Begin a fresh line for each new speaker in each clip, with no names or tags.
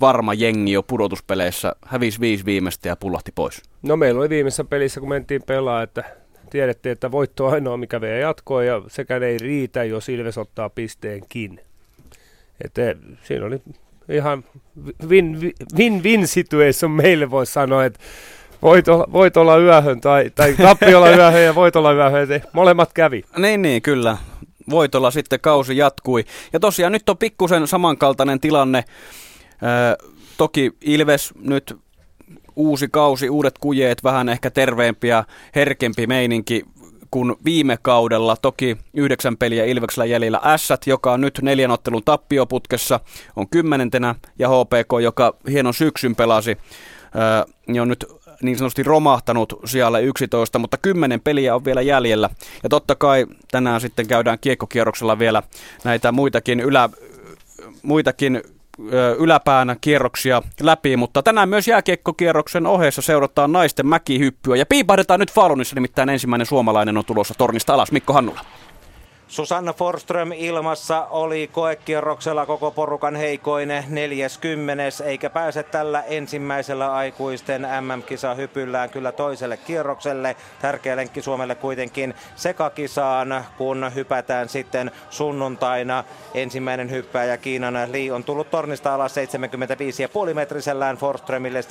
varma jengi jo pudotuspeleissä, hävisi viisi viimeistä ja pullahti pois?
No meillä oli viimeisessä pelissä, kun mentiin pelaa, että tiedettiin, että voitto on ainoa, mikä vie jatkoa ja sekä ei riitä, jos Ilves ottaa pisteenkin. Että siinä oli ihan win-win situation meille voisi sanoa, että voit olla, voit olla yöhön tai, tai tappi olla yöhön ja voit olla yöhön. Molemmat kävi.
Niin, niin, kyllä. Voitolla sitten kausi jatkui. Ja tosiaan nyt on pikkusen samankaltainen tilanne. Toki Ilves nyt uusi kausi, uudet kujeet, vähän ehkä terveempi ja herkempi meininki kuin viime kaudella. Toki yhdeksän peliä Ilveksellä jäljellä Ässät, joka on nyt neljän ottelun tappioputkessa, on kymmenentenä, ja HPK, joka hienon syksyn pelasi, niin on nyt niin sanotusti romahtanut siellä 11, mutta kymmenen peliä on vielä jäljellä. Ja totta kai tänään sitten käydään kiekkokierroksella vielä näitä muitakin ylä, muitakin yläpäänä kierroksia läpi, mutta tänään myös jääkiekkokierroksen ohessa seurataan naisten mäkihyppyä ja piipahdetaan nyt Falunissa, nimittäin ensimmäinen suomalainen on tulossa tornista alas, Mikko Hannula.
Susanna Forström ilmassa oli koekierroksella koko porukan heikoinen 40, eikä pääse tällä ensimmäisellä aikuisten MM-kisahypyllään kyllä toiselle kierrokselle. Tärkeä lenkki Suomelle kuitenkin sekakisaan, kun hypätään sitten sunnuntaina. Ensimmäinen hyppääjä Kiinan Li on tullut tornista alas 75,5 metrisellään Forströmille 71,5.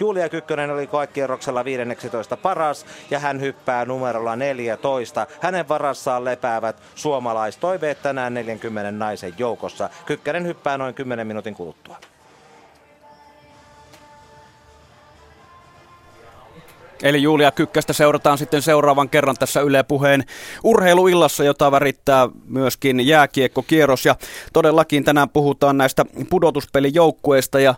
Julia Kykkönen oli koekierroksella 15 paras ja hän hyppää numerolla 14. Hänen hänen varassaan lepäävät suomalaistoiveet tänään 40 naisen joukossa. Kykkänen hyppää noin 10 minuutin kuluttua.
Eli Julia Kykkästä seurataan sitten seuraavan kerran tässä Yle Puheen urheiluillassa, jota värittää myöskin jääkiekkokierros. Ja todellakin tänään puhutaan näistä pudotuspelijoukkueista ja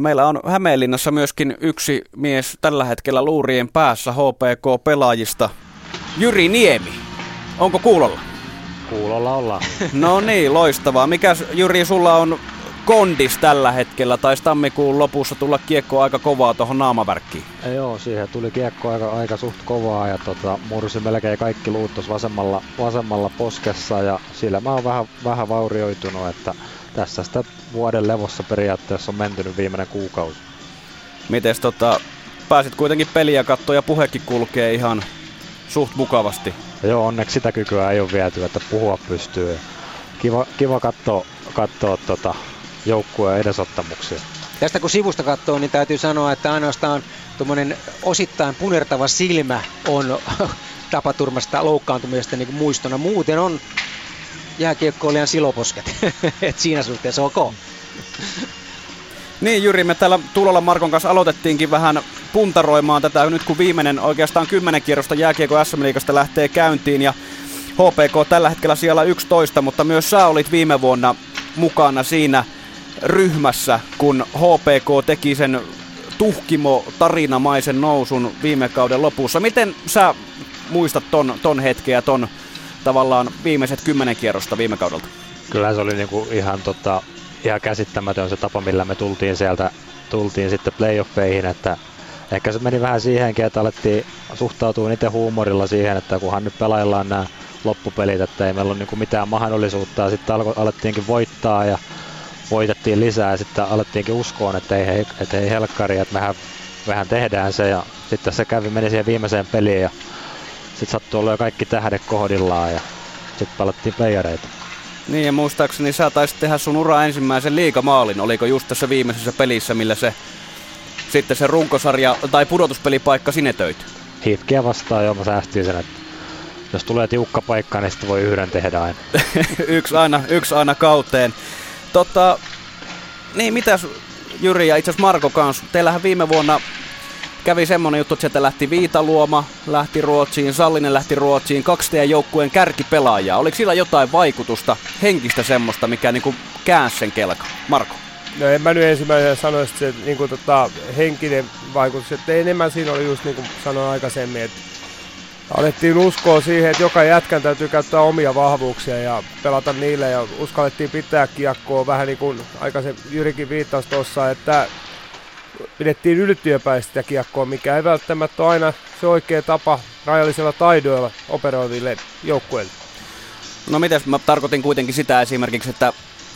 Meillä on Hämeenlinnassa myöskin yksi mies tällä hetkellä luurien päässä HPK-pelaajista. Jyri Niemi. Onko kuulolla?
Kuulolla ollaan.
No niin, loistavaa. Mikä Jyri sulla on kondis tällä hetkellä? tai tammikuun lopussa tulla kiekko aika kovaa tuohon naamavärkkiin?
Ei, joo, siihen tuli kiekko aika, aika suht kovaa ja tota, mursi melkein kaikki luut vasemmalla, vasemmalla poskessa ja sillä mä oon vähän, vähän vaurioitunut, että tässä sitä vuoden levossa periaatteessa on mentynyt viimeinen kuukausi.
Mites tota, pääsit kuitenkin peliä katsoa ja puhekin kulkee ihan suht mukavasti.
Joo, onneksi sitä kykyä ei ole viety, että puhua pystyy. Kiva, kiva katsoa, katsoa tota, joukkueen edesottamuksia.
Tästä kun sivusta katsoo, niin täytyy sanoa, että ainoastaan tuommoinen osittain punertava silmä on tapaturmasta loukkaantumisesta niin muistona. Muuten on jääkiekkoilijan siloposket. Et siinä suhteessa ok.
Niin Jyri, me täällä Tulolla Markon kanssa aloitettiinkin vähän puntaroimaan tätä nyt kun viimeinen oikeastaan kymmenen kierrosta jääkiekko SM Liigasta lähtee käyntiin ja HPK tällä hetkellä siellä 11, mutta myös sä olit viime vuonna mukana siinä ryhmässä, kun HPK teki sen tuhkimo tarinamaisen nousun viime kauden lopussa. Miten sä muistat ton, ton hetken ja ton tavallaan viimeiset kymmenen kierrosta viime kaudelta?
Kyllä se oli niinku ihan tota, ihan käsittämätön se tapa, millä me tultiin sieltä tultiin sitten playoffeihin, että ehkä se meni vähän siihenkin, että alettiin suhtautua itse huumorilla siihen, että kunhan nyt pelaillaan nämä loppupelit, että ei meillä ole niin mitään mahdollisuutta sitten alettiinkin voittaa ja voitettiin lisää ja sitten alettiinkin uskoon, että ei, että ei helkkari, että mehän, mehän tehdään se ja sitten se kävi, meni siihen viimeiseen peliin ja sitten sattui olla jo kaikki tähdet kohdillaan ja sitten palattiin playereita.
Niin ja muistaakseni sä taisit tehdä sun ura ensimmäisen liikamaalin. Oliko just tässä viimeisessä pelissä, millä se sitten se runkosarja tai pudotuspelipaikka sinetöit?
Hitkiä vastaan jo, mä säästin sen, että jos tulee tiukka paikka, niin sitten voi yhden tehdä aina.
yksi, aina yksi aina kauteen. Tota, niin mitäs Jyri ja itse asiassa Marko kanssa, teillähän viime vuonna kävi semmonen juttu, että sieltä lähti Viitaluoma, lähti Ruotsiin, Sallinen lähti Ruotsiin, kaksi teidän joukkueen kärkipelaajaa. Oliko sillä jotain vaikutusta, henkistä semmoista, mikä niinku käänsi sen kelka? Marko?
No en mä nyt ensimmäisenä sanoisi, että se niin kuin, tota, henkinen vaikutus, että enemmän siinä oli just niin kuin sanoin aikaisemmin, että alettiin uskoa siihen, että joka jätkän täytyy käyttää omia vahvuuksia ja pelata niille ja uskallettiin pitää kiekkoa vähän niin kuin aikaisemmin Jyrikin viittasi tuossa, että pidettiin ylittyöpäistä kiekkoa, mikä ei välttämättä ole aina se oikea tapa rajallisella taidoilla operoiville joukkueille.
No miten mä tarkoitin kuitenkin sitä esimerkiksi, että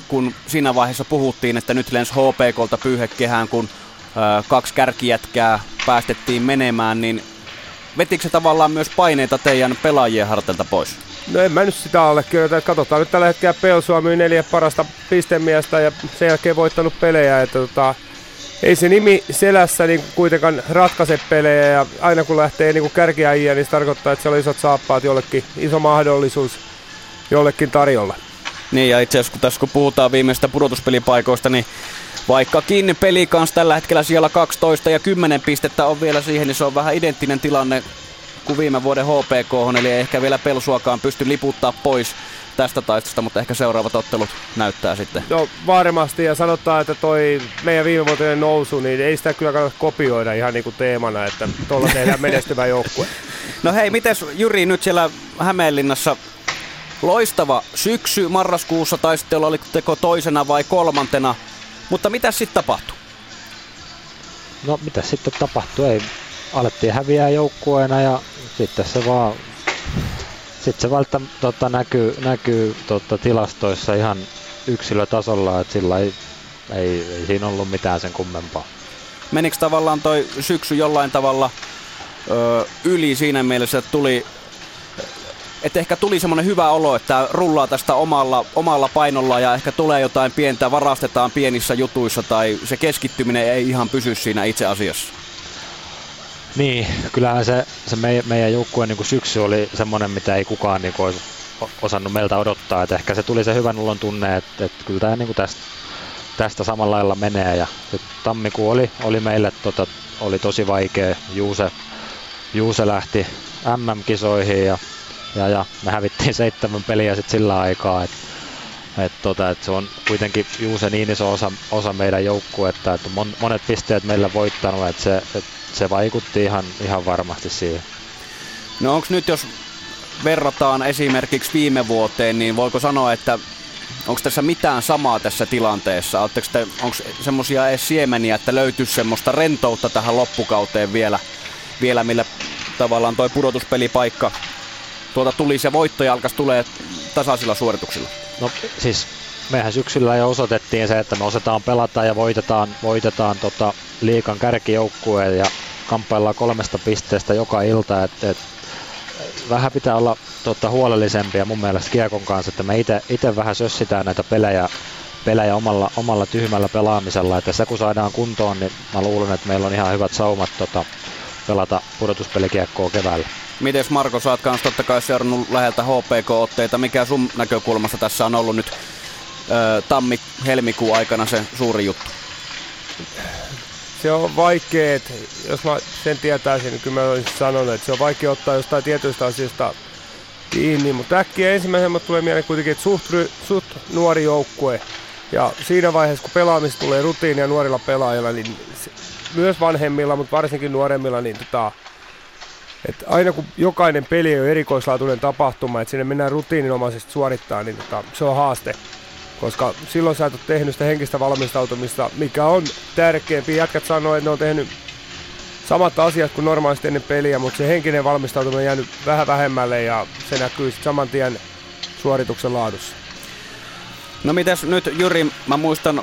kun siinä vaiheessa puhuttiin, että nyt lens HPKlta pyyhekehään, kun ö, kaksi kärkijätkää päästettiin menemään, niin vetikö se tavallaan myös paineita teidän pelaajien hartelta pois?
No en mä nyt sitä allekirjoita. Katsotaan nyt tällä hetkellä Pelsua myy neljä parasta pistemiestä ja sen jälkeen voittanut pelejä. Että tota, ei se nimi selässä niin kuitenkaan ratkaise pelejä ja aina kun lähtee niin kärkiäjiä, niin se tarkoittaa, että siellä on isot saappaat jollekin, iso mahdollisuus jollekin tarjolla.
Niin ja itse asiassa kun tässä kun puhutaan viimeistä pudotuspelipaikoista, niin vaikkakin peli kanssa tällä hetkellä siellä 12 ja 10 pistettä on vielä siihen, niin se on vähän identtinen tilanne kuin viime vuoden HPK, eli ei ehkä vielä Pelsuakaan pysty liputtaa pois tästä taistosta, mutta ehkä seuraavat ottelut näyttää sitten.
No varmasti, ja sanotaan, että toi meidän viime vuoteen nousu, niin ei sitä kyllä kannata kopioida ihan niin kuin teemana, että tuolla tehdään menestyvä joukkue.
No hei, mites Jyri nyt siellä Hämeenlinnassa loistava syksy marraskuussa, tai sitten olitteko toisena vai kolmantena, mutta mitä sitten tapahtui?
No mitä sitten tapahtui? Ei, alettiin häviää joukkueena ja sitten se vaan sitten se välttämättä tota, näkyy, näkyy tota, tilastoissa ihan yksilötasolla, että sillä ei, ei, ei siinä ollut mitään sen kummempaa.
Menikö tavallaan toi syksy jollain tavalla ö, yli siinä mielessä, että tuli että ehkä tuli semmoinen hyvä olo, että rullaa tästä omalla, omalla painolla ja ehkä tulee jotain pientä, varastetaan pienissä jutuissa tai se keskittyminen ei ihan pysy siinä itse asiassa.
Niin, kyllähän se, se meidän, meidän joukkueen niin syksy oli semmoinen, mitä ei kukaan niin kuin, olisi osannut meiltä odottaa. Et ehkä se tuli se hyvän olon tunne, että, että kyllä tämä niin tästä, tästä samalla lailla menee. Ja tammikuu oli, oli meille tota, oli tosi vaikea. Juuse, Juuse lähti MM-kisoihin ja, ja, ja me hävittiin seitsemän peliä sitten sillä aikaa. Että et tota, et se on kuitenkin Juuse niin iso osa, osa meidän joukkuetta, että mon, monet pisteet meillä voittanut, että se, et se vaikutti ihan, ihan varmasti siihen.
No onko nyt, jos verrataan esimerkiksi viime vuoteen, niin voiko sanoa, että onko tässä mitään samaa tässä tilanteessa? Onko semmoisia edes siemeniä, että löytyy semmoista rentoutta tähän loppukauteen vielä, vielä millä tavallaan toi pudotuspelipaikka tuota tuli se voitto ja alkaisi tulee tasaisilla suorituksilla?
No siis mehän syksyllä jo osoitettiin se, että me osataan pelata ja voitetaan, voitetaan tota liikan kärkijoukkueen ja kamppaillaan kolmesta pisteestä joka ilta. Et, et, vähän pitää olla tota, huolellisempia mun mielestä Kiekon kanssa, että me itse vähän sössitään näitä pelejä, pelejä omalla, omalla tyhmällä pelaamisella. Että se kun saadaan kuntoon, niin mä luulen, että meillä on ihan hyvät saumat tota, pelata pudotuspelikiekkoa keväällä.
Miten Marko, sä oot kanssa totta kai seurannut läheltä HPK-otteita. Mikä sun näkökulmasta tässä on ollut nyt tammi-helmikuun aikana se suuri juttu?
Se on vaikea, että jos mä sen tietäisin, niin kyllä mä olisin sanonut, että se on vaikea ottaa jostain tietyistä asioista kiinni, mutta äkkiä ensimmäisenä tulee mieleen kuitenkin, että suht, suht nuori joukkue. Ja siinä vaiheessa, kun pelaamista tulee rutiinia nuorilla pelaajilla, niin myös vanhemmilla, mutta varsinkin nuoremmilla, niin tota, että aina kun jokainen peli on erikoislaatuinen tapahtuma, että sinne mennään rutiininomaisesti suorittaa, niin tota, se on haaste koska silloin sä et ole tehnyt sitä henkistä valmistautumista, mikä on tärkeämpi. Jätkät sanoo, että ne on tehnyt samat asiat kuin normaalisti ennen peliä, mutta se henkinen valmistautuminen on jäänyt vähän vähemmälle ja se näkyy sitten saman tien suorituksen laadussa.
No mitäs nyt Jyri, mä muistan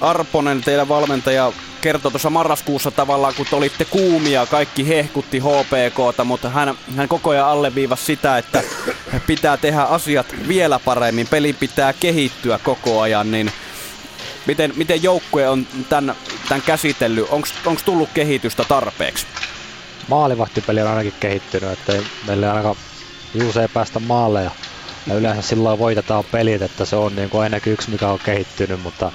Arponen, teidän valmentaja, kertoi tuossa marraskuussa tavallaan, kun olitte kuumia, kaikki hehkutti HPKta, mutta hän, hän koko ajan alleviivasi sitä, että pitää tehdä asiat vielä paremmin, peli pitää kehittyä koko ajan, niin miten, miten joukkue on tämän, tämän käsitellyt? Onko tullut kehitystä tarpeeksi?
Maalivahtipeli on ainakin kehittynyt, että meille ainakaan Juuse ei päästä maalle ja, ja yleensä silloin voitetaan pelit, että se on niin kuin ainakin yksi mikä on kehittynyt, mutta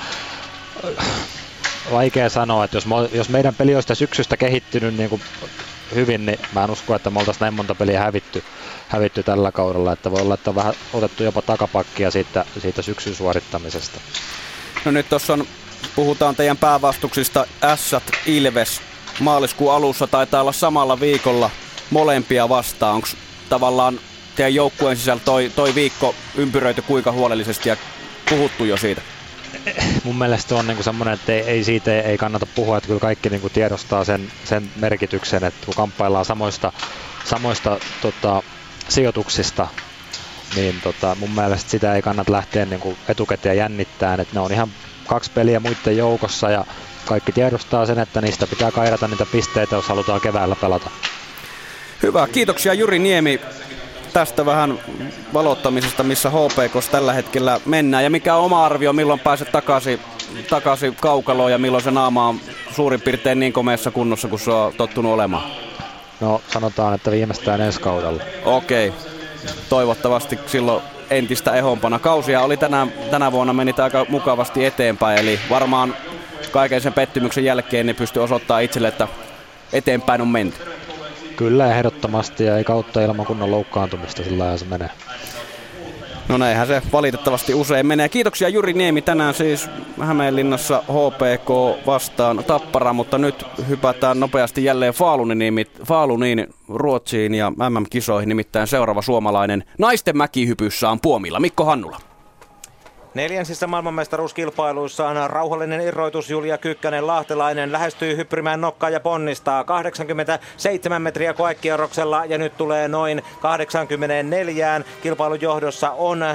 vaikea sanoa, että jos, me, jos meidän peli olisi syksystä kehittynyt niin kuin hyvin, niin mä en usko, että me oltaisiin näin monta peliä hävitty, hävitty tällä kaudella, että voi olla, että on vähän otettu jopa takapakkia siitä, siitä syksyn suorittamisesta.
No nyt tuossa on, puhutaan teidän päävastuksista Ässät, Ilves, maaliskuun alussa taitaa olla samalla viikolla molempia vastaan. Onko tavallaan teidän joukkueen sisällä toi, toi viikko ympyröity kuinka huolellisesti ja puhuttu jo siitä?
Mun mielestä on niinku semmoinen, että ei, ei siitä ei kannata puhua, että kyllä kaikki niinku tiedostaa sen, sen merkityksen, että kun kamppaillaan samoista, samoista tota, sijoituksista niin tota, mun mielestä sitä ei kannata lähteä niin kuin etukäteen jännittämään, että ne on ihan kaksi peliä muiden joukossa ja kaikki tiedostaa sen, että niistä pitää kairata niitä pisteitä, jos halutaan keväällä pelata.
Hyvä, kiitoksia Juri Niemi tästä vähän valottamisesta, missä HPK tällä hetkellä mennään. Ja mikä on oma arvio, milloin pääset takaisin, takaisin kaukaloon ja milloin se naama on suurin piirtein niin komeassa kunnossa kuin se on tottunut olemaan?
No sanotaan, että viimeistään ensi kaudella.
Okei. Toivottavasti silloin entistä ehompana. Kausia oli tänä, tänä vuonna meni aika mukavasti eteenpäin, eli varmaan kaiken sen pettymyksen jälkeen niin pystyy osoittamaan itselle, että eteenpäin on menty.
Kyllä ehdottomasti ja ei kautta ilman kunnon loukkaantumista, sillä se menee.
No näinhän se valitettavasti usein menee. Kiitoksia Juri Niemi tänään siis Hämeenlinnassa HPK vastaan Tappara, mutta nyt hypätään nopeasti jälleen Faaluniin, Faaluniin Ruotsiin ja MM-kisoihin, nimittäin seuraava suomalainen naisten mäkihypyssä on Puomilla. Mikko Hannula.
Neljänsissä maailmanmestaruuskilpailuissa on rauhallinen irroitus Julia Kykkänen Lahtelainen lähestyy hyppymään nokkaa ja ponnistaa 87 metriä koekierroksella ja nyt tulee noin 84. Kilpailun johdossa on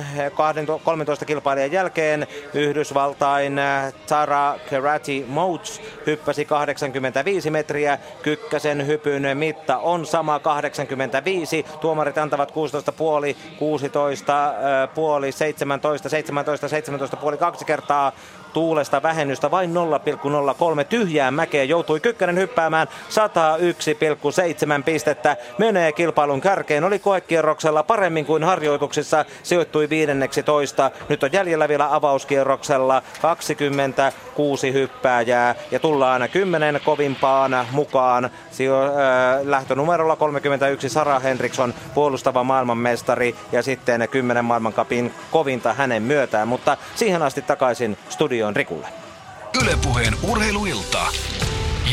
13 kilpailijan jälkeen Yhdysvaltain Tara Kerati Moats hyppäsi 85 metriä. Kykkäsen hypyn mitta on sama 85. Tuomarit antavat 16 puoli, 16 puoli, 17, 17 17,5 kaksi kertaa tuulesta vähennystä vain 0,03 tyhjää mäkeä joutui Kykkänen hyppäämään 101,7 pistettä. Menee kilpailun kärkeen, oli koekierroksella paremmin kuin harjoituksissa, sijoittui viidenneksi toista. Nyt on jäljellä vielä avauskierroksella 26 hyppääjää ja tullaan 10 kovimpaan mukaan. Sijo, äh, lähtönumerolla 31 Sara Henriksson, puolustava maailmanmestari ja sitten 10 maailmankapin kovinta hänen myötään. Mutta siihen asti takaisin studio on Rikulle.
Ylepuheen urheiluilta.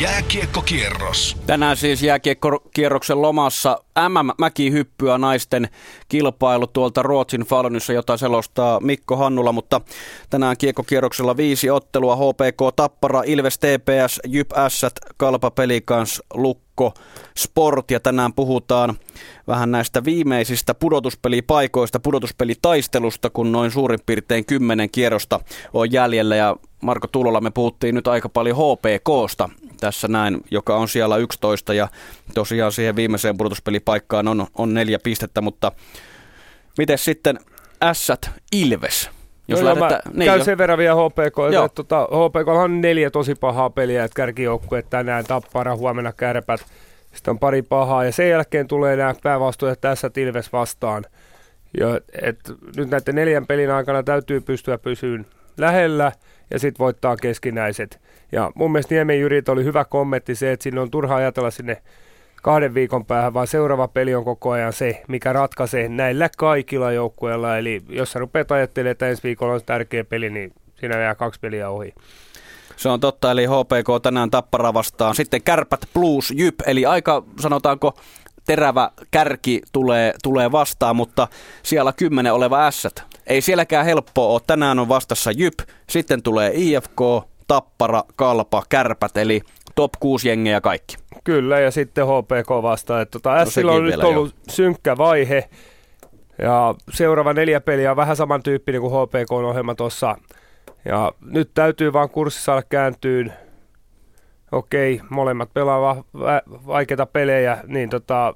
Jääkiekkokierros.
Tänään siis jääkiekkokierroksen lomassa MM-mäkihyppyä naisten kilpailu tuolta Ruotsin Falunissa, jota selostaa Mikko Hannula, mutta tänään kiekkokierroksella viisi ottelua. HPK Tappara, Ilves TPS, Jyp Ässät, Kalpa Pelikans, Lukko, Sport. Ja tänään puhutaan vähän näistä viimeisistä pudotuspelipaikoista, pudotuspelitaistelusta, kun noin suurin piirtein kymmenen kierrosta on jäljellä. Ja Marko Tulola me puhuttiin nyt aika paljon HPKsta tässä näin, joka on siellä 11 ja tosiaan siihen viimeiseen pudotuspelipaikkaan on, on neljä pistettä, mutta miten sitten Ässät Ilves?
Jos no lähdettä, joo, niin käyn jo. sen verran vielä HPK. Että, tota, HPK on neljä tosi pahaa peliä, että kärkijoukkue tänään Tappara, huomenna Kärpät, sitten on pari pahaa ja sen jälkeen tulee nämä päävastuujat tässä Ilves vastaan. Ja, et, nyt näiden neljän pelin aikana täytyy pystyä pysyyn lähellä ja sitten voittaa keskinäiset. Ja mun mielestä Niemen Jyrit oli hyvä kommentti se, että sinne on turha ajatella sinne kahden viikon päähän, vaan seuraava peli on koko ajan se, mikä ratkaisee näillä kaikilla joukkueilla. Eli jos sä rupeat ajattelemaan, että ensi viikolla on tärkeä peli, niin siinä jää kaksi peliä ohi.
Se on totta, eli HPK tänään Tappara vastaan. Sitten Kärpät plus Jyp, eli aika sanotaanko terävä kärki tulee, tulee vastaan, mutta siellä kymmenen oleva ässät. Ei sielläkään helppoa ole. Tänään on vastassa Jyp, sitten tulee IFK, Tappara, Kalpa, Kärpät, eli top 6 jengejä kaikki.
Kyllä, ja sitten HPK vastaan. Että tota, no, on nyt ollut jo. synkkä vaihe, ja seuraava neljä peliä on vähän samantyyppinen kuin HPK-ohjelma tuossa. Ja nyt täytyy vaan kurssi saada kääntyyn. Okei, molemmat pelaa vaikeita pelejä, niin tota,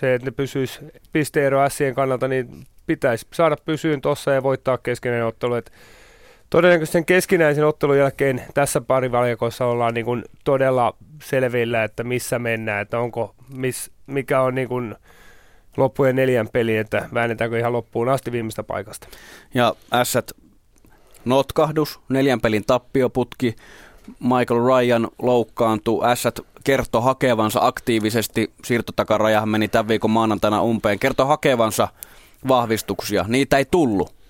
se, että ne pysyisi pisteero Sien kannalta, niin pitäisi saada pysyyn tuossa ja voittaa keskeinen ottelu. Et todennäköisesti sen keskinäisen ottelun jälkeen tässä parivaljakossa ollaan niin kuin todella selvillä, että missä mennään, että onko, miss, mikä on niin kuin loppujen neljän peli, että väännetäänkö ihan loppuun asti viimeistä paikasta.
Ja ässät notkahdus, neljän pelin tappioputki, Michael Ryan loukkaantui, ässät kertoi hakevansa aktiivisesti, siirtotakarajahan meni tämän viikon maanantaina umpeen, kertoi hakevansa vahvistuksia, niitä ei tullut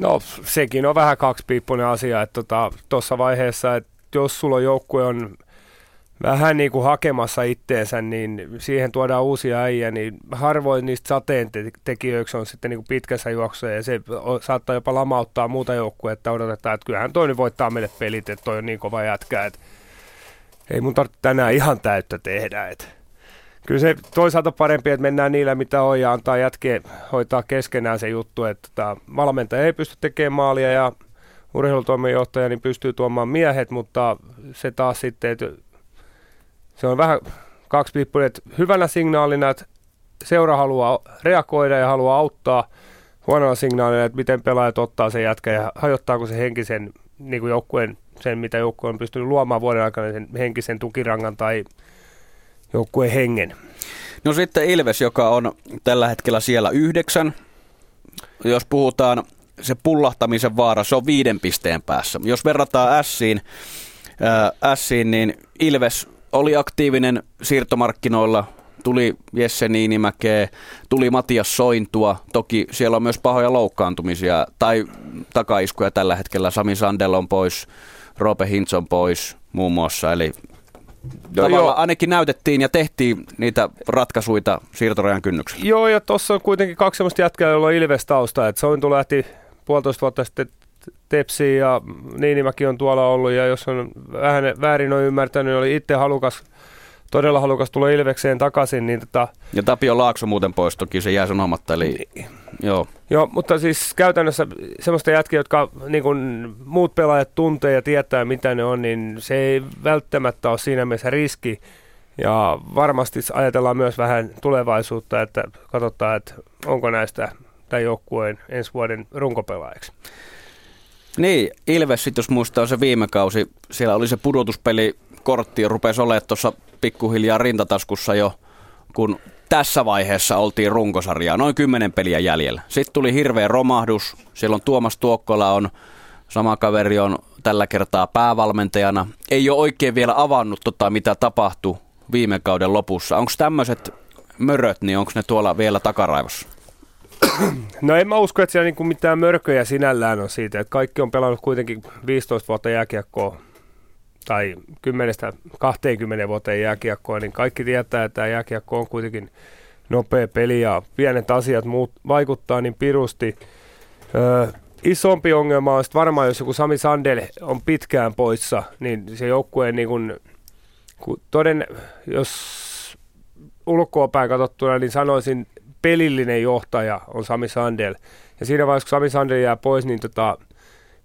No sekin on vähän kaksipiippunen asia, että tuossa tota, vaiheessa, että jos sulla joukkue on vähän niin kuin hakemassa itteensä, niin siihen tuodaan uusia äijä, niin harvoin niistä sateen tekijöiksi on sitten niin kuin pitkässä juoksussa ja se saattaa jopa lamauttaa muuta joukkuetta, että odotetaan, että kyllähän toinen voittaa meille pelit, että toi on niin kova jätkä, että ei mun tarvitse tänään ihan täyttä tehdä, että kyllä se toisaalta parempi, että mennään niillä, mitä on, ja antaa jätkeen hoitaa keskenään se juttu, että tota, valmentaja ei pysty tekemään maalia, ja urheilutoimenjohtaja niin pystyy tuomaan miehet, mutta se taas sitten, että se on vähän kaksi että hyvänä signaalina, että seura haluaa reagoida ja haluaa auttaa, huonolla signaalina, että miten pelaajat ottaa sen jätkä ja hajottaako se henkisen niin joukkueen, sen mitä joukkue on pystynyt luomaan vuoden aikana, sen henkisen tukirangan tai joukkueen hengen.
No sitten Ilves, joka on tällä hetkellä siellä yhdeksän. Jos puhutaan se pullahtamisen vaara, se on viiden pisteen päässä. Jos verrataan Siin, Siin niin Ilves oli aktiivinen siirtomarkkinoilla, tuli Jesse Niinimäkeä, tuli Matias Sointua, toki siellä on myös pahoja loukkaantumisia tai takaiskuja tällä hetkellä, Sami Sandel on pois, Roope Hintz on pois muun muassa, eli No Tavallaan ainakin näytettiin ja tehtiin niitä ratkaisuja siirtorajan kynnyksellä.
Joo, ja tuossa on kuitenkin kaksi sellaista jätkää, joilla on Ilves tausta. Että Sointu lähti puolitoista vuotta sitten Tepsi ja Niinimäki on tuolla ollut. Ja jos on vähän väärin on ymmärtänyt, niin oli itse halukas, todella halukas tulla Ilvekseen takaisin. Niin tota...
Ja Tapio Laakso muuten pois, toki se jää sanomatta. Eli... Niin. Joo.
Joo, mutta siis käytännössä semmoista jätkiä, jotka niin kun muut pelaajat tuntee ja tietää, mitä ne on, niin se ei välttämättä ole siinä mielessä riski. Ja varmasti ajatellaan myös vähän tulevaisuutta, että katsotaan, että onko näistä tämän joukkueen ensi vuoden runkopelaajaksi.
Niin, Ilves sitten jos muistaa se viime kausi, siellä oli se pudotuspeli kortti, rupesi olemaan tuossa pikkuhiljaa rintataskussa jo, kun tässä vaiheessa oltiin runkosarjaa, noin kymmenen peliä jäljellä. Sitten tuli hirveä romahdus, siellä on Tuomas Tuokkola on, sama kaveri on tällä kertaa päävalmentajana. Ei ole oikein vielä avannut tota, mitä tapahtui viime kauden lopussa. Onko tämmöiset möröt, niin onko ne tuolla vielä takaraivossa?
No en mä usko, että siellä niinku mitään mörköjä sinällään on siitä, että kaikki on pelannut kuitenkin 15 vuotta jääkiekkoa tai 10-20 vuoteen jääkiekkoa, niin kaikki tietää, että jääkiekko on kuitenkin nopea peli ja pienet asiat muut, vaikuttaa niin pirusti. Öö, isompi ongelma on varmaan, jos joku Sami Sandel on pitkään poissa, niin se joukkueen niin kun, kun toden, jos ulkoapäin katsottuna, niin sanoisin pelillinen johtaja on Sami Sandel. Ja siinä vaiheessa, kun Sami Sandel jää pois, niin tota,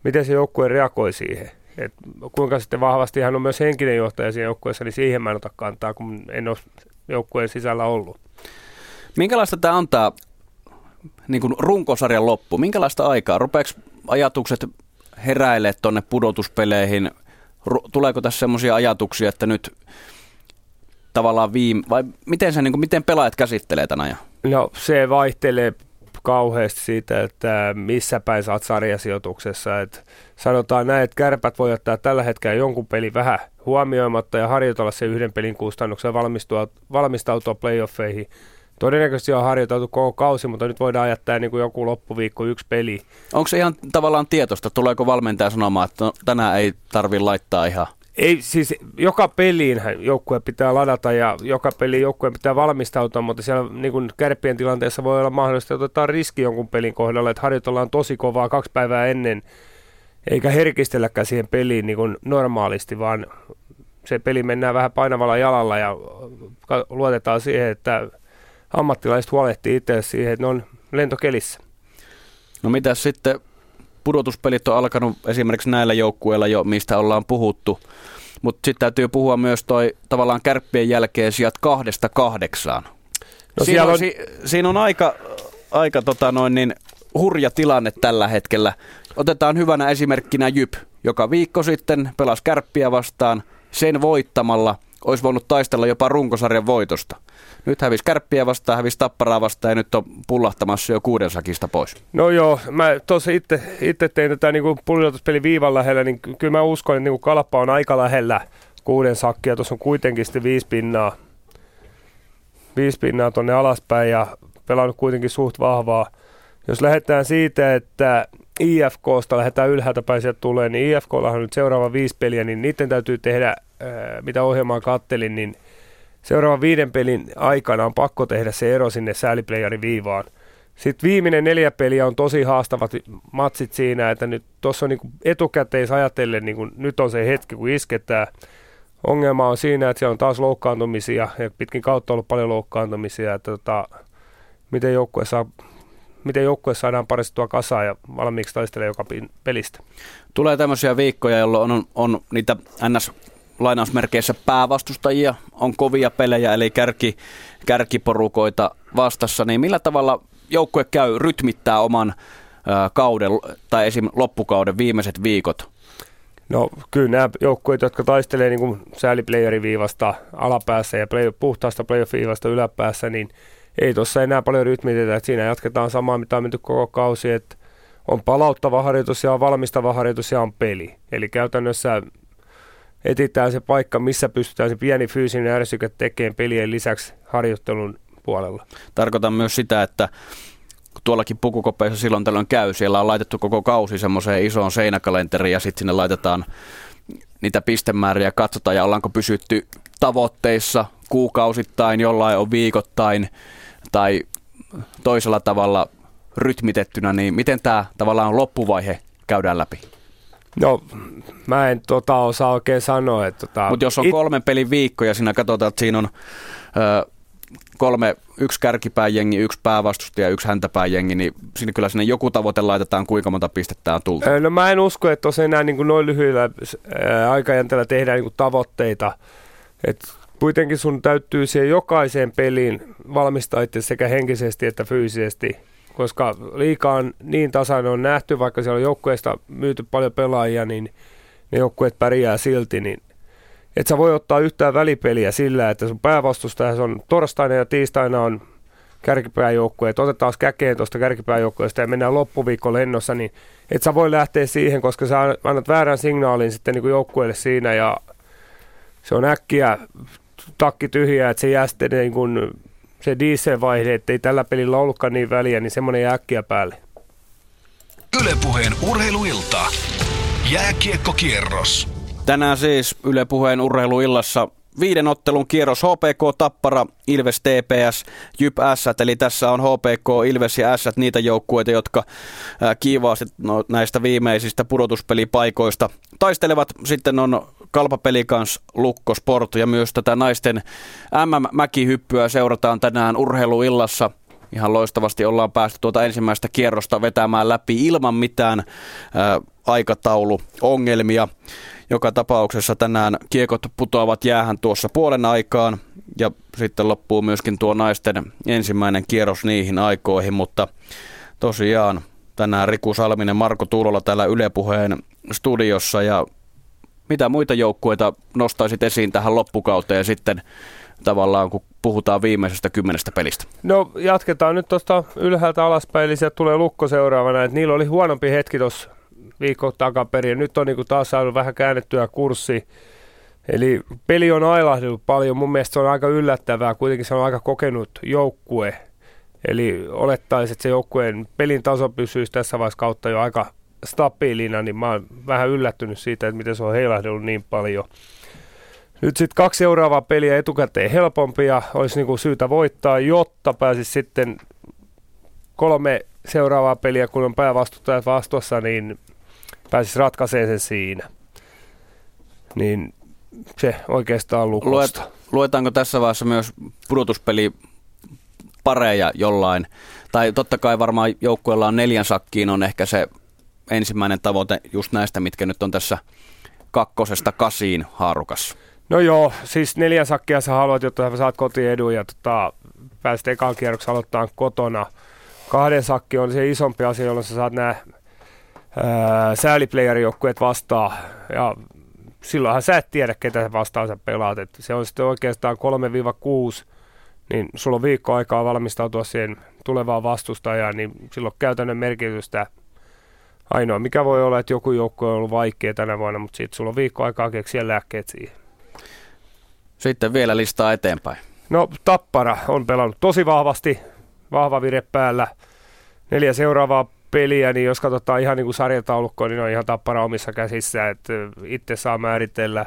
miten se joukkue reagoi siihen? Et kuinka sitten vahvasti hän on myös henkinen johtaja siinä joukkueessa, niin siihen mä en ota kantaa, kun en ole joukkueen sisällä ollut.
Minkälaista tämä antaa niin kuin runkosarjan loppu? Minkälaista aikaa? Rupeeko ajatukset heräilee tuonne pudotuspeleihin? Tuleeko tässä sellaisia ajatuksia, että nyt tavallaan viime, vai miten, se, niin kuin, miten pelaajat käsittelee tämän ajan?
No se vaihtelee kauheasti siitä, että missä päin saat sarjasijoituksessa. Että sanotaan näin, että kärpät voi ottaa tällä hetkellä jonkun pelin vähän huomioimatta ja harjoitella se yhden pelin kustannuksella valmistua, valmistautua playoffeihin. Todennäköisesti on harjoiteltu koko kausi, mutta nyt voidaan ajattaa niin kuin joku loppuviikko yksi peli.
Onko se ihan tavallaan tietoista? Tuleeko valmentaja sanomaan, että no, tänään ei tarvi laittaa ihan
ei, siis joka peliin joukkue pitää ladata ja joka peli joukkue pitää valmistautua, mutta siellä niin kuin kärppien tilanteessa voi olla mahdollista, että otetaan riski jonkun pelin kohdalla, että harjoitellaan tosi kovaa kaksi päivää ennen, eikä herkistelläkään siihen peliin niin kuin normaalisti, vaan se peli mennään vähän painavalla jalalla ja luotetaan siihen, että ammattilaiset huolehtii itse siihen, että ne on lentokelissä.
No mitä sitten pudotuspelit on alkanut esimerkiksi näillä joukkueilla jo, mistä ollaan puhuttu. Mutta sitten täytyy puhua myös toi tavallaan kärppien jälkeen sijat kahdesta kahdeksaan. No siinä, on, on... Si, siinä on aika, aika tota noin, niin, hurja tilanne tällä hetkellä. Otetaan hyvänä esimerkkinä Jyp, joka viikko sitten pelasi kärppiä vastaan sen voittamalla – olisi voinut taistella jopa runkosarjan voitosta. Nyt hävisi kärppiä vastaan, hävisi tapparaa vastaan ja nyt on pullahtamassa jo kuuden sakista pois.
No joo, mä tuossa itse, itse tein tätä niin pullotuspeli viivan lähellä, niin kyllä mä uskon, että niin kalppa on aika lähellä kuuden sakkia. Tuossa on kuitenkin sitten viisi pinnaa, viisi pinnaa tuonne alaspäin ja pelannut kuitenkin suht vahvaa. Jos lähdetään siitä, että IFKsta lähdetään ylhäältä päin sieltä tulee, niin IFKlla on nyt seuraava viisi peliä, niin niiden täytyy tehdä mitä ohjelmaa kattelin, niin seuraavan viiden pelin aikana on pakko tehdä se ero sinne sääliplayerin viivaan. Sitten viimeinen neljä peliä on tosi haastavat matsit siinä, että nyt tuossa on niin etukäteis ajatellen, niin nyt on se hetki, kun isketään. ongelma on siinä, että siellä on taas loukkaantumisia ja pitkin kautta ollut paljon loukkaantumisia. Että tota, miten joukkue saa miten joukkue saadaan paristua kasaan ja valmiiksi taistelee joka pelistä.
Tulee tämmöisiä viikkoja, jolloin on, on niitä NS lainausmerkeissä päävastustajia, on kovia pelejä, eli kärki, kärkiporukoita vastassa, niin millä tavalla joukkue käy rytmittää oman kauden tai esim. loppukauden viimeiset viikot?
No kyllä nämä joukkueet, jotka taistelee niin kuin viivasta alapäässä ja play, puhtaasta playoff-viivasta yläpäässä, niin ei tuossa enää paljon rytmitetä, että siinä jatketaan samaa, mitä on menty koko kausi, että on palauttava harjoitus ja on valmistava harjoitus ja on peli. Eli käytännössä etitään se paikka, missä pystytään se pieni fyysinen ärsyke tekemään pelien lisäksi harjoittelun puolella.
Tarkoitan myös sitä, että tuollakin pukukopeissa silloin tällöin käy, siellä on laitettu koko kausi semmoiseen isoon seinäkalenteriin ja sitten sinne laitetaan niitä pistemääriä, katsotaan ja ollaanko pysytty tavoitteissa kuukausittain, jollain on viikoittain tai toisella tavalla rytmitettynä, niin miten tämä tavallaan loppuvaihe käydään läpi?
No, mä en tota osaa oikein sanoa. Että tota,
Mutta jos on it... kolmen pelin viikko ja siinä katsotaan, että siinä on ö, kolme, yksi kärkipääjengi, yksi päävastustaja, yksi häntäpääjengi, niin siinä kyllä sinne joku tavoite laitetaan, kuinka monta pistettä on tullut.
No mä en usko, että tosiaan enää niin kuin noin lyhyillä aikajänteellä tehdään niin kuin tavoitteita. Et kuitenkin sun täytyy siihen jokaiseen peliin valmistaa itse sekä henkisesti että fyysisesti, koska liikaan niin tasainen on nähty, vaikka siellä on joukkueesta myyty paljon pelaajia, niin ne joukkueet pärjää silti, niin et sä voi ottaa yhtään välipeliä sillä, että sun päävastustaja on torstaina ja tiistaina on kärkipääjoukkue, että otetaan käkeen tuosta kärkipääjoukkueesta ja mennään loppuviikko lennossa, niin et sä voi lähteä siihen, koska sä annat väärän signaalin sitten niin joukkueelle siinä ja se on äkkiä takki tyhjää, että se jää sitten niin kuin se dieselvaihde, että ei tällä pelillä ollutkaan niin väliä, niin semmoinen jää äkkiä päälle.
Ylepuheen urheiluilta. Jääkiekkokierros.
Tänään siis Yle Puheen urheiluillassa viiden ottelun kierros HPK Tappara, Ilves TPS, Jyp S, eli tässä on HPK, Ilves ja S niitä joukkueita, jotka kiivaasti no, näistä viimeisistä pudotuspelipaikoista taistelevat. Sitten on Kalpapeli kanssa Lukko Sport ja myös tätä naisten MM-mäkihyppyä seurataan tänään urheiluillassa. Ihan loistavasti ollaan päästy tuota ensimmäistä kierrosta vetämään läpi ilman mitään ää, aikatauluongelmia. Joka tapauksessa tänään kiekot putoavat jäähän tuossa puolen aikaan ja sitten loppuu myöskin tuo naisten ensimmäinen kierros niihin aikoihin, mutta tosiaan tänään Riku Salminen, Marko Tuulola täällä Yle Puheen studiossa ja mitä muita joukkueita nostaisit esiin tähän loppukauteen sitten tavallaan, kun puhutaan viimeisestä kymmenestä pelistä?
No jatketaan nyt tuosta ylhäältä alaspäin, eli sieltä tulee lukko seuraavana. Että niillä oli huonompi hetki tuossa viikko takaperin, nyt on niin taas saanut vähän käännettyä kurssi. Eli peli on ailahdellut paljon. Mun mielestä se on aika yllättävää. Kuitenkin se on aika kokenut joukkue. Eli olettaisiin, että se joukkueen pelin taso pysyisi tässä vaiheessa kautta jo aika stabiilina, niin mä oon vähän yllättynyt siitä, että miten se on heilahdellut niin paljon. Nyt sitten kaksi seuraavaa peliä etukäteen helpompia, olisi niinku syytä voittaa, jotta pääsisi sitten kolme seuraavaa peliä, kun on päävastuttajat vastuussa, niin pääsisi ratkaiseen sen siinä. Niin se oikeastaan lukosta. Luet,
luetaanko tässä vaiheessa myös pudotuspeli pareja jollain? Tai totta kai varmaan joukkueella on neljän sakkiin on ehkä se ensimmäinen tavoite just näistä, mitkä nyt on tässä kakkosesta kasiin haarukassa?
No joo, siis neljä sakkia sä haluat, jotta saat kotiedun ja tota, pääset ekaan kierroksen aloittaa kotona. Kahden sakki on se isompi asia, jolloin sä saat nämä sääliplayer-joukkueet vastaan. Ja silloinhan sä et tiedä, ketä vastaan sä pelaat. Et se on sitten oikeastaan 3-6, niin sulla on viikko aikaa valmistautua siihen tulevaan vastustajaan, niin silloin käytännön merkitystä – Ainoa mikä voi olla, että joku joukko on ollut vaikea tänä vuonna, mutta sitten sulla on viikko aikaa keksiä lääkkeet siihen.
Sitten vielä listaa eteenpäin.
No Tappara on pelannut tosi vahvasti, vahva vire päällä. Neljä seuraavaa peliä, niin jos katsotaan ihan niin kuin sarjataulukkoa, niin on ihan Tappara omissa käsissä, että itse saa määritellä.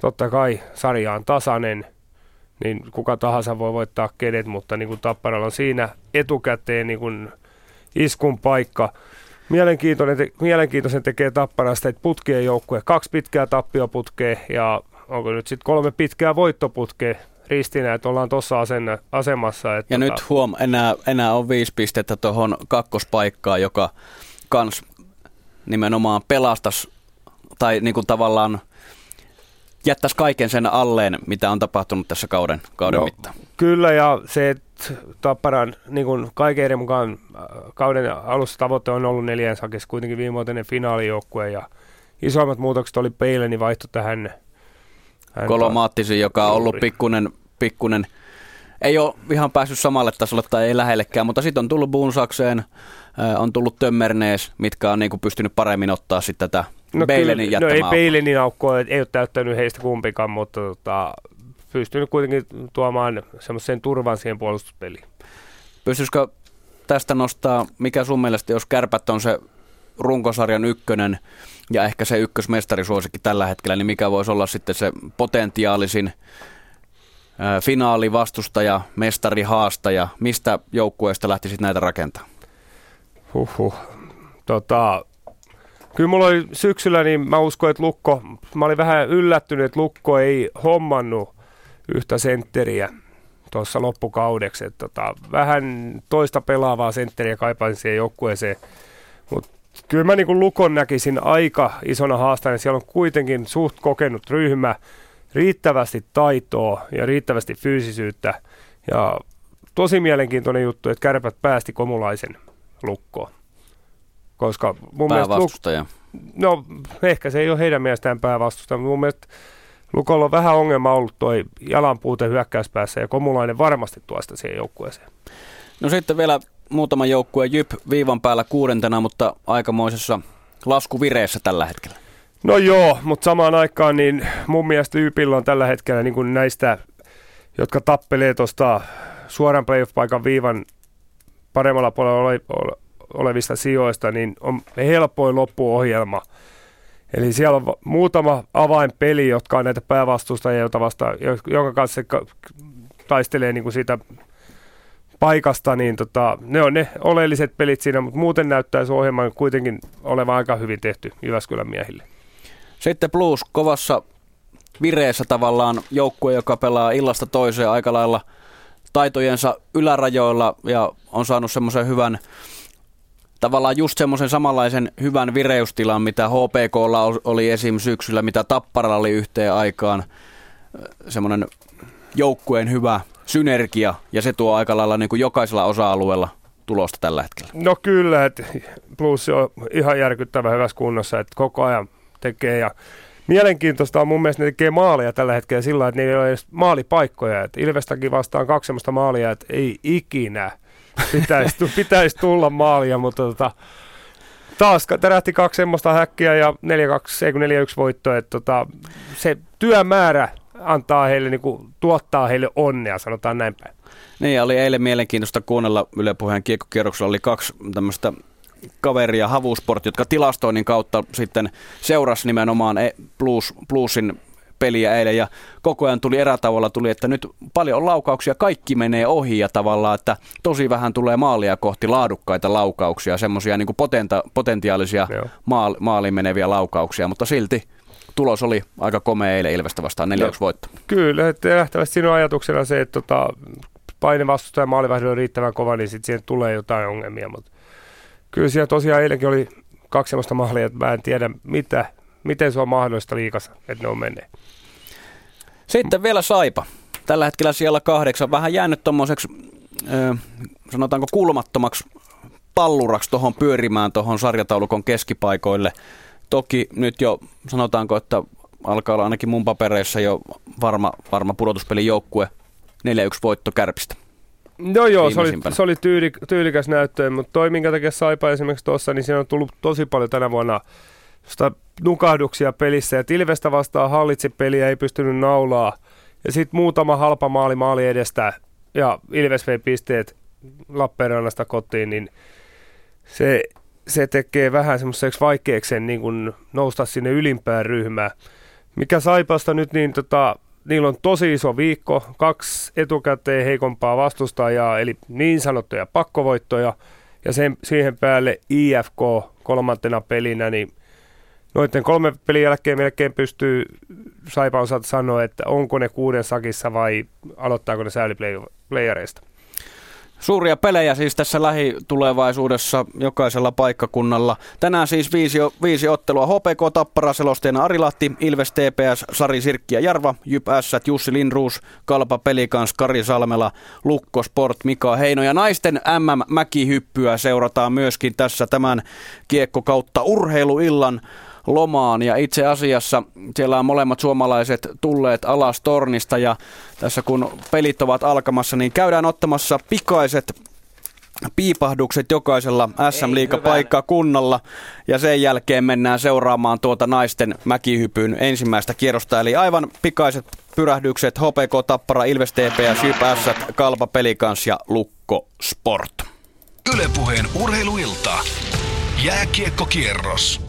Totta kai sarja on tasainen, niin kuka tahansa voi voittaa kenet, mutta niin kuin Tapparalla on siinä etukäteen niin kuin iskun paikka. Mielenkiintoinen, te, mielenkiintoisen tekee Tapparasta, että putkien joukkue, kaksi pitkää tappioputkea ja onko nyt sitten kolme pitkää voittoputkea ristinä, että ollaan tuossa asemassa. Että
ja
tota...
nyt huom, enää, enää on viisi pistettä tuohon kakkospaikkaan, joka kans nimenomaan pelastas tai niin kuin tavallaan jättäisi kaiken sen alleen, mitä on tapahtunut tässä kauden, kauden no, mittaan.
Kyllä, ja se, että Tapparan niin kuin kaiken mukaan äh, kauden alussa tavoite on ollut neljän sakissa kuitenkin viimeinen finaalijoukkue, ja isoimmat muutokset oli Peileni vaihto tähän.
Kolomaattisi, joka on ollut pikkunen, pikkunen ei ole ihan päässyt samalle tasolle tai ei lähellekään, mutta sitten on tullut Buunsakseen, äh, on tullut Tömmernees, mitkä on niinku pystynyt paremmin ottaa sitten tätä no Beilenin
No ei Beilenin aukkoa, ei ole täyttänyt heistä kumpikaan, mutta tota, pystynyt kuitenkin tuomaan semmoisen turvan siihen puolustuspeliin.
Pystyisikö tästä nostaa, mikä sun mielestä, jos kärpät on se runkosarjan ykkönen ja ehkä se ykkösmestarisuosikki tällä hetkellä, niin mikä voisi olla sitten se potentiaalisin finaalivastustaja, mestari, haastaja, mistä joukkueesta lähtisit näitä rakentaa?
Huhhuh. Tota, kyllä mulla oli syksyllä, niin mä uskoin, että Lukko, mä olin vähän yllättynyt, että Lukko ei hommannut yhtä sentteriä tuossa loppukaudeksi. Että tota, vähän toista pelaavaa sentteriä kaipaisin siihen joukkueeseen. Mutta kyllä mä niin Lukon näkisin aika isona haastajana. Siellä on kuitenkin suht kokenut ryhmä, riittävästi taitoa ja riittävästi fyysisyyttä. Ja tosi mielenkiintoinen juttu, että kärpät päästi komulaisen lukkoon. Koska mun. Luk- no ehkä se ei ole heidän mielestään päävastustaja, mutta mun mielestä Lukolla on vähän ongelma ollut toi jalanpuute hyökkäyspäässä ja Komulainen varmasti tuosta siihen joukkueeseen.
No sitten vielä muutama joukkue Jyp viivan päällä kuudentena, mutta aikamoisessa laskuvireessä tällä hetkellä.
No joo, mutta samaan aikaan niin mun mielestä Ypillä on tällä hetkellä niin kuin näistä, jotka tappelee tuosta suoran playoff-paikan viivan paremmalla puolella ole, ole, olevista sijoista, niin on helpoin loppuohjelma. Eli siellä on muutama avainpeli, jotka on näitä päävastustajia, joita vasta, jonka kanssa se taistelee niin kuin siitä paikasta, niin tota, ne on ne oleelliset pelit siinä, mutta muuten näyttää se ohjelma kuitenkin olevan aika hyvin tehty Jyväskylän miehille.
Sitten Blues kovassa vireessä tavallaan joukkue, joka pelaa illasta toiseen aika lailla taitojensa ylärajoilla ja on saanut semmoisen hyvän tavallaan just semmoisen samanlaisen hyvän vireystilan, mitä HPKlla oli esim. syksyllä, mitä Tapparalla oli yhteen aikaan. Semmoinen joukkueen hyvä synergia ja se tuo aika lailla niin kuin jokaisella osa-alueella tulosta tällä hetkellä.
No kyllä, että plus on ihan järkyttävä hyvässä kunnossa, että koko ajan tekee ja Mielenkiintoista on mun mielestä, ne tekee maaleja tällä hetkellä sillä että ne ei ole edes maalipaikkoja. Että Ilvestäkin vastaan kaksi sellaista maalia, että ei ikinä pitäisi, pitäisi tulla maalia, mutta tota, taas tärähti kaksi semmoista häkkiä ja 4-2, ei 4-1 voitto, että tota, se työmäärä antaa heille, niin kuin, tuottaa heille onnea, sanotaan näin päin.
Niin, oli eilen mielenkiintoista kuunnella Yle Puheen kiekkokierroksella, oli kaksi tämmöistä kaveria Havusport, jotka tilastoinnin kautta sitten seurasi nimenomaan Blues, Bluesin peliä eilen ja koko ajan tuli erätavolla tuli, että nyt paljon laukauksia, kaikki menee ohi ja tavallaan, että tosi vähän tulee maalia kohti laadukkaita laukauksia, semmoisia niin potenta, potentiaalisia maal, maaliin meneviä laukauksia, mutta silti tulos oli aika komea eilen Ilvestä vastaan 4 voitto.
Kyllä, että lähtevästi sinun ajatuksena se, että tota, paine vastustaja maalivahdon on riittävän kova, niin sitten siihen tulee jotain ongelmia, mutta kyllä siellä tosiaan eilenkin oli kaksi sellaista maalia, että mä en tiedä mitä, miten se on mahdollista liikassa, että ne on menneet.
Sitten vielä Saipa. Tällä hetkellä siellä kahdeksan. Vähän jäänyt tuommoiseksi, sanotaanko kulmattomaksi palluraksi tuohon pyörimään tuohon sarjataulukon keskipaikoille. Toki nyt jo sanotaanko, että alkaa olla ainakin mun papereissa jo varma, varma pudotuspelin joukkue. 4-1 voitto kärpistä.
No joo, se oli, se oli tyyli, tyylikäs näyttö, mutta toi minkä takia Saipa esimerkiksi tuossa, niin siinä on tullut tosi paljon tänä vuonna sitä nukahduksia pelissä. Ja Ilvestä vastaan hallitsi peliä, ei pystynyt naulaa. Ja sitten muutama halpa maali maali edestä ja Ilves vei pisteet Lappeenrannasta kotiin, niin se, se tekee vähän semmoiseksi vaikeaksi niin kun nousta sinne ylimpään ryhmään. Mikä Saipasta nyt, niin tota, niillä on tosi iso viikko, kaksi etukäteen heikompaa vastustajaa, eli niin sanottuja pakkovoittoja, ja sen, siihen päälle IFK kolmantena pelinä, niin noiden kolme pelin jälkeen melkein pystyy Saipa osaat sanoa, että onko ne kuuden sakissa vai aloittaako ne sääliplayereista?
Suuria pelejä siis tässä lähitulevaisuudessa jokaisella paikkakunnalla. Tänään siis viisi, viisi ottelua. HPK Tappara selosteena Arilahti, Ilves TPS, Sari Sirkki ja Jarva, Jyp S, Jussi Lindruus, Kalpa Pelikans, Kari Salmela, Lukko Sport, Mika Heino ja naisten MM Mäkihyppyä seurataan myöskin tässä tämän kiekko kautta urheiluillan lomaan ja itse asiassa siellä on molemmat suomalaiset tulleet alas tornista ja tässä kun pelit ovat alkamassa, niin käydään ottamassa pikaiset piipahdukset jokaisella SM paikkaa kunnalla ja sen jälkeen mennään seuraamaan tuota naisten mäkihypyn ensimmäistä kierrosta. Eli aivan pikaiset pyrähdykset HPK Tappara, Ilves TPS, Jyp Kalpa Pelikans ja Lukko Sport.
Ylepuheen urheiluilta. Jääkiekkokierros.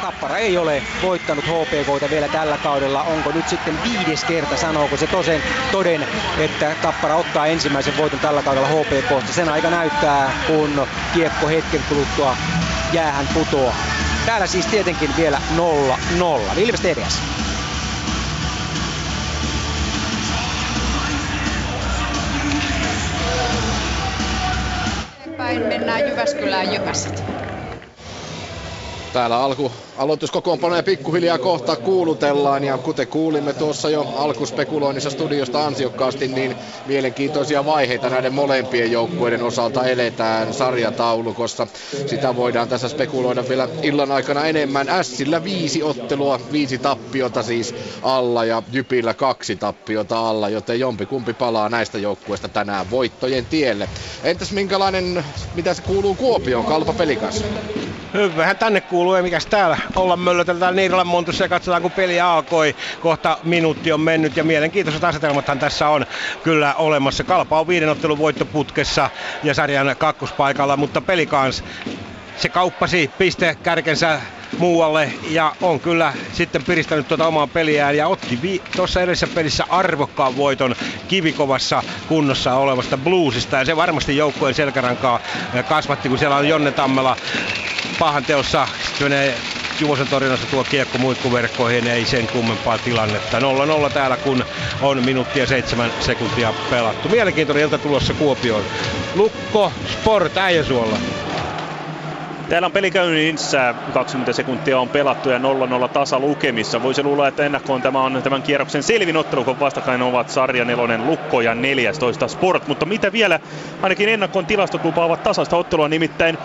Tappara ei ole voittanut HPKta vielä tällä kaudella. Onko nyt sitten viides kerta, sanooko se tosen toden, että Tappara ottaa ensimmäisen voiton tällä kaudella HPKsta. Sen aika näyttää, kun kiekko hetken kuluttua jäähän putoaa. Täällä siis tietenkin vielä 0-0. Ilves TVS.
Päin mennään Jyväskylään Jyväset.
Täällä alku aloituskokoonpanoja pikkuhiljaa kohta kuulutellaan ja kuten kuulimme tuossa jo alkuspekuloinnissa studiosta ansiokkaasti, niin mielenkiintoisia vaiheita näiden molempien joukkueiden osalta eletään sarjataulukossa. Sitä voidaan tässä spekuloida vielä illan aikana enemmän. Ässillä viisi ottelua, viisi tappiota siis alla ja Jypillä kaksi tappiota alla, joten jompi kumpi palaa näistä joukkueista tänään voittojen tielle. Entäs minkälainen, mitä se kuuluu Kuopioon, Kalpa Pelikas?
Hyvähän tänne kuuluu, ei mikäs täällä olla möllötellä Niiralan montussa ja katsotaan kun peli alkoi. Kohta minuutti on mennyt ja mielenkiintoiset asetelmathan tässä on kyllä olemassa. Kalpa on viiden ottelun voittoputkessa ja sarjan kakkospaikalla, mutta peli kans se kauppasi piste kärkensä muualle ja on kyllä sitten piristänyt tuota omaa peliään ja otti vi- tuossa edellisessä pelissä arvokkaan voiton kivikovassa kunnossa olevasta bluesista ja se varmasti joukkueen selkärankaa kasvatti, kun siellä on Jonne Tammela pahan teossa Juvosen torjunnassa tuo kiekko muikkuverkkoihin, ei sen kummempaa tilannetta. 0-0 täällä, kun on minuuttia seitsemän sekuntia pelattu. Mielenkiintoinen ilta tulossa Kuopioon. Lukko Sport Äijäsuolla.
Täällä on peli käynnissä, 20 sekuntia on pelattu ja 0-0 tasa lukemissa. Voisi luulla, että ennakkoon tämä on tämän kierroksen selvin ottelu, kun vastakkain ovat sarja nelonen Lukko ja 14 Sport. Mutta mitä vielä, ainakin ennakkoon tilastot lupaavat tasasta ottelua, nimittäin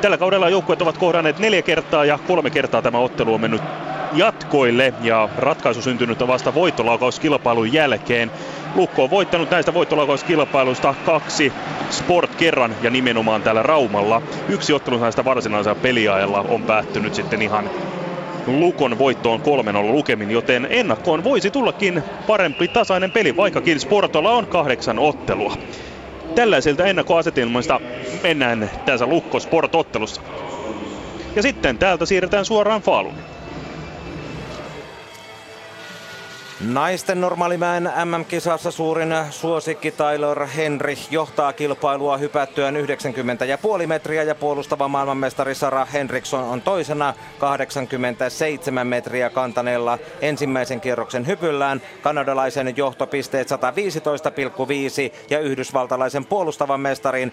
Tällä kaudella joukkueet ovat kohdanneet neljä kertaa ja kolme kertaa tämä ottelu on mennyt jatkoille ja ratkaisu syntynyt vasta voittolaukauskilpailun jälkeen. Lukko on voittanut näistä voittolaukauskilpailuista kaksi Sport kerran ja nimenomaan täällä Raumalla. Yksi ottelu näistä varsinaisella peliajalla on päättynyt sitten ihan Lukon voittoon 3-0 lukemin, joten ennakkoon voisi tullakin parempi tasainen peli, vaikkakin Sportolla on kahdeksan ottelua. Tällaisilta ennakkoasetelmista mennään tässä Lukko Sport-ottelussa. Ja sitten täältä siirretään suoraan Faaluun.
Naisten normaalimäen MM-kisassa suurin suosikki Tyler Henry johtaa kilpailua hypättyään 90,5 metriä ja puolustava maailmanmestari Sara Henriksson on toisena 87 metriä kantaneella ensimmäisen kierroksen hypyllään. Kanadalaisen johtopisteet 115,5 ja yhdysvaltalaisen puolustavan mestarin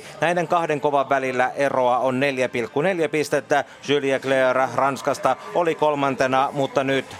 111,1. Näiden kahden kovan välillä eroa on 4,4 pistettä. Julia Claire Ranskasta oli kolmantena, mutta nyt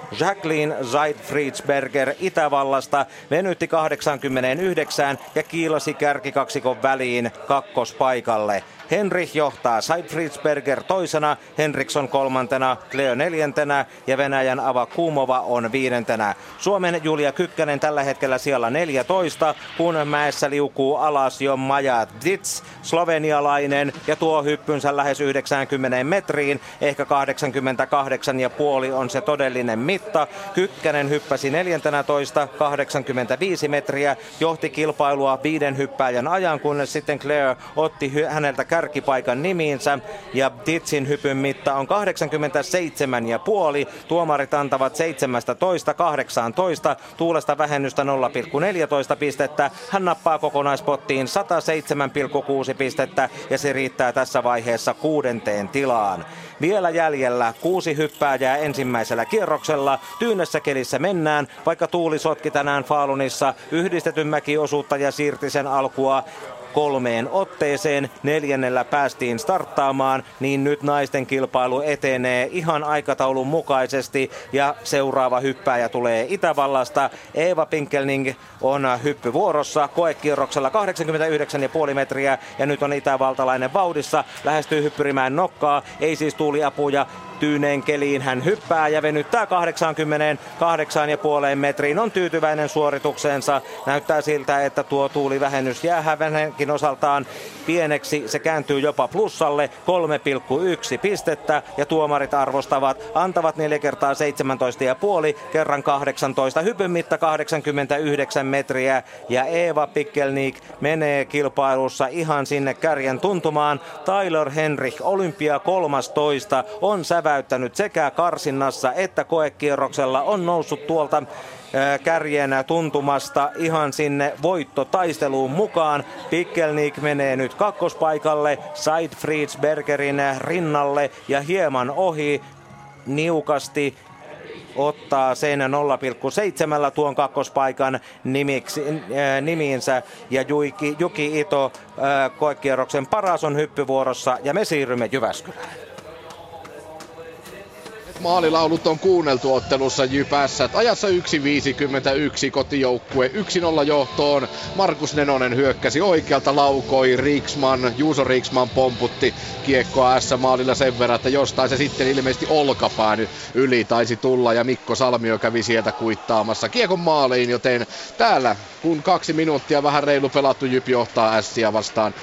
Jacqueline Zeidfriedsberger Itävallasta venytti 89 ja kiilasi kärkikaksikon väliin kakkospaikalle. Henrich johtaa Seidfriedsberger toisena, Henriksson kolmantena, Cleo neljäntenä ja Venäjän Ava Kumova on viidentenä. Suomen Julia Kykkänen tällä hetkellä siellä 14, kun mäessä liukuu alas jo Maja Dits, slovenialainen, ja tuo hyppynsä lähes 90 metriin, ehkä 88 ja puoli on se todellinen mitta mitta. Kykkänen hyppäsi 14, 85 metriä, johti kilpailua viiden hyppääjän ajan, kunnes sitten Claire otti häneltä kärkipaikan nimiinsä. Ja Ditsin hypyn mitta on 87,5. Tuomarit antavat 17, 18. Tuulesta vähennystä 0,14 pistettä. Hän nappaa kokonaispottiin 107,6 pistettä ja se riittää tässä vaiheessa kuudenteen tilaan. Vielä jäljellä kuusi hyppääjää ensimmäisellä kierroksella. Tyynessä kelissä mennään, vaikka tuuli sotki tänään Faalunissa yhdistetyn mäkiosuutta ja siirti sen alkua kolmeen otteeseen. Neljännellä päästiin starttaamaan, niin nyt naisten kilpailu etenee ihan aikataulun mukaisesti ja seuraava hyppääjä tulee Itävallasta. Eeva Pinkelning on hyppyvuorossa koekierroksella 89,5 metriä ja nyt on itävaltalainen vauhdissa. Lähestyy hyppyrimään nokkaa, ei siis tuuliapuja tyyneen keliin. Hän hyppää ja venyttää 88,5 metriin. On tyytyväinen suoritukseensa. Näyttää siltä, että tuo tuulivähennys jää hänenkin osaltaan pieneksi. Se kääntyy jopa plussalle 3,1 pistettä ja tuomarit arvostavat. Antavat 4 kertaa 17,5, kerran 18. Hypyn mitta 89 metriä ja Eeva Pikkelnik menee kilpailussa ihan sinne kärjen tuntumaan. Tyler Henrich, olympia 13, on säväyttänyt sekä karsinnassa että koekierroksella. On noussut tuolta kärjen tuntumasta ihan sinne voittotaisteluun mukaan. Pikkelnik menee nyt kakkospaikalle Seidfriedsbergerin rinnalle ja hieman ohi niukasti ottaa sen 0,7 tuon kakkospaikan nimiksi, nimiinsä ja Juki, Juki Ito koekierroksen paras on hyppyvuorossa ja me siirrymme Jyväskylään.
Maalilaulut on kuunneltu ottelussa Jypässä. Ajassa 1.51 kotijoukkue 1-0 johtoon. Markus Nenonen hyökkäsi oikealta, laukoi Riksman, Juuso Riksman pomputti kiekkoa S-maalilla sen verran, että jostain se sitten ilmeisesti olkapään yli taisi tulla ja Mikko Salmio kävi sieltä kuittaamassa kiekon maaliin, joten täällä kun kaksi minuuttia vähän reilu pelattu Jyp johtaa Ässiä vastaan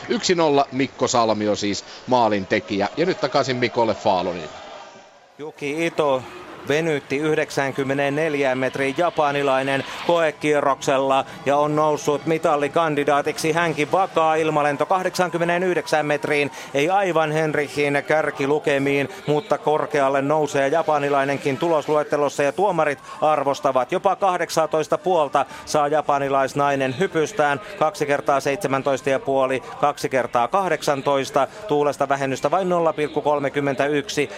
1-0 Mikko Salmio siis maalin tekijä ja nyt takaisin Mikolle Faalonille.
Juki Ito venytti 94 metriin japanilainen koekierroksella ja on noussut mitallikandidaatiksi hänkin vakaa ilmalento 89 metriin. Ei aivan Henrichin kärkilukemiin, mutta korkealle nousee japanilainenkin tulosluettelossa ja tuomarit arvostavat. Jopa 18 puolta saa japanilaisnainen hypystään. Kaksi kertaa 17 ja puoli, kaksi kertaa 18. Tuulesta vähennystä vain 0,31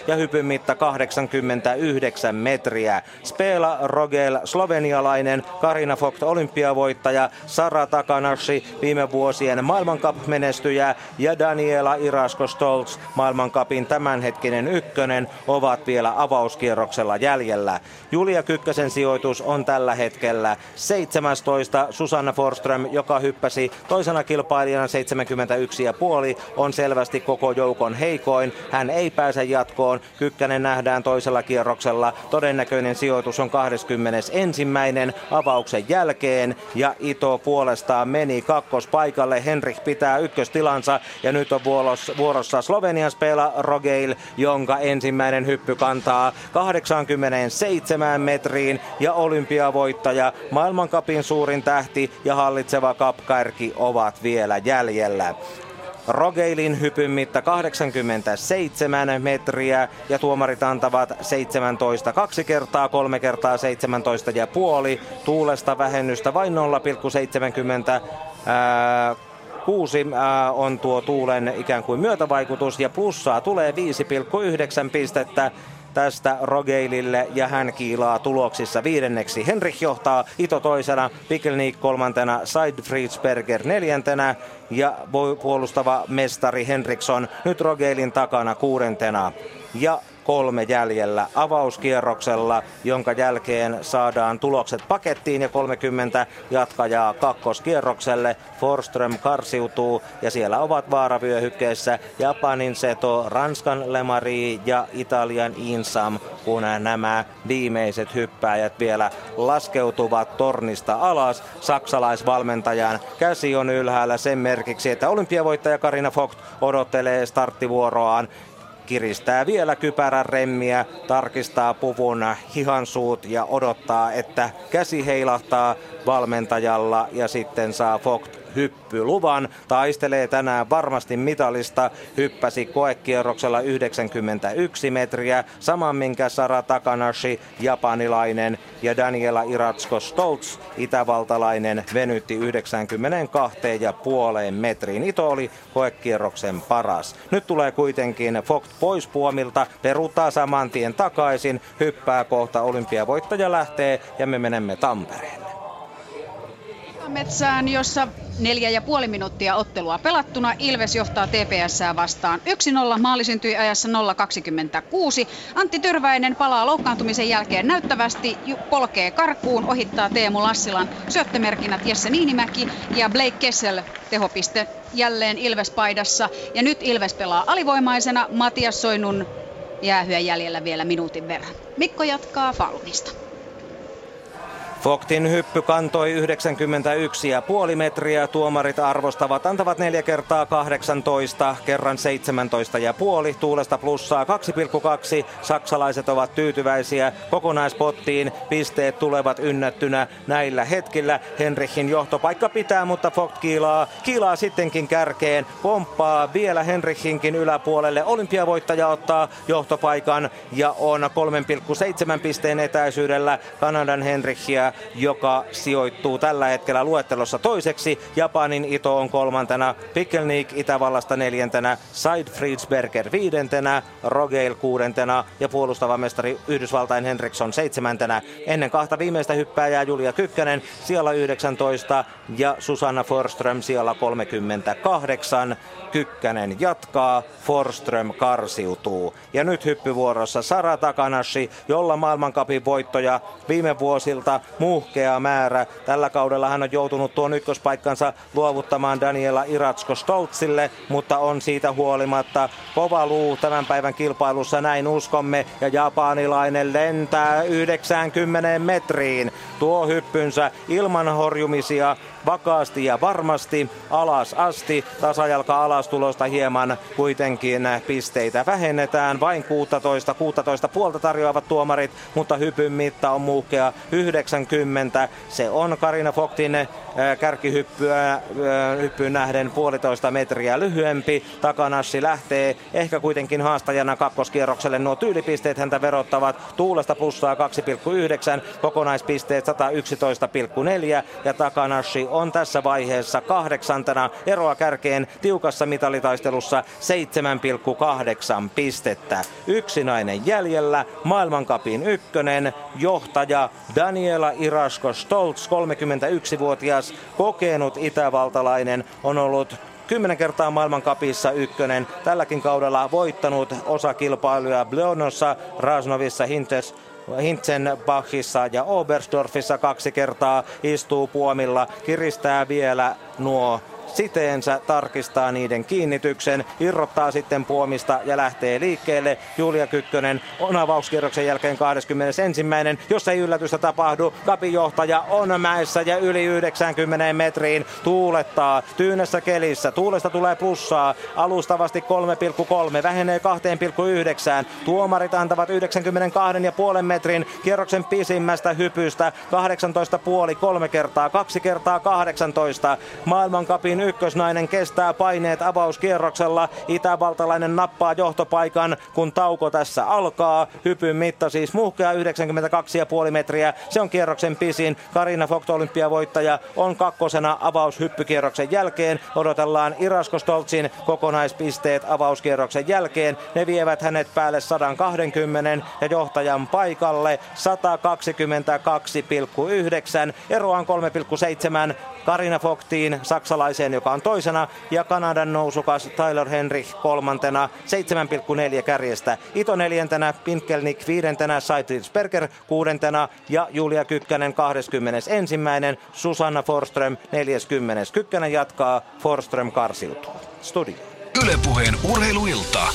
ja hypyn mitta 89 9 metriä. Spela Rogel, slovenialainen, Karina Vogt, olympiavoittaja, Sara Takanashi, viime vuosien maailmankap-menestyjä ja Daniela Irasko Stoltz, maailmankapin tämänhetkinen ykkönen, ovat vielä avauskierroksella jäljellä. Julia Kykkösen sijoitus on tällä hetkellä 17. Susanna Forström, joka hyppäsi toisena kilpailijana 71,5, on selvästi koko joukon heikoin. Hän ei pääse jatkoon. Kykkänen nähdään toisella kierroksella Todennäköinen sijoitus on 21. avauksen jälkeen ja Ito puolestaan meni kakkospaikalle. Henrik pitää ykköstilansa ja nyt on vuorossa Slovenian spela Rogeil, jonka ensimmäinen hyppy kantaa 87 metriin ja olympiavoittaja, maailmankapin suurin tähti ja hallitseva kapkärki ovat vielä jäljellä. Rogeilin hypyn mitta 87 metriä ja tuomarit antavat 17 kaksi kertaa, kolme kertaa 17 ja puoli. Tuulesta vähennystä vain 0,70 ää, kuusi on tuo tuulen ikään kuin myötävaikutus ja plussaa tulee 5,9 pistettä tästä Rogeilille ja hän kiilaa tuloksissa viidenneksi. Henrik johtaa Ito toisena, Pikelnik kolmantena, Seidfriedsberger neljäntenä ja puolustava mestari Henriksson nyt Rogeilin takana kuudentena. Ja kolme jäljellä avauskierroksella, jonka jälkeen saadaan tulokset pakettiin ja 30 jatkajaa kakkoskierrokselle. Forström karsiutuu ja siellä ovat vaaravyöhykkeessä Japanin Seto, Ranskan Lemari ja Italian Insam, kun nämä viimeiset hyppääjät vielä laskeutuvat tornista alas. Saksalaisvalmentajan käsi on ylhäällä sen merkiksi, että olympiavoittaja Karina Vogt odottelee starttivuoroaan kiristää vielä kypärän remmiä, tarkistaa puvun hihansuut ja odottaa, että käsi heilahtaa valmentajalla ja sitten saa Vogt hyppyluvan. Taistelee tänään varmasti mitalista. Hyppäsi koekierroksella 91 metriä. Saman minkä Sara Takanashi, japanilainen ja Daniela Iratsko Stoltz, itävaltalainen, venytti 92,5 metriin. Ito oli koekierroksen paras. Nyt tulee kuitenkin Fox pois puomilta, peruuttaa saman tien takaisin, hyppää kohta olympiavoittaja lähtee ja me menemme Tampereelle.
Metsään, jossa neljä ja puoli minuuttia ottelua pelattuna. Ilves johtaa TPS vastaan 1-0. Maali syntyi ajassa 0-26. Antti Tyrväinen palaa loukkaantumisen jälkeen näyttävästi, polkee karkuun, ohittaa Teemu Lassilan syöttömerkinnät Jesse Niinimäki ja Blake Kessel tehopiste jälleen Ilves-paidassa. Ja nyt Ilves pelaa alivoimaisena. Matias Soinun jäähyä jäljellä vielä minuutin verran. Mikko jatkaa Falunista.
Foktin hyppy kantoi 91,5 metriä. Tuomarit arvostavat, antavat 4 kertaa 18, kerran 17,5. Tuulesta plussaa 2,2. Saksalaiset ovat tyytyväisiä kokonaispottiin. Pisteet tulevat ynnättynä näillä hetkillä. Henrichin johtopaikka pitää, mutta Fokt kiilaa, kiilaa sittenkin kärkeen. Pomppaa vielä Henrichinkin yläpuolelle. Olympiavoittaja ottaa johtopaikan ja on 3,7 pisteen etäisyydellä Kanadan Henrichia joka sijoittuu tällä hetkellä luettelossa toiseksi. Japanin Ito on kolmantena, Pikelnik Itävallasta neljäntenä, Said Friedberger viidentenä, Rogeil kuudentena ja puolustava mestari Yhdysvaltain Henriksson seitsemäntenä. Ennen kahta viimeistä hyppääjää Julia Kykkänen siellä 19 ja Susanna Forström siellä 38. Kykkänen jatkaa, Forström karsiutuu. Ja nyt hyppyvuorossa Sara Takanashi, jolla maailmankapin voittoja viime vuosilta muhkea määrä. Tällä kaudella hän on joutunut tuon ykköspaikkansa luovuttamaan Daniela Iratsko Stoltzille, mutta on siitä huolimatta kova luu tämän päivän kilpailussa, näin uskomme. Ja japanilainen lentää 90 metriin. Tuo hyppynsä ilman horjumisia vakaasti ja varmasti alas asti. Tasajalka alastulosta hieman kuitenkin pisteitä vähennetään. Vain 16, 16 puolta tarjoavat tuomarit, mutta hypyn mitta on muhkea 90. Se on Karina Foktin äh, kärkihyppyä äh, nähden puolitoista metriä lyhyempi. Takanassi lähtee ehkä kuitenkin haastajana kakkoskierrokselle. Nuo tyylipisteet häntä verottavat. Tuulesta plussaa 2,9, kokonaispisteet 111,4 ja Takanashi on tässä vaiheessa kahdeksantena eroa kärkeen tiukassa mitalitaistelussa 7,8 pistettä. Yksinäinen jäljellä, maailmankapin ykkönen, johtaja Daniela Irasko Stoltz, 31-vuotias kokenut itävaltalainen, on ollut kymmenen kertaa maailmankapissa ykkönen. Tälläkin kaudella voittanut osakilpailuja Bleonossa, Rasnovissa, Hintes, Hintzenbachissa ja Oberstdorfissa kaksi kertaa istuu puomilla, kiristää vielä nuo siteensä, tarkistaa niiden kiinnityksen, irrottaa sitten puomista ja lähtee liikkeelle. Julia Kykkönen on avauskierroksen jälkeen 21. Jos ei yllätystä tapahdu, Kapin johtaja on mäessä ja yli 90 metriin tuulettaa tyynessä kelissä. Tuulesta tulee plussaa, alustavasti 3,3, vähenee 2,9. Tuomarit antavat 92,5 metrin kierroksen pisimmästä hypystä 18,5 kolme kertaa, kaksi kertaa 18. Maailmankapin ykkösnainen kestää paineet avauskierroksella. Itävaltalainen nappaa johtopaikan, kun tauko tässä alkaa. Hypyn mitta siis muhkea 92,5 metriä. Se on kierroksen pisin. Karina Vogt olympiavoittaja on kakkosena avaushyppykierroksen jälkeen. Odotellaan Irasko Stoltzin kokonaispisteet avauskierroksen jälkeen. Ne vievät hänet päälle 120 ja johtajan paikalle 122,9. Eroaan 3,7 Karina Fogtiin, saksalaiseen, joka on toisena, ja Kanadan nousukas Tyler Henry kolmantena, 7,4 kärjestä. Ito neljäntenä, Pinkelnik viidentenä, Seitrinsberger kuudentena ja Julia Kykkänen 21. Susanna Forström 40. Kykkänen jatkaa, Forström karsiutuu. Studio.
Ylepuheen urheiluilta.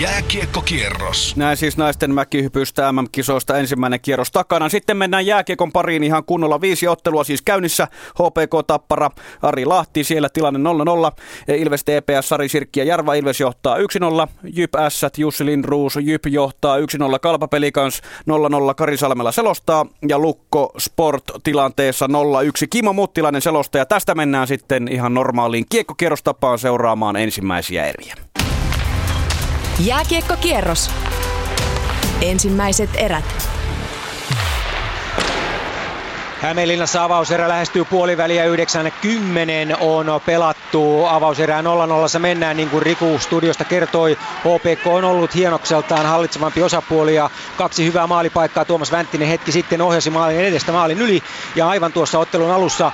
Jääkiekkokierros.
Näin siis naisten mäkihypystä MM-kisoista ensimmäinen kierros takana. Sitten mennään jääkiekon pariin ihan kunnolla. Viisi ottelua siis käynnissä. HPK Tappara, Ari Lahti, siellä tilanne 0-0. Ilves TPS, Sari Sirkki ja Jarva. Ilves johtaa 1-0. Jyp Ässät, Jussi Lindruus, Jyp johtaa 1-0. Kalpapelikans 0-0. Kari Salmela selostaa. Ja Lukko Sport tilanteessa 0-1. Kimo Muttilainen selostaja. Tästä mennään sitten ihan normaaliin kiekkokierrostapaan seuraamaan ensimmäisiä eriä.
Jääkiekkokierros. Ensimmäiset erät.
Hämeenlinnassa avauserä lähestyy puoliväliä 90 on pelattu. Avauserää 0-0 mennään niin kuin Riku studiosta kertoi. HPK on ollut hienokseltaan hallitsevampi osapuoli ja kaksi hyvää maalipaikkaa. Tuomas Vänttinen hetki sitten ohjasi maalin edestä maalin yli. Ja aivan tuossa ottelun alussa äh,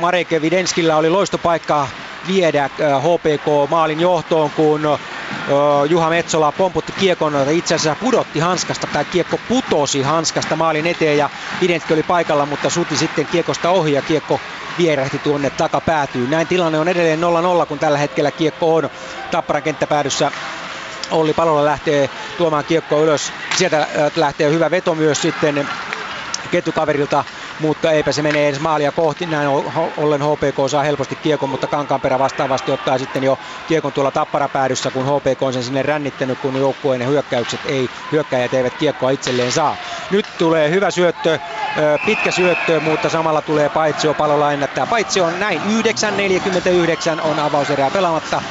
Marek Videnskillä oli loistopaikka viedä HPK maalin johtoon, kun Juha Metsola pomputti kiekon, itse asiassa pudotti hanskasta tai kiekko putosi hanskasta maalin eteen ja Videntki oli paikalla, mutta suti sitten kiekosta ohi ja kiekko vierähti tuonne takapäätyy. Näin tilanne on edelleen 0-0, kun tällä hetkellä kiekko on Tapparan kenttäpäädyssä Olli Palola lähtee tuomaan kiekkoa ylös. Sieltä lähtee hyvä veto myös sitten ketjukaverilta mutta eipä se mene edes maalia kohti. Näin ollen HPK saa helposti kiekon, mutta Kankaanperä vastaavasti ottaa sitten jo kiekon tuolla tapparapäädyssä, kun HPK on sen sinne rännittänyt, kun joukkueen hyökkäykset ei, hyökkäjät eivät kiekkoa itselleen saa. Nyt tulee hyvä syöttö, pitkä syöttö, mutta samalla tulee Paitsio palolla ennättää. Paitsio on näin 9.49 on avauserää pelaamatta.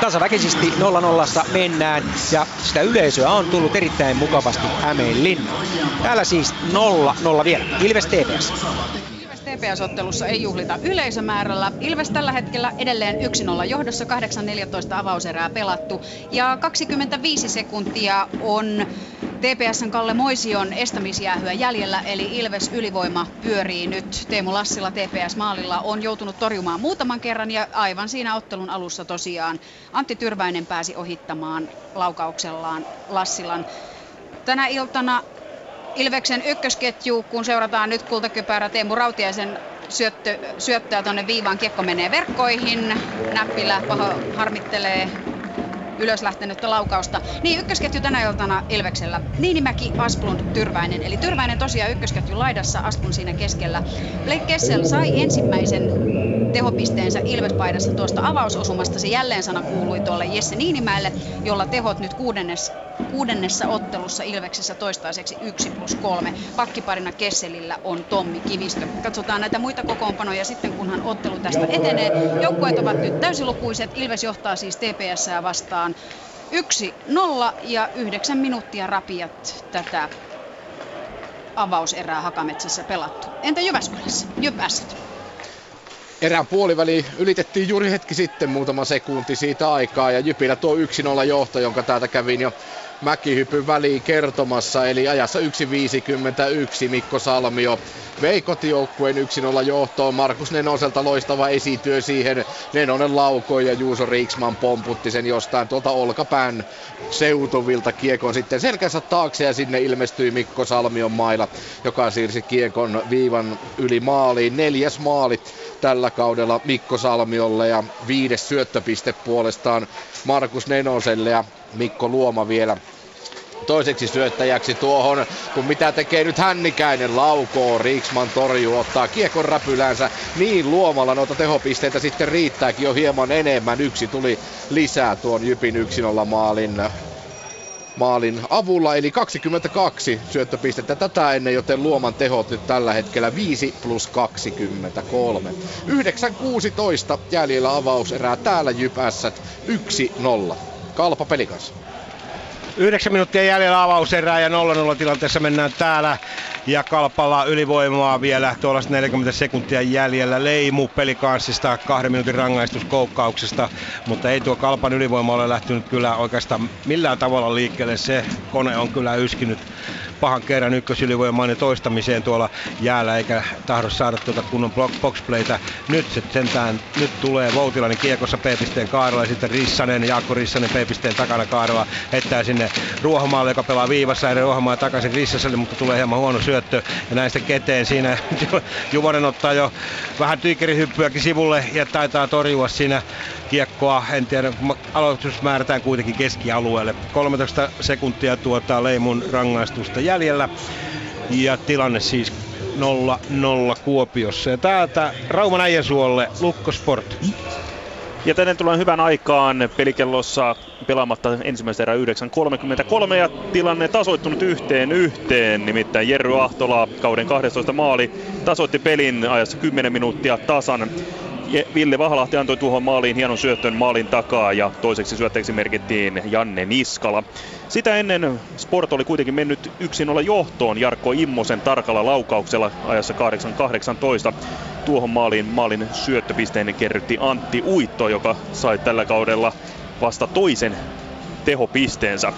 Tasaväkisesti 0-0 mennään ja sitä yleisöä on tullut erittäin mukavasti Hämeenlinnaan. Täällä siis 0-0 vielä. Ilves TPS.
Ilves TPS-ottelussa ei juhlita yleisömäärällä. Ilves tällä hetkellä edelleen 1-0 johdossa, 8-14 avauserää pelattu. Ja 25 sekuntia on TPSn Kalle Moision estämisjäähyä jäljellä, eli Ilves ylivoima pyörii nyt. Teemu Lassila TPS maalilla on joutunut torjumaan muutaman kerran ja aivan siinä ottelun alussa tosiaan Antti Tyrväinen pääsi ohittamaan laukauksellaan Lassilan. Tänä iltana Ilveksen ykkösketju, kun seurataan nyt kultakypärä Teemu Rautiaisen syöttö, syöttöä tuonne viivaan, kiekko menee verkkoihin, näppilä paho harmittelee ylös lähtenyttä laukausta. Niin, ykkösketju tänä iltana Ilveksellä. Niinimäki, Asplund, Tyrväinen. Eli Tyrväinen tosiaan ykkösketju laidassa, Asplund siinä keskellä. Blake Kessel sai ensimmäisen tehopisteensä Ilvespaidassa tuosta avausosumasta. Se jälleen sana kuului tuolle Jesse Niinimäelle, jolla tehot nyt kuudennes, kuudennessa ottelussa Ilveksessä toistaiseksi 1 plus 3. Pakkiparina Kesselillä on Tommi Kivistö. Katsotaan näitä muita kokoonpanoja sitten, kunhan ottelu tästä etenee. Joukkueet ovat nyt täysilukuiset. Ilves johtaa siis TPS vastaan 1-0 ja 9 minuuttia rapiat tätä avauserää Hakametsässä pelattu. Entä Jyväskylässä? Jypäsät.
Erään puoliväli ylitettiin juuri hetki sitten muutama sekunti siitä aikaa ja Jypillä tuo 1-0 johto, jonka täältä kävin jo mäkihypyn väliin kertomassa. Eli ajassa 1.51 Mikko Salmio vei kotijoukkueen 1-0 johtoon. Markus Nenoselta loistava esityö siihen. Nenonen laukoi ja Juuso Riksman pomputti sen jostain tuolta olkapään seutuvilta kiekon sitten selkänsä taakse ja sinne ilmestyi Mikko Salmion maila, joka siirsi kiekon viivan yli maaliin. Neljäs maali tällä kaudella Mikko Salmiolle ja viides syöttöpiste puolestaan Markus Nenoselle ja Mikko Luoma vielä toiseksi syöttäjäksi tuohon, kun mitä tekee nyt Hännikäinen laukoo, Riksman torjuu, ottaa kiekon räpylänsä, niin luomalla noita tehopisteitä sitten riittääkin jo hieman enemmän, yksi tuli lisää tuon Jypin 1-0 maalin maalin avulla, eli 22 syöttöpistettä tätä ennen, joten Luoman tehot nyt tällä hetkellä 5 plus 23. 9.16 jäljellä avauserää täällä Jyp 1-0. Kalpa pelikas.
9 minuuttia jäljellä avauserää ja 0-0 tilanteessa mennään täällä. Ja Kalpalla ylivoimaa vielä tuollaista 40 sekuntia jäljellä. Leimu pelikanssista kahden minuutin rangaistuskoukkauksesta. Mutta ei tuo Kalpan ylivoima ole lähtenyt kyllä oikeastaan millään tavalla liikkeelle. Se kone on kyllä yskinyt pahan kerran ykkösylivoimaan toistamiseen tuolla jäällä eikä tahdo saada tuota kunnon boxplaytä. Nyt se sentään, nyt tulee Voutilainen kiekossa P-pisteen kaarella ja sitten Rissanen, Jaakko Rissanen P-pisteen takana kaarella heittää sinne Ruohomaalle, joka pelaa viivassa ja Ruohomaa takaisin Rissaselle, mutta tulee hieman huono syöttö ja näistä keteen siinä Juvonen ottaa jo vähän tyikerihyppyäkin sivulle ja taitaa torjua siinä kiekkoa. En tiedä, aloitus määrätään kuitenkin keskialueelle. 13 sekuntia tuota Leimun rangaistusta jäljellä. Ja tilanne siis 0-0 Kuopiossa. Ja täältä Rauman Äijäsuolle Lukko Sport.
Ja tänne tullaan hyvän aikaan pelikellossa pelaamatta ensimmäistä erää 9.33 ja tilanne tasoittunut yhteen yhteen. Nimittäin Jerry Ahtola kauden 12 maali tasoitti pelin ajassa 10 minuuttia tasan. Ville Vahalahti antoi tuohon maaliin hienon syöttön maalin takaa ja toiseksi syötteeksi merkittiin Janne Niskala. Sitä ennen Sport oli kuitenkin mennyt yksin olla johtoon Jarkko Immosen tarkalla laukauksella ajassa 8.18. Tuohon maaliin maalin syöttöpisteen kerrytti Antti Uitto, joka sai tällä kaudella vasta toisen tehopisteensä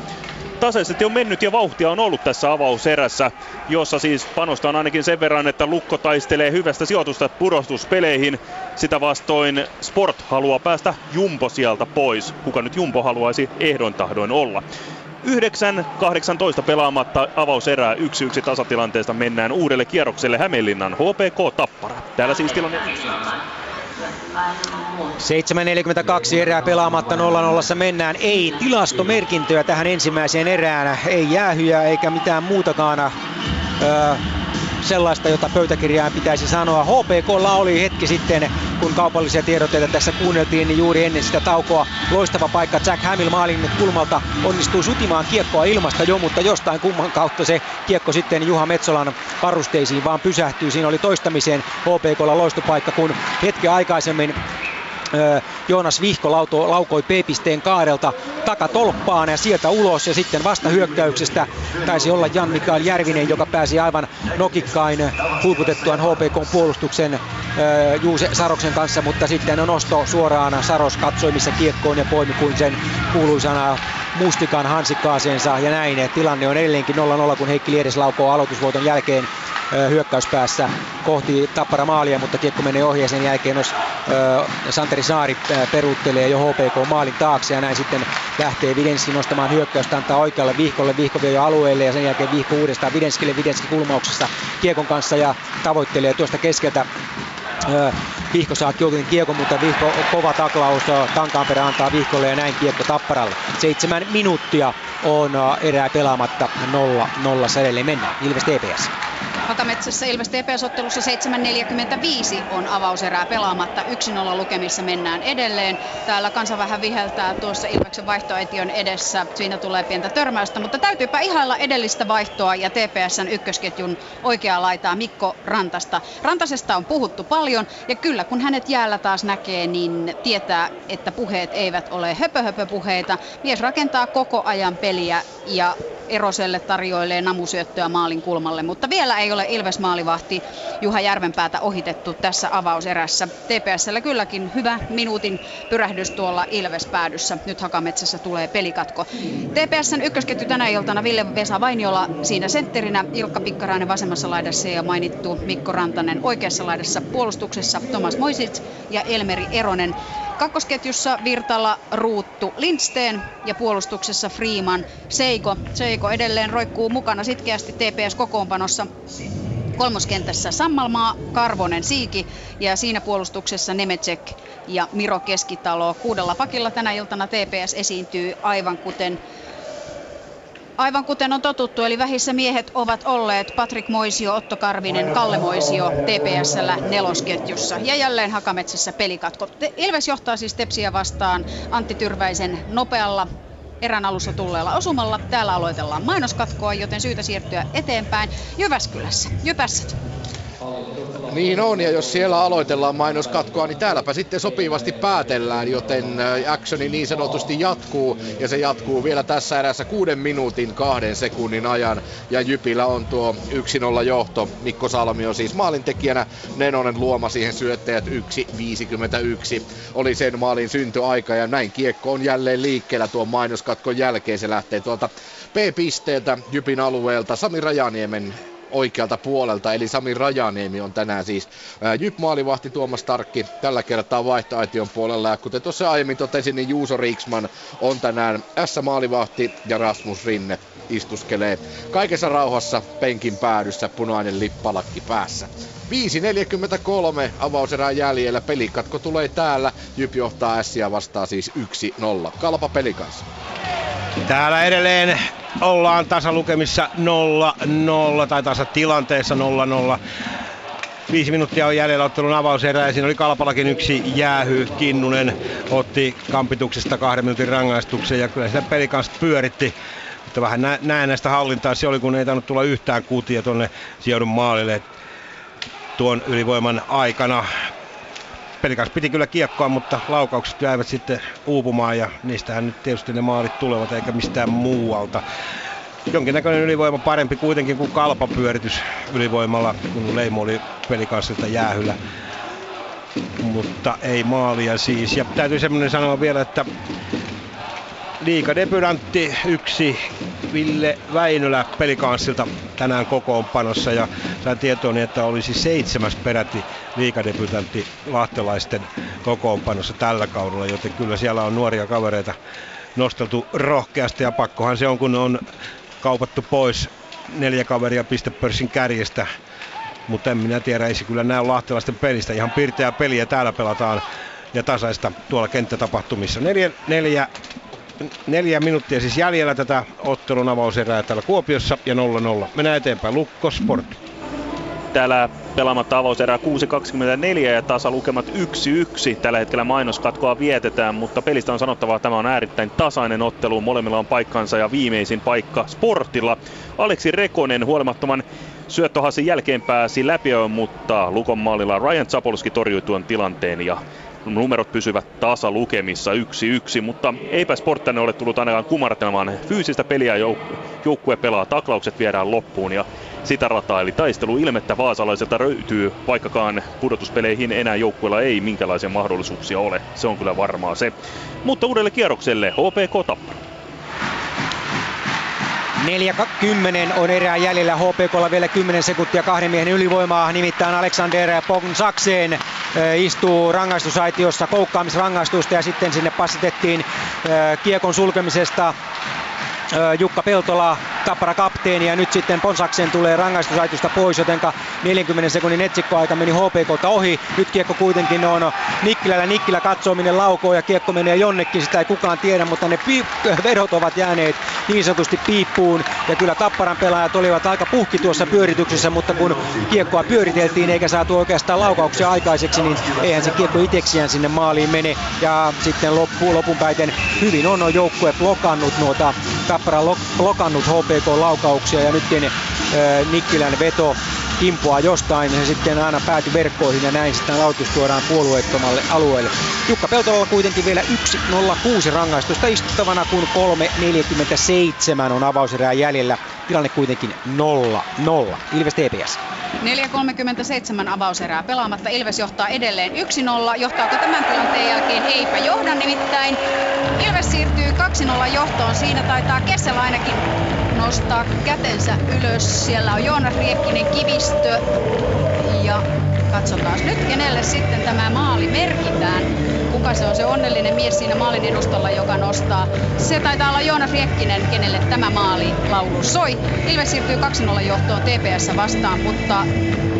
tasaisesti on mennyt ja vauhtia on ollut tässä avauserässä, jossa siis panosta on ainakin sen verran, että Lukko taistelee hyvästä sijoitusta pudostuspeleihin. Sitä vastoin Sport haluaa päästä Jumpo sieltä pois. Kuka nyt Jumpo haluaisi ehdon tahdoin olla? 9-18 pelaamatta avauserää 1-1 tasatilanteesta mennään uudelle kierrokselle Hämeenlinnan HPK Tappara. Täällä siis tilanne
7.42 erää pelaamatta 0-0 mennään. Ei tilastomerkintöä tähän ensimmäiseen erään. Ei jäähyjä eikä mitään muutakaan öö, sellaista, jota pöytäkirjaan pitäisi sanoa. HPKlla oli hetki sitten, kun kaupallisia tiedotteita tässä kuunneltiin, niin juuri ennen sitä taukoa loistava paikka Jack Hamill maalin kulmalta onnistuu sutimaan kiekkoa ilmasta jo, mutta jostain kumman kautta se kiekko sitten Juha Metsolan varusteisiin vaan pysähtyy. Siinä oli toistamiseen HPKlla loistopaikka, kun hetki aikaisemmin Joonas Vihko laukoi P-pisteen kaarelta takatolppaan ja sieltä ulos ja sitten vasta hyökkäyksestä taisi olla Jan Mikael Järvinen, joka pääsi aivan nokikkain huiputettuaan HPK puolustuksen Juuse Saroksen kanssa, mutta sitten on nosto suoraan Saros katsoi missä kiekkoon ja poimi kuin sen kuuluisana mustikan hansikkaaseensa ja näin. Tilanne on edelleenkin 0-0, kun Heikki Liedes laukoo aloitusvoiton jälkeen hyökkäyspäässä kohti Tappara maalia, mutta kiekko menee ja sen jälkeen jos Santeri Saari peruuttelee jo HPK maalin taakse ja näin sitten lähtee Videnski nostamaan hyökkäystä, antaa oikealle Vihkolle, Vihko vie jo alueelle ja sen jälkeen Vihko uudestaan Videnskille, Videnski kulmauksessa kiekon kanssa ja tavoittelee tuosta keskeltä Vihko saa kiekon kiekon, mutta Vihko kova taklaus Tankaanperä antaa Vihkolle ja näin kiekko Tapparalle. Seitsemän minuuttia on erää pelaamatta 0-0 edelleen mennään. Ilves TPS.
Hakametsässä Ilves TPS-ottelussa 7.45 on avauserää pelaamatta. 1-0 lukemissa mennään edelleen. Täällä kansa vähän viheltää tuossa Ilveksen vaihtoaition edessä. Siinä tulee pientä törmäystä, mutta täytyypä ihailla edellistä vaihtoa ja TPSn ykkösketjun oikeaa laitaa Mikko Rantasta. Rantasesta on puhuttu paljon ja kyllä kun hänet jäällä taas näkee, niin tietää, että puheet eivät ole höpöhöpöpuheita. Mies rakentaa koko ajan peliä ja Eroselle tarjoilee namusyöttöä maalin kulmalle, mutta vielä ei ole Ilves maalivahti Juha Järvenpäätä ohitettu tässä avauserässä. TPSllä kylläkin hyvä minuutin pyrähdys tuolla Ilves päädyssä. Nyt Hakametsässä tulee pelikatko. TPSn ykkösketju tänä iltana Ville Vesa Vainiola siinä sentterinä, Ilkka Pikkarainen vasemmassa laidassa ja mainittu Mikko Rantanen oikeassa laidassa puolustuksessa, Tomas Moisic ja Elmeri Eronen. Kakkosketjussa Virtala, Ruuttu, Lindsteen ja puolustuksessa Freeman, Seiko. Seiko edelleen roikkuu mukana sitkeästi TPS-kokoonpanossa. Kolmoskentässä Sammalmaa, Karvonen, Siiki ja siinä puolustuksessa Nemecek ja Miro Keskitalo. Kuudella pakilla tänä iltana TPS esiintyy aivan kuten Aivan kuten on totuttu, eli vähissä miehet ovat olleet Patrik Moisio, Otto Karvinen, Kalle Moisio TPSllä nelosketjussa ja jälleen Hakametsässä pelikatko. Ilves johtaa siis Tepsiä vastaan Antti Tyrväisen nopealla erän alussa tulleella osumalla. Täällä aloitellaan mainoskatkoa, joten syytä siirtyä eteenpäin Jyväskylässä. Jypässät.
Niin on, ja jos siellä aloitellaan mainoskatkoa, niin täälläpä sitten sopivasti päätellään, joten äh, actioni niin sanotusti jatkuu, ja se jatkuu vielä tässä erässä kuuden minuutin kahden sekunnin ajan, ja Jypillä on tuo 1-0 johto. Mikko Salmi on siis maalintekijänä, Nenonen luoma siihen syöttäjät 1.51 oli sen maalin syntyaika, ja näin kiekko on jälleen liikkeellä tuon mainoskatkon jälkeen, se lähtee tuolta B-pisteeltä Jypin alueelta. Sami Rajaniemen oikealta puolelta, eli Sami Rajaniemi on tänään siis Jyp maalivahti Tuomas Tarkki tällä kertaa vaihtoaition puolella. Ja kuten tuossa aiemmin totesin, niin Juuso Riksman on tänään S-maalivahti ja Rasmus Rinne istuskelee kaikessa rauhassa penkin päädyssä punainen lippalakki päässä. 5.43 avauserään jäljellä. Pelikatko tulee täällä. Jyp johtaa Ässiä vastaan siis 1-0. Kalpa pelikanssa.
Täällä edelleen ollaan tasalukemissa 0-0 tai tasa tilanteessa 0-0. Viisi minuuttia on jäljellä ottelun avauserä ja siinä oli Kalpalakin yksi jäähy. Kinnunen otti kampituksesta kahden minuutin rangaistuksen ja kyllä sitä peli kanssa pyöritti. Mutta vähän nä- näennäistä hallintaa se oli, kun ei tainnut tulla yhtään kutia tuonne sijoidun maalille tuon ylivoiman aikana. Pelikas piti kyllä kiekkoa, mutta laukaukset jäivät sitten uupumaan ja niistähän nyt tietysti ne maalit tulevat eikä mistään muualta. Jonkinnäköinen ylivoima parempi kuitenkin kuin kalpapyöritys ylivoimalla, kun Leimo oli pelikanssilta jäähyllä. Mutta ei maalia siis. Ja täytyy semmoinen sanoa vielä, että liikadebyantti yksi Ville Väinölä pelikanssilta tänään kokoonpanossa ja sain tietooni, että olisi seitsemäs peräti liikadebyantti lahtelaisten kokoonpanossa tällä kaudella, joten kyllä siellä on nuoria kavereita nosteltu rohkeasti ja pakkohan se on, kun on kaupattu pois neljä kaveria pistepörssin kärjestä. Mutta en minä tiedä, ei se kyllä näy lahtelaisten pelistä. Ihan pirteää peliä täällä pelataan ja tasaista tuolla kenttätapahtumissa. Neljä, neljä minuuttia siis jäljellä tätä ottelun avauserää täällä Kuopiossa ja 0-0. Mennään eteenpäin. Lukko Sport.
Täällä pelaamatta avauserää 6.24 ja tasa lukemat 1-1. Tällä hetkellä mainoskatkoa vietetään, mutta pelistä on sanottava, että tämä on erittäin tasainen ottelu. Molemmilla on paikkansa ja viimeisin paikka Sportilla. Aleksi Rekonen huolimattoman syöttöhasin jälkeen pääsi läpi, mutta Lukon maalilla Ryan Zapolski torjui tuon tilanteen ja numerot pysyvät tasa lukemissa 1-1, mutta eipä Sport tänne ole tullut ainakaan kumartelemaan. Fyysistä peliä jouk- joukkue pelaa, taklaukset viedään loppuun ja sitä rataa, eli taistelu ilmettä vaasalaiselta löytyy, vaikkakaan pudotuspeleihin enää joukkueella ei minkälaisia mahdollisuuksia ole. Se on kyllä varmaa se. Mutta uudelle kierrokselle HPK Tappara.
4.10 on erää jäljellä. HPKlla vielä 10 sekuntia kahden miehen ylivoimaa, nimittäin Alexander Pognsaksen istuu rangaistusaitiossa koukkaamisrangaistusta ja sitten sinne passitettiin kiekon sulkemisesta Jukka Peltola, Tappara kapteeni ja nyt sitten Ponsaksen tulee rangaistusaitusta pois, jotenka 40 sekunnin etsikkoaika meni HPKlta ohi. Nyt kiekko kuitenkin on Nikkilällä. Nikkilä katsoo minne laukoo ja kiekko menee jonnekin, sitä ei kukaan tiedä, mutta ne vedot ovat jääneet niin sanotusti piippuun. Ja kyllä Tapparan pelaajat olivat aika puhki tuossa pyörityksessä, mutta kun kiekkoa pyöriteltiin eikä saatu oikeastaan laukauksia aikaiseksi, niin eihän se kiekko itseksiään sinne maaliin mene. Ja sitten loppu, lopunpäiten hyvin on joukkue blokannut nuota Tappara blokannut HPK-laukauksia ja nyt Nikkilän veto kimpoaa jostain ja se sitten aina pääty verkkoihin ja näin sitten lautus tuodaan puolueettomalle alueelle. Jukka Peltola kuitenkin vielä 1-0-6 rangaistusta istuttavana, kun 3-47 on avauserää jäljellä. Tilanne kuitenkin 0-0. Ilves TPS.
4.37 avauserää pelaamatta. Ilves johtaa edelleen 1-0. Johtaako tämän tilanteen jälkeen? Eipä johda nimittäin. Ilves siirtyy 2-0 johtoon. Siinä taitaa Kessel ainakin nostaa kätensä ylös. Siellä on Joonas Riekkinen kivistö. Ja katsotaan nyt, kenelle sitten tämä maali merkitään. Kuka se on se onnellinen mies siinä maalin edustalla, joka nostaa. Se taitaa olla Joonas Riekkinen, kenelle tämä maali laulu soi. Ilves siirtyy 2-0 johtoon TPS vastaan, mutta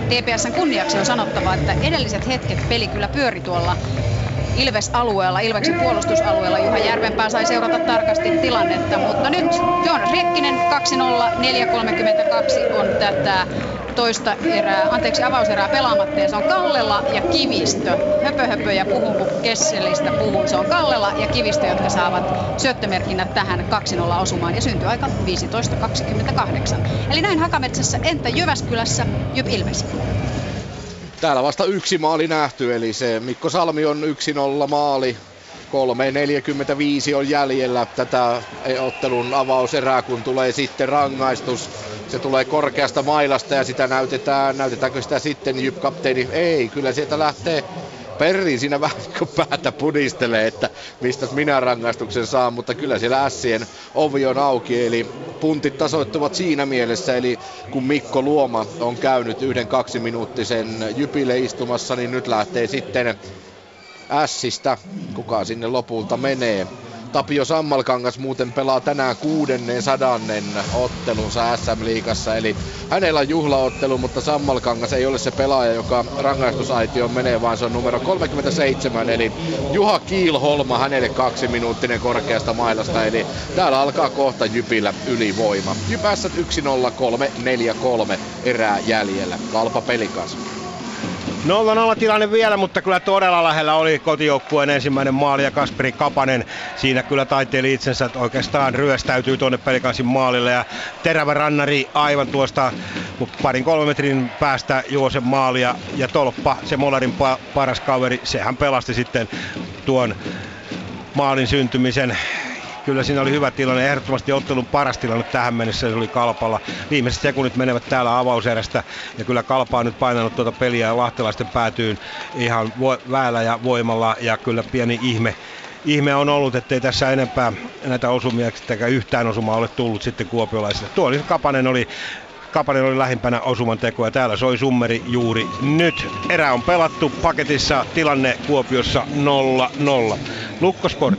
TPSn kunniaksi on sanottava, että edelliset hetket peli kyllä pyöri tuolla Ilves-alueella, Ilveksen puolustusalueella. Juha Järvenpää sai seurata tarkasti tilannetta, mutta nyt Joonas Riekkinen 2-0, 4.32 on tätä toista erää, anteeksi avauserää pelaamatta ja se on Kallela ja Kivistö. Höpö höpö ja puhun kun Kesselistä puhun. Se on Kallela ja Kivistö, jotka saavat syöttömerkinnät tähän 2-0 osumaan ja syntyy aika 15.28. Eli näin Hakametsässä, entä Jyväskylässä, Jyp Ilves?
Täällä vasta yksi maali nähty, eli se Mikko Salmi on 1-0 maali. 3.45 on jäljellä tätä ottelun avauserää, kun tulee sitten rangaistus. Se tulee korkeasta mailasta ja sitä näytetään, näytetäänkö sitä sitten Jyp-kapteeni? Ei, kyllä sieltä lähtee Perri siinä vähän niin päätä pudistelee, että mistä minä rangaistuksen saan, mutta kyllä siellä Ässien ovi on auki, eli puntit tasoittuvat siinä mielessä, eli kun Mikko Luoma on käynyt yhden kaksi minuuttisen jypille istumassa, niin nyt lähtee sitten Ässistä, kuka sinne lopulta menee. Tapio Sammalkangas muuten pelaa tänään kuudennen sadannen ottelunsa SM-liigassa, eli hänellä on juhlaottelu, mutta Sammalkangas ei ole se pelaaja, joka rangaistusaitioon menee, vaan se on numero 37, eli Juha Kiilholma, hänelle kaksi minuuttinen korkeasta mailasta, eli täällä alkaa kohta Jypillä ylivoima. Jypässä 1-0-3-4-3 erää jäljellä. Kalpa pelikas.
0-0 tilanne vielä, mutta kyllä todella lähellä oli kotijoukkueen ensimmäinen maali ja Kasperi Kapanen. Siinä kyllä taiteili itsensä, että oikeastaan ryöstäytyy tuonne pelikansin maalille. Ja terävä rannari aivan tuosta parin kolmen metrin päästä juose maalia. Ja Tolppa, se Molarin pa- paras kaveri, sehän pelasti sitten tuon maalin syntymisen kyllä siinä oli hyvä tilanne, ehdottomasti ottelun paras tilanne tähän mennessä, se oli Kalpalla. Viimeiset sekunnit menevät täällä avauserästä ja kyllä Kalpa on nyt painanut tuota peliä lahtelaisten päätyyn ihan vo- väellä ja voimalla ja kyllä pieni ihme ihme on ollut, ettei tässä enempää näitä osumia yhtään osumaa ole tullut sitten kuopiolaisille. Tuo oli Kapanen oli Kapanen oli lähimpänä osuman tekoa. Täällä soi summeri juuri nyt. Erä on pelattu paketissa. Tilanne Kuopiossa 0-0. Lukkosport.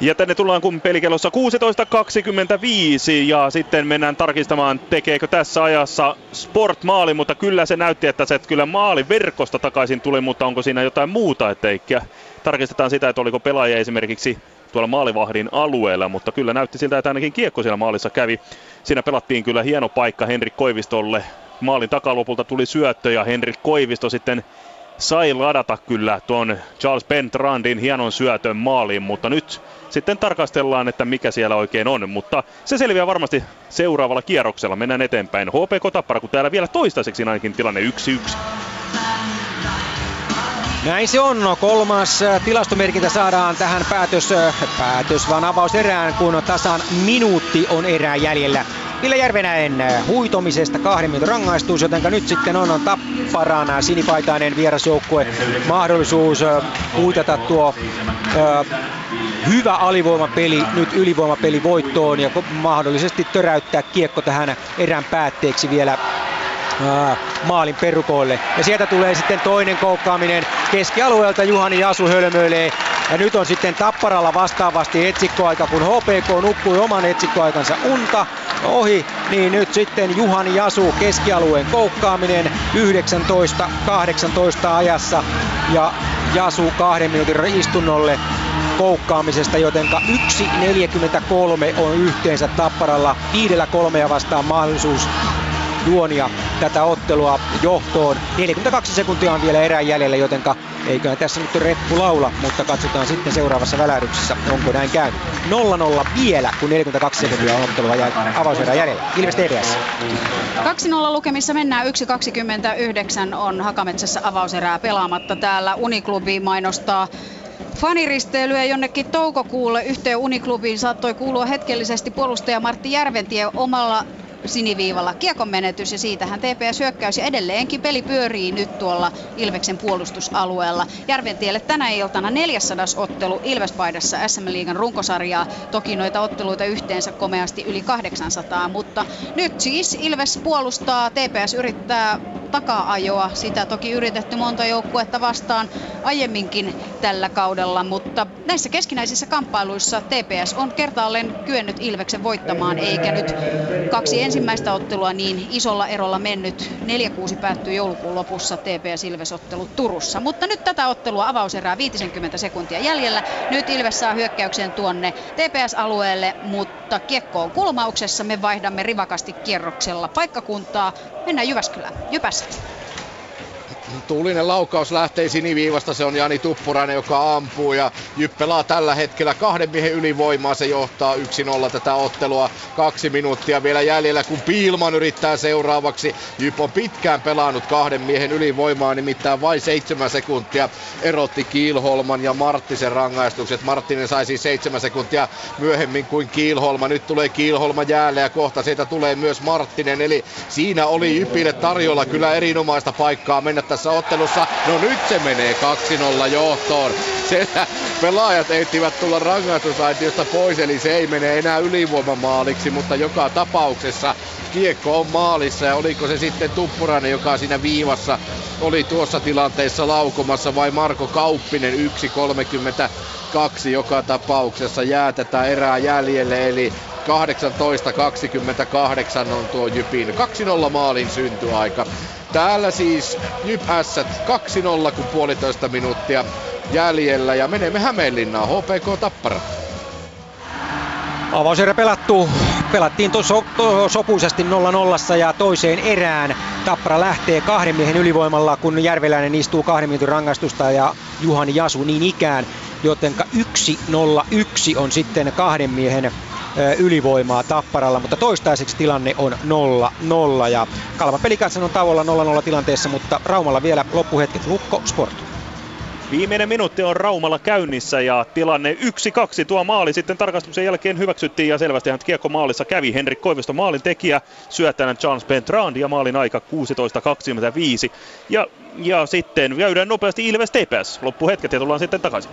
Ja tänne tullaan kun pelikellossa 16.25 ja sitten mennään tarkistamaan, tekeekö tässä ajassa Sport maali, mutta kyllä se näytti, että se kyllä maali verkosta takaisin tuli, mutta onko siinä jotain muuta, etteikä tarkistetaan sitä, että oliko pelaaja esimerkiksi tuolla maalivahdin alueella, mutta kyllä näytti siltä, että ainakin kiekko siellä maalissa kävi. Siinä pelattiin kyllä hieno paikka Henrik Koivistolle. Maalin takalopulta tuli syöttö ja Henrik Koivisto sitten sai ladata kyllä tuon Charles Pentrandin hienon syötön maaliin, mutta nyt sitten tarkastellaan, että mikä siellä oikein on. Mutta se selviää varmasti seuraavalla kierroksella. Mennään eteenpäin. HPK Tappara, kun täällä vielä toistaiseksi ainakin tilanne 1-1.
Näin se on. Kolmas äh, tilastomerkintä saadaan tähän päätös, äh, päätös vaan avauserään, kun tasan minuutti on erää jäljellä. Ville Järvenäen äh, huitomisesta kahden minuutin rangaistus, joten nyt sitten on, on tapparana sinipaitainen vierasjoukkue mahdollisuus huitata tuo ö, hyvä alivoimapeli nyt ylivoimapeli voittoon ja mahdollisesti töräyttää kiekko tähän erän päätteeksi vielä maalin perukoille. Ja sieltä tulee sitten toinen koukkaaminen keskialueelta. Juhani Jasu hölmöilee. Ja nyt on sitten Tapparalla vastaavasti etsikkoaika, kun HPK nukkui oman etsikkoaikansa unta ohi, niin nyt sitten Juhani Jasu keskialueen koukkaaminen 19-18 ajassa ja Jasu kahden minuutin istunnolle koukkaamisesta, jotenka 1.43 on yhteensä Tapparalla viidellä kolmea vastaan mahdollisuus juonia tätä ottelua johtoon. 42 sekuntia on vielä erään jäljellä, jotenka eiköhän tässä nyt reppu laula, mutta katsotaan sitten seuraavassa välähdyksessä, onko näin käynyt. 0-0 vielä, kun 42 sekuntia on ottelua ja avauserää jäljellä. Ilves TPS.
2-0 lukemissa mennään 1.29 on Hakametsässä avauserää pelaamatta. Täällä Uniklubi mainostaa faniristeilyä jonnekin toukokuulle yhteen Uniklubiin saattoi kuulua hetkellisesti puolustaja Martti Järventie omalla siniviivalla kiekon menetys ja siitähän TPS hyökkäys ja edelleenkin peli pyörii nyt tuolla Ilveksen puolustusalueella. Järventielle tänä iltana 400 ottelu Ilvespaidassa SM Liigan runkosarjaa. Toki noita otteluita yhteensä komeasti yli 800, mutta nyt siis Ilves puolustaa, TPS yrittää taka-ajoa. Sitä toki yritetty monta joukkuetta vastaan aiemminkin tällä kaudella, mutta näissä keskinäisissä kamppailuissa TPS on kertaalleen kyennyt Ilveksen voittamaan, eikä nyt kaksi ensimmäistä ottelua niin isolla erolla mennyt. 4-6 päättyy joulukuun lopussa TPS Ilves-ottelu Turussa. Mutta nyt tätä ottelua avauserää 50 sekuntia jäljellä. Nyt Ilves saa hyökkäyksen tuonne TPS-alueelle, mutta kiekko on kulmauksessa. Me vaihdamme rivakasti kierroksella paikkakuntaa. Mennään Jyväskylään. Jypässä.
Tuulinen laukaus lähtee siniviivasta, se on Jani Tuppurainen, joka ampuu ja Jyp pelaa tällä hetkellä kahden miehen ylivoimaa, se johtaa 1-0 tätä ottelua. Kaksi minuuttia vielä jäljellä, kun Piilman yrittää seuraavaksi. Jyp on pitkään pelannut kahden miehen ylivoimaa, nimittäin vain seitsemän sekuntia erotti Kiilholman ja Marttisen rangaistukset. Marttinen sai siis seitsemän sekuntia myöhemmin kuin Kiilholma. Nyt tulee Kiilholma jäälle ja kohta siitä tulee myös Marttinen, eli siinä oli Jypille tarjolla kyllä erinomaista paikkaa mennä tässä tässä ottelussa. No nyt se menee 2-0 johtoon. Siellä pelaajat eittivät tulla rangaistusaitiosta pois, eli se ei mene enää ylivoimamaaliksi, mutta joka tapauksessa kiekko on maalissa ja oliko se sitten Tuppurainen, joka siinä viivassa oli tuossa tilanteessa laukomassa vai Marko Kauppinen 1.32 joka tapauksessa jää tätä erää jäljelle eli 18-28 on tuo Jypin 2-0 maalin syntyaika. Täällä siis Jyp Ässät 2-0 kun puolitoista minuuttia jäljellä ja menemme Hämeenlinnaan HPK Tappara.
Avauserä pelattu. Pelattiin tuossa to, sopuisesti 0-0 ja toiseen erään. Tappara lähtee kahden miehen ylivoimalla, kun Järveläinen istuu kahden minuutin rangaistusta ja Juhani Jasu niin ikään. Joten 1-0-1 on sitten kahden miehen ylivoimaa Tapparalla, mutta toistaiseksi tilanne on 0-0 ja Kalpa Pelikatsen on tauolla 0-0 tilanteessa, mutta Raumalla vielä loppuhetket Lukko Sport.
Viimeinen minuutti on Raumalla käynnissä ja tilanne 1-2. Tuo maali sitten tarkastuksen jälkeen hyväksyttiin ja selvästi hän kiekko maalissa kävi. Henrik Koivisto maalin tekijä, syöttäjänä Charles Bentrand ja maalin aika 16.25. Ja, ja sitten käydään nopeasti Ilves TPS. Loppuhetket ja tullaan sitten takaisin.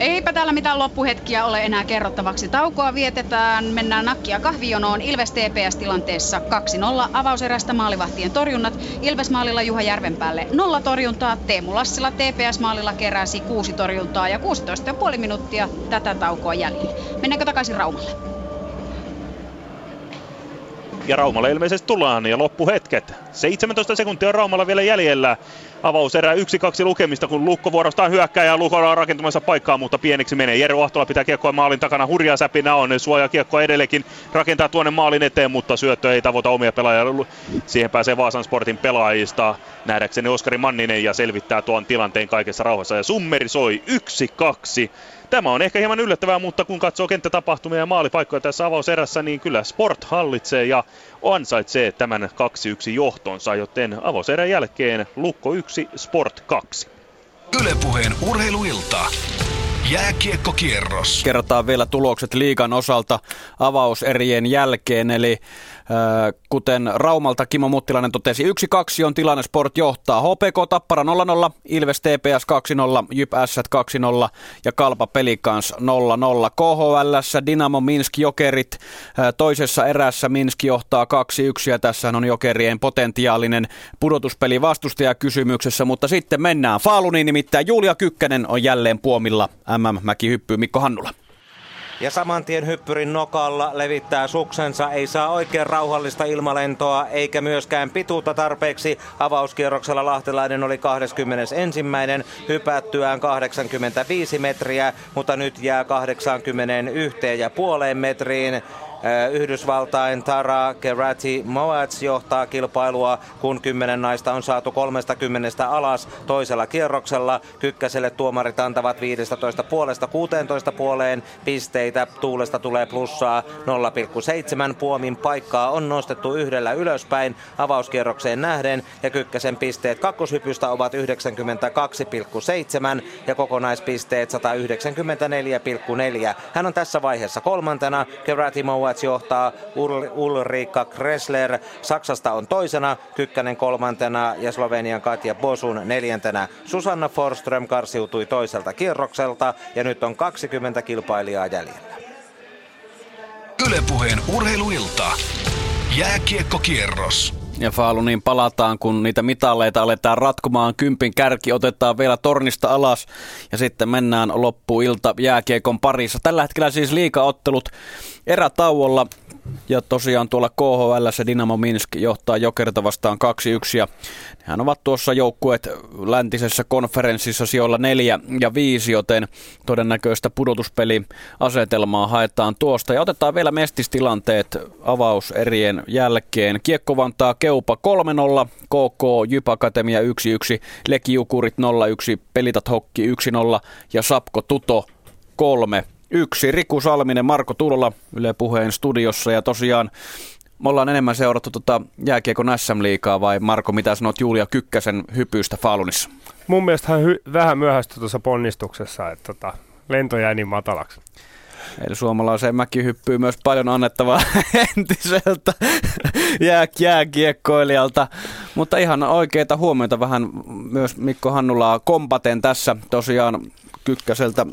Eipä täällä mitään loppuhetkiä ole enää kerrottavaksi. Taukoa vietetään, mennään nakkia kahvionoon Ilves TPS-tilanteessa 2-0 avauserästä maalivahtien torjunnat. Ilves maalilla Juha Järvenpäälle nolla torjuntaa, Teemu Lassila TPS maalilla keräsi kuusi torjuntaa ja 16,5 minuuttia tätä taukoa jäljellä. Mennäänkö takaisin Raumalle?
Ja Raumalle ilmeisesti tullaan ja loppuhetket. 17 sekuntia on Raumalla vielä jäljellä. Avauserä 1-2 lukemista, kun Lukko vuorostaan hyökkää ja Lukko on rakentumassa paikkaa, mutta pieneksi menee. Jero Ahtola pitää kiekkoa maalin takana. Hurjaa säpinä on. Suoja kiekkoa edelleenkin rakentaa tuonne maalin eteen, mutta syöttö ei tavoita omia pelaajia. Siihen pääsee Vaasan Sportin pelaajista. Nähdäkseni Oskari Manninen ja selvittää tuon tilanteen kaikessa rauhassa. Ja summeri soi 1-2. Tämä on ehkä hieman yllättävää, mutta kun katsoo kenttätapahtumia ja maalipaikkoja tässä avauserässä, niin kyllä Sport hallitsee ja ansaitsee tämän 2-1 johtonsa, joten avauserän jälkeen Lukko 1, Sport 2.
Ylepuheen urheiluilta. Jääkiekkokierros.
Kerrotaan vielä tulokset liikan osalta avauserien jälkeen, eli Kuten Raumalta Kimmo Muttilainen totesi, 1-2 on tilanne Sport johtaa. HPK Tappara 0-0, Ilves TPS 2-0, Jyp S 2-0 ja Kalpa Pelikans 0-0. KHL Dinamo Minsk Jokerit toisessa erässä Minsk johtaa 2-1 ja tässä on Jokerien potentiaalinen pudotuspeli vastustaja kysymyksessä, mutta sitten mennään Faaluniin nimittäin Julia Kykkänen on jälleen puomilla MM Mäki hyppyy Mikko Hannula.
Ja saman tien hyppyrin nokalla levittää suksensa, ei saa oikein rauhallista ilmalentoa eikä myöskään pituutta tarpeeksi. Avauskierroksella Lahtelainen oli 21. hypättyään 85 metriä, mutta nyt jää 81 ja puoleen metriin. Yhdysvaltain Tara Kerati Moats johtaa kilpailua, kun kymmenen naista on saatu 30 alas toisella kierroksella. Kykkäselle tuomarit antavat 15 puolesta 16 puoleen pisteitä. Tuulesta tulee plussaa 0,7. Puomin paikkaa on nostettu yhdellä ylöspäin avauskierrokseen nähden ja Kykkäsen pisteet kakkoshypystä ovat 92,7 ja kokonaispisteet 194,4. Hän on tässä vaiheessa kolmantena. Kerati Moats Schwarz johtaa Ulrika Kressler. Saksasta on toisena, Kykkänen kolmantena ja Slovenian Katja Bosun neljäntenä. Susanna Forström karsiutui toiselta kierrokselta ja nyt on 20 kilpailijaa jäljellä.
Ylepuheen urheiluilta. Jääkiekkokierros.
Ja Faaluniin palataan, kun niitä mitaleita aletaan ratkomaan. Kympin kärki otetaan vielä tornista alas ja sitten mennään loppuilta jääkiekon parissa. Tällä hetkellä siis liikaottelut erätauolla. Ja tosiaan tuolla KHL se Dynamo Minsk johtaa Jokerta vastaan 2-1 ja hän ovat tuossa joukkueet läntisessä konferenssissa sijoilla 4 ja 5, joten todennäköistä pudotuspeliasetelmaa haetaan tuosta. Ja otetaan vielä mestistilanteet avauserien jälkeen. Kiekko Vantaa Keupa 3-0, KK Jyp Akatemia 1-1, Lekiukurit 0-1, Pelitat Hokki 1-0 ja Sapko Tuto 3 yksi. Riku Salminen, Marko Tulola Yle Puheen studiossa ja tosiaan me ollaan enemmän seurattu tota jääkiekon SM-liikaa vai Marko, mitä sanot Julia Kykkäsen hypystä Falunissa?
Mun mielestä hän hy- vähän myöhästyi tuossa ponnistuksessa, että tota, lento jäi niin matalaksi.
Eli suomalaiseen mäkihyppyy myös paljon annettavaa entiseltä jää, jääkiekkoilijalta. Mutta ihan oikeita huomioita vähän myös Mikko Hannulaa kompaten tässä tosiaan Kykkäseltä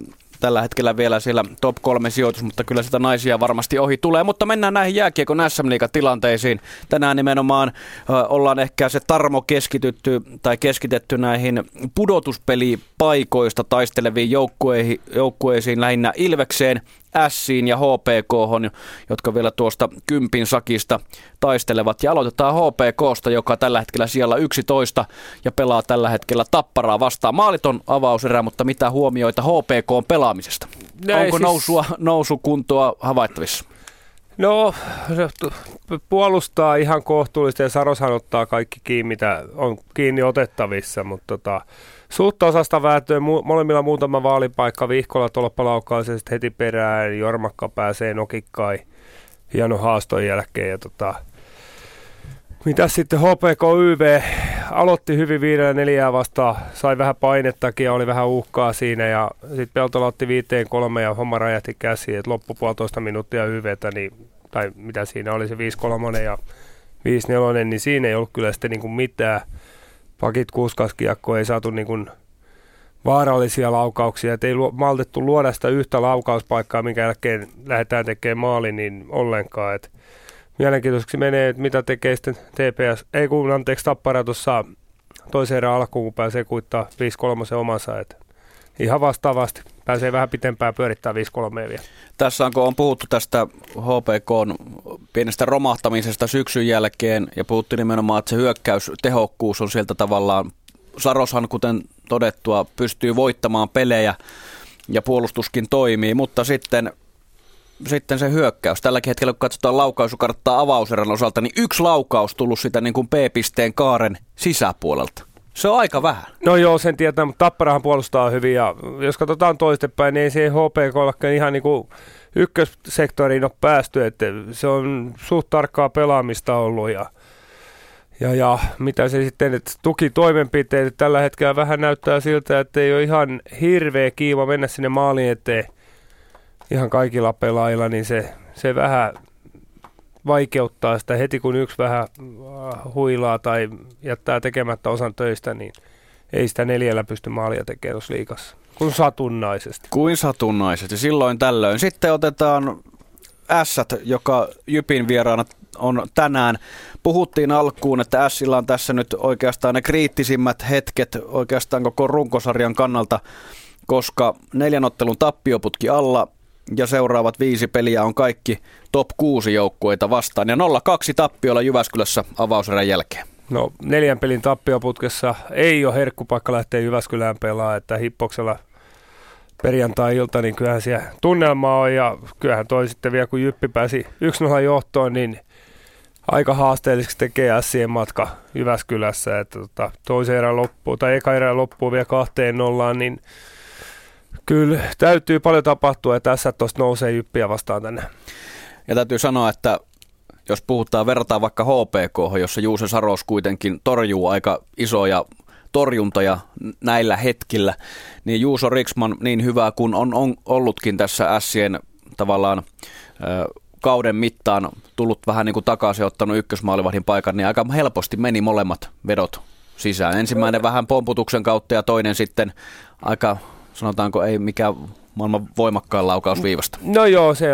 tällä hetkellä vielä siellä top kolme sijoitus, mutta kyllä sitä naisia varmasti ohi tulee. Mutta mennään näihin jääkiekon SM tilanteisiin. Tänään nimenomaan ö, ollaan ehkä se tarmo keskitytty tai keskitetty näihin pudotuspelipaikoista taisteleviin joukkueisiin, lähinnä Ilvekseen Siin ja HPK, jotka vielä tuosta kympin sakista taistelevat. Ja aloitetaan HPKsta, joka tällä hetkellä siellä 11 ja pelaa tällä hetkellä tapparaa vastaan. Maaliton avauserä, mutta mitä huomioita HPK pelaamisesta? No, Onko siis... nousua, nousukuntoa havaittavissa?
No, puolustaa ihan kohtuullisesti ja Saroshan ottaa kaikki kiinni, mitä on kiinni otettavissa, mutta tota, Suutta osasta vääntöä, molemmilla muutama vaalipaikka, Vihkola tolppalaukaisee heti perään, Jormakka pääsee nokikkai hieno haaston jälkeen. Ja tota, mitä sitten HPK YV aloitti hyvin viidellä neljää vastaan, sai vähän painettakin ja oli vähän uhkaa siinä. Ja sitten Peltola otti viiteen kolme ja homma räjähti käsiin, että loppu puolitoista minuuttia YVtä, niin, tai mitä siinä oli se 5-3 ja 5-4, niin siinä ei ollut kyllä sitten niin kuin mitään pakit kuuskaskiakko ei saatu niin kuin vaarallisia laukauksia, että ei maltettu luoda sitä yhtä laukauspaikkaa, minkä jälkeen lähdetään tekemään maali, niin ollenkaan. Et mielenkiintoiseksi menee, että mitä tekee sitten TPS, ei kun anteeksi Tappara tuossa toiseen erään alkuun, kun pääsee kuittaa 5-3 omansa. Et ihan vastaavasti. Pääsee vähän pitempään pyörittää 5-3 vielä.
Tässä on, kun on puhuttu tästä HPK pienestä romahtamisesta syksyn jälkeen ja puhuttiin nimenomaan, että se hyökkäystehokkuus on sieltä tavallaan, Saroshan kuten todettua pystyy voittamaan pelejä ja puolustuskin toimii, mutta sitten sitten se hyökkäys. Tälläkin hetkellä, kun katsotaan laukaisukarttaa avauserän osalta, niin yksi laukaus tullut sitä niin kuin P-pisteen kaaren sisäpuolelta. Se on aika vähän.
No joo, sen tietää, mutta Tapparahan puolustaa hyvin ja jos katsotaan toistepäin, niin ei se HPK ihan niin kuin ykkössektoriin ole päästy, että se on suht tarkkaa pelaamista ollut ja, ja, ja mitä se sitten, että tukitoimenpiteet tällä hetkellä vähän näyttää siltä, että ei ole ihan hirveä kiima mennä sinne maaliin eteen ihan kaikilla pelaajilla, niin se, se vähän vaikeuttaa sitä heti, kun yksi vähän äh, huilaa tai jättää tekemättä osan töistä, niin ei sitä neljällä pysty maalia tekemään liikassa. Kuin satunnaisesti.
Kuin satunnaisesti, silloin tällöin. Sitten otetaan Ässät, joka Jypin vieraana on tänään. Puhuttiin alkuun, että Ässillä on tässä nyt oikeastaan ne kriittisimmät hetket oikeastaan koko runkosarjan kannalta, koska neljän ottelun tappioputki alla ja seuraavat viisi peliä on kaikki top 6 joukkueita vastaan. Ja 0-2 tappiolla Jyväskylässä avauserän jälkeen.
No neljän pelin tappioputkessa ei ole herkkupaikka lähteä Jyväskylään pelaamaan, että hippoksella perjantai-ilta, niin kyllähän siellä tunnelma on ja kyllähän toi sitten vielä kun Jyppi pääsi 1-0 johtoon, niin aika haasteelliseksi tekee Sien matka Jyväskylässä, että tota, toisen erän loppuu tai eka erän loppuu vielä kahteen nollaan, niin Kyllä, täytyy paljon tapahtua ja tässä tuosta nousee jyppiä vastaan tänne.
Ja täytyy sanoa, että jos puhutaan, verrataan vaikka HPK, jossa Juuse Saros kuitenkin torjuu aika isoja torjuntoja näillä hetkillä, niin Juuso Riksman niin hyvä kuin on, on ollutkin tässä Sien tavallaan ö, kauden mittaan tullut vähän niin kuin takaisin ottanut ykkösmaalivahdin paikan, niin aika helposti meni molemmat vedot sisään. Ensimmäinen vähän pomputuksen kautta ja toinen sitten aika sanotaanko ei mikään maailman voimakkaan laukaus viivasta.
No joo, se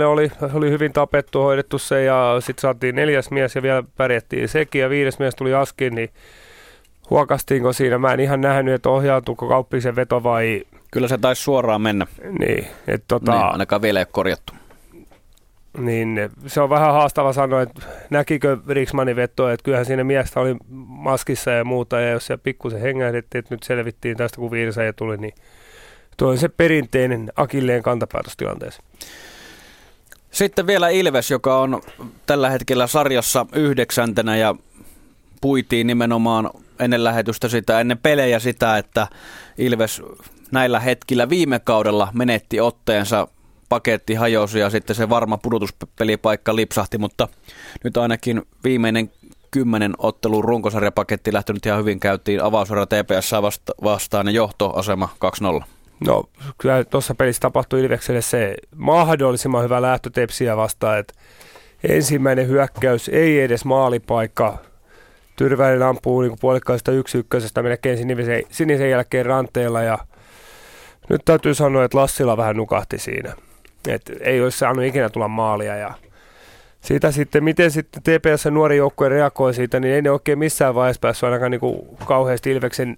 5-3 oli, oli hyvin tapettu, hoidettu se ja sitten saatiin neljäs mies ja vielä pärjättiin sekin ja viides mies tuli askin, niin huokastiinko siinä? Mä en ihan nähnyt, että ohjautuuko kauppisen veto vai...
Kyllä se taisi suoraan mennä.
Niin, että tota... Niin,
ainakaan vielä ei ole korjattu.
Niin se on vähän haastava sanoa, että näkikö Riksmanin vetoa, että kyllähän siinä miestä oli maskissa ja muuta, ja jos se pikkusen hengähdettiin, että nyt selvittiin tästä, kun ja tuli, niin tuo se perinteinen akilleen kantapäätöstilanteessa.
Sitten vielä Ilves, joka on tällä hetkellä sarjassa yhdeksäntenä ja puitiin nimenomaan ennen lähetystä sitä, ennen pelejä sitä, että Ilves näillä hetkillä viime kaudella menetti otteensa paketti hajosi ja sitten se varma pudotuspelipaikka lipsahti, mutta nyt ainakin viimeinen kymmenen ottelun runkosarjapaketti lähtenyt ihan hyvin. Käytiin avausarja TPS vasta- vastaan ja johtoasema 2-0.
No kyllä tuossa pelissä tapahtui Ilvekselle se mahdollisimman hyvä lähtö Tepsiä vastaan, että ensimmäinen hyökkäys ei edes maalipaikka. Tyrväinen ampuu niin puolikkaista yksi ykkösestä melkein sinisen, sinisen jälkeen ranteella ja nyt täytyy sanoa, että Lassila vähän nukahti siinä. Et ei olisi saanut ikinä tulla maalia ja siitä sitten, miten sitten TPS nuori joukkue reagoi siitä, niin ei ne oikein missään vaiheessa päässyt ainakaan niin kuin kauheasti Ilveksen,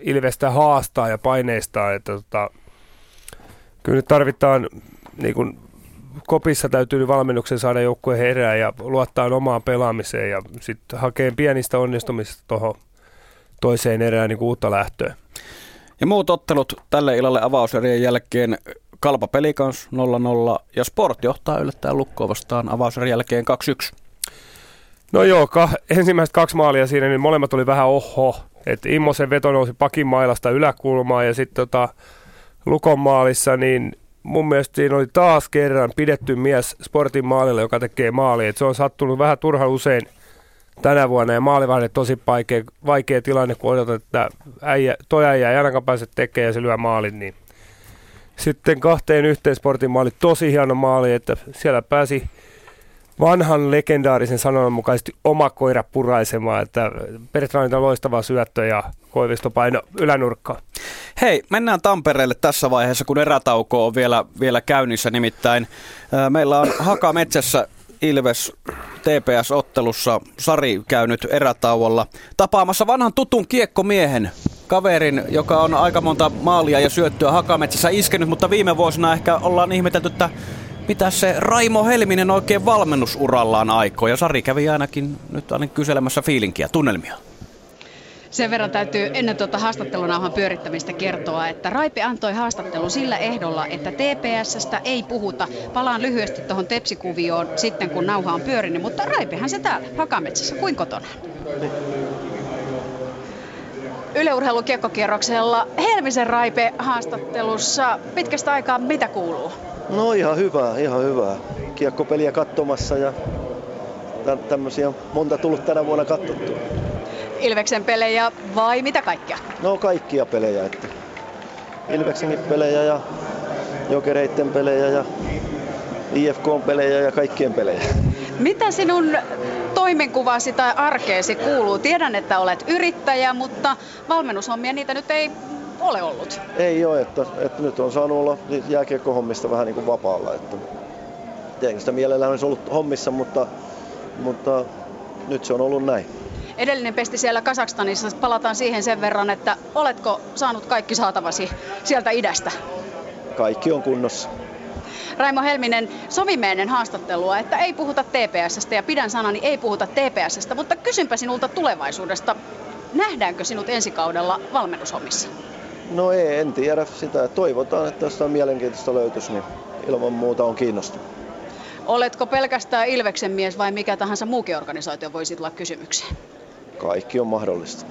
Ilvestä haastaa ja paineistaa. Että tota, kyllä nyt tarvitaan, niin kuin kopissa täytyy valmennuksen saada joukkue herää ja luottaa omaan pelaamiseen ja sitten hakee pienistä onnistumisista tuohon toiseen erään niin uutta lähtöä.
Ja muut ottelut tälle illalle avauserien jälkeen Kalpa Pelikans 0-0 ja Sport johtaa yllättäen lukkoa vastaan avauserien jälkeen 2-1.
No joo, ka- ensimmäiset kaksi maalia siinä, niin molemmat oli vähän oho. että Immosen veto nousi pakin mailasta yläkulmaan ja sitten tota, Lukon maalissa, niin mun mielestä siinä oli taas kerran pidetty mies Sportin maalilla, joka tekee maali. Et se on sattunut vähän turha usein tänä vuonna ja maalivahdille tosi vaikea, vaikea tilanne, kun odotat, että äijä, toi äijä ei ainakaan pääse tekemään ja se lyö maalin, niin sitten kahteen yhteen sportin maali, tosi hieno maali, että siellä pääsi vanhan legendaarisen sanonnan mukaisesti oma koira puraisemaan, että Bertrandilta loistava syöttö ja Koivisto paino ylänurkkaan.
Hei, mennään Tampereelle tässä vaiheessa, kun erätauko on vielä, vielä käynnissä. Nimittäin meillä on Haka Metsässä Ilves TPS-ottelussa Sari käynyt erätauolla tapaamassa vanhan tutun kiekkomiehen kaverin, joka on aika monta maalia ja syöttöä Hakametsässä iskenyt, mutta viime vuosina ehkä ollaan ihmetelty, että mitä se Raimo Helminen oikein valmennusurallaan aikoo. Ja Sari kävi ainakin nyt ainakin kyselemässä fiilinkiä, tunnelmia.
Sen verran täytyy ennen tuota haastattelunauhan pyörittämistä kertoa, että Raipe antoi haastattelun sillä ehdolla, että TPSstä ei puhuta. Palaan lyhyesti tuohon tepsikuvioon sitten, kun nauha on pyörinyt, mutta Raipehan se täällä Hakametsässä, kuin kotona. Yleurheilun kiekkokierroksella Helmisen Raipe haastattelussa. Pitkästä aikaa mitä kuuluu?
No ihan hyvää, ihan hyvää. Kiekkopeliä katsomassa ja tämmöisiä monta tullut tänä vuonna katsottua.
Ilveksen pelejä vai mitä kaikkea?
No kaikkia pelejä. Että Ilveksenkin pelejä ja Jokereitten pelejä ja IFK-pelejä ja kaikkien pelejä.
Mitä sinun toimenkuvasi tai arkeesi kuuluu? Tiedän, että olet yrittäjä, mutta valmennushommia niitä nyt ei ole ollut.
Ei ole, että, että nyt on saanut olla jääkiekkohommista vähän niin kuin vapaalla. Että tietenkin sitä mielellään olisi ollut hommissa, mutta, mutta nyt se on ollut näin.
Edellinen pesti siellä Kasakstanissa, palataan siihen sen verran, että oletko saanut kaikki saatavasi sieltä idästä?
Kaikki on kunnossa.
Raimo Helminen, sovimme ennen haastattelua, että ei puhuta TPSstä ja pidän sanani ei puhuta TPSstä, mutta kysynpä sinulta tulevaisuudesta. Nähdäänkö sinut ensi kaudella valmennushommissa?
No ei, en tiedä sitä. Toivotaan, että jostain mielenkiintoista löytyisi, niin ilman muuta on kiinnostunut.
Oletko pelkästään Ilveksen mies vai mikä tahansa muukin organisaatio voisi tulla kysymykseen?
Kaikki on mahdollista.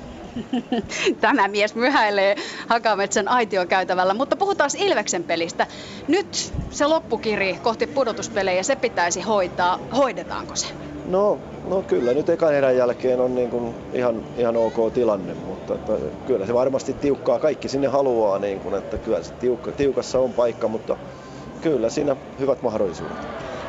Tämä mies myhäilee Hakametsän aitiokäytävällä, mutta puhutaan Ilveksen pelistä. Nyt se loppukiri kohti pudotuspelejä, se pitäisi hoitaa. Hoidetaanko se?
No, no kyllä, nyt ekan erän jälkeen on niin kuin ihan, ihan ok tilanne, mutta että kyllä se varmasti tiukkaa. Kaikki sinne haluaa, niin kuin, että kyllä se tiukka, tiukassa on paikka, mutta kyllä siinä hyvät mahdollisuudet.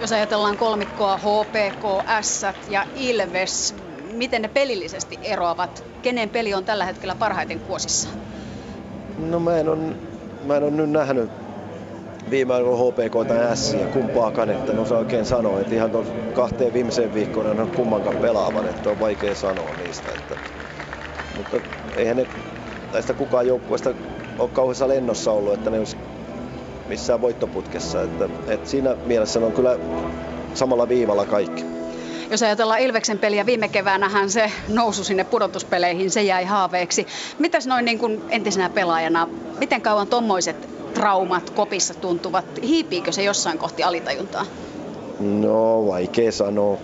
Jos ajatellaan kolmikkoa HPK, S ja Ilves, miten ne pelillisesti eroavat? Kenen peli on tällä hetkellä parhaiten kuosissa?
No mä en, on, mä en ole nyt nähnyt viime aikoina HPK tai S ja kumpaakaan, että en osaa oikein sanoa. Että ihan kahteen viimeiseen viikkoon en ole kummankaan pelaavan, että on vaikea sanoa niistä. Että, mutta eihän ne näistä kukaan joukkueesta ole kauheassa lennossa ollut, että ne olisi missään voittoputkessa. Että, että siinä mielessä ne on kyllä samalla viivalla kaikki.
Jos ajatellaan Ilveksen peliä viime keväänähän se nousu sinne pudotuspeleihin, se jäi haaveeksi. Mitäs noin niin kuin entisenä pelaajana, miten kauan tommoiset traumat kopissa tuntuvat? Hiipiikö se jossain kohti alitajuntaa?
No vaikea sanoa.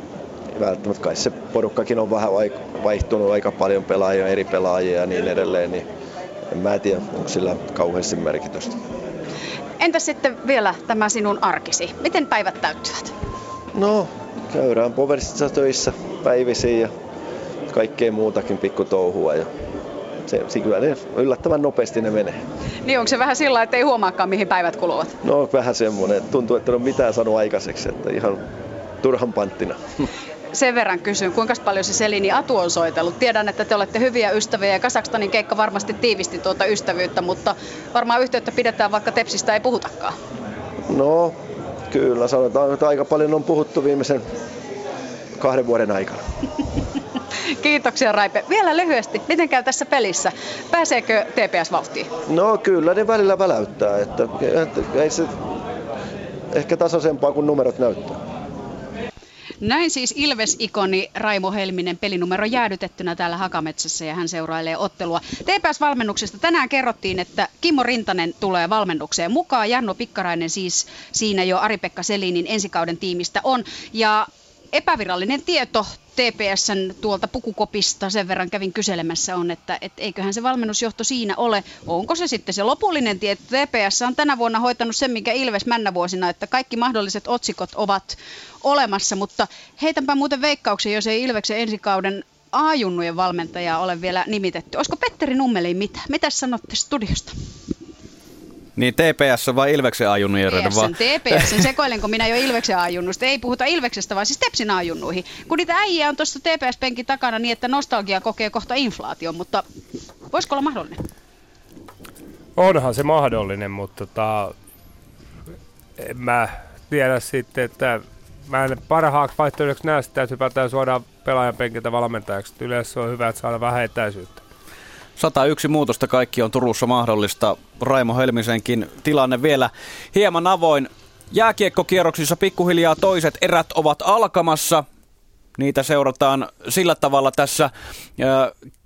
Välttämättä kai se porukkakin on vähän vaihtunut aika paljon pelaajia, eri pelaajia ja niin edelleen, niin en mä tiedä, onko sillä kauheasti merkitystä.
Entä sitten vielä tämä sinun arkisi? Miten päivät täyttyvät?
No, käydään Poversissa töissä päivisin ja kaikkea muutakin pikkutouhua. Ja se, se kyllä ne yllättävän nopeasti ne menee.
Niin onko se vähän sillä, että ei huomaakaan mihin päivät kuluvat?
No vähän semmoinen, tuntuu, että en ole mitään saanut aikaiseksi, että ihan turhan panttina.
sen verran kysyn, kuinka paljon se Selini Atu on soitellut. Tiedän, että te olette hyviä ystäviä ja Kasakstanin keikka varmasti tiivisti tuota ystävyyttä, mutta varmaan yhteyttä pidetään, vaikka Tepsistä ei puhutakaan.
No, kyllä sanotaan, että aika paljon on puhuttu viimeisen kahden vuoden aikana.
Kiitoksia Raipe. Vielä lyhyesti, miten käy tässä pelissä? Pääseekö TPS vauhtiin?
No kyllä ne välillä väläyttää, että, että ei se ehkä tasaisempaa kuin numerot näyttää.
Näin siis Ilves-ikoni Raimo Helminen pelinumero jäädytettynä täällä Hakametsässä ja hän seurailee ottelua. TPS-valmennuksesta tänään kerrottiin, että Kimmo Rintanen tulee valmennukseen mukaan. Janno Pikkarainen siis siinä jo Ari-Pekka Selinin ensikauden tiimistä on. Ja epävirallinen tieto TPSn tuolta pukukopista sen verran kävin kyselemässä on, että et eiköhän se valmennusjohto siinä ole. Onko se sitten se lopullinen tieto? TPS on tänä vuonna hoitanut sen, mikä Ilves männä vuosina, että kaikki mahdolliset otsikot ovat olemassa, mutta heitänpä muuten veikkauksen, jos ei Ilveksen ensikauden A-junnujen valmentajaa ole vielä nimitetty. Olisiko Petteri Nummeli mitä? Mitä sanotte studiosta?
Niin TPS vai Ilveksen ajunnujen
vaan? TPS, sekoilenko minä jo Ilveksen ajunnusta? Ei puhuta Ilveksestä, vaan siis Tepsin ajunnuihin. Kun niitä äijä on tuossa TPS-penkin takana niin, että nostalgia kokee kohta inflaation, mutta voisiko olla mahdollinen?
Onhan se mahdollinen, mutta tota, en mä tiedä sitten, että mä en parhaaksi vaihtoehdoksi näe sitä, että hypätään suoraan pelaajan penkiltä valmentajaksi. Yleensä on hyvä, että saada vähän etäisyyttä.
101 muutosta kaikki on Turussa mahdollista. Raimo Helmisenkin tilanne vielä hieman avoin. Jääkiekkokierroksissa pikkuhiljaa toiset erät ovat alkamassa. Niitä seurataan sillä tavalla tässä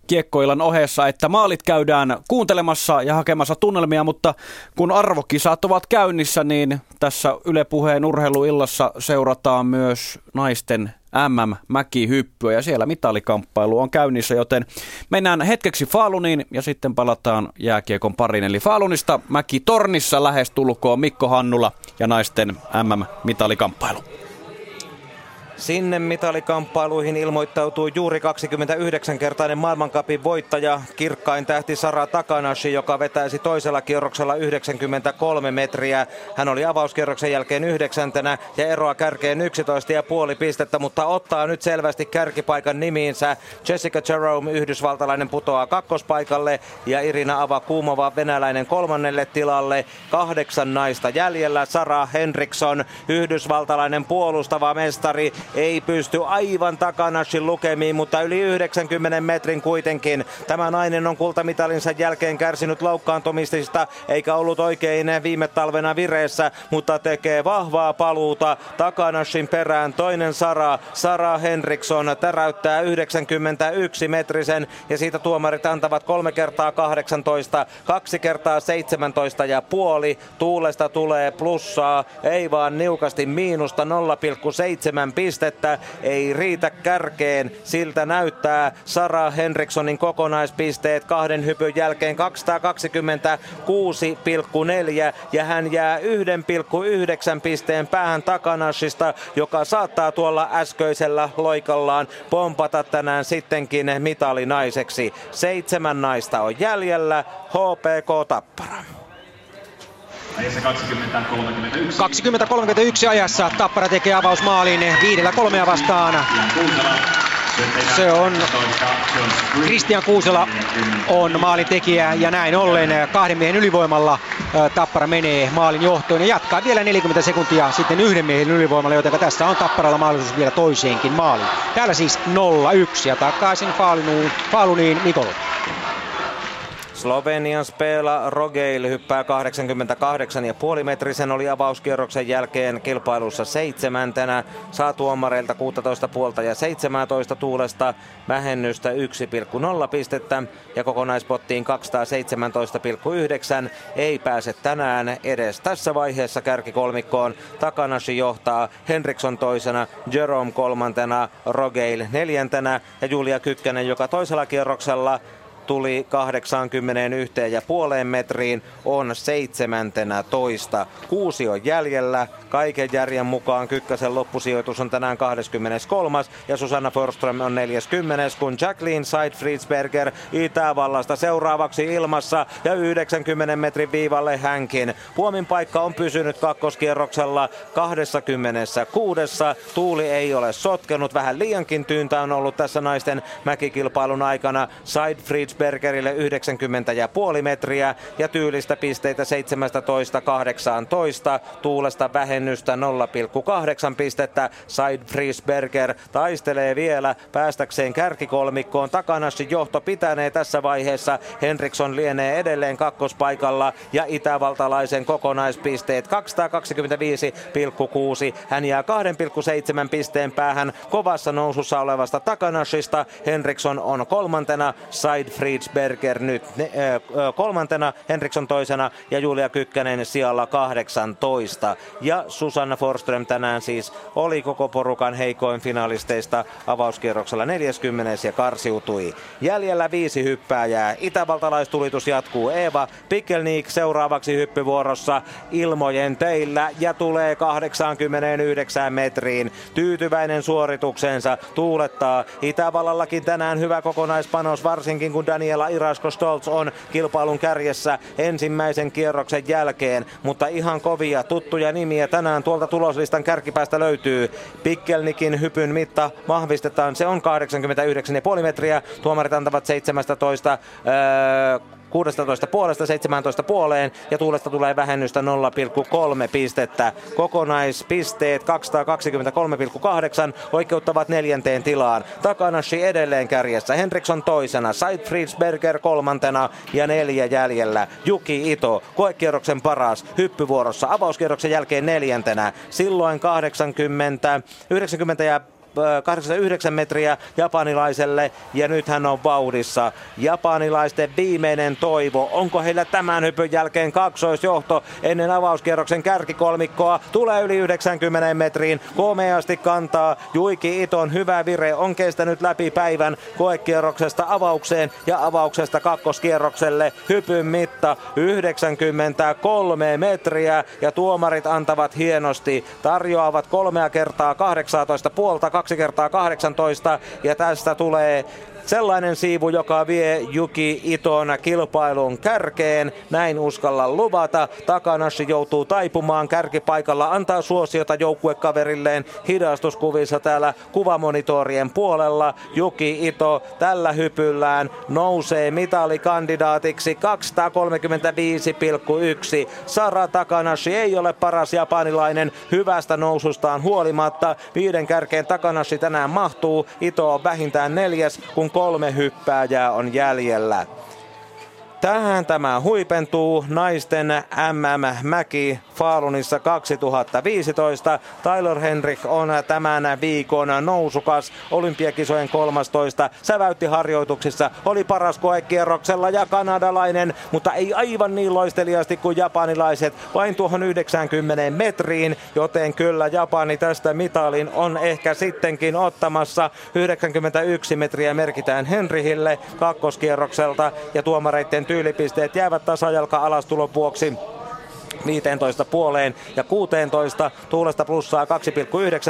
kiekkoilan ohessa, että maalit käydään kuuntelemassa ja hakemassa tunnelmia, mutta kun arvokisat ovat käynnissä, niin tässä Yle Puheen urheiluillassa seurataan myös naisten MM-mäkihyppyä ja siellä mitalikamppailu on käynnissä, joten mennään hetkeksi Faaluniin ja sitten palataan jääkiekon pariin. Eli Faalunista Mäki Tornissa lähestulkoon Mikko Hannula ja naisten MM-mitalikamppailu.
Sinne mitalikamppailuihin ilmoittautuu juuri 29-kertainen maailmankapin voittaja, kirkkain tähti Sara Takanashi, joka vetäisi toisella kierroksella 93 metriä. Hän oli avauskierroksen jälkeen yhdeksäntenä ja eroa kärkeen 11,5 pistettä, mutta ottaa nyt selvästi kärkipaikan nimiinsä. Jessica Jerome, yhdysvaltalainen, putoaa kakkospaikalle ja Irina Avakumova, venäläinen kolmannelle tilalle. Kahdeksan naista jäljellä. Sara Henriksson, yhdysvaltalainen puolustava mestari, ei pysty aivan Takanashin lukemiin, mutta yli 90 metrin kuitenkin. Tämä nainen on kultamitalinsa jälkeen kärsinyt loukkaantumisista, eikä ollut oikein viime talvena vireessä, mutta tekee vahvaa paluuta Takanashin perään. Toinen Sara, Sara Henriksson täräyttää 91 metrisen ja siitä tuomarit antavat kolme kertaa 18, kaksi kertaa 17 ja puoli. Tuulesta tulee plussaa, ei vaan niukasti miinusta 0,7 pistettä pistettä ei riitä kärkeen. Siltä näyttää Sara Henrikssonin kokonaispisteet kahden hypyn jälkeen 226,4 ja hän jää 1,9 pisteen päähän Takanashista, joka saattaa tuolla äskeisellä loikallaan pompata tänään sittenkin mitalinaiseksi. Seitsemän naista on jäljellä, HPK Tappara.
20-31 ajassa Tappara tekee avausmaalin viidellä kolmea vastaan. Se on Kristian Kuusela on maalin tekijä ja näin ollen kahden miehen ylivoimalla Tappara menee maalin johtoon ja jatkaa vielä 40 sekuntia sitten yhden miehen ylivoimalla, joten tässä on Tapparalla mahdollisuus vielä toiseenkin maaliin. Täällä siis 0-1 ja takaisin Faaluniin, Nikolo.
Slovenian Spela Rogeil hyppää 88,5 metrisen oli avauskierroksen jälkeen kilpailussa seitsemäntenä. Saa tuomareilta 16 puolta ja 17 tuulesta vähennystä 1,0 pistettä ja kokonaispottiin 217,9. Ei pääse tänään edes tässä vaiheessa kärkikolmikkoon. Takanashi johtaa Henriksson toisena, Jerome kolmantena, Rogeil neljäntenä ja Julia Kykkänen, joka toisella kierroksella tuli 81 ja puoleen metriin, on seitsemäntenä toista. Kuusi on jäljellä. Kaiken järjen mukaan Kykkäsen loppusijoitus on tänään 23. ja Susanna Forström on 40, kun Jacqueline Seidfriedsberger Itävallasta seuraavaksi ilmassa ja 90 metrin viivalle hänkin. Puomin paikka on pysynyt kakkoskierroksella 26. Tuuli ei ole sotkenut. Vähän liiankin tyyntä on ollut tässä naisten mäkikilpailun aikana. Seidfriedsbergerille 90 ja puoli metriä ja tyylistä pisteitä 17-18. Tuulesta vähennystä 0,8 pistettä. Seidfriedsberger taistelee vielä päästäkseen kärkikolmikkoon. Takanassi johto pitänee tässä vaiheessa. Henriksson lienee edelleen kakkospaikalla ja itävaltalaisen kokonaispisteet 225,6. Hän jää 2,7 pisteen päähän kovassa nousussa olevasta Takanashista. Henriksson on kolmantena, Seidfriedsberger nyt ne, äh, kolmantena, Henriksson toisena ja Julia Kykkänen sijalla 18. Ja Susanna Forström tänään siis oli koko porukan heikoin finalisteista avauskierroksella 40 ja karsiutui. Jäljellä viisi hyppääjää. Itävaltalaistulitus jatkuu Eeva Pikkelniik seuraavaksi hyppyvuorossa ilmojen teillä ja tulee 89 metriin. Tyytyväinen suorituksensa tuulettaa. Itävallallakin tänään hyvä kokonaispanos, varsinkin kun Daniela Irasko Stolz on kilpailun kärjessä ensimmäisen kierroksen jälkeen. Mutta ihan kovia tuttuja nimiä tänään tuolta tuloslistan kärkipäästä löytyy. Pikkelnikin hypyn mitta vahvistetaan. Se on 89,5 metriä. Tuomarit antavat 17 öö, 16 puolesta 17 puoleen ja tuulesta tulee vähennystä 0,3 pistettä. Kokonaispisteet 223,8 oikeuttavat neljänteen tilaan. Takanashi edelleen kärjessä, Henriksson toisena, Seidfriedsberger kolmantena ja neljä jäljellä. Juki Ito, koekierroksen paras, hyppyvuorossa avauskierroksen jälkeen neljäntenä. Silloin 80, 90 ja 89 metriä japanilaiselle ja nyt hän on vauhdissa. Japanilaisten viimeinen toivo. Onko heillä tämän hypyn jälkeen kaksoisjohto ennen avauskierroksen kärkikolmikkoa? Tulee yli 90 metriin. Komeasti kantaa. Juiki Iton hyvä vire on kestänyt läpi päivän koekierroksesta avaukseen ja avauksesta kakkoskierrokselle. Hypyn mitta 93 metriä ja tuomarit antavat hienosti. Tarjoavat kolmea kertaa 18 puolta kaksi kertaa 18 ja tästä tulee sellainen siivu, joka vie Juki Iton kilpailun kärkeen. Näin uskalla luvata. Takanashi joutuu taipumaan kärkipaikalla, antaa suosiota joukkuekaverilleen hidastuskuvissa täällä kuvamonitorien puolella. Juki Ito tällä hypyllään nousee mitalikandidaatiksi 235,1. Sara Takanashi ei ole paras japanilainen hyvästä nousustaan huolimatta. Viiden kärkeen Takanashi tänään mahtuu. Ito on vähintään neljäs, kun kolme hyppääjää on jäljellä. Tähän tämä huipentuu naisten MM-mäki Faalunissa 2015. Tyler Henrik on tämän viikon nousukas olympiakisojen 13. Säväytti harjoituksissa, oli paras koekierroksella ja kanadalainen, mutta ei aivan niin loisteliasti kuin japanilaiset, vain tuohon 90 metriin, joten kyllä Japani tästä mitalin on ehkä sittenkin ottamassa. 91 metriä merkitään Henrihille kakkoskierrokselta ja tuomareiden tyylipisteet jäävät tasajalka alastulon vuoksi 15 puoleen ja 16. Tuulesta plussaa 2,9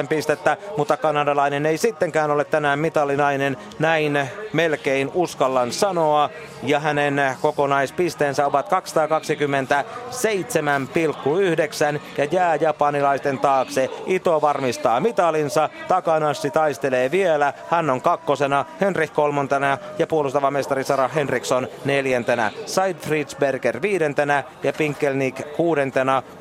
pistettä, mutta kanadalainen ei sittenkään ole tänään mitalinainen. Näin melkein uskallan sanoa. Ja hänen kokonaispisteensä ovat 227,9 ja jää japanilaisten taakse. Ito varmistaa mitalinsa. Takanassi taistelee vielä. Hän on kakkosena, Henrik kolmontena ja puolustava mestari Sara Henriksson neljäntenä. Seidfriedsberger viidentenä ja Pinkelnik kuudentena,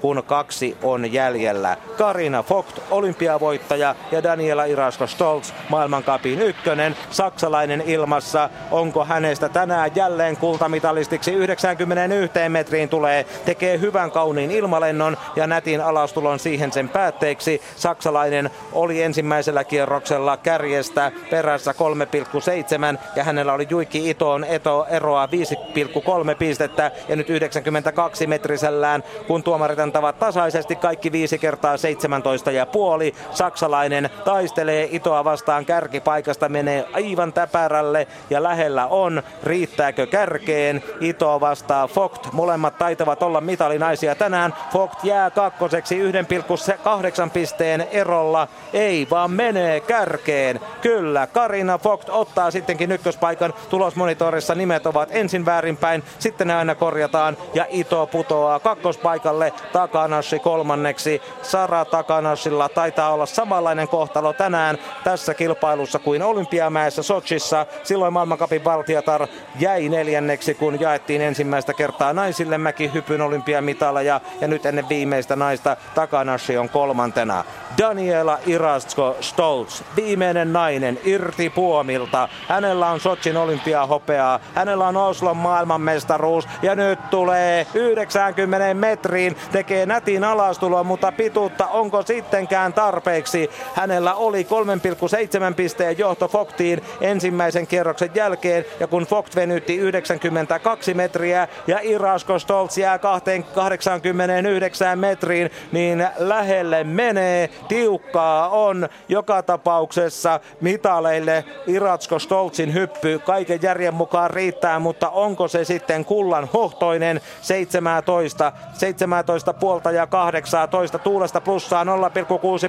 kun kaksi on jäljellä. Karina Vogt, olympiavoittaja ja Daniela Irasko Stolz, maailmankapin ykkönen, saksalainen ilmassa. Onko hänestä tänään jälleen kultamitalistiksi 91 metriin tulee, tekee hyvän kauniin ilmalennon ja nätin alastulon siihen sen päätteeksi. Saksalainen oli ensimmäisellä kierroksella kärjestä perässä 3,7 ja hänellä oli Juikki Itoon eto eroa 5,3 pistettä ja nyt 92 metrisellään kun tuomarit antavat tasaisesti kaikki viisi kertaa 17 ja puoli. Saksalainen taistelee Itoa vastaan kärkipaikasta, menee aivan täpärällä sisälle ja lähellä on. Riittääkö kärkeen? Ito vastaa Fogt. Molemmat taitavat olla mitalinaisia tänään. Fogt jää kakkoseksi 1,8 pisteen erolla. Ei vaan menee kärkeen. Kyllä, Karina Fogt ottaa sittenkin ykköspaikan. Tulosmonitorissa nimet ovat ensin väärinpäin, sitten ne aina korjataan ja Ito putoaa kakkospaikalle. Takanashi kolmanneksi. Sara Takanashilla taitaa olla samanlainen kohtalo tänään tässä kilpailussa kuin Olympiamäessä Sochissa. Silloin maailmankapin valtiatar jäi neljänneksi, kun jaettiin ensimmäistä kertaa naisille mäkihypyn olympiamitaleja ja nyt ennen viimeistä naista Takanashi on kolmantena. Daniela Irasko Stolz, viimeinen nainen, irti puomilta. Hänellä on Sochin olympiahopeaa, hänellä on Oslon maailmanmestaruus ja nyt tulee 90 metriin, tekee nätin alastulon, mutta pituutta onko sittenkään tarpeeksi? Hänellä oli 3,7 pisteen johto Fogtiin ensimmäisen kierroksen jälkeen ja kun Fogt venytti 92 metriä ja Irasko Stolz jää 89 metriin, niin lähelle menee. Tiukkaa on joka tapauksessa mitaleille Iratsko Stolzin hyppy. Kaiken järjen mukaan riittää, mutta onko se sitten kullan hohtoinen 17, 17 puolta ja 18 tuulesta plussaa 0,6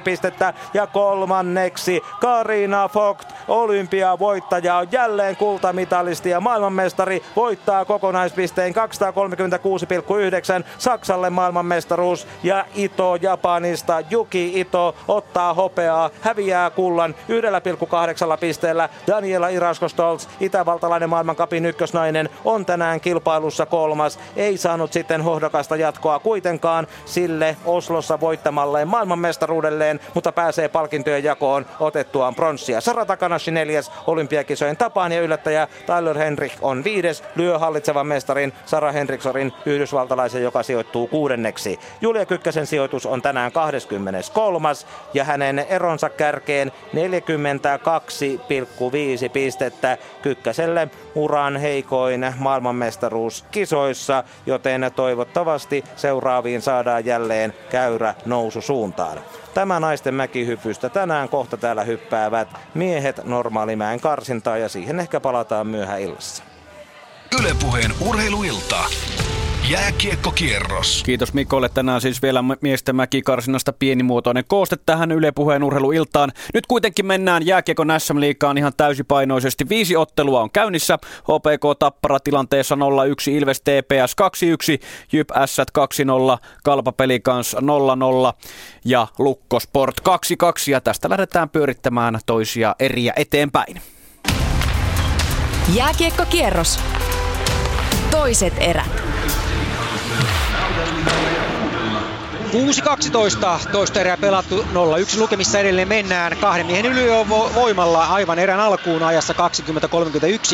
pistettä. Ja kolmanneksi Karina Vogt, olympiavoittaja on jälleen kultamitalisti ja maailmanmestari. Voittaa kokonaispisteen 236,9 Saksalle maailmanmestaruus ja Ito Japanista. Juki Ito ottaa hopeaa, häviää kullan 1,8 pisteellä. Daniela Irasko-Stolz, itävaltalainen maailmankapin ykkösnainen, on tänään kilpailussa kolmas. Ei saanut sitten hohdokasta jatkoa kuitenkaan sille Oslossa voittamalleen maailmanmestaruudelleen, mutta pääsee palkintojen jakoon otettuaan pronssia. Sara Takanashi neljäs olympiakisojen tapaan ja yllättäjä Tyler Henrik on viides, lyö hallitsevan mestarin Sara Henrikssonin yhdysvaltalaisen, joka sijoittuu kuudenneksi. Julia Kykkäsen sijoitus on tänään 23 ja hänen eronsa kärkeen 42,5 pistettä Kykkäselle uran heikoin maailmanmestaruus kisoissa, joten toivottavasti seuraaviin saadaan jälleen käyrä nousu suuntaan. Tämä naisten mäkihypystä tänään kohta täällä hyppäävät miehet normaalimäen karsintaa ja siihen ehkä palataan myöhään illassa.
Ylepuheen urheiluilta. Jääkiekkokierros.
Kiitos Mikolle. Tänään siis vielä miesten mäkikarsinnasta pienimuotoinen kooste tähän Yle Puheen urheiluiltaan. Nyt kuitenkin mennään jääkiekon SM Liigaan ihan täysipainoisesti. Viisi ottelua on käynnissä. HPK Tappara tilanteessa 0-1, Ilves TPS 2-1, Jyp S 2-0, Kalpa Pelikans 0-0 ja Lukko Sport 2-2. Ja tästä lähdetään pyörittämään toisia eriä eteenpäin.
Jääkiekkokierros. Toiset erät.
6-12, toista erää pelattu, 0-1 lukemissa edelleen mennään. Kahden miehen ylivoimalla aivan erän alkuun ajassa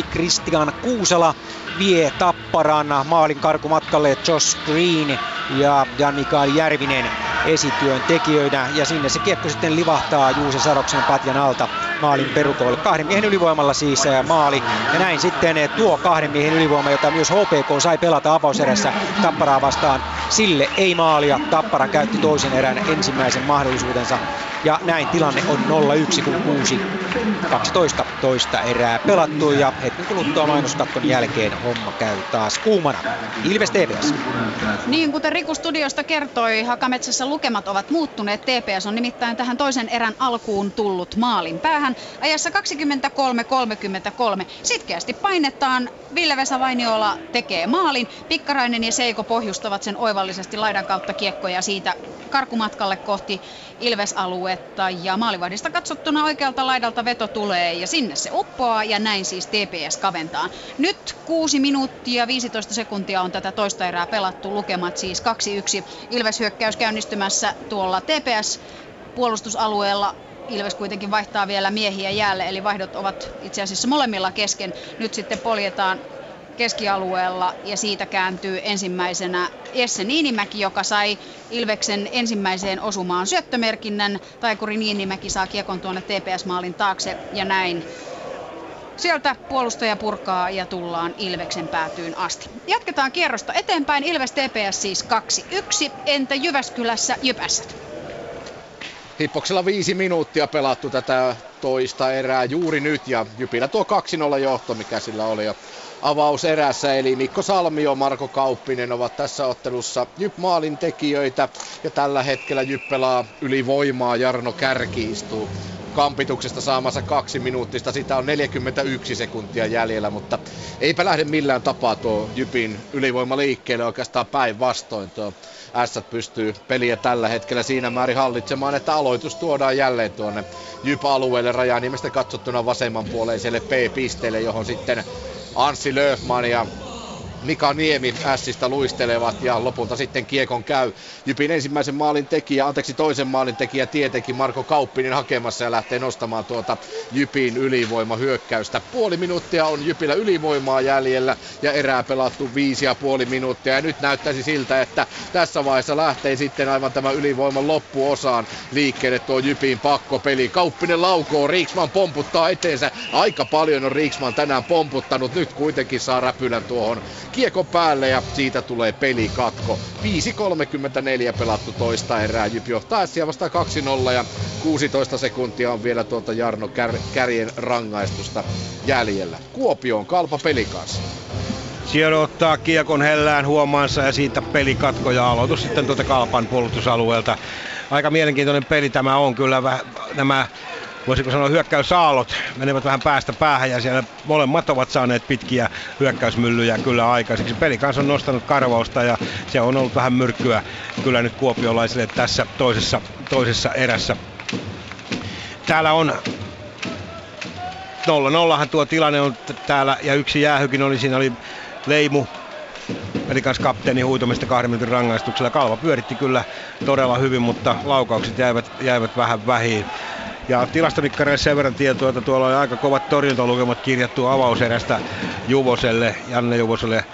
20-31 Christian Kuusela vie Tapparan maalin karkumatkalle Josh Green ja Jan-Mikael Järvinen esityön tekijöinä. Ja sinne se kiekko sitten livahtaa Juuse Saroksen patjan alta maalin perukoille. Kahden miehen ylivoimalla siis maali. Ja näin sitten tuo kahden miehen ylivoima, jota myös HPK sai pelata avauserässä Tapparaa vastaan. Sille ei maalia. Tappara käytti toisen erän ensimmäisen mahdollisuutensa. Ja näin tilanne on 0-1, kun 6 12 toista erää pelattu. Ja hetken kuluttua mainoskatkon jälkeen homma käy taas kuumana. Ilves TPS.
Niin, kuten Riku Studiosta kertoi, Hakametsässä lukemat ovat muuttuneet. TPS on nimittäin tähän toisen erän alkuun tullut maalin päähän ajassa 23-33. Sitkeästi painetaan. Ville-Vesa Vainiola tekee maalin. Pikkarainen ja Seiko pohjustavat sen oivallisesti laidan kautta kiekkoja siitä karkumatkalle kohti Ilves-aluetta. Ja maalivahdista katsottuna oikealta laidalta veto tulee ja sinne se uppoaa ja näin siis TPS kaventaa. Nyt 6 minuuttia 15 sekuntia on tätä toista erää pelattu. Lukemat siis 2-1. Ilves hyökkäys käynnistymässä tuolla TPS puolustusalueella Ilves kuitenkin vaihtaa vielä miehiä jäälle, eli vaihdot ovat itse asiassa molemmilla kesken. Nyt sitten poljetaan keskialueella ja siitä kääntyy ensimmäisenä Jesse Niinimäki, joka sai Ilveksen ensimmäiseen osumaan syöttömerkinnän. Taikuri Niinimäki saa kiekon tuonne TPS-maalin taakse ja näin Sieltä puolustaja purkaa ja tullaan Ilveksen päätyyn asti. Jatketaan kierrosta eteenpäin. Ilves TPS siis 2-1. Entä Jyväskylässä Jypässät?
Hippoksella viisi minuuttia pelattu tätä toista erää juuri nyt ja Jypillä tuo 2-0 johto, mikä sillä oli jo avauserässä. Eli Mikko Salmio, Marko Kauppinen ovat tässä ottelussa Jyp maalin tekijöitä ja tällä hetkellä Jyp pelaa ylivoimaa. Jarno Kärki istuu kampituksesta saamassa kaksi minuuttista. Sitä on 41 sekuntia jäljellä, mutta eipä lähde millään tapaa tuo Jypin ylivoima liikkeelle oikeastaan päinvastoin. Tuo S pystyy peliä tällä hetkellä siinä määrin hallitsemaan, että aloitus tuodaan jälleen tuonne Jyp-alueelle Rajanimestä katsottuna vasemmanpuoleiselle P-pisteelle, johon sitten Anssi Löfman ja Mika Niemi ässistä luistelevat ja lopulta sitten kiekon käy. Jypin ensimmäisen maalin tekijä, anteeksi toisen maalin tekijä tietenkin Marko Kauppinen hakemassa ja lähtee nostamaan tuota Jypin ylivoima hyökkäystä. Puoli minuuttia on Jypillä ylivoimaa jäljellä ja erää pelattu viisi ja puoli minuuttia ja nyt näyttäisi siltä, että tässä vaiheessa lähtee sitten aivan tämä ylivoiman loppuosaan liikkeelle tuo Jypin pakkopeli. Kauppinen laukoo, Riksman pomputtaa eteensä. Aika paljon on Riksman tänään pomputtanut, nyt kuitenkin saa räpylän tuohon kiekko päälle ja siitä tulee pelikatko. 5.34 pelattu toista erää. Jyp johtaa Ässiä vasta 2-0 ja 16 sekuntia on vielä tuota Jarno Kär, Kärjen rangaistusta jäljellä. Kuopio on kalpa pelikas.
Sijoido ottaa kiekon hellään huomaansa ja siitä pelikatko ja aloitus sitten tuota kalpan puolustusalueelta. Aika mielenkiintoinen peli tämä on kyllä. Nämä voisiko sanoa hyökkäysaallot menevät vähän päästä päähän ja siellä molemmat ovat saaneet pitkiä hyökkäysmyllyjä kyllä aikaiseksi. Peli kanssa on nostanut karvausta ja se on ollut vähän myrkkyä kyllä nyt kuopiolaisille tässä toisessa, toisessa erässä. Täällä on 0-0 tuo tilanne on täällä ja yksi jäähykin oli, siinä oli Leimu Pelikans kapteeni huutomista kahden minuutin rangaistuksella. Kalva pyöritti kyllä todella hyvin, mutta laukaukset jäivät, jäivät vähän vähiin. Ja tilastonikkareille sen verran tietoa, että tuolla on aika kovat torjuntalukemat kirjattu avauserästä Juvoselle, Janne Juvoselle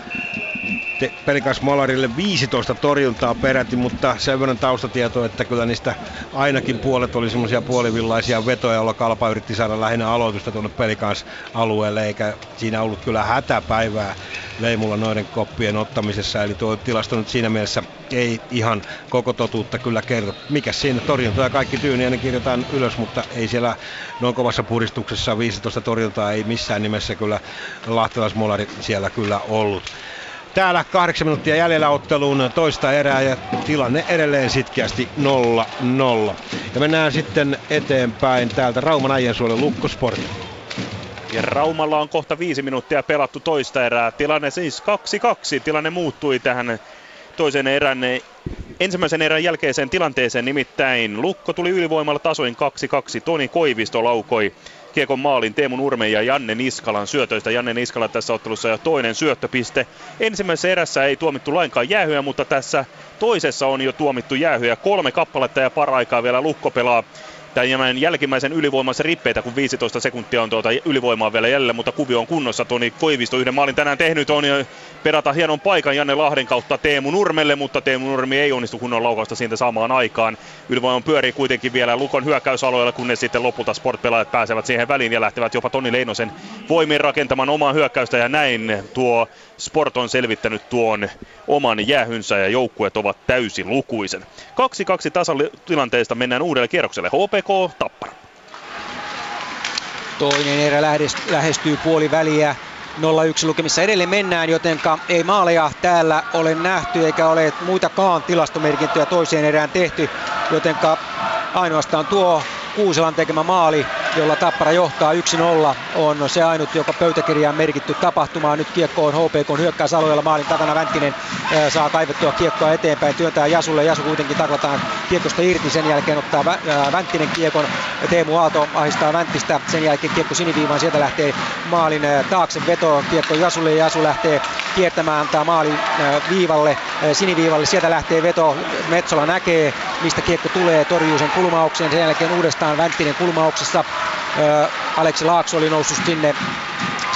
Pelikas Molarille 15 torjuntaa peräti, mutta sen verran taustatietoa, että kyllä niistä ainakin puolet oli semmoisia puolivillaisia vetoja, joilla Kalpa yritti saada lähinnä aloitusta tuonne Pelikans alueelle, eikä siinä ollut kyllä hätäpäivää Leimulla noiden koppien ottamisessa, eli tuo tilasto nyt siinä mielessä ei ihan koko totuutta kyllä kerro. Mikä siinä torjunta ja kaikki tyyniä, ne kirjoitetaan ylös, mutta ei siellä noin kovassa puristuksessa 15 torjuntaa ei missään nimessä kyllä lahtelasmolari siellä kyllä ollut. Täällä kahdeksan minuuttia jäljellä otteluun toista erää ja tilanne edelleen sitkeästi 0-0. Ja mennään sitten eteenpäin täältä Rauman Aiensuolen Lukkosportti.
Ja Raumalla on kohta viisi minuuttia pelattu toista erää. Tilanne siis 2-2. Tilanne muuttui tähän toisen erän ensimmäisen erän jälkeiseen tilanteeseen. Nimittäin Lukko tuli ylivoimalla tasoin 2-2. Toni Koivisto laukoi Kiekon maalin Teemu Nurme ja Janne Niskalan syötöistä. Janne Niskala tässä ottelussa jo toinen syöttöpiste. Ensimmäisessä erässä ei tuomittu lainkaan jäähyä, mutta tässä toisessa on jo tuomittu jäähyä. Kolme kappaletta ja paraikaa vielä Lukko pelaa tämän jälkimmäisen ylivoimassa rippeitä, kun 15 sekuntia on tuota ylivoimaa vielä jäljellä, mutta kuvio on kunnossa. Toni Koivisto yhden maalin tänään tehnyt on perata hienon paikan Janne Lahden kautta Teemu Nurmelle, mutta Teemu Nurmi ei onnistu kunnon laukausta siitä samaan aikaan. Ylivoima pyörii kuitenkin vielä Lukon hyökkäysalueella, kunnes sitten lopulta sportpelaajat pääsevät siihen väliin ja lähtevät jopa Toni Leinosen voimin rakentamaan omaa hyökkäystä ja näin tuo Sport on selvittänyt tuon oman jäähynsä ja joukkueet ovat täysin lukuisen. 2-2 tasatilanteesta mennään uudelle kierrokselle. HPK Tappara.
Toinen erä lähestyy puoli väliä. 0-1 lukemissa edelleen mennään, jotenka ei maaleja täällä ole nähty eikä ole muitakaan tilastomerkintöjä toiseen erään tehty, jotenka ainoastaan tuo Kuuselan tekemä maali, jolla Tappara johtaa 1-0, on se ainut, joka pöytäkirjaan merkitty tapahtuma. Nyt kiekko on HPK hyökkäysalueella maalin takana. Vänttinen saa kaivettua kiekkoa eteenpäin, työntää Jasulle. Jasu kuitenkin taklataan kiekosta irti, sen jälkeen ottaa Vänttinen kiekon. Teemu Aalto ahistaa Vänttistä, sen jälkeen kiekko siniviivaan, sieltä lähtee maalin taakse veto. Kiekko Jasulle ja Jasu lähtee kiertämään, antaa maalin viivalle, siniviivalle. Sieltä lähtee veto, Metsola näkee, mistä kiekko tulee, torjuu sen kulmauksen, sen jälkeen uudestaan Vänttinen kulmauksessa. Aleksi Laakso oli noussut sinne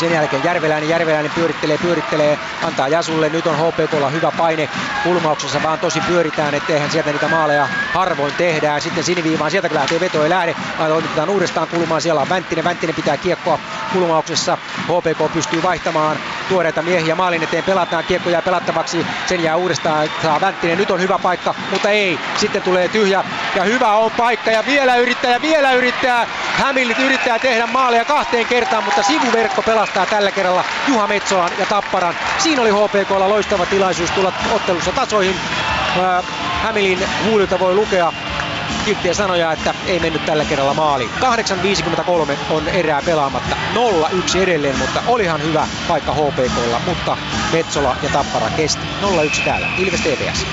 sen jälkeen Järveläinen, Järveläinen pyörittelee, pyörittelee, antaa Jasulle. Nyt on HPKlla hyvä paine kulmauksessa, vaan tosi pyöritään, etteihän sieltä niitä maaleja harvoin tehdään. Sitten siniviivaan, sieltä lähtee veto ei lähde, vaan toimitetaan uudestaan kulmaan. Siellä on Vänttinen, Vänttinen pitää kiekkoa kulmauksessa. HPK pystyy vaihtamaan tuoreita miehiä maalin eteen, pelataan, kiekko jää pelattavaksi, sen jää uudestaan, saa Vänttinen, nyt on hyvä paikka, mutta ei. Sitten tulee tyhjä Ja hyvä on paikka ja vielä yrittää ja vielä yrittää. Hämillit yrittää tehdä maalia kahteen kertaan, mutta sivuverkko pelastaa tällä kerralla Juha Metsolan ja Tapparan. Siinä oli HPKlla loistava tilaisuus tulla ottelussa tasoihin. Hämilin huulilta voi lukea kilttiä sanoja, että ei mennyt tällä kerralla maaliin. 8.53 on erää pelaamatta. 0-1 edelleen, mutta olihan hyvä paikka HPKlla, mutta Metsola ja Tappara kesti. 0-1 täällä. Ilves TPS.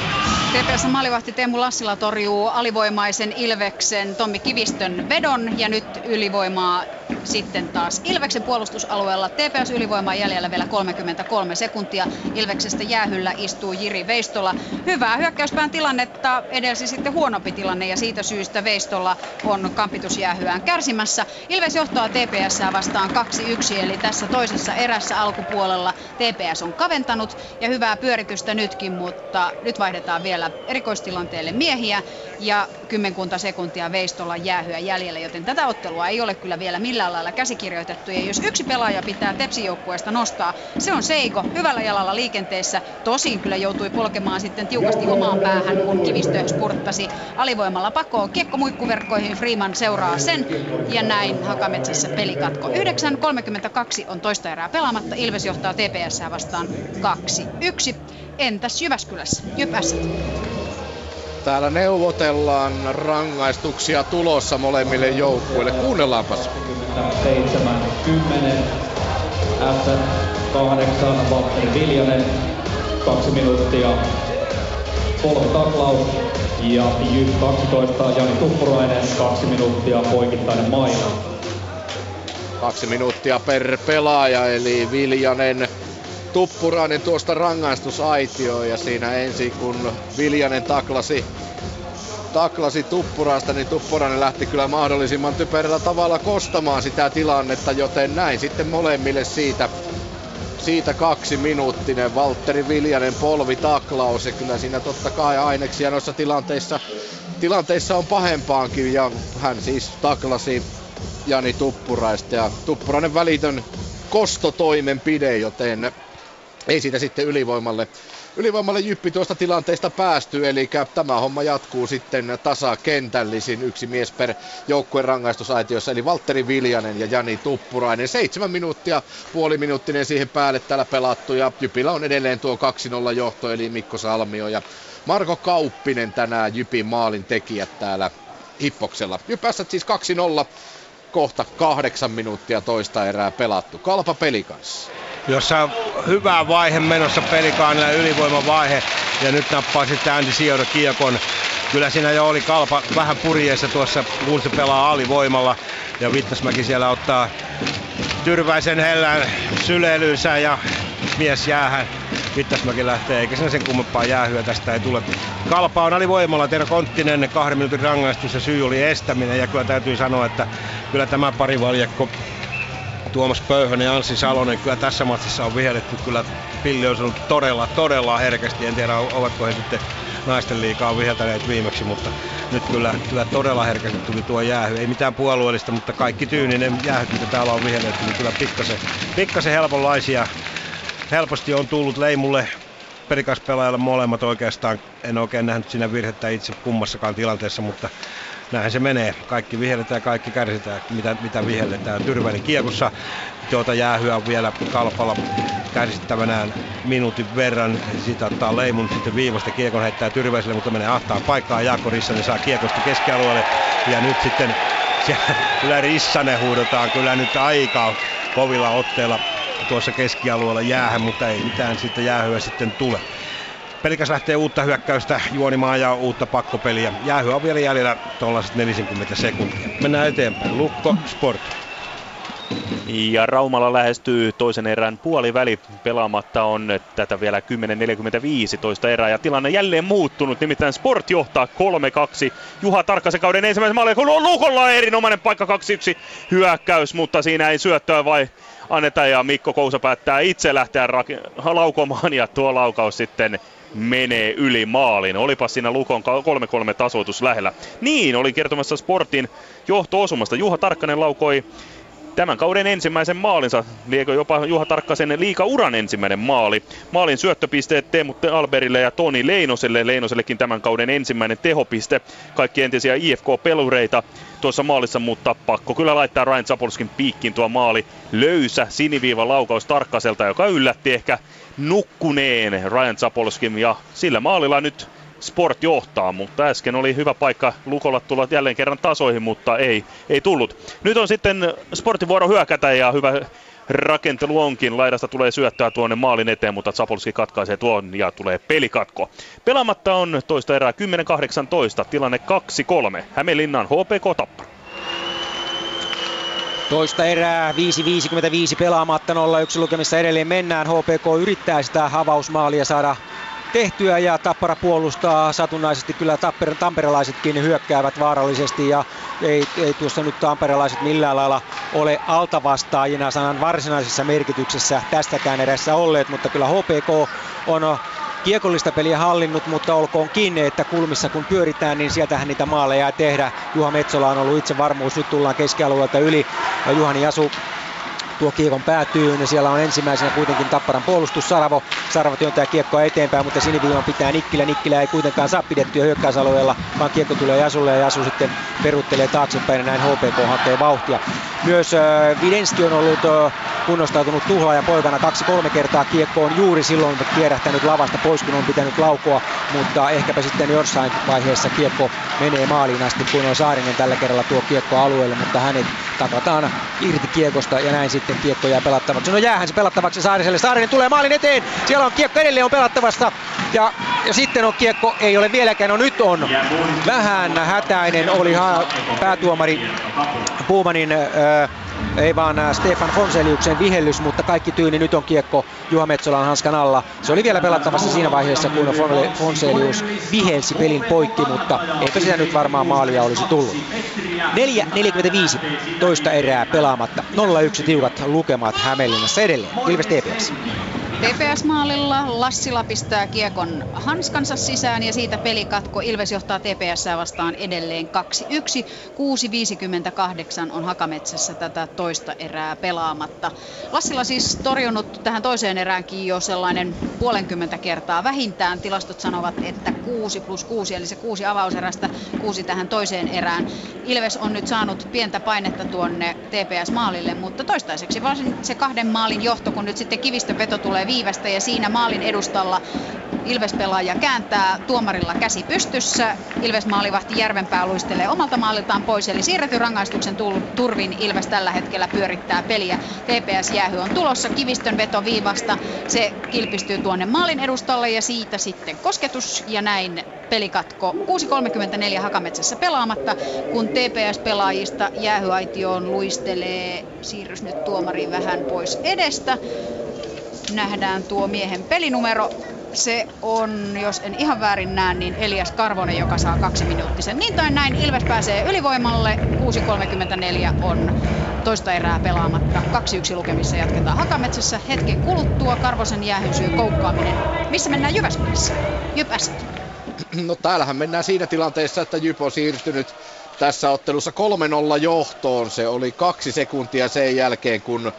TPS maalivahti Teemu Lassila torjuu alivoimaisen Ilveksen Tommi Kivistön vedon ja nyt ylivoimaa sitten taas Ilveksen puolustusalueella. TPS ylivoimaa jäljellä vielä 33 sekuntia. Ilveksestä jäähyllä istuu Jiri Veistola. Hyvää hyökkäyspään tilannetta edelsi sitten huonompi tilanne ja siitä syystä Veistola on kampitusjäähyään kärsimässä. Ilves johtaa TPS vastaan 2-1 eli tässä toisessa erässä alkupuolella TPS on kaventanut ja hyvää pyöritystä nytkin, mutta nyt vaihdetaan vielä erikoistilanteelle miehiä ja kymmenkunta sekuntia Veistolla jäähyä jäljellä, joten tätä ottelua ei ole kyllä vielä millään lailla käsikirjoitettu. Ja jos yksi pelaaja pitää Tepsijoukkueesta nostaa, se on Seiko hyvällä jalalla liikenteessä. Tosin kyllä joutui polkemaan sitten tiukasti omaan päähän, kun kivistö spurttasi alivoimalla pakoon. Kiekko muikkuverkkoihin, Freeman seuraa sen ja näin Hakametsässä pelikatko. 9.32 on toista erää pelaamatta. Ilves johtaa TPS vastaan 2-1. Entäs Jyväskylässä? Jypässä.
Täällä neuvotellaan rangaistuksia tulossa molemmille joukkueille. Kuunnellaanpas. 7, 10,
F 8, Valtteri Viljanen, 2 minuuttia, kolme taklaus ja Jyp 12, Jani Tuppurainen, 2 minuuttia, poikittainen maina.
Kaksi minuuttia per pelaaja, eli Viljanen Tuppurainen tuosta rangaistusaitioon ja siinä ensin kun Viljanen taklasi taklasi Tuppuraista, niin Tuppurainen lähti kyllä mahdollisimman typerällä tavalla kostamaan sitä tilannetta, joten näin sitten molemmille siitä siitä kaksi minuuttinen Valtteri Viljanen polvi taklaus ja kyllä siinä totta kai aineksia noissa tilanteissa, tilanteissa on pahempaankin ja hän siis taklasi Jani Tuppuraista. Ja Tuppurainen välitön kostotoimenpide, joten ei siitä sitten ylivoimalle, ylivoimalle Jyppi tuosta tilanteesta päästy, eli tämä homma jatkuu sitten tasakentällisin yksi mies per joukkueen rangaistusaitiossa, eli Valtteri Viljanen ja Jani Tuppurainen. Seitsemän minuuttia, puoli minuuttinen siihen päälle täällä pelattu, ja Jypillä on edelleen tuo 2-0 johto, eli Mikko Salmio ja Marko Kauppinen tänään Jypin maalin tekijät täällä Hippoksella. Jypässä siis 2-0, kohta kahdeksan minuuttia toista erää pelattu. Kalpa peli kanssa
jossa on hyvä vaihe menossa pelikaanilla ylivoimavaihe. Ja nyt nappaa sitten Andy Sioro kiekon. Kyllä siinä jo oli kalpa vähän purjeessa tuossa, kun se pelaa alivoimalla. Ja Vittasmäki siellä ottaa tyrväisen hellän sylelynsä ja mies jäähän. Vittasmäki lähtee, eikä sen sen kummempaa jäähyä tästä ei tule. Kalpa on alivoimalla, Tero Konttinen, kahden minuutin rangaistus ja syy oli estäminen. Ja kyllä täytyy sanoa, että kyllä tämä parivaljakko Tuomas Pöyhönen ja Anssi Salonen kyllä tässä matsissa on vihelletty kyllä Pilli on sanonut todella, todella herkästi. En tiedä, ovatko he sitten naisten liikaa viheltäneet viimeksi, mutta nyt kyllä, kyllä todella herkästi tuli tuo jäähy. Ei mitään puolueellista, mutta kaikki tyyninen jäähyt, mitä täällä on vihelletty, niin kyllä pikkasen, pikkasen helponlaisia. Helposti on tullut Leimulle pelikaspelaajalle molemmat oikeastaan. En oikein nähnyt siinä virhettä itse kummassakaan tilanteessa, mutta näin se menee. Kaikki vihelletään, kaikki kärsitään, mitä, mitä vihelletään. Tyrväinen kiekossa, tuota jäähyä on vielä kalpalla kärsittävänään minuutin verran. Siitä ottaa Leimun sitten viivasta kiekon heittää Tyrväiselle, mutta menee ahtaan paikkaan. Jaakko Rissanen saa kiekosta keskialueelle ja nyt sitten kyllä Rissanen huudetaan kyllä nyt aika kovilla otteella tuossa keskialueella jäähän, mutta ei mitään sitten jäähyä sitten tule. Pelikas lähtee uutta hyökkäystä juonimaan ja uutta pakkopeliä. Jäähyä on vielä jäljellä tuollaiset 40 sekuntia. Mennään eteenpäin. Lukko Sport.
Ja Raumalla lähestyy toisen erän puoliväli. Pelaamatta on tätä vielä 10.45 toista erää. Ja tilanne jälleen muuttunut. Nimittäin Sport johtaa 3-2. Juha Tarkkasen kauden ensimmäisen maalin. Kun on Lukolla erinomainen paikka 2-1 hyökkäys, mutta siinä ei syöttöä vai anneta. Ja Mikko Kousa päättää itse lähteä rak- laukomaan. Ja tuo laukaus sitten menee yli maalin. Olipa siinä Lukon 3-3 tasoitus lähellä. Niin, oli kertomassa Sportin johto-osumasta. Juha Tarkkanen laukoi tämän kauden ensimmäisen maalinsa. Liekö jopa Juha Tarkkasen liika-uran ensimmäinen maali. Maalin syöttöpisteet Teemu Alberille ja Toni Leinoselle. Leinosellekin tämän kauden ensimmäinen tehopiste. Kaikki entisiä IFK-pelureita tuossa maalissa, mutta pakko kyllä laittaa Ryan Zapolskin piikkiin tuo maali. Löysä siniviiva laukaus Tarkkaselta, joka yllätti ehkä nukkuneen Ryan Zapolskin ja sillä maalilla nyt Sport johtaa, mutta äsken oli hyvä paikka Lukolla tulla jälleen kerran tasoihin, mutta ei, ei tullut. Nyt on sitten Sportin vuoro hyökätä ja hyvä rakentelu onkin. Laidasta tulee syöttää tuonne maalin eteen, mutta Zapolski katkaisee tuon ja tulee pelikatko. Pelaamatta on toista erää 10-18, tilanne 2-3. Hämeenlinnan HPK Tappara.
Toista erää, 5.55 pelaamatta, 0-1 lukemissa edelleen mennään. HPK yrittää sitä avausmaalia saada tehtyä ja Tappara puolustaa satunnaisesti. Kyllä Tapper, tamperelaisetkin hyökkäävät vaarallisesti ja ei, ei tuossa nyt tamperelaiset millään lailla ole altavastaajina sanan varsinaisessa merkityksessä tästäkään erässä olleet, mutta kyllä HPK on kiekollista peliä hallinnut, mutta olkoon kiinni, että kulmissa kun pyöritään, niin sieltähän niitä maaleja tehdä. Juha Metsola on ollut itse varmuus, nyt tullaan keskialueelta yli. Ja Juhani Jasu tuo kiekon päätyy, niin siellä on ensimmäisenä kuitenkin Tapparan puolustus Saravo. Saravo työntää kiekkoa eteenpäin, mutta siniviivan pitää Nikkilä. Nikkilä ei kuitenkaan saa pidettyä hyökkäysalueella, vaan kiekko tulee Jasulle ja Jasu sitten peruttelee taaksepäin ja näin HPK hakee vauhtia. Myös äh, Videnski on ollut äh, kunnostautunut tuhlaaja poikana kaksi-kolme kertaa kiekko on juuri silloin kierähtänyt lavasta pois, kun on pitänyt laukoa, mutta ehkäpä sitten jossain vaiheessa kiekko menee maaliin asti, kun on Saarinen tällä kerralla tuo kiekko alueelle, mutta hänet takataan irti kiekosta ja näin sitten kiekko jää pelattavaksi. No jäähän se pelattavaksi Saariselle. Saarinen tulee maalin eteen. Siellä on kiekko edelleen on pelattavasta. Ja, ja sitten on kiekko, ei ole vieläkään, no nyt on vähän hätäinen oli ha- päätuomari Puumanin äh, ei vaan äh, Stefan Fonseliuksen vihellys, mutta kaikki tyyni nyt on kiekko Juha Metsolan hanskan alla. Se oli vielä pelattavassa siinä vaiheessa, kun Fonselius vihelsi pelin poikki, mutta eipä sitä nyt varmaan maalia olisi tullut. 4.45 toista erää pelaamatta. 0-1 tiukat lukemat Hämeenlinnassa edelleen. Ilves TPS.
TPS-maalilla Lassila pistää kiekon hanskansa sisään ja siitä pelikatko. Ilves johtaa TPS vastaan edelleen 2-1. 6.58 on Hakametsässä tätä toista erää pelaamatta. Lassila siis torjunut tähän toiseen eräänkin jo sellainen puolenkymmentä kertaa vähintään. Tilastot sanovat, että 6 plus 6, eli se kuusi avauserästä, kuusi tähän toiseen erään. Ilves on nyt saanut pientä painetta tuonne TPS-maalille, mutta toistaiseksi varsin se kahden maalin johto, kun nyt sitten kivistön veto tulee viivästä ja siinä maalin edustalla Ilves-pelaaja kääntää tuomarilla käsi pystyssä. Ilves maalivahti Järvenpää luistelee omalta maaliltaan pois, eli siirretty rangaistuksen turvin Ilves tällä hetkellä pyörittää peliä. TPS-jäähy on tulossa kivistön veto viivasta. Se kilpistyy tuonne maalin edustalle ja siitä sitten kosketus ja näin pelikatko 6.34 Hakametsässä pelaamatta, kun TPS-pelaajista jäähyaitioon luistelee, siirrys nyt tuomari vähän pois edestä nähdään tuo miehen pelinumero. Se on, jos en ihan väärin näe, niin Elias Karvonen, joka saa kaksi minuuttisen. Niin tai näin, Ilves pääsee ylivoimalle. 6.34 on toista erää pelaamatta. 2-1 lukemissa jatketaan Hakametsässä. Hetken kuluttua Karvosen jäähyn syy koukkaaminen. Missä mennään Jyväskylässä? Jypäs.
No täällähän mennään siinä tilanteessa, että Jyp on siirtynyt tässä ottelussa 3-0 johtoon. Se oli kaksi sekuntia sen jälkeen, kun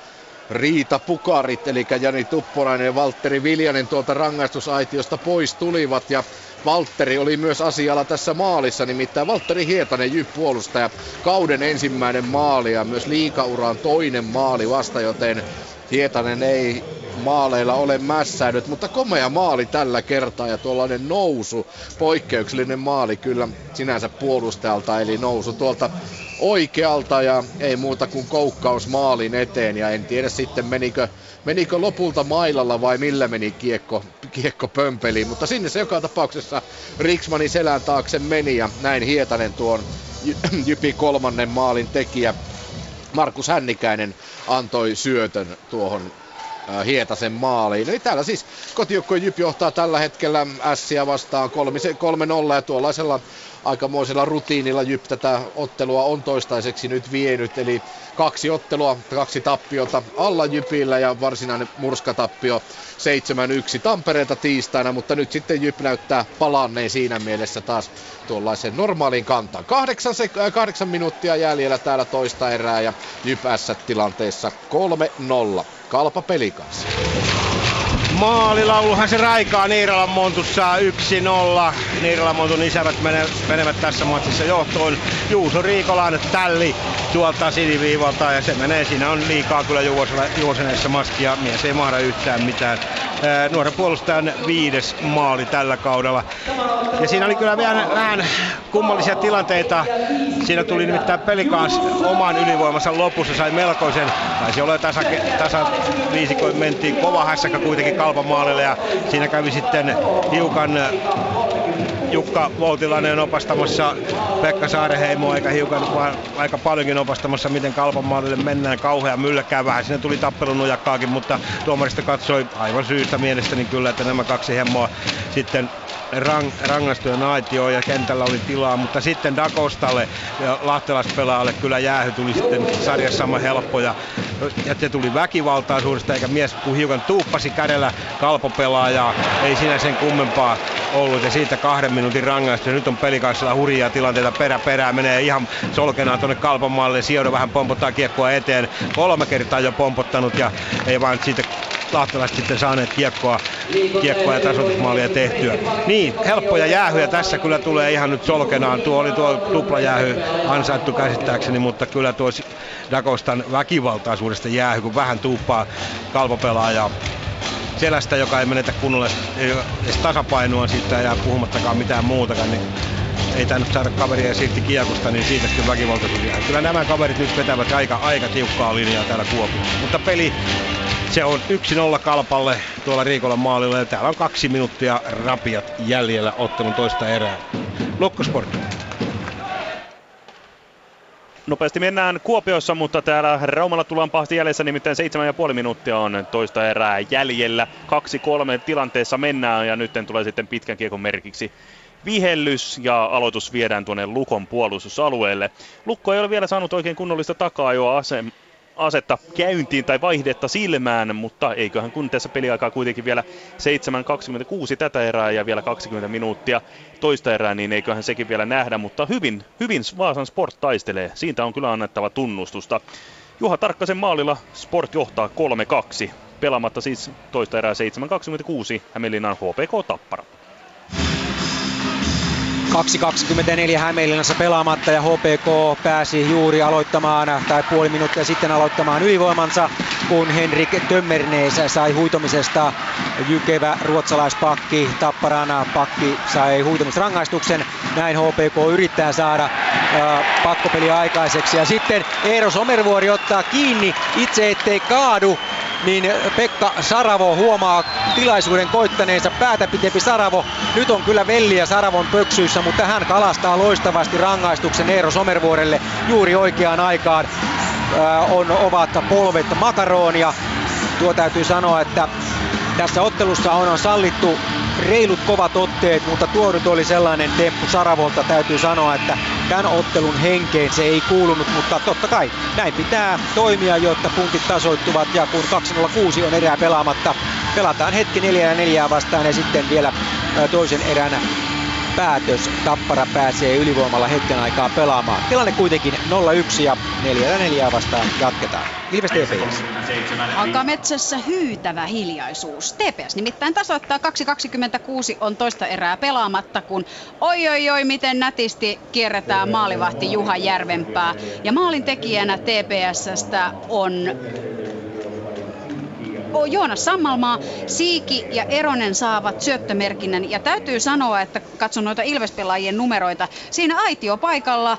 Riita Pukarit, eli Jani Tupporainen ja Valtteri Viljanen tuolta rangaistusaitiosta pois tulivat. Ja Valtteri oli myös asialla tässä maalissa, nimittäin Valtteri Hietanen puolustaja kauden ensimmäinen maali ja myös liikauran toinen maali vasta, joten Hietanen ei maaleilla ole mässäynyt, mutta komea maali tällä kertaa ja tuollainen nousu, poikkeuksellinen maali kyllä sinänsä puolustajalta, eli nousu tuolta oikealta ja ei muuta kuin koukkaus maalin eteen ja en tiedä sitten menikö, menikö lopulta mailalla vai millä meni kiekko, kiekko pömpeliin, mutta sinne se joka tapauksessa Riksmanin selän taakse meni ja näin Hietanen tuon Jypi kolmannen maalin tekijä Markus Hännikäinen antoi syötön tuohon Hietasen maaliin. Eli täällä siis kotijoukkojen Jyp johtaa tällä hetkellä Ässiä vastaan 3-0 ja tuollaisella aikamoisella rutiinilla Jyp tätä ottelua on toistaiseksi nyt vienyt. Eli kaksi ottelua, kaksi tappiota alla Jypillä ja varsinainen murskatappio 7-1 Tampereelta tiistaina, mutta nyt sitten Jyp näyttää palanneen siinä mielessä taas tuollaisen normaaliin kantaan. Kahdeksan, sek- äh, kahdeksan minuuttia jäljellä täällä toista erää ja Jyp tilanteessa 3-0. Kalpa pelikanssa.
Maalilauluhan se raikaa Niiralan Montussa 1-0. Niiralan Montun isävät menevät tässä matsissa johtoon. Juuso Riikolan tälli tuolta siniviivalta ja se menee. Siinä on liikaa kyllä juoseneessa maskia. Mies ei mahda yhtään mitään. Nuoren puolustajan viides maali tällä kaudella. Ja siinä oli kyllä vähän, vähän kummallisia tilanteita. Siinä tuli nimittäin pelikans oman ylivoimansa lopussa, sai melkoisen, taisi olla tasa, tasa viisikoin mentiin kova hässäkä kuitenkin Kalpan maalille ja siinä kävi sitten hiukan Jukka Voutilainen opastamassa Pekka Saareheimo, eikä hiukan vaan aika paljonkin opastamassa, miten Kalpan maalille mennään. Kauhea mylläkää vähän, sinne tuli tappelun nujakkaakin, mutta tuomarista katsoi aivan syystä mielestäni kyllä, että nämä kaksi hemmoa sitten rang, rangaistuja naitio ja kentällä oli tilaa, mutta sitten Dakostalle ja lahtelaispelaajalle kyllä jäähy tuli sitten sarjassa sama helppo ja, ja se tuli väkivaltaisuudesta eikä mies kun hiukan tuuppasi kädellä kalpopelaajaa, ei siinä sen kummempaa ollut ja siitä kahden minuutin rangaistu. Ja nyt on pelikaisella hurjia tilanteita perä perää, menee ihan solkenaan tuonne kalpamaalle. Sijoida vähän pompottaa kiekkoa eteen. Kolme kertaa jo pompottanut ja ei vaan siitä lahtelaiset sitten saaneet kiekkoa, kiekkoa ja tasoitusmaalia tehtyä. Niin, helppoja jäähyjä tässä kyllä tulee ihan nyt solkenaan. Tuo oli tuo tuplajäähy ansaittu käsittääkseni, mutta kyllä tuo Dakostan väkivaltaisuudesta jäähy, kun vähän tuuppaa kalpopelaajaa selästä, joka ei menetä kunnolla edes tasapainoa siitä ja puhumattakaan mitään muutakaan, niin ei tainnut saada kaveria silti kiekosta, niin siitä sitten väkivaltaisuus. Kyllä nämä kaverit nyt vetävät aika, aika tiukkaa linjaa täällä Kuopiossa. Mutta peli, se on 1-0 kalpalle tuolla Riikolan maalilla ja täällä on kaksi minuuttia rapiat jäljellä ottelun toista erää. Lukkosport.
Nopeasti mennään Kuopiossa, mutta täällä Raumalla tullaan pahasti jäljessä, nimittäin 7,5 minuuttia on toista erää jäljellä. 2-3 tilanteessa mennään ja nyt tulee sitten pitkän kiekon merkiksi vihellys ja aloitus viedään tuonne Lukon puolustusalueelle. Lukko ei ole vielä saanut oikein kunnollista takaa jo asem- asetta käyntiin tai vaihdetta silmään, mutta eiköhän kun tässä peliaikaa kuitenkin vielä 7.26 tätä erää ja vielä 20 minuuttia toista erää, niin eiköhän sekin vielä nähdä, mutta hyvin, hyvin Vaasan Sport taistelee. Siitä on kyllä annettava tunnustusta. Juha Tarkkasen maalilla Sport johtaa 3-2. Pelaamatta siis toista erää 7.26 Hämeenlinnan HPK Tappara.
2.24 Hämeenlinnassa pelaamatta ja HPK pääsi juuri aloittamaan tai puoli minuuttia sitten aloittamaan ylivoimansa, kun Henrik Tömmernees sai huitomisesta jykevä ruotsalaispakki. Tapparana pakki sai huitomisrangaistuksen. Näin HPK yrittää saada äh, pakkopeli aikaiseksi. Ja sitten Eero Somervuori ottaa kiinni itse ettei kaadu niin Pekka Saravo huomaa tilaisuuden koittaneensa päätä pitempi Saravo. Nyt on kyllä velliä Saravon pöksyissä, mutta hän kalastaa loistavasti rangaistuksen Eero Somervuorelle juuri oikeaan aikaan. Äh, on, ovat polvet makaronia. Tuo täytyy sanoa, että tässä ottelussa on sallittu reilut kovat otteet, mutta tuo nyt oli sellainen temppu Saravolta, täytyy sanoa, että tämän ottelun henkeen se ei kuulunut, mutta totta kai näin pitää toimia, jotta puntit tasoittuvat ja kun 206 on erää pelaamatta, pelataan hetki 4 ja 4 vastaan ja sitten vielä toisen erän päätös. Tappara pääsee ylivoimalla hetken aikaa pelaamaan. Tilanne kuitenkin 0-1 ja 4-4 vastaan jatketaan. Ilves TPS.
Alkaa metsässä hyytävä hiljaisuus. TPS nimittäin tasoittaa 2.26 on toista erää pelaamatta, kun oi oi oi miten nätisti kierretään maalivahti Juha Järvenpää. Ja maalin tekijänä TPSstä on Joonas Sammalmaa, Siiki ja Eronen saavat syöttömerkinnän. Ja täytyy sanoa, että katson noita Ilvespelaajien numeroita. Siinä aitio paikalla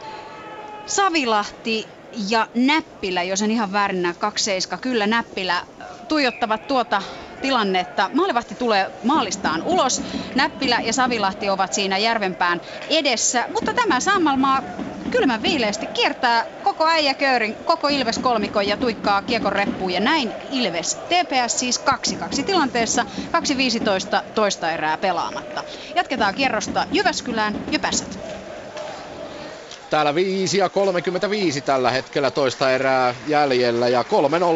Savilahti ja Näppilä, jos en ihan väärin näe, 27, kyllä Näppilä, tuijottavat tuota tilannetta. Maalivahti tulee maalistaan ulos. Näppilä ja Savilahti ovat siinä Järvenpään edessä, mutta tämä Sammalmaa kylmän viileästi kiertää koko äijäköörin, koko Ilves kolmikon ja tuikkaa kiekon reppuun. Ja näin Ilves TPS siis 2-2 tilanteessa, 2-15 toista erää pelaamatta. Jatketaan kierrosta Jyväskylään ja Pässät.
Täällä 5 ja 35 tällä hetkellä toista erää jäljellä ja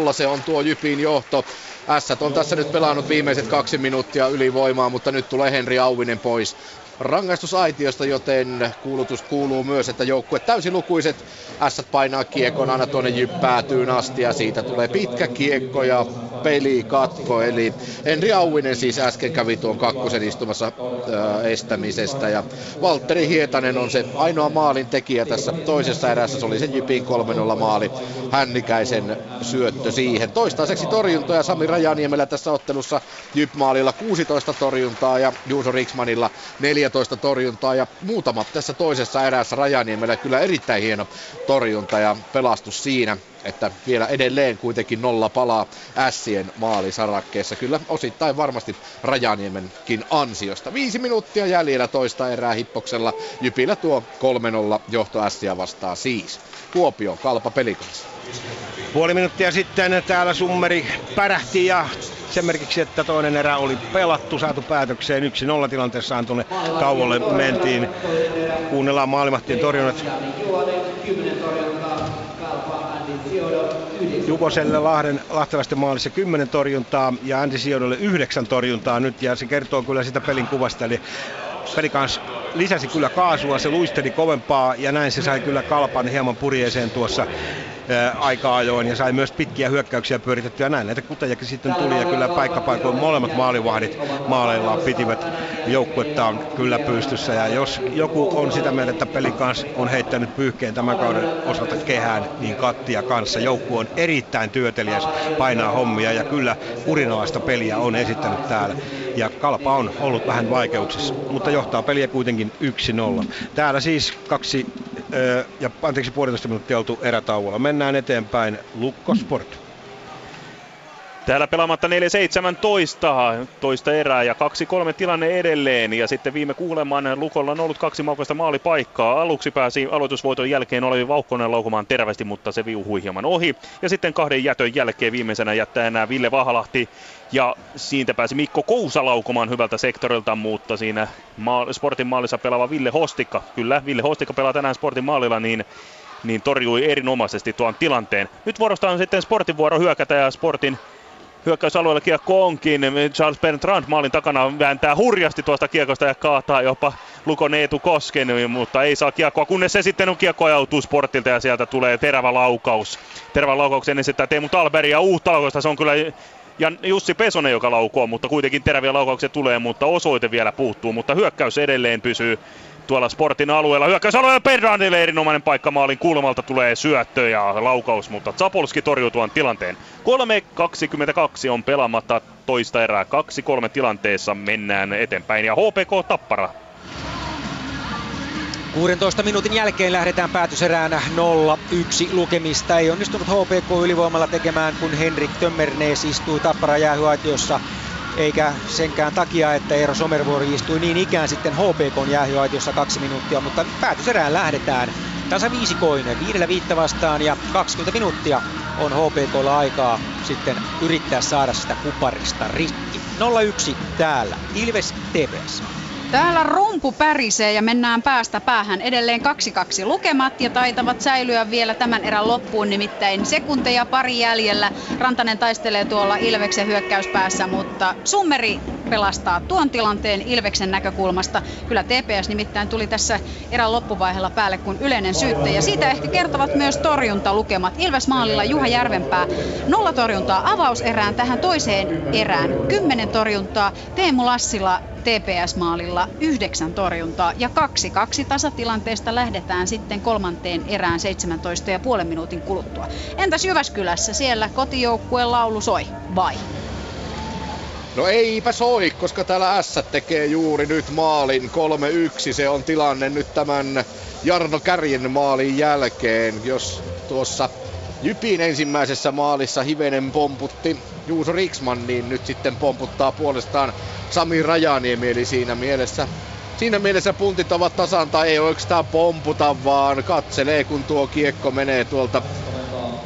3-0 se on tuo Jypin johto. Ässät on tässä nyt pelannut viimeiset kaksi minuuttia ylivoimaa, mutta nyt tulee Henri Auvinen pois rangaistusaitiosta, joten kuulutus kuuluu myös, että joukkue täysilukuiset ässät painaa kiekon aina tuonne jyppäätyyn asti ja siitä tulee pitkä kiekko ja peli katko. Eli Henri Auinen siis äsken kävi tuon kakkosen istumassa ää, estämisestä ja Valtteri Hietanen on se ainoa maalin tekijä tässä toisessa erässä. Se oli se Jypin 3-0 maali, Hännikäisen syöttö siihen. Toistaiseksi torjuntoja Sami Rajaniemellä tässä ottelussa Jyp-maalilla 16 torjuntaa ja Juuso Riksmanilla 14 torjuntaa ja muutama tässä toisessa erässä Rajaniemellä kyllä erittäin hieno torjunta ja pelastus siinä että vielä edelleen kuitenkin nolla palaa Ässien maalisarakkeessa. Kyllä osittain varmasti Rajaniemenkin ansiosta. Viisi minuuttia jäljellä toista erää hippoksella. Jypillä tuo 3-0 johto Ässiä vastaa siis. Kuopio, Kalpa pelikanssa.
Puoli minuuttia sitten täällä Summeri pärähti ja sen merkiksi, että toinen erä oli pelattu, saatu päätökseen. Yksi nolla tilanteessaan tuonne tauolle mentiin. Kuunnellaan maalimahtien torjunnat. Jukoselle Lahden lahtelaisten maalissa 10 torjuntaa ja Andy Siodolle 9 torjuntaa nyt ja se kertoo kyllä sitä pelin kuvasta. Eli peli kanssa lisäsi kyllä kaasua, se luisteli kovempaa ja näin se sai kyllä kalpan hieman purjeeseen tuossa aika ajoin ja sai myös pitkiä hyökkäyksiä pyöritettyä. Näin näitä kutajakin sitten tuli ja kyllä paikkapaikoin molemmat maalivahdit maaleillaan pitivät joukkuettaan kyllä pystyssä. Ja jos joku on sitä mieltä, että pelin kanssa on heittänyt pyyhkeen tämän kauden osalta kehään, niin Kattia kanssa. Joukku on erittäin työtelijäs, painaa hommia ja kyllä urinalaista peliä on esittänyt täällä. Ja Kalpa on ollut vähän vaikeuksissa, mutta johtaa peliä kuitenkin 1-0. Täällä siis kaksi ja anteeksi puolitoista minuuttia oltu erätauolla. Mennään eteenpäin. Lukko Sport.
Täällä pelaamatta 4-17 toista erää ja 2-3 tilanne edelleen. Ja sitten viime kuuleman Lukolla on ollut kaksi maukaista maalipaikkaa. Aluksi pääsi aloitusvoiton jälkeen Olevi Vauhkonen laukumaan terävästi, mutta se viuhui hieman ohi. Ja sitten kahden jätön jälkeen viimeisenä jättää enää Ville Vahalahti. Ja siitä pääsi Mikko Kousa laukumaan hyvältä sektorilta, mutta siinä ma- Sportin maalissa pelaava Ville Hostikka, kyllä Ville Hostikka pelaa tänään Sportin maalilla, niin niin torjui erinomaisesti tuon tilanteen. Nyt vuorosta on sitten Sportin vuoro hyökätä ja Sportin hyökkäysalueella kiekko onkin. Charles Bertrand maalin takana vääntää hurjasti tuosta kiekosta ja kaataa jopa Lukon Eetu Kosken, mutta ei saa kiekkoa, kunnes se sitten on kiekko ajautuu sportilta ja sieltä tulee terävä laukaus. Terävä laukauksen esittää Teemu Talberi ja uutta laukausta, se on kyllä ja Jussi Pesonen, joka laukoo, mutta kuitenkin teräviä laukauksia tulee, mutta osoite vielä puuttuu, mutta hyökkäys edelleen pysyy tuolla Sportin alueella. Hyökkäysalueella Perrandille erinomainen paikka maalin kulmalta tulee syöttö ja laukaus, mutta Zapolski torjuu tuon tilanteen. 3.22 on pelaamatta toista erää. 2-3 tilanteessa mennään eteenpäin ja HPK Tappara
16 minuutin jälkeen lähdetään päätöserään 0-1 lukemista. Ei onnistunut HPK ylivoimalla tekemään, kun Henrik Tömmernees istui Tappara jäähyaitiossa eikä senkään takia, että Eero Somervuori istui niin ikään sitten HPK jäähyaitiossa kaksi minuuttia, mutta päätöserään lähdetään tasa viisikoinen, viidellä viittä vastaan ja 20 minuuttia on HPKlla aikaa sitten yrittää saada sitä kuparista rikki. 0-1 täällä, Ilves TPS.
Täällä rumpu pärisee ja mennään päästä päähän. Edelleen 2-2 lukemat ja taitavat säilyä vielä tämän erän loppuun, nimittäin sekunteja pari jäljellä. Rantanen taistelee tuolla Ilveksen hyökkäyspäässä, mutta Summeri pelastaa tuon tilanteen Ilveksen näkökulmasta. Kyllä TPS nimittäin tuli tässä erän loppuvaiheella päälle kuin yleinen syyttäjä. Siitä ehkä kertovat myös torjuntalukemat. Ilves maalilla Juha Järvenpää nolla torjuntaa avauserään tähän toiseen erään. Kymmenen torjuntaa. Teemu Lassila TPS-maalilla yhdeksän torjuntaa ja kaksi kaksi tasatilanteesta lähdetään sitten kolmanteen erään 17,5 minuutin kuluttua. Entäs Jyväskylässä siellä kotijoukkueen laulu soi vai?
No eipä soi, koska täällä S tekee juuri nyt maalin 3-1. Se on tilanne nyt tämän Jarno Kärjen maalin jälkeen. Jos tuossa Jypin ensimmäisessä maalissa hivenen pomputti Juuso Riksman, niin nyt sitten pomputtaa puolestaan Sami Rajaniemi, eli siinä mielessä Siinä mielessä puntit ovat tasan tai ei oikeastaan pomputa, vaan katselee kun tuo kiekko menee tuolta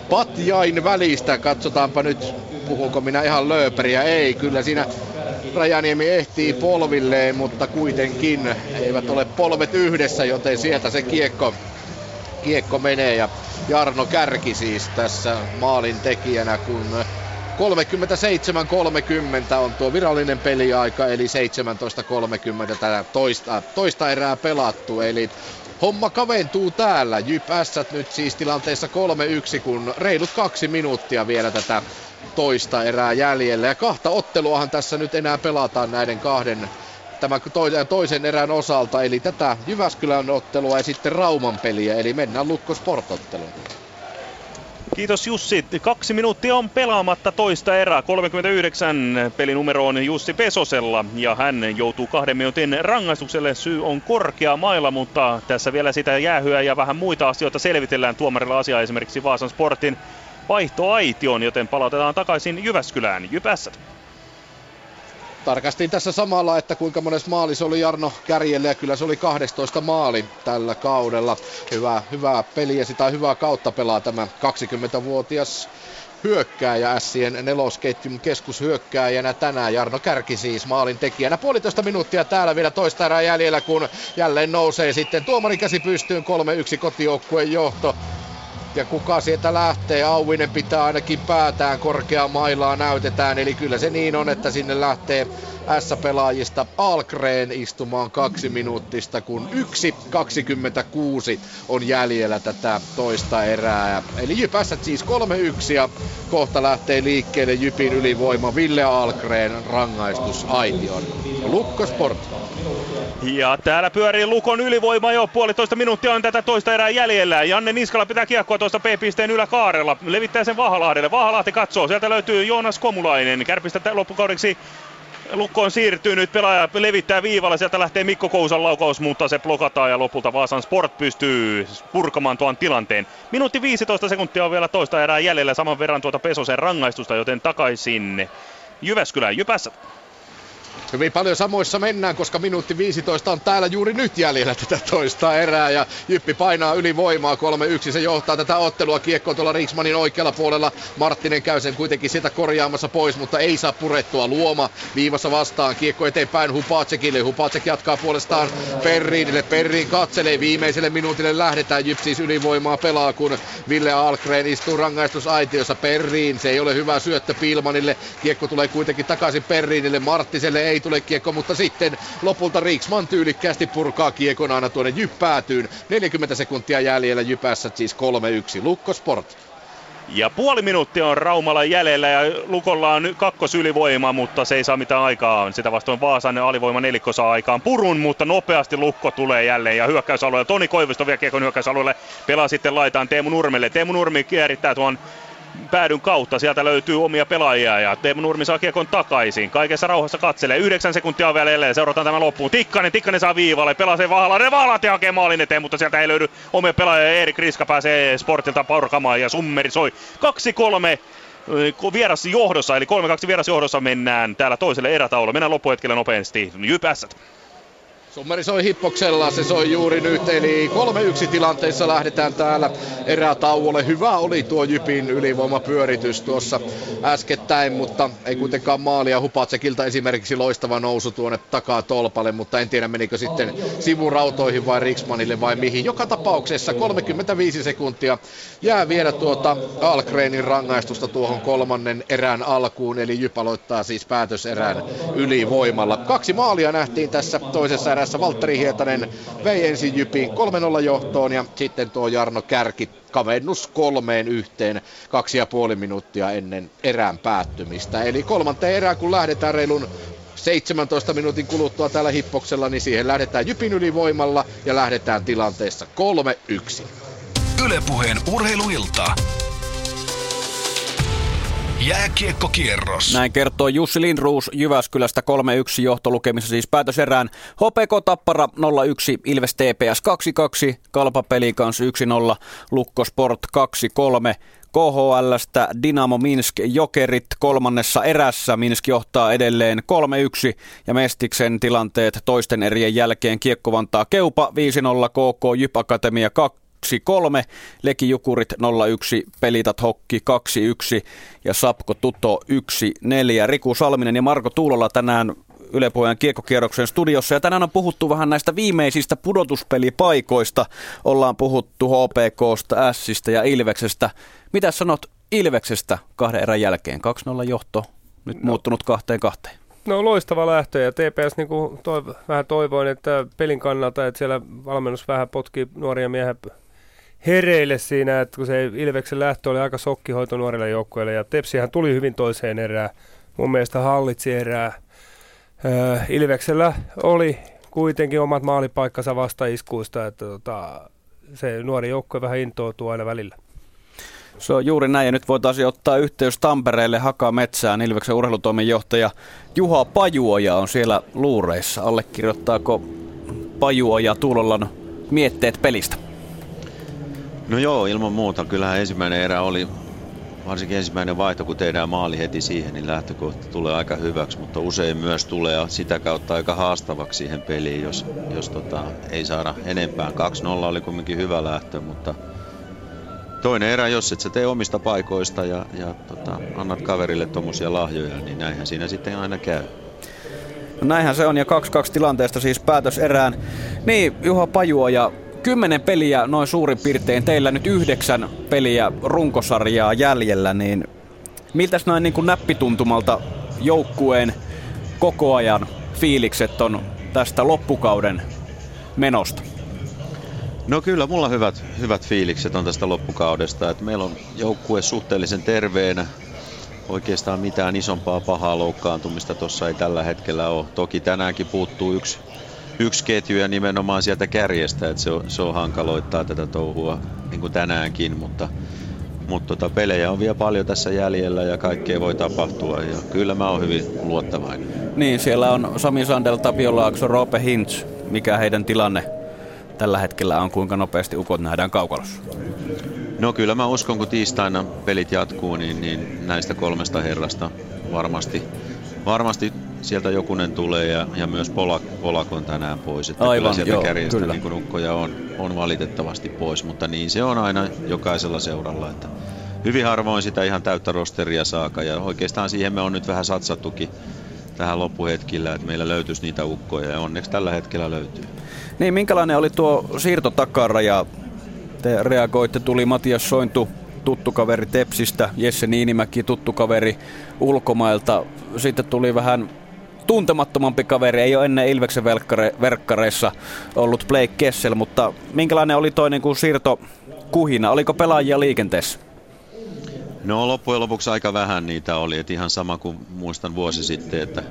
patjain välistä. Katsotaanpa nyt, puhunko minä ihan lööperiä. Ei, kyllä siinä Rajaniemi ehtii polvilleen, mutta kuitenkin eivät ole polvet yhdessä, joten sieltä se kiekko kiekko menee ja Jarno Kärki siis tässä maalin tekijänä, kun 37-30 on tuo virallinen peliaika, eli 17.30 tätä toista, toista erää pelattu. Eli homma kaventuu täällä. Jyp Ässät nyt siis tilanteessa 3-1, kun reilut kaksi minuuttia vielä tätä toista erää jäljellä. Ja kahta otteluahan tässä nyt enää pelataan näiden kahden tämän toisen erän osalta, eli tätä Jyväskylän ottelua ja sitten Rauman peliä, eli mennään Lukko Sportotteluun.
Kiitos Jussi. Kaksi minuuttia on pelaamatta toista erää. 39 pelinumero on Jussi Pesosella ja hän joutuu kahden minuutin rangaistukselle. Syy on korkea mailla, mutta tässä vielä sitä jäähyä ja vähän muita asioita selvitellään tuomarilla asiaa esimerkiksi Vaasan Sportin vaihtoaition, joten palautetaan takaisin Jyväskylään. Jypässät
tarkastin tässä samalla, että kuinka monessa maalis oli Jarno Kärjelle ja kyllä se oli 12 maali tällä kaudella. Hyvää, hyvää peliä, sitä hyvää kautta pelaa tämä 20-vuotias hyökkääjä Sien nelosketjun keskushyökkääjänä tänään. Jarno Kärki siis maalin tekijänä. Puolitoista minuuttia täällä vielä toista erää jäljellä, kun jälleen nousee sitten tuomarin käsi pystyyn 3-1 kotijoukkueen johto. Ja kuka sieltä lähtee, Auvinen pitää ainakin päätään korkeaa mailaa näytetään. Eli kyllä se niin on, että sinne lähtee S-pelaajista Alkreen istumaan kaksi minuuttista, kun 1.26 on jäljellä tätä toista erää. Eli Jypässät siis 3-1 ja kohta lähtee liikkeelle Jypin ylivoima Ville Alkreen rangaistus Aition. Lukko.
Ja täällä pyörii Lukon ylivoima jo puolitoista minuuttia on tätä toista erää jäljellä. Janne Niskala pitää kiekkoa tuosta P-pisteen yläkaarella. Levittää sen Vahalahdelle. Vahalahti katsoo. Sieltä löytyy Joonas Komulainen. Kärpistä loppukaudeksi Lukkoon siirtyy nyt pelaaja levittää viivalla, sieltä lähtee Mikko Kousan laukaus, mutta se blokataan ja lopulta Vaasan Sport pystyy purkamaan tuon tilanteen. Minuutti 15 sekuntia on vielä toista erää jäljellä, saman verran tuota Pesosen rangaistusta, joten takaisin Jyväskylään Jypässä.
Hyvin paljon samoissa mennään, koska minuutti 15 on täällä juuri nyt jäljellä tätä toista erää ja Jyppi painaa ylivoimaa 3-1. Se johtaa tätä ottelua kiekko tuolla Riksmanin oikealla puolella. Marttinen käy sen kuitenkin sitä korjaamassa pois, mutta ei saa purettua luoma viivassa vastaan. Kiekko eteenpäin Hupacekille. Hupacek jatkaa puolestaan Perriinille. Perriin katselee viimeiselle minuutille lähdetään. Jyp siis ylivoimaa pelaa, kun Ville Algren istuu rangaistusaitiossa. Perriin, se ei ole hyvä syöttö Pilmanille. Kiekko tulee kuitenkin takaisin Perriinille. Marttiselle ei tule kiekko, mutta sitten lopulta Riksman tyylikkäästi purkaa kiekon aina tuonne Jyppäätyyn. 40 sekuntia jäljellä Jypässä siis 3-1. Lukko Sport.
Ja puoli minuuttia on Raumalla jäljellä ja Lukolla on kakkosylivoima, mutta se ei saa mitään aikaa. Sitä vastoin Vaasan alivoima nelikko saa aikaan purun, mutta nopeasti Lukko tulee jälleen ja hyökkäysalueelle. Toni Koivisto vie kiekon hyökkäysalueelle, pelaa sitten laitaan Teemu Nurmelle. Teemu Nurmi kierittää tuon päädyn kautta. Sieltä löytyy omia pelaajia ja Teemu Nurmi saa kiekon takaisin. Kaikessa rauhassa katselee. Yhdeksän sekuntia vielä jäljellä. Seurataan tämä loppuun. Tikkanen, Tikkanen saa viivalle. Pelaa sen Vahalainen. Vahalainen hakee maalin eteen, mutta sieltä ei löydy omia pelaajia. Erik Riska pääsee sportilta purkamaan ja summeri soi. 2-3 vieras johdossa, eli 3-2 vieras johdossa mennään täällä toiselle erätaululle. Mennään loppuhetkellä nopeasti. Jypässät.
Summeri soi hippoksella, se soi juuri nyt, eli 3-1 tilanteessa lähdetään täällä erätauolle. Hyvä oli tuo Jypin ylivoimapyöritys tuossa äskettäin, mutta ei kuitenkaan maalia. Hupatsekilta esimerkiksi loistava nousu tuonne takaa tolpalle, mutta en tiedä menikö sitten sivurautoihin vai Riksmanille vai mihin. Joka tapauksessa 35 sekuntia jää vielä tuota Algrenin rangaistusta tuohon kolmannen erään alkuun, eli Jyp aloittaa siis päätöserään ylivoimalla. Kaksi maalia nähtiin tässä toisessa erässä erässä Valtteri Hietanen vei ensin Jypin 3-0 johtoon ja sitten tuo Jarno Kärki kavennus kolmeen yhteen kaksi ja puoli minuuttia ennen erään päättymistä. Eli kolmanteen erään kun lähdetään reilun 17 minuutin kuluttua täällä hippoksella, niin siihen lähdetään Jypin ylivoimalla ja lähdetään tilanteessa 3-1.
Ylepuheen urheiluilta. Jääkiekkokierros.
Näin kertoo Jussi Lindruus Jyväskylästä 3-1 johtolukemissa siis päätöserään. HPK Tappara 0-1, Ilves TPS 2-2, Kalpa Pelikans 1-0, Lukko Sport 2-3. KHLstä Dynamo Minsk Jokerit kolmannessa erässä. Minsk johtaa edelleen 3-1 ja Mestiksen tilanteet toisten erien jälkeen Kiekko Vantaa Keupa 5-0, KK Jyp Akatemia 2 1-3, Leki Jukurit 0-1, Pelitat Hokki 2-1 ja Sapko Tuto 1-4. Riku Salminen ja Marko Tuulola tänään Yle Puheen kiekkokierroksen studiossa. Ja tänään on puhuttu vähän näistä viimeisistä pudotuspelipaikoista. Ollaan puhuttu HPKsta, Sistä ja Ilveksestä. Mitä sanot Ilveksestä kahden erän jälkeen? 2-0 johto, nyt no. muuttunut kahteen kahteen.
No loistava lähtö ja TPS niin kuin toiv- vähän toivoin, että pelin kannalta, että siellä valmennus vähän potki nuoria miehiä hereille siinä, että kun se Ilveksen lähtö oli aika sokkihoito nuorille joukkueille ja Tepsihän tuli hyvin toiseen erään. Mun mielestä hallitsi erää. Öö, Ilveksellä oli kuitenkin omat maalipaikkansa vastaiskuista, että tota, se nuori joukkue vähän intoutuu aina välillä.
Se on juuri näin ja nyt voitaisiin ottaa yhteys Tampereelle Haka Metsään. Ilveksen urheilutoimenjohtaja Juha Pajuoja on siellä luureissa. Allekirjoittaako Pajuoja Tuulolan mietteet pelistä?
No joo, ilman muuta. Kyllähän ensimmäinen erä oli, varsinkin ensimmäinen vaihto, kun tehdään maali heti siihen, niin lähtökohta tulee aika hyväksi, mutta usein myös tulee sitä kautta aika haastavaksi siihen peliin, jos, jos tota, ei saada enempää. 2-0 oli kuitenkin hyvä lähtö, mutta toinen erä, jos et sä tee omista paikoista ja, ja tota, annat kaverille tuommoisia lahjoja, niin näinhän siinä sitten aina käy.
No näinhän se on ja 2-2 tilanteesta siis päätös erään. Niin, Juha Pajua ja kymmenen peliä noin suurin piirtein, teillä nyt yhdeksän peliä runkosarjaa jäljellä, niin miltä näin niin kuin näppituntumalta joukkueen koko ajan fiilikset on tästä loppukauden menosta?
No kyllä, mulla hyvät, hyvät fiilikset on tästä loppukaudesta. että meillä on joukkue suhteellisen terveenä. Oikeastaan mitään isompaa pahaa loukkaantumista tuossa ei tällä hetkellä ole. Toki tänäänkin puuttuu yksi yksi ketju ja nimenomaan sieltä kärjestä, että se on, se on hankaloittaa tätä touhua niin kuin tänäänkin, mutta, mutta tota, pelejä on vielä paljon tässä jäljellä ja kaikkea voi tapahtua ja kyllä mä oon hyvin luottavainen.
Niin, siellä on Sami Sandel, Tapio Laakso, Roope Hintz. Mikä heidän tilanne tällä hetkellä on, kuinka nopeasti ukot nähdään kaukalossa?
No kyllä mä uskon, kun tiistaina pelit jatkuu, niin, niin näistä kolmesta herrasta varmasti, varmasti sieltä jokunen tulee ja, ja myös Polak, Polak on tänään pois. Että Aivan, kyllä sieltä joo, kärjestä kyllä. niin ukkoja on, on valitettavasti pois, mutta niin se on aina jokaisella seuralla. Että hyvin harvoin sitä ihan täyttä rosteria saaka ja oikeastaan siihen me on nyt vähän satsattukin tähän loppuhetkillä, että meillä löytyisi niitä ukkoja ja onneksi tällä hetkellä löytyy.
Niin, minkälainen oli tuo siirto takaraja? Te reagoitte, tuli Matias Sointu tuttu kaveri Tepsistä, Jesse Niinimäki tuttu kaveri ulkomailta. Sitten tuli vähän tuntemattomampi kaveri, ei ole ennen Ilveksen verkkare, verkkareissa ollut Blake Kessel, mutta minkälainen oli toi niin kuin siirto kuhina? Oliko pelaajia liikenteessä?
No loppujen lopuksi aika vähän niitä oli, että ihan sama kuin muistan vuosi sitten, että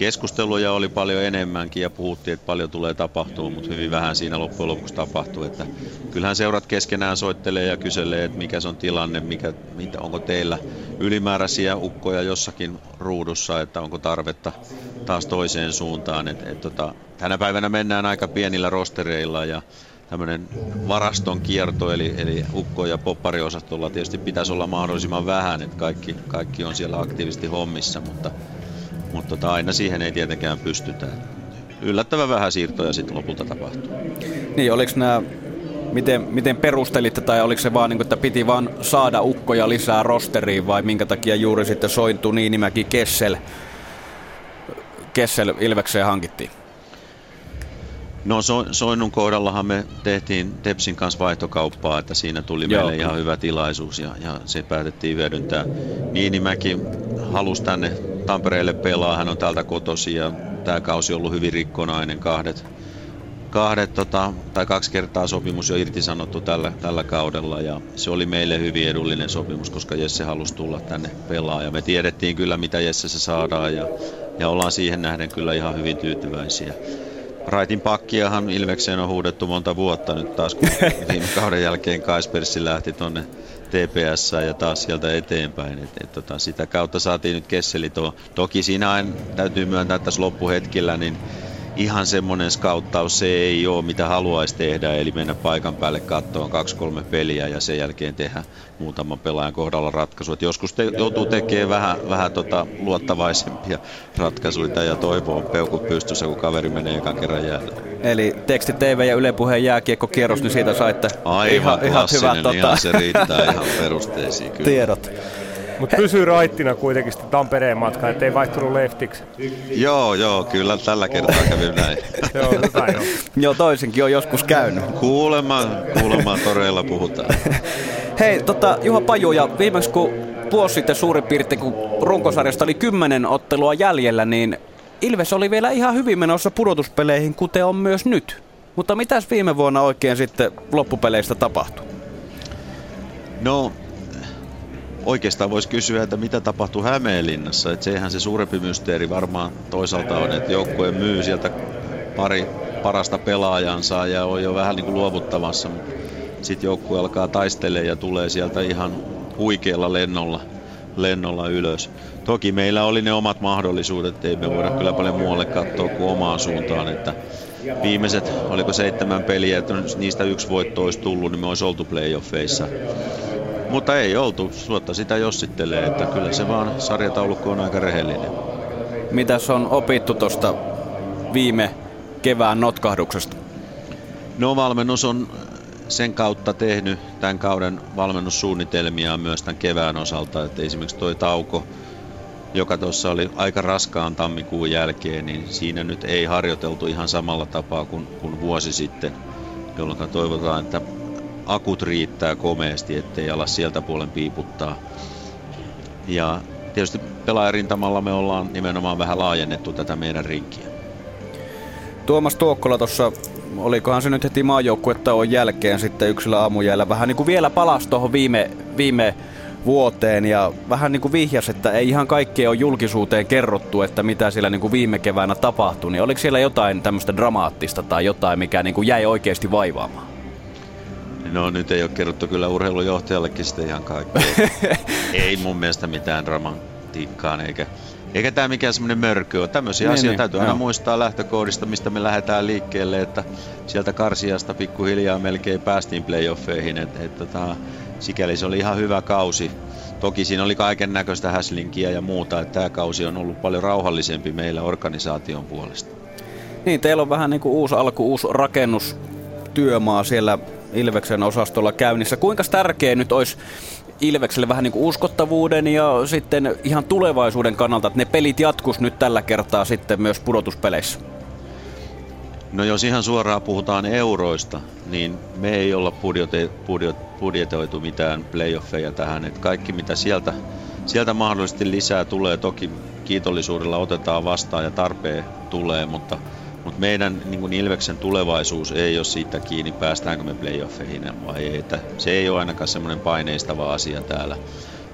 keskusteluja oli paljon enemmänkin ja puhuttiin, että paljon tulee tapahtuu, mutta hyvin vähän siinä loppujen lopuksi tapahtuu. Että kyllähän seurat keskenään soittelee ja kyselee, että mikä se on tilanne, mikä, mitä, onko teillä ylimääräisiä ukkoja jossakin ruudussa, että onko tarvetta taas toiseen suuntaan. Et, et, tota, tänä päivänä mennään aika pienillä rostereilla ja tämmöinen varaston kierto, eli, eli ukko- ja poppariosastolla tietysti pitäisi olla mahdollisimman vähän, että kaikki, kaikki on siellä aktiivisesti hommissa, mutta mutta tota, aina siihen ei tietenkään pystytä. Yllättävän vähän siirtoja sitten lopulta tapahtuu.
Niin, oliko nämä, miten, miten perustelitte, tai oliko se vaan, niin kuin, että piti vaan saada ukkoja lisää rosteriin, vai minkä takia juuri sitten sointu Niinimäki Kessel, Kessel Ilvekseen hankittiin?
No so, Soinnun kohdallahan me tehtiin Tepsin kanssa vaihtokauppaa, että siinä tuli Joo. meille ihan hyvä tilaisuus ja, ja se päätettiin hyödyntää. Niinimäki halusi tänne Tampereelle pelaa, hän on täältä kotosi ja tämä kausi on ollut hyvin rikkonainen, kahdet, kahdet tota, tai kaksi kertaa sopimus jo irtisanottu tällä, tällä kaudella ja se oli meille hyvin edullinen sopimus, koska Jesse halusi tulla tänne pelaa ja me tiedettiin kyllä mitä Jesse se saadaan ja, ja ollaan siihen nähden kyllä ihan hyvin tyytyväisiä. Raitin pakkiahan Ilvekseen on huudettu monta vuotta nyt taas, kun viime kauden jälkeen Kaispersi lähti tonne TPS ja taas sieltä eteenpäin. Et, et, tota, sitä kautta saatiin nyt Kesseli. To, toki siinä aina täytyy myöntää että tässä loppuhetkellä, niin ihan semmoinen skauttaus se ei ole, mitä haluaisi tehdä, eli mennä paikan päälle katsomaan kaksi-kolme peliä ja sen jälkeen tehdä muutaman pelaajan kohdalla ratkaisu. Et joskus te, joutuu tekemään vähän, vähän tota luottavaisempia ratkaisuja ja toivoo peukut pystyssä, kun kaveri menee ekan kerran jälleen.
Eli teksti TV ja Yle Puheen jääkiekkokierros, niin siitä saitte
Aivan ihan, ihan hyvät tota... ihan se riittää ihan perusteisiin kyllä.
tiedot.
Mutta pysyy raittina kuitenkin sitten Tampereen matka, ettei vaihtunut leftiksi.
Joo, joo, kyllä tällä kertaa kävi näin.
joo, hyvä joo.
joo, toisinkin on joskus käynyt.
Kuulemma, kuulemma toreilla puhutaan.
Hei, tota, Juha Paju, ja viimeksi kun vuosi sitten suurin piirtein, kun runkosarjasta oli kymmenen ottelua jäljellä, niin Ilves oli vielä ihan hyvin menossa pudotuspeleihin, kuten on myös nyt. Mutta mitäs viime vuonna oikein sitten loppupeleistä tapahtui?
No, oikeastaan voisi kysyä, että mitä tapahtui Hämeenlinnassa. Että sehän se suurempi mysteeri varmaan toisaalta on, että joukkue myy sieltä pari parasta pelaajansa ja on jo vähän niin kuin luovuttamassa. Sitten joukkue alkaa taistelemaan ja tulee sieltä ihan huikealla lennolla, lennolla ylös. Toki meillä oli ne omat mahdollisuudet, ei me voida kyllä paljon muualle katsoa kuin omaan suuntaan, että viimeiset, oliko seitsemän peliä, että niistä yksi voitto olisi tullut, niin me olisi oltu playoffeissa. Mutta ei oltu, suotta sitä jossittelee, että kyllä se vaan sarjataulukko on aika rehellinen.
Mitäs on opittu tuosta viime kevään notkahduksesta?
No valmennus on sen kautta tehnyt tämän kauden valmennussuunnitelmia myös tämän kevään osalta, että esimerkiksi toi tauko, joka tuossa oli aika raskaan tammikuun jälkeen, niin siinä nyt ei harjoiteltu ihan samalla tapaa kuin, kuin vuosi sitten, jolloin toivotaan, että akut riittää komeasti, ettei ala sieltä puolen piiputtaa. Ja tietysti pelaajarintamalla me ollaan nimenomaan vähän laajennettu tätä meidän rinkiä.
Tuomas Tuokkola tuossa, olikohan se nyt heti maajoukkuetta on jälkeen sitten yksilö aamujäällä, vähän niin kuin vielä palasi tuohon viime, viime vuoteen ja vähän niin kuin vihjas, että ei ihan kaikkea ole julkisuuteen kerrottu, että mitä siellä niin kuin viime keväänä tapahtui, niin oliko siellä jotain tämmöistä dramaattista tai jotain, mikä niin kuin jäi oikeasti vaivaamaan?
No nyt ei ole kerrottu kyllä urheilujohtajallekin sitten ihan kaikkea. ei mun mielestä mitään dramatiikkaan eikä, eikä tämä mikään semmoinen mörky ole. Tämmöisiä niin, asioita niin, täytyy aina muistaa lähtökoodista, mistä me lähdetään liikkeelle, että sieltä karsiasta pikkuhiljaa melkein päästiin playoffeihin. Että, että, että sikäli se oli ihan hyvä kausi. Toki siinä oli kaiken näköistä häslinkiä ja muuta, että tämä kausi on ollut paljon rauhallisempi meillä organisaation puolesta.
Niin, teillä on vähän niin kuin uusi alku, uusi rakennustyömaa siellä Ilveksen osastolla käynnissä. Kuinka tärkeä nyt olisi Ilvekselle vähän niin kuin uskottavuuden ja sitten ihan tulevaisuuden kannalta, että ne pelit jatkus nyt tällä kertaa sitten myös pudotuspeleissä?
No jos ihan suoraan puhutaan euroista, niin me ei olla budjote, budjot, budjetoitu mitään playoffeja tähän. Että kaikki mitä sieltä, sieltä mahdollisesti lisää tulee, toki kiitollisuudella otetaan vastaan ja tarpeen tulee, mutta, mutta meidän niin kuin Ilveksen tulevaisuus ei ole siitä kiinni, päästäänkö me playoffeihin vai ei. Että se ei ole ainakaan semmoinen paineistava asia täällä.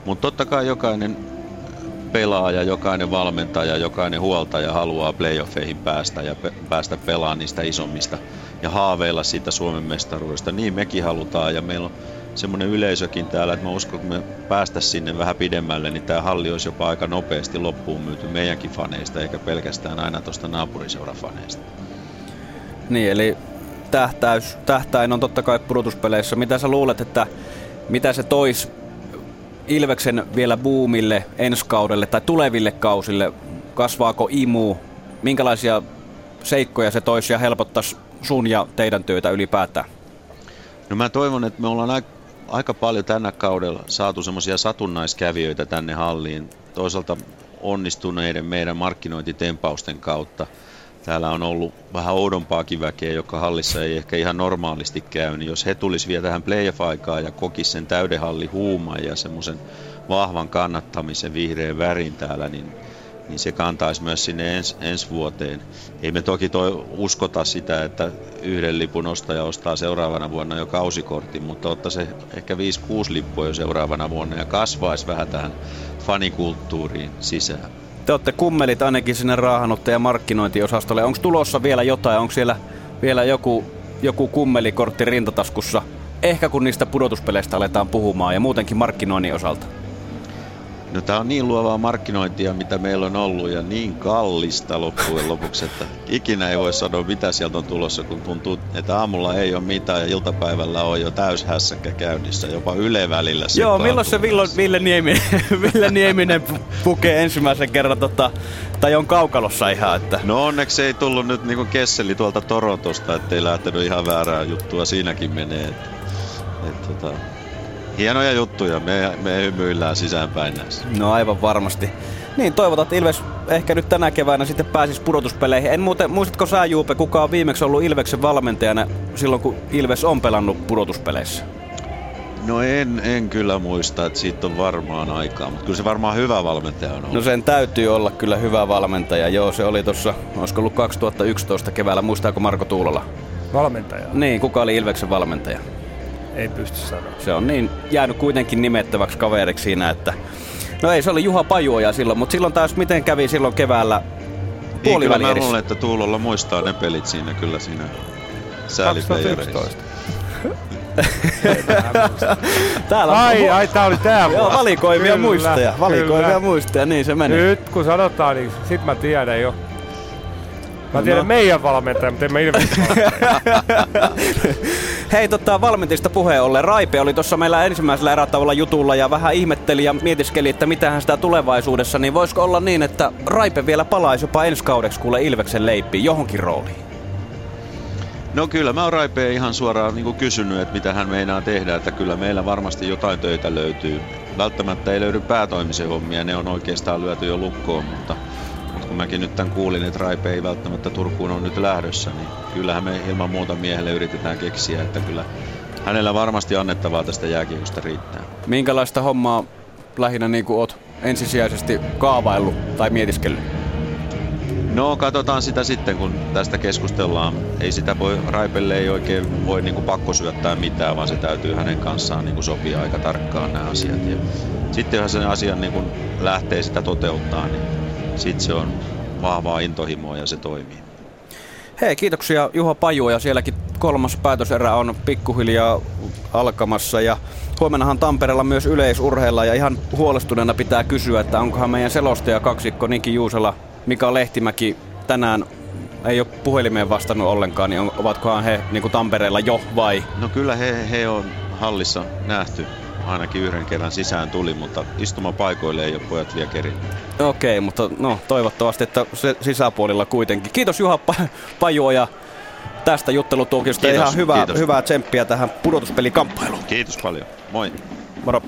Mutta totta kai jokainen pelaaja, jokainen valmentaja, jokainen huoltaja haluaa playoffeihin päästä ja pe- päästä pelaamaan niistä isommista ja haaveilla siitä Suomen mestaruudesta. Niin mekin halutaan ja meillä on semmoinen yleisökin täällä, että mä uskon, että me päästä sinne vähän pidemmälle, niin tämä halli olisi jopa aika nopeasti loppuun myyty meidänkin faneista, eikä pelkästään aina tuosta naapuriseurafaneista.
Niin, eli tähtäys, tähtäin on totta kai pudotuspeleissä. Mitä sä luulet, että mitä se tois Ilveksen vielä buumille ensi kaudelle tai tuleville kausille? Kasvaako imu? Minkälaisia seikkoja se toisi ja helpottaisi sun ja teidän työtä ylipäätään?
No mä toivon, että me ollaan aika paljon tänä kaudella saatu semmoisia satunnaiskävijöitä tänne halliin. Toisaalta onnistuneiden meidän markkinointitempausten kautta. Täällä on ollut vähän oudompaakin väkeä, joka hallissa ei ehkä ihan normaalisti käy. Niin jos he tulisivat vielä tähän playoff-aikaan ja kokisivat sen täydenhalli huuman ja semmoisen vahvan kannattamisen vihreän värin täällä, niin niin se kantaisi myös sinne ens, ensi vuoteen. Ei me toki toi uskota sitä, että yhden lipun ostaja ostaa seuraavana vuonna jo kausikortin, mutta ottaa se ehkä 5-6 lippua jo seuraavana vuonna ja kasvaisi vähän tähän fanikulttuuriin sisään.
Te olette kummelit ainakin sinne raahanutta ja markkinointiosastolle. Onko tulossa vielä jotain? Onko siellä vielä joku, joku kummelikortti rintataskussa? Ehkä kun niistä pudotuspeleistä aletaan puhumaan ja muutenkin markkinoinnin osalta.
No tämä on niin luovaa markkinointia, mitä meillä on ollut ja niin kallista loppujen lopuksi, että ikinä ei voi sanoa mitä sieltä on tulossa, kun tuntuu, että aamulla ei ole mitään ja iltapäivällä on jo täyshässäkkä käynnissä, jopa Yle välillä.
Joo, milloin se Ville, Ville, Nieminen, Ville Nieminen pukee ensimmäisen kerran, tota, tai on kaukalossa ihan? Että...
No onneksi ei tullut nyt niinku Kesseli tuolta Torontosta, ettei lähtenyt ihan väärää juttua siinäkin menee. Että, että, tota, Hienoja juttuja, me, me hymyillään sisäänpäin näissä.
No aivan varmasti. Niin, toivotaan, että Ilves ehkä nyt tänä keväänä sitten pääsisi pudotuspeleihin. En muuten, muistatko sä Juupe, kuka on viimeksi ollut Ilveksen valmentajana silloin, kun Ilves on pelannut pudotuspeleissä?
No en, en kyllä muista, että siitä on varmaan aikaa, mutta kyllä se varmaan hyvä valmentaja on ollut.
No sen täytyy olla kyllä hyvä valmentaja. Joo, se oli tuossa, olisiko ollut 2011 keväällä, muistaako Marko Tuulola?
Valmentaja?
Niin, kuka oli Ilveksen valmentaja?
Ei pysty sanoa.
Se on niin jäänyt kuitenkin nimettäväksi kaveriksi siinä, että... No ei, se oli Juha Pajuoja silloin, mutta silloin taas miten kävi silloin keväällä
niin, kyllä mä luulen, että Tuulolla muistaa ne pelit siinä kyllä siinä sääliplayereissa.
Täällä on... Ai, ai, tää oli tää
Joo, valikoimia kyllä, muistoja. Valikoimia kyllä. muistoja, niin se meni.
Nyt kun sanotaan, niin sit mä tiedän jo. Mä tiedän no. meidän valmentaja, mutta en mä
Hei, tota, valmentista puheen ollen. Raipe oli tuossa meillä ensimmäisellä erätavalla jutulla ja vähän ihmetteli ja mietiskeli, että mitähän sitä tulevaisuudessa, niin voisiko olla niin, että Raipe vielä palaisi jopa ensi kaudeksi kuule Ilveksen leippiin johonkin rooliin?
No kyllä mä oon Raipeen ihan suoraan niin kuin kysynyt, että mitä hän meinaa tehdä, että kyllä meillä varmasti jotain töitä löytyy. Välttämättä ei löydy päätoimisen hommia, ne on oikeastaan lyöty jo lukkoon, mutta kun mäkin nyt tämän kuulin, että Raipe ei välttämättä Turkuun on nyt lähdössä, niin kyllähän me ilman muuta miehelle yritetään keksiä, että kyllä hänellä varmasti annettavaa tästä jääkiekosta riittää.
Minkälaista hommaa lähinnä niin kuin oot ensisijaisesti kaavaillut tai mietiskellyt?
No katsotaan sitä sitten, kun tästä keskustellaan. Ei sitä voi, Raipelle ei oikein voi niin pakko syöttää mitään, vaan se täytyy hänen kanssaan niin sopia aika tarkkaan nämä asiat. Ja sitten jos sen asian niin lähtee sitä toteuttaa, niin sitten se on vahvaa intohimoa ja se toimii.
Hei, kiitoksia Juha Paju ja sielläkin kolmas päätöserä on pikkuhiljaa alkamassa ja huomennahan Tampereella myös yleisurheilla ja ihan huolestuneena pitää kysyä, että onkohan meidän selostaja kaksikko Niki Juusela Mika Lehtimäki tänään ei ole puhelimeen vastannut ollenkaan, niin ovatkohan he niin kuin Tampereella jo vai?
No kyllä he, he on hallissa nähty. Ainakin yhden kerran sisään tuli, mutta istumapaikoille ei ole pojat vielä kerinyt.
Okei, mutta no toivottavasti, että se sisäpuolilla kuitenkin. Kiitos Juha Pajuoja tästä juttelutuokiosta. Ihan hyvää, kiitos. hyvää tsemppiä tähän pudotuspelikamppailuun.
Kiitos paljon. Moi.
Moro.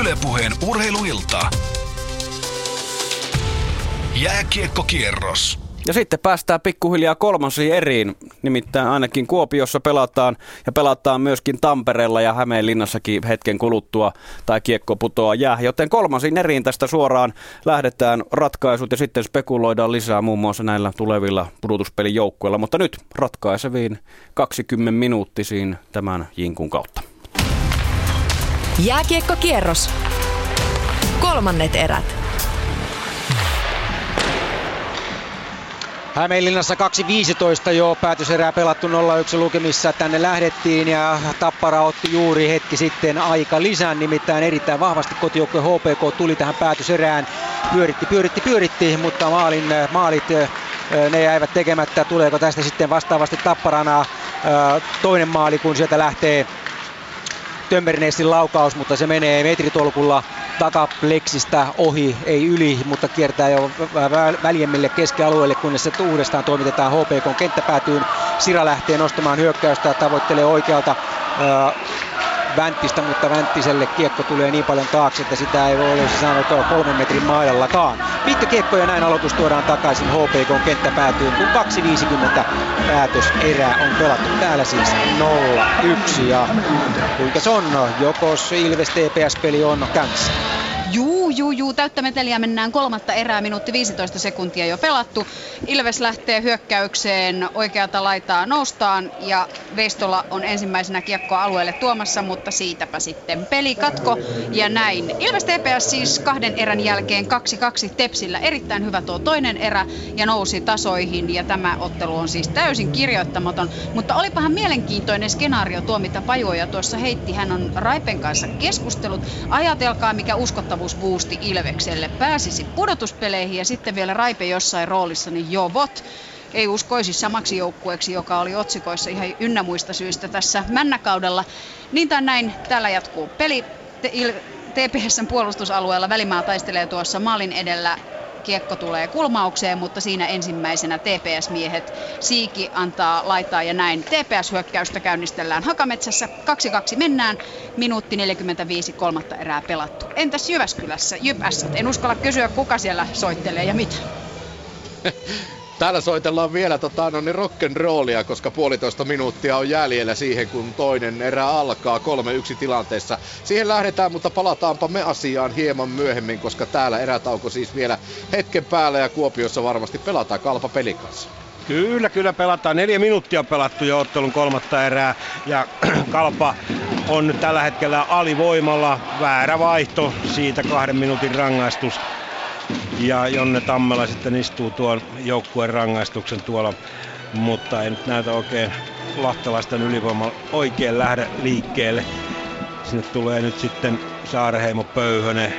Ylepuheen urheiluilta. Jääkiekkokierros.
Ja sitten päästään pikkuhiljaa kolmansiin eriin, nimittäin ainakin Kuopiossa pelataan ja pelataan myöskin Tampereella ja Hämeenlinnassakin hetken kuluttua tai kiekko putoaa jää. Joten kolmansiin eriin tästä suoraan lähdetään ratkaisut ja sitten spekuloidaan lisää muun muassa näillä tulevilla pudotuspelijoukkueilla. Mutta nyt ratkaiseviin 20 minuuttisiin tämän jinkun kautta.
Jääkiekkokierros. Kolmannet erät.
Hämeenlinnassa 2.15 jo päätöserää pelattu 0-1 lukemissa. Tänne lähdettiin ja Tappara otti juuri hetki sitten aika lisän. Nimittäin erittäin vahvasti kotijoukkue HPK tuli tähän päätöserään. Pyöritti, pyöritti, pyöritti, mutta maalin, maalit ne jäivät tekemättä. Tuleeko tästä sitten vastaavasti Tapparana toinen maali, kun sieltä lähtee Tömmernessin laukaus, mutta se menee metritolkulla takapleksistä ohi, ei yli, mutta kiertää jo väljemmille keskialueelle, kunnes se uudestaan toimitetaan HPK kenttäpäätyyn. Sira lähtee nostamaan hyökkäystä, tavoittelee oikealta Vänttistä, mutta Vänttiselle kiekko tulee niin paljon taakse, että sitä ei voi olisi saanut kolmen metrin mailallakaan. Pitkä kiekko ja näin aloitus tuodaan takaisin HPK kenttäpäätyyn, kun 2.50 päätös erää on pelattu. Täällä siis 0-1 ja kuinka se on, joko Ilves TPS-peli on käynnissä.
Juu, juu, juu. Täyttä meteliä mennään kolmatta erää, minuutti 15 sekuntia jo pelattu. Ilves lähtee hyökkäykseen oikeata laitaa noustaan ja Veistola on ensimmäisenä kiekkoa alueelle tuomassa, mutta siitäpä sitten pelikatko ja näin. Ilves TPS siis kahden erän jälkeen 2-2 Tepsillä. Erittäin hyvä tuo toinen erä ja nousi tasoihin ja tämä ottelu on siis täysin kirjoittamaton. Mutta olipahan mielenkiintoinen skenaario tuo, mitä Pajuoja tuossa heitti. Hän on Raipen kanssa keskustellut. Ajatelkaa, mikä uskottava uskottavuusbuusti Ilvekselle. Pääsisi pudotuspeleihin ja sitten vielä Raipe jossain roolissa, niin joo, vot ei uskoisi samaksi joukkueeksi, joka oli otsikoissa ihan ynnä muista syistä tässä männäkaudella. Niin tai näin, täällä jatkuu peli. TPSn puolustusalueella Välimaa taistelee tuossa maalin edellä kiekko tulee kulmaukseen, mutta siinä ensimmäisenä TPS-miehet Siiki antaa laittaa ja näin. TPS-hyökkäystä käynnistellään Hakametsässä. 2-2 mennään. Minuutti 45 kolmatta erää pelattu. Entäs Jyväskylässä? Jyp En uskalla kysyä, kuka siellä soittelee ja mitä.
Täällä soitellaan vielä tota, no niin rock'n'rollia, koska puolitoista minuuttia on jäljellä siihen, kun toinen erä alkaa 3-1 tilanteessa. Siihen lähdetään, mutta palataanpa me asiaan hieman myöhemmin, koska täällä erätauko siis vielä hetken päällä ja Kuopiossa varmasti pelataan kalpa pelikanssa.
Kyllä, kyllä pelataan. Neljä minuuttia pelattu jo ottelun kolmatta erää ja Kalpa on nyt tällä hetkellä alivoimalla. Väärä vaihto, siitä kahden minuutin rangaistus ja Jonne Tammela sitten istuu tuon joukkueen rangaistuksen tuolla, mutta ei nyt näytä oikein lahtelaisten ylivoima oikein lähde liikkeelle. Sinne tulee nyt sitten Saarheimo, Pöyhönen,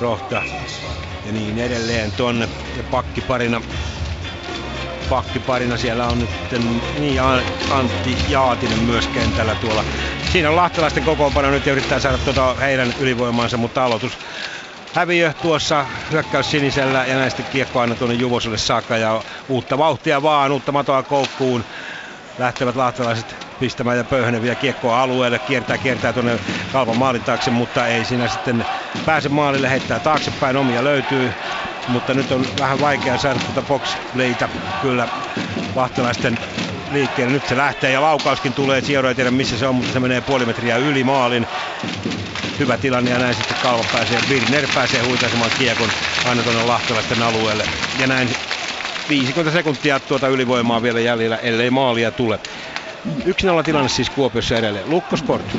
Rohta ja niin edelleen tuonne. Ja pakkiparina, pakkiparina siellä on nyt niin Antti Jaatinen myös kentällä tuolla. Siinä on lahtelaisten kokoonpano nyt ja yrittää saada tuota heidän ylivoimaansa, mutta aloitus häviö tuossa hyökkäys sinisellä ja näistä kiekko aina tuonne Juvoselle saakka ja uutta vauhtia vaan, uutta matoa koukkuun. Lähtevät lahtelaiset pistämään ja pöyhneviä kiekkoa alueelle, kiertää, kiertää tuonne kalpan maalin taakse, mutta ei siinä sitten pääse maalille, heittää taaksepäin, omia löytyy. Mutta nyt on vähän vaikea saada tuota box kyllä lahtelaisten liikkeelle. Nyt se lähtee ja laukauskin tulee. Siero ei tiedä missä se on, mutta se menee puoli metriä yli maalin. Hyvä tilanne ja näin sitten Kalvo pääsee, Birner pääsee huitaisemaan kiekon aina tuonne Lahtelaisten alueelle. Ja näin 50 sekuntia tuota ylivoimaa vielä jäljellä, ellei maalia tule. 1-0 tilanne siis Kuopiossa edelleen. Lukko Sport.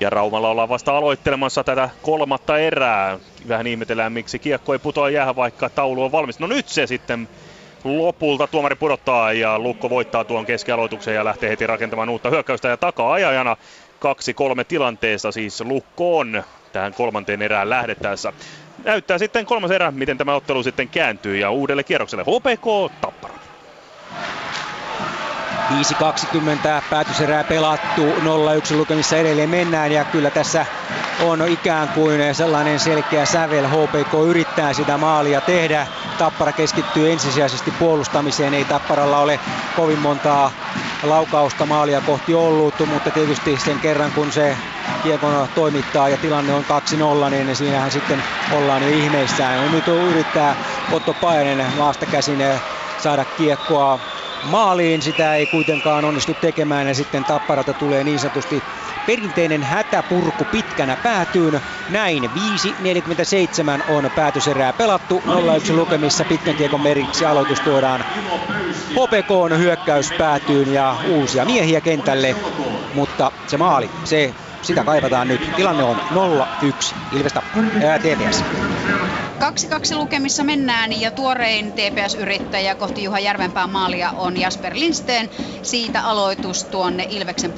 Ja Raumalla ollaan vasta aloittelemassa tätä kolmatta erää. Vähän ihmetellään, miksi kiekko ei putoa jäähän, vaikka taulu on valmis. No nyt se sitten lopulta tuomari pudottaa ja Lukko voittaa tuon keskialoituksen ja lähtee heti rakentamaan uutta hyökkäystä ja takaa-ajajana 2-3 tilanteessa siis Lukko on tähän kolmanteen erään lähdettäessä. Näyttää sitten kolmas erä, miten tämä ottelu sitten kääntyy ja uudelle kierrokselle HPK Tappara.
5.20 päätöserää pelattu, 0-1 lukemissa edelleen mennään ja kyllä tässä on ikään kuin sellainen selkeä sävel. HPK yrittää sitä maalia tehdä. Tappara keskittyy ensisijaisesti puolustamiseen. Ei Tapparalla ole kovin montaa laukausta maalia kohti ollut, mutta tietysti sen kerran kun se kiekon toimittaa ja tilanne on 2-0, niin siinähän sitten ollaan jo ihmeissään. Ja nyt yrittää Otto Pajanen maasta käsin saada kiekkoa maaliin. Sitä ei kuitenkaan onnistu tekemään ja sitten Tapparata tulee niin sanotusti perinteinen hätäpurku pitkänä päätyyn. Näin 5.47 on päätöserää pelattu. 0-1 lukemissa pitkän kiekon meriksi aloitus tuodaan HPK hyökkäys päätyyn ja uusia miehiä kentälle. Mutta se maali, se sitä kaivataan nyt. Tilanne on 0-1 Ilvestä ää, TPS.
2-2 lukemissa mennään ja tuorein TPS-yrittäjä kohti Juha Järvenpään maalia on Jasper Lindsteen. Siitä aloitus tuonne Ilveksen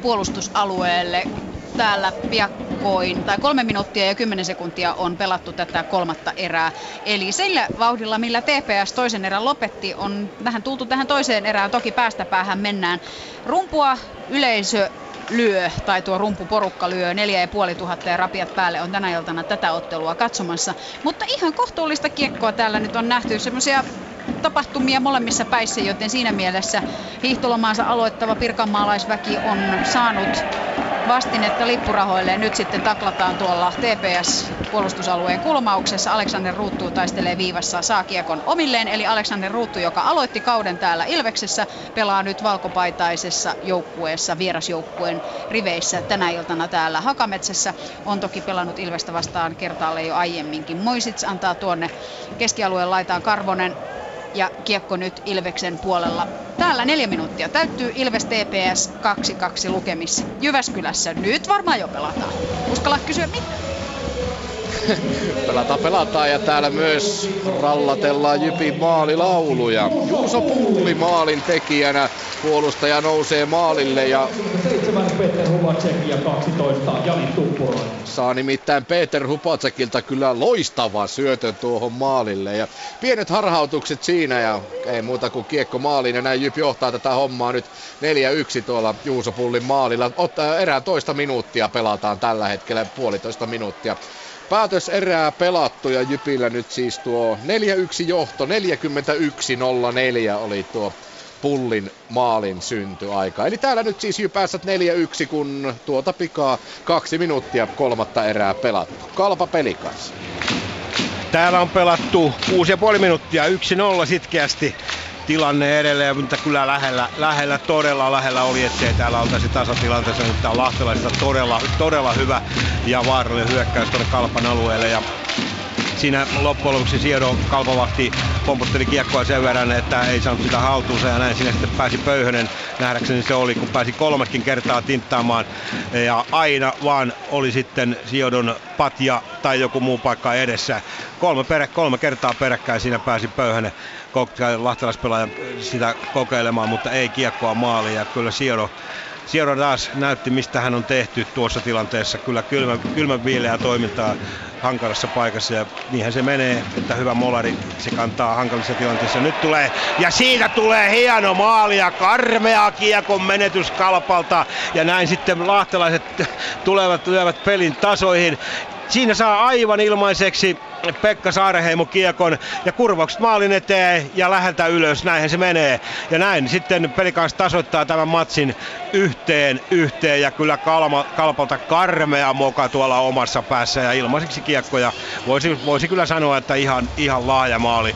puolustusalueelle. Täällä piakkoin, tai kolme minuuttia ja kymmenen sekuntia on pelattu tätä kolmatta erää. Eli sillä vauhdilla, millä TPS toisen erän lopetti, on vähän tultu tähän toiseen erään. Toki päästä päähän mennään. Rumpua yleisö lyö, tai tuo rumpuporukka lyö, neljä ja puoli tuhatta ja rapiat päälle on tänä iltana tätä ottelua katsomassa. Mutta ihan kohtuullista kiekkoa täällä nyt on nähty, semmoisia tapahtumia molemmissa päissä, joten siinä mielessä hiihtolomaansa aloittava pirkanmaalaisväki on saanut vastinetta lippurahoille. Nyt sitten taklataan tuolla TPS-puolustusalueen kulmauksessa. Aleksander Ruuttu taistelee viivassa, saa kiekon omilleen. Eli Aleksander Ruuttu, joka aloitti kauden täällä Ilveksessä, pelaa nyt valkopaitaisessa joukkueessa, vierasjoukkueen riveissä tänä iltana täällä Hakametsässä. On toki pelannut Ilvestä vastaan kertaalle jo aiemminkin. Moisits antaa tuonne keskialueen laitaan Karvonen ja kiekko nyt Ilveksen puolella. Täällä neljä minuuttia täyttyy Ilves TPS 2-2 lukemissa. Jyväskylässä nyt varmaan jo pelataan. Uskalla kysyä mitä?
Pelataan, pelataan ja täällä myös rallatellaan Jypin maalilauluja. Juuso Puuli maalin tekijänä. Puolustaja nousee maalille ja...
7 Peter Hubacek ja 12 Jani Tuppurainen.
Saa nimittäin Peter Hupacekilta kyllä loistava syötön tuohon maalille. Ja pienet harhautukset siinä ja ei muuta kuin kiekko maaliin. Ja näin Jyp johtaa tätä hommaa nyt 4-1 tuolla Juuso Pullin maalilla. Ottaa erään toista minuuttia pelataan tällä hetkellä, puolitoista minuuttia päätös erää pelattu ja Jypillä nyt siis tuo 4-1 johto, 41-04 oli tuo Pullin maalin syntyaika. Eli täällä nyt siis Jypässät 4-1, kun tuota pikaa kaksi minuuttia kolmatta erää pelattu. Kalpa pelikas.
Täällä on pelattu 6,5 minuuttia, 1-0 sitkeästi tilanne edelleen, mutta kyllä lähellä, lähellä, todella lähellä oli, ettei täällä oltaisi tasatilanteessa. Nyt tää on lahtelaisista todella, todella hyvä ja vaarallinen hyökkäys tuonne Kalpan alueelle. Ja siinä loppujen lopuksi Siedo kalpavahti pompotteli kiekkoa sen verran, että ei saanut sitä haltuunsa ja näin sinne sitten pääsi Pöyhönen, nähdäkseni se oli, kun pääsi kolmekin kertaa tinttaamaan ja aina vaan oli sitten Siodon patja tai joku muu paikka edessä. Kolme, perä, kolme kertaa peräkkäin siinä pääsi Pöyhönen lahtelaispelaaja sitä kokeilemaan, mutta ei kiekkoa maaliin ja kyllä Siedo Sierra taas näytti, mistä hän on tehty tuossa tilanteessa. Kyllä kylmä, kylmän viileää toimintaa hankalassa paikassa ja niinhän se menee, että hyvä molari se kantaa hankalissa tilanteissa. Nyt tulee, ja siitä tulee hieno maali ja karmea kiekon menetys kalpalta ja näin sitten lahtelaiset tulevat, lyövät pelin tasoihin. Siinä saa aivan ilmaiseksi Pekka Saareheimo kiekon ja kurvaukset maalin eteen ja läheltä ylös, näinhän se menee. Ja näin sitten pelikans tasoittaa tämän matsin yhteen yhteen ja kyllä Kalma, Kalpalta karmea moka tuolla omassa päässä ja ilmaiseksi kiekkoja. Voisi, voisi kyllä sanoa, että ihan, ihan laaja maali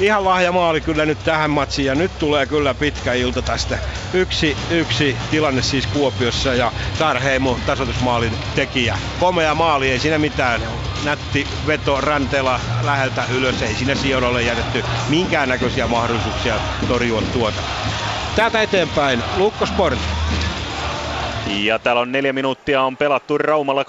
ihan lahja maali kyllä nyt tähän matsiin ja nyt tulee kyllä pitkä ilta tästä. Yksi, yksi tilanne siis Kuopiossa ja Tarheimo tasoitusmaalin tekijä. Komea maali, ei siinä mitään. Nätti veto Rantela läheltä ylös, ei siinä Sionolle jätetty minkäännäköisiä mahdollisuuksia torjua tuota. Täältä eteenpäin Lukko Sport.
Ja täällä on neljä minuuttia on pelattu Raumalla 2-3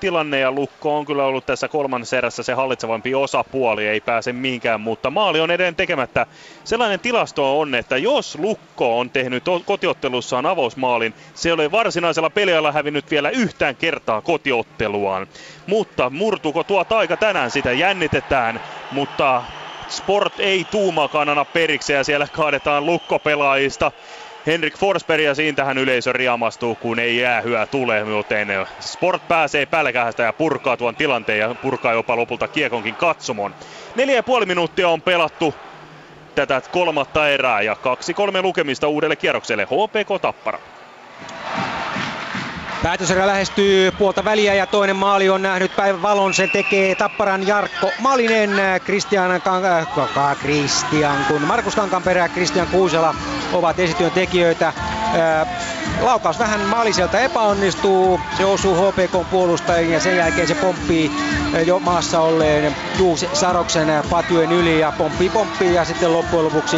tilanne ja Lukko on kyllä ollut tässä kolmannessa erässä se hallitsevampi osapuoli, ei pääse mihinkään, mutta maali on edelleen tekemättä. Sellainen tilasto on, että jos Lukko on tehnyt kotiottelussaan avausmaalin, se oli varsinaisella pelialla hävinnyt vielä yhtään kertaa kotiotteluaan. Mutta murtuuko tuo taika tänään, sitä jännitetään, mutta Sport ei tuumakaan anna periksi ja siellä kaadetaan lukkopelaajista Henrik Forsberg ja siitähän yleisö riamastuu, kun ei jäähyä tule, joten Sport pääsee pälkähästä ja purkaa tuon tilanteen ja purkaa jopa lopulta kiekonkin ja puoli minuuttia on pelattu tätä kolmatta erää ja kaksi kolme lukemista uudelle kierrokselle HPK Tappara.
Päätöserä lähestyy puolta väliä ja toinen maali on nähnyt päivän valon. Sen tekee Tapparan Jarkko Malinen, Kristian, Kan- Kristian kun Markus Kankanperä Kristian Kuusela ovat esityön tekijöitä. Laukaus vähän maaliselta epäonnistuu, se osuu HPK puolustajiin ja sen jälkeen se pomppii jo maassa olleen Juus Saroksen patjojen yli ja pomppii pomppii ja sitten loppujen lopuksi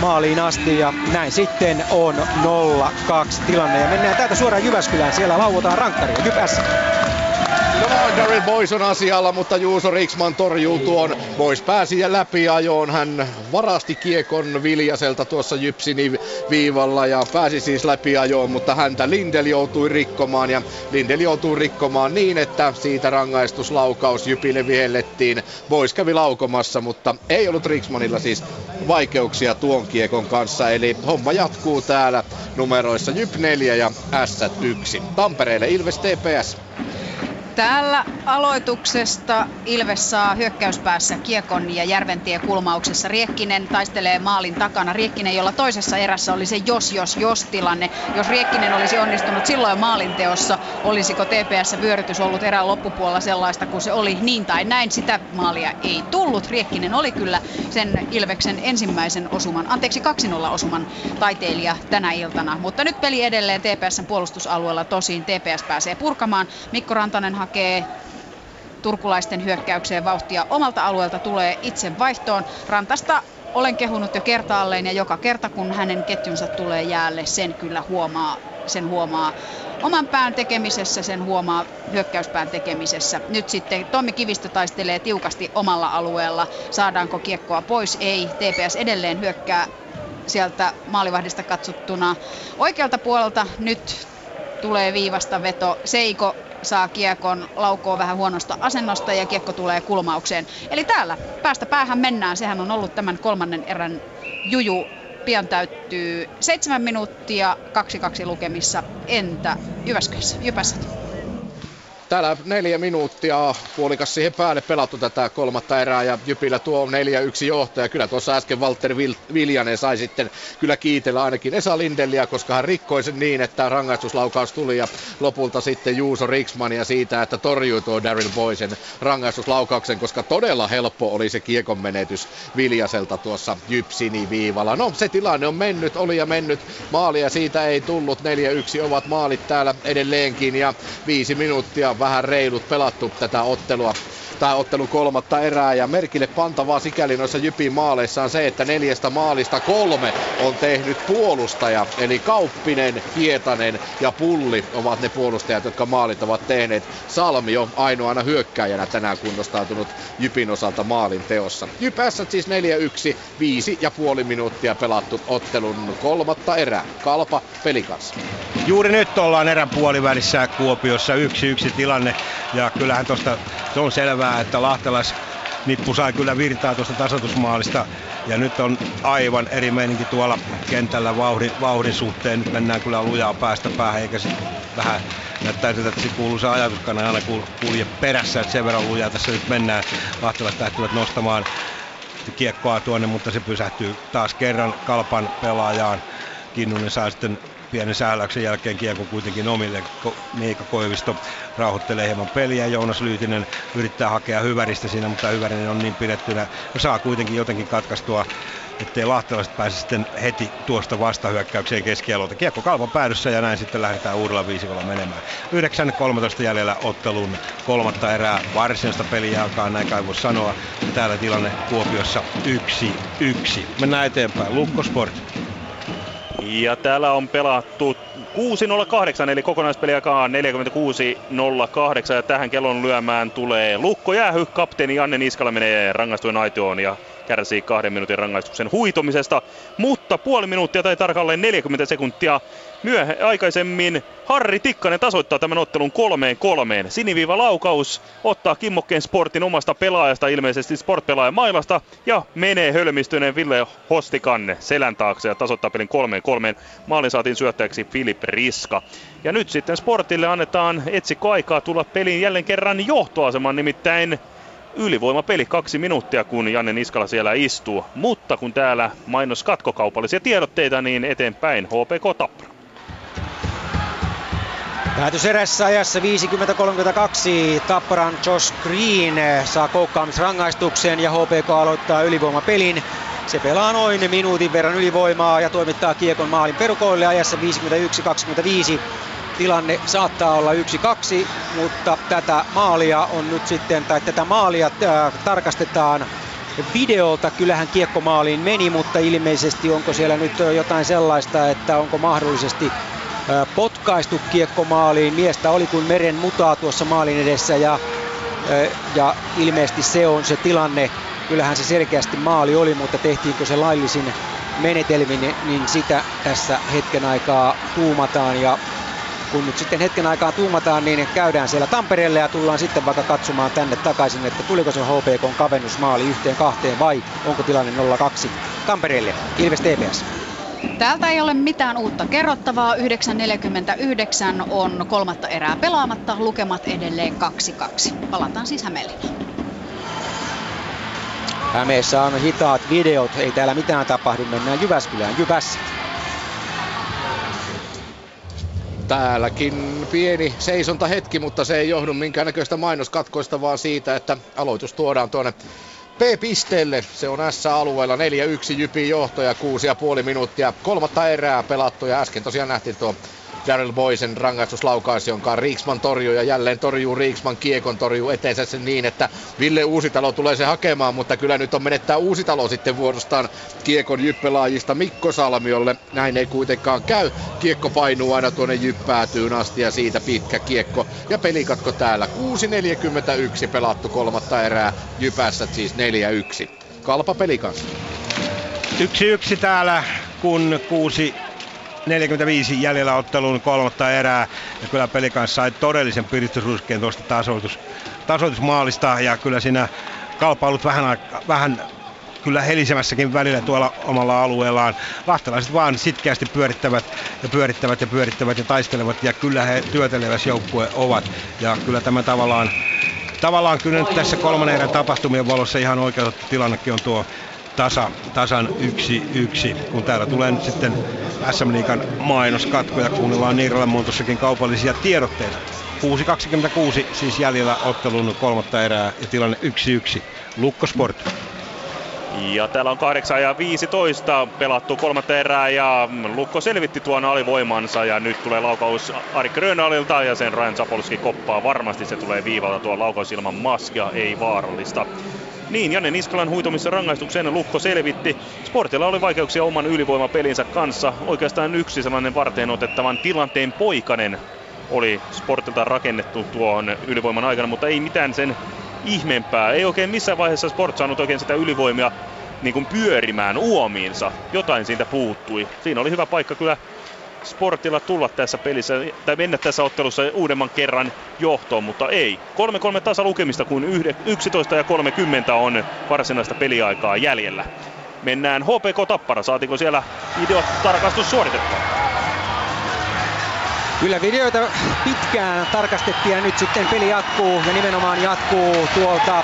maaliin asti ja näin sitten on 0-2 tilanne ja mennään täältä suoraan Jyväskylään, siellä lauotaan rankkaria Jypässä.
No Daryl Boys on asialla, mutta Juuso Riksman torjuu tuon. Boys pääsi ja läpi ajoon. Hän varasti kiekon Viljaselta tuossa Jypsin viivalla ja pääsi siis läpi ajoon, mutta häntä Lindel joutui rikkomaan ja Lindel joutui rikkomaan niin, että siitä rangaistuslaukaus Jypille vihellettiin. Boys kävi laukomassa, mutta ei ollut Riksmanilla siis vaikeuksia tuon kiekon kanssa, eli homma jatkuu täällä numeroissa Jyp 4 ja S 1. Tampereelle Ilves TPS.
Täällä aloituksesta Ilves saa hyökkäyspäässä Kiekon ja Järventie kulmauksessa. Riekkinen taistelee maalin takana. Riekkinen, jolla toisessa erässä oli se jos, jos, jos tilanne. Jos Riekkinen olisi onnistunut silloin maalinteossa, olisiko TPS vyörytys ollut erään loppupuolella sellaista kuin se oli niin tai näin. Sitä maalia ei tullut. Riekkinen oli kyllä sen Ilveksen ensimmäisen osuman, anteeksi 2-0 osuman taiteilija tänä iltana. Mutta nyt peli edelleen TPSn puolustusalueella. Tosin TPS pääsee purkamaan. Mikko Rantanen hakee turkulaisten hyökkäykseen vauhtia omalta alueelta tulee itse vaihtoon. Rantasta olen kehunut jo kertaalleen ja joka kerta kun hänen ketjunsa tulee jäälle, sen kyllä huomaa, sen huomaa oman pään tekemisessä, sen huomaa hyökkäyspään tekemisessä. Nyt sitten Tommi Kivistö taistelee tiukasti omalla alueella. Saadaanko kiekkoa pois? Ei. TPS edelleen hyökkää sieltä maalivahdista katsottuna oikealta puolelta. Nyt tulee viivasta veto. Seiko saa kiekon, laukoo vähän huonosta asennosta ja kiekko tulee kulmaukseen. Eli täällä päästä päähän mennään. Sehän on ollut tämän kolmannen erän juju. Pian täyttyy seitsemän minuuttia, kaksi kaksi lukemissa. Entä Jyväskylässä, Jypässä?
Täällä neljä minuuttia puolikas siihen päälle pelattu tätä kolmatta erää ja Jypillä tuo 4-1 johtaja. Kyllä tuossa äsken Walter Viljanen sai sitten kyllä kiitellä ainakin Esa Lindellia, koska hän rikkoi sen niin, että rangaistuslaukaus tuli ja lopulta sitten Juuso Riksmania siitä, että torjui tuo Daryl Boysen rangaistuslaukauksen, koska todella helppo oli se kiekon menetys Viljaselta tuossa Jypsini viivalla. No se tilanne on mennyt, oli ja mennyt. Maalia siitä ei tullut. 4-1 ovat maalit täällä edelleenkin ja viisi minuuttia vähän reilut pelattu tätä ottelua tämä ottelu kolmatta erää ja merkille pantavaa sikäli noissa Jypin maaleissa on se, että neljästä maalista kolme on tehnyt puolustaja. Eli Kauppinen, Hietanen ja Pulli ovat ne puolustajat, jotka maalit ovat tehneet. Salmio ainoana hyökkäjänä tänään kunnostautunut Jypin osalta maalin teossa. Jyp siis 4-1, viisi ja puoli minuuttia pelattu ottelun kolmatta erää. Kalpa pelikas.
Juuri nyt ollaan erän puolivälissä Kuopiossa yksi yksi tilanne ja kyllähän tosta se on selvää, että Lahtelais nippu sai kyllä virtaa tuosta tasoitusmaalista. Ja nyt on aivan eri meininki tuolla kentällä vauhdin, vauhdin suhteen. Nyt mennään kyllä lujaa päästä päähän, eikä se vähän näyttää siltä, että se kuuluu se ajatuskana aina kulje perässä, että sen verran lujaa tässä nyt mennään. Lahtelaiset lähtevät nostamaan kiekkoa tuonne, mutta se pysähtyy taas kerran kalpan pelaajaan. Kinnunen saa sitten pienen sähläyksen jälkeen kiekko kuitenkin omille. Miika Koivisto rauhoittelee hieman peliä. Joonas Lyytinen yrittää hakea hyväristä siinä, mutta hyvärinen on niin pidettynä. Ja saa kuitenkin jotenkin katkaistua ettei lahtelaiset pääse sitten heti tuosta vastahyökkäykseen keskialueelta. Kiekko kalpan päädyssä ja näin sitten lähdetään uudella viisikolla menemään. 9.13 jäljellä ottelun kolmatta erää varsinaista peliä alkaa, näin kai voi sanoa. Täällä tilanne Kuopiossa 1-1. Mennään eteenpäin. Lukko Sport.
Ja täällä on pelattu 6.08 eli kokonaispeliaikaa 46.08 ja tähän kellon lyömään tulee Lukko Jäähy. Kapteeni Janne Niskala menee rangaistuin aitoon ja kärsii kahden minuutin rangaistuksen huitomisesta. Mutta puoli minuuttia tai tarkalleen 40 sekuntia myöhä, aikaisemmin Harri Tikkanen tasoittaa tämän ottelun kolmeen kolmeen. Siniviiva laukaus ottaa kimmokkeen sportin omasta pelaajasta, ilmeisesti sportpelaajan mailasta, ja menee hölmistyneen Ville Hostikanne selän taakse ja tasoittaa pelin kolmeen kolmeen. Maalin saatiin syöttäjäksi Filip Riska. Ja nyt sitten Sportille annetaan etsikko aikaa tulla pelin jälleen kerran johtoaseman, nimittäin ylivoimapeli kaksi minuuttia, kun Janne Niskala siellä istuu. Mutta kun täällä mainos katkokaupallisia tiedotteita, niin eteenpäin HPK Tappara.
Päätös erässä ajassa 50-32. Tapparan Josh Green saa koukkaamisrangaistuksen ja HPK aloittaa ylivoimapelin. Se pelaa noin minuutin verran ylivoimaa ja toimittaa kiekon maalin perukoille ajassa 51-25. Tilanne saattaa olla 1-2, mutta tätä maalia on nyt sitten, tai tätä maalia äh, tarkastetaan videolta. Kyllähän kiekko maaliin meni, mutta ilmeisesti onko siellä nyt jotain sellaista, että onko mahdollisesti potkaistu kiekko maaliin. Miestä oli kuin meren mutaa tuossa maalin edessä ja, ja ilmeisesti se on se tilanne. Kyllähän se selkeästi maali oli, mutta tehtiinkö se laillisin menetelmin, niin sitä tässä hetken aikaa tuumataan ja kun nyt sitten hetken aikaa tuumataan, niin käydään siellä Tampereelle ja tullaan sitten vaikka katsomaan tänne takaisin, että tuliko se HPK kavennusmaali yhteen kahteen vai onko tilanne 0-2 Tampereelle. Ilves TPS.
Täältä ei ole mitään uutta kerrottavaa. 9.49 on kolmatta erää pelaamatta. Lukemat edelleen 2-2. Palataan siis Hämeenlinnaan.
Hämeessä on hitaat videot. Ei täällä mitään tapahdu. Mennään Jyväskylään. Jyväs.
Täälläkin pieni seisonta hetki, mutta se ei johdu minkäännäköistä mainoskatkoista, vaan siitä, että aloitus tuodaan tuonne P-pisteelle. Se on S-alueella 4-1 Jypin johto ja 6,5 minuuttia. Kolmatta erää pelattu ja äsken tosiaan nähtiin tuo Daryl Boysen rangaistuslaukaus, jonka Riiksman torjuu ja jälleen torjuu Riiksman kiekon torjuu eteensä sen niin, että Ville Uusitalo tulee se hakemaan, mutta kyllä nyt on menettää Uusitalo sitten vuorostaan kiekon jyppelaajista Mikko Salmiolle. Näin ei kuitenkaan käy. Kiekko painuu aina tuonne jyppäätyyn asti ja siitä pitkä kiekko ja pelikatko täällä. 6.41 pelattu kolmatta erää, Jypässä siis 4-1. Kalpa.
Yksi yksi täällä, kun kuusi 45 jäljellä ottelun kolmatta erää. Ja kyllä kanssa sai todellisen piristysruskeen tuosta tasoitus, tasoitusmaalista. Ja kyllä siinä kalpa ollut vähän, vähän kyllä helisemässäkin välillä tuolla omalla alueellaan. Lahtelaiset vaan sitkeästi pyörittävät ja pyörittävät ja pyörittävät ja taistelevat ja kyllä he työteleväs joukkue ovat. Ja kyllä tämä tavallaan, tavallaan kyllä nyt tässä kolmannen erän tapahtumien valossa ihan oikeutettu tilannekin on tuo tasa, tasan yksi yksi, kun täällä tulee nyt sitten SM Liikan mainoskatko ja kuunnellaan Niiralan muuntossakin kaupallisia tiedotteita. 6.26 siis jäljellä ottelun kolmatta erää ja tilanne 1-1. Lukko Sport.
Ja täällä on 8 ja 15 pelattu kolmatta erää ja Lukko selvitti tuon alivoimansa ja nyt tulee laukaus Ari Grönalilta ja sen Ryan Zapolski koppaa varmasti. Se tulee viivalta tuo laukaus ilman maskia, ei vaarallista. Niin, Janne Niskalan huitomissa rangaistuksen Lukko selvitti. Sportilla oli vaikeuksia oman ylivoimapelinsä kanssa. Oikeastaan yksi sellainen varteen otettavan tilanteen poikanen oli Sportilta rakennettu tuon ylivoiman aikana, mutta ei mitään sen ihmeempää. Ei oikein missään vaiheessa Sport saanut oikein sitä ylivoimia niin kuin pyörimään uomiinsa. Jotain siitä puuttui. Siinä oli hyvä paikka kyllä Sportilla tulla tässä pelissä, tai mennä tässä ottelussa uudemman kerran johtoon, mutta ei. 3-3 tasa lukemista, kun 11 ja 30 on varsinaista peliaikaa jäljellä. Mennään HPK Tappara, saatiko siellä videotarkastus suoritettua?
Kyllä videoita pitkään tarkastettiin ja nyt sitten peli jatkuu ja nimenomaan jatkuu tuolta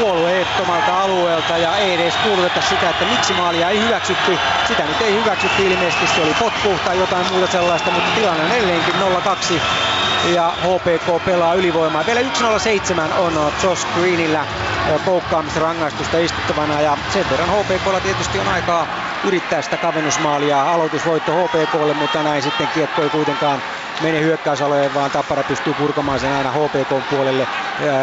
puolueettomalta alueelta ja ei edes kuuluteta sitä, että miksi maalia ei hyväksytty. Sitä nyt ei hyväksytty ilmeisesti, se oli potku tai jotain muuta sellaista, mutta tilanne on edelleenkin 0-2 ja HPK pelaa ylivoimaa. Vielä 1-0-7 on Josh Greenillä koukkaamisrangaistusta istuttavana ja sen verran HPKlla tietysti on aikaa yrittää sitä kavennusmaalia. Aloitusvoitto HPKlle, mutta näin sitten kiekko ei kuitenkaan mene hyökkäysalojen, vaan Tappara pystyy purkamaan sen aina HPK puolelle.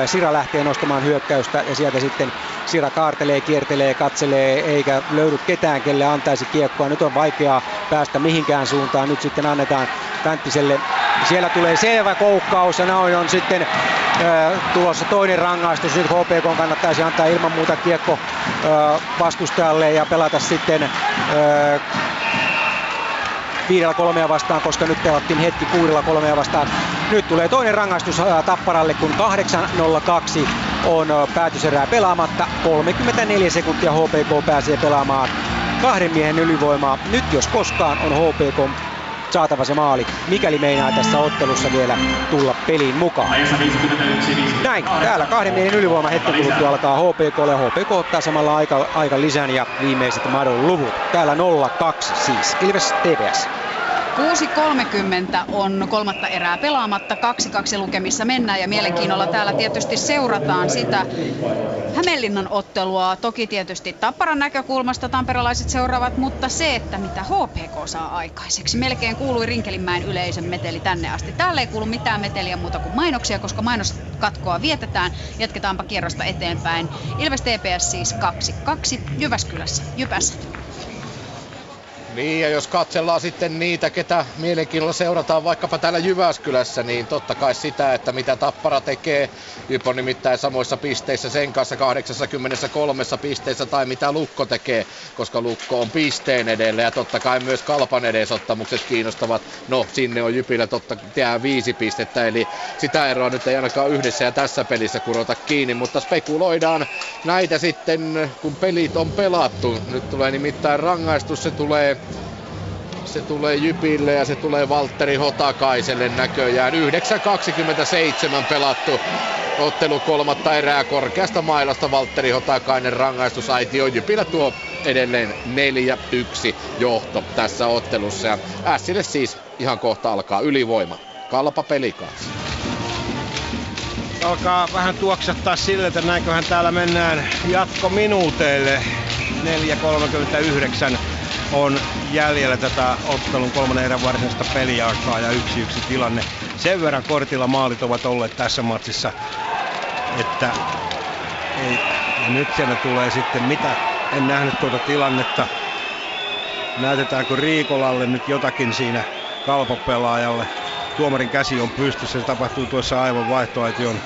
Sira lähtee nostamaan hyökkäystä ja sieltä sitten Sira kaartelee, kiertelee, katselee eikä löydy ketään, kelle antaisi kiekkoa. Nyt on vaikeaa päästä mihinkään suuntaan. Nyt sitten annetaan Pänttiselle. Siellä tulee selvä koukkaus ja noin on sitten tulossa toinen rangaistus. Nyt HPK kannattaisi antaa ilman muuta kiekko vastustajalle ja pelata sitten viidellä kolmea vastaan, koska nyt pelattiin hetki kuudella kolmea vastaan. Nyt tulee toinen rangaistus Tapparalle, kun 8.02 on päätöserää pelaamatta. 34 sekuntia HPK pääsee pelaamaan kahden miehen ylivoimaa. Nyt jos koskaan on HPK saatava se maali, mikäli meinaa tässä ottelussa vielä tulla peliin mukaan. Näin, täällä kahden miehen ylivoima hetken kuluttua alkaa HPK ja HPK ottaa samalla aika, aika lisän ja viimeiset madon luvut. Täällä 0-2 siis. Ilves TPS.
6.30 on kolmatta erää pelaamatta, 2-2 lukemissa mennään ja mielenkiinnolla täällä tietysti seurataan sitä Hämeenlinnan ottelua. Toki tietysti Tapparan näkökulmasta tamperalaiset seuraavat, mutta se, että mitä HPK saa aikaiseksi. Melkein kuului Rinkelinmäen yleisön meteli tänne asti. Täällä ei kuulu mitään meteliä muuta kuin mainoksia, koska mainoskatkoa vietetään. Jatketaanpa kierrosta eteenpäin. Ilves TPS siis 2-2 Jyväskylässä. Jypässä.
Niin, ja jos katsellaan sitten niitä, ketä mielenkiinnolla seurataan vaikkapa täällä Jyväskylässä, niin totta kai sitä, että mitä Tappara tekee. Jyp on nimittäin samoissa pisteissä sen kanssa 83 pisteessä tai mitä Lukko tekee, koska Lukko on pisteen edellä ja totta kai myös Kalpan edesottamukset kiinnostavat. No, sinne on Jypillä totta jää viisi pistettä, eli sitä eroa nyt ei ainakaan yhdessä ja tässä pelissä kurota kiinni, mutta spekuloidaan näitä sitten, kun pelit on pelattu. Nyt tulee nimittäin rangaistus, se tulee se tulee Jypille ja se tulee Valtteri Hotakaiselle näköjään. 9.27 pelattu ottelu kolmatta erää korkeasta mailasta Valtteri Hotakainen rangaistusaitio. Jypillä tuo edelleen 4-1 johto tässä ottelussa. Ja Ässille siis ihan kohta alkaa ylivoima. Kalpa pelikas.
Alkaa vähän tuoksattaa sille, että näinköhän täällä mennään jatkominuuteille. 4.39 on jäljellä tätä ottelun kolmannen erän varsinaista peliaikaa ja yksi yksi tilanne. Sen verran kortilla maalit ovat olleet tässä matsissa, että ei, ja nyt siellä tulee sitten mitä, en nähnyt tuota tilannetta. Näytetäänkö Riikolalle nyt jotakin siinä kalpopelaajalle. Tuomarin käsi on pystyssä, se tapahtuu tuossa aivan vaihtoaition